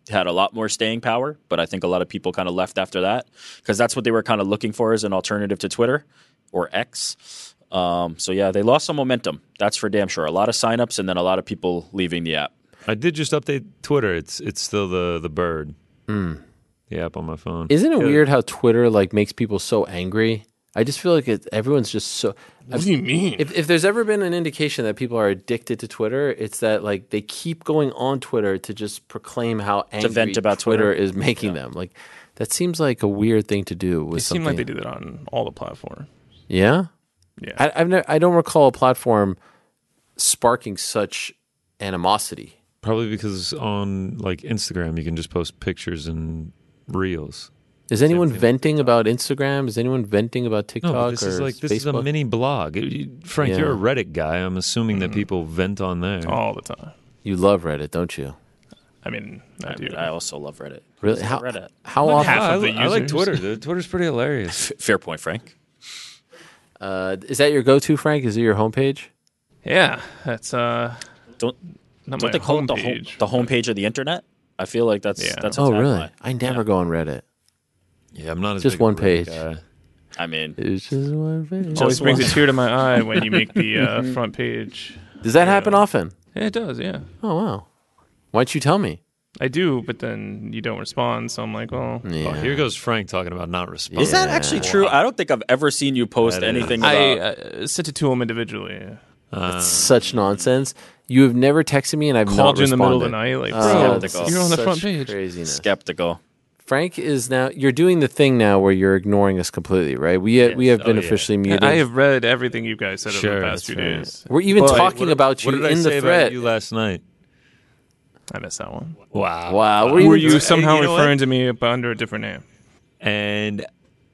had a lot more staying power. But I think a lot of people kind of left after that because that's what they were kind of looking for as an alternative to Twitter or X. Um, so yeah, they lost some momentum. That's for damn sure. A lot of signups and then a lot of people leaving the app. I did just update Twitter. It's it's still the the bird. The app on my phone. Isn't it Yeah. weird how Twitter like makes people so angry? I just feel like it, everyone's just so. What do you mean? If, if there's ever been an indication that people are addicted to Twitter, it's that like they keep going on Twitter to just proclaim how angry vent about Twitter, Twitter. is making them. Like that seems like a weird thing to do. With It seemed like they do that on all the platforms. Yeah, Yeah. I, I've never, I don't recall a platform sparking such animosity. Probably because on like Instagram you can just post pictures and reels. Is anyone venting about Instagram? Is anyone venting about TikTok No, this or is like this Facebook? is a mini blog. It- you- Frank, you're a Reddit guy. I'm assuming that mm-hmm. people vent on there. all the time. you love Reddit, don't you? I mean, I, I, do. mean, I also love Reddit. Really? How, Reddit? how often? half I, of the I like. Twitter. Twitter's pretty hilarious. F- fair point, Frank. Uh, is that your go-to, Frank? Is it your homepage? yeah, that's uh, Don't not don't my they call it the home, homepage. the homepage of the internet? I feel like that's Yeah. that's Oh, tagline. really? I never go on Reddit. Yeah, I'm not as Just big one Reddit page. guy. I mean, It's just one page. Always brings a tear to my eye when you make the uh, front page. Does that happen often? Yeah, it does. Yeah, Oh wow. Why'd you tell me? I do, but then you don't respond. So I'm like, well, Yeah. Oh, here goes Frank talking about not responding. is that actually true? I don't think I've ever seen you post That is- anything about. I uh, sent it to him individually. Uh, Such nonsense. You have never texted me, and I've Called not you in the middle of the responded. night, like, Oh, bro, Skeptical. you're on the such front page. Craziness. skeptical. Frank is now. You're doing the thing now where you're ignoring us completely, right? We we have Oh, been yeah. officially muted. I have read everything you guys said over Sure, the past few right. days. We're even But- talking about you What did I in the say thread. about you last night? I missed that one. Wow. Wow. Were, Were you, you- somehow You know what? referring to me but under a different name? And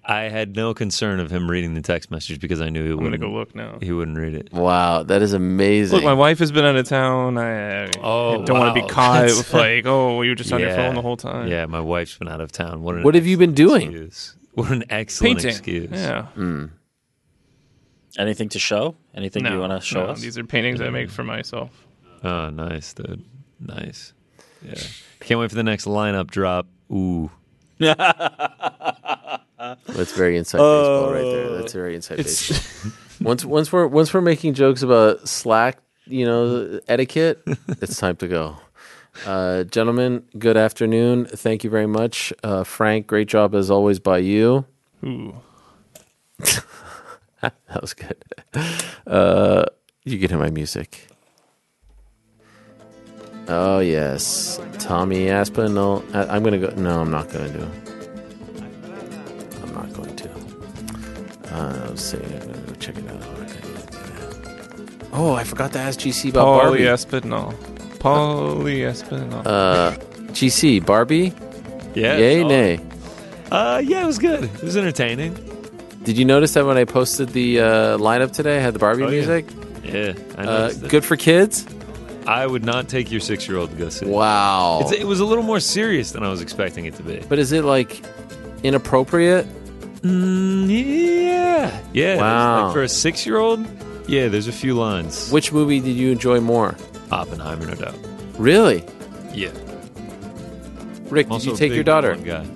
I had no concern of him reading the text message because I knew he I'm gonna wouldn't. go look now. He wouldn't read it. Wow, that is amazing. Look, my wife has been out of town. I, I Oh, don't want to be caught That's- with like, oh, you were just on your phone the whole time. Yeah, my wife's been out of town. What, What have you been doing? excuse. What an excellent Painting. excuse. Yeah. Hmm. Anything to show? Anything no, you want to show no, us? These are paintings I hmm. make for myself. Oh, nice, dude. Nice. Yeah. Can't wait for the next lineup drop. Ooh. That's very inside baseball right there. That's very inside It's- baseball. once once we're once we're making jokes about Slack, you know, etiquette, it's time to go. Uh, gentlemen, good afternoon. Thank you very much, uh, Frank. Great job as always by you. Ooh. that was good. Uh, you can hear my music. Oh yes, Tommy Aspinall. I, I'm gonna go. No, I'm not gonna do. I'm not going to. Uh, let's see. I'm gonna go check it out. Okay. Oh, I forgot to ask GC about Barbie. Polyespinol. Polyespinol. Uh, GC Barbie. Yeah. Yay, oh. nay. Uh, yeah, it was good. It was entertaining. Did you notice that when I posted the uh, lineup today, I had the Barbie Oh, music? Yeah. I Uh, noticed good for kids. I would not take your six year old to go see it. Wow. It's, it was a little more serious than I was expecting it to be. But is it like inappropriate? Mm, yeah. Yeah. Wow. Like for a six year old, yeah, there's a few lines. Which movie did you enjoy more? Oppenheimer, no doubt. Really? Yeah. Rick, did Also you a take your big daughter? Guy.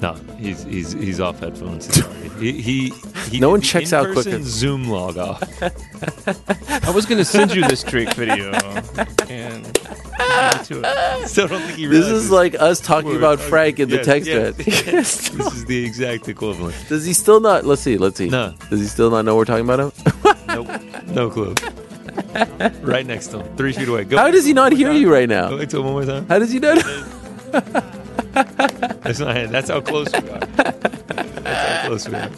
No, he's he's he's off headphones. Sorry. he, he, he No one checks out in-person quicker. Zoom log off. I was gonna send you this trick video, and to it. Still don't think he This is like us talking we're about Frank in the text yes, thread. yes. this is the exact equivalent. Does he still not? Let's see. Let's see. No. Does he still not know we're talking about him? Nope. No clue. right next to him, three feet away. Go How does he not hear you right Go now? back to him one more time. How does he not? That's not. That's how close we are. That's how close we are.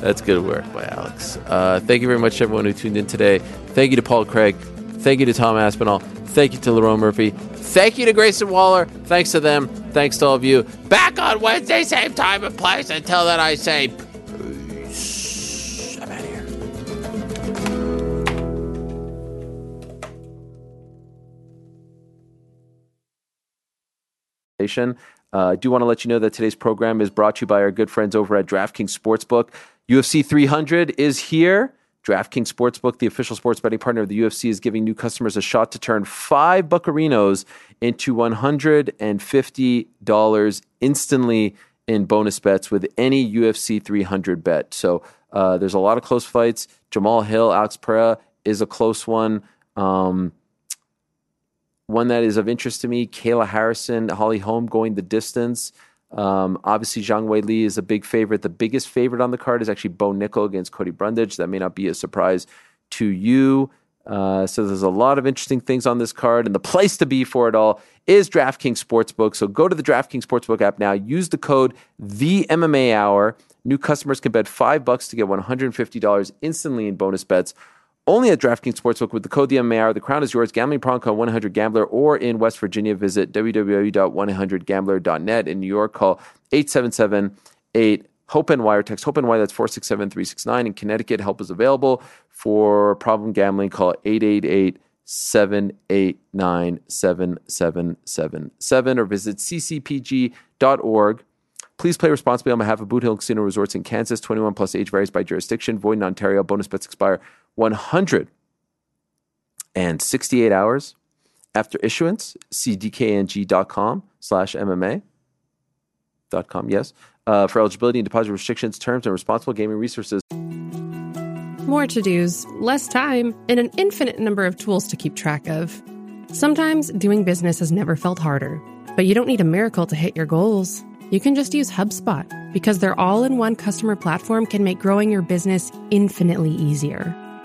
That's good work by Alex. Uh, thank you very much everyone who tuned in today. Thank you to Paul Craig. Thank you to Tom Aspinall. Thank you to Lerone Murphy. Thank you to Grayson Waller. Thanks to them. Thanks to all of you. Back on Wednesday, same time and place. Until then, I say Uh, I do want to let you know that today's program is brought to you by our good friends over at DraftKings Sportsbook. UFC 300 is here. DraftKings Sportsbook, the official sports betting partner of the UFC, is giving new customers a shot to turn five buccarinos into $150 instantly in bonus bets with any UFC 300 bet. So uh, there's a lot of close fights. Jamahal Hill, Alex Pereira is a close one. Um, one that is of interest to me, Kayla Harrison, Holly Holm going the distance. Um, obviously, Zhang Weili is a big favorite. The biggest favorite on the card is actually Bo Nickal against Cody Brundage. That may not be a surprise to you. Uh, so there's a lot of interesting things on this card, and the place to be for it all is DraftKings Sportsbook. So go to the DraftKings Sportsbook app now. Use the code the MMA Hour. New customers can bet five bucks to get $150 instantly in bonus bets. Only at DraftKings Sportsbook with the code MMA The crown is yours. Gambling problem call 100 Gambler or in West Virginia visit www.100gambler.net. In New York, call 877 8 Hope NY or text Hope NY. That's 467 369. In Connecticut, help is available for problem gambling. Call 888 789 7777 or visit ccpg.org. Please play responsibly on behalf of Boot Hill Casino Resorts in Kansas. 21 plus age varies by jurisdiction. Void in Ontario. Bonus bets expire 168 hours after issuance. See dkng.com slash MMA. Dot com, yes. Uh, for eligibility and deposit restrictions, terms, and responsible gaming resources. More to dos, less time, and an infinite number of tools to keep track of. Sometimes doing business has never felt harder, but you don't need a miracle to hit your goals. You can just use HubSpot because their all in one customer platform can make growing your business infinitely easier.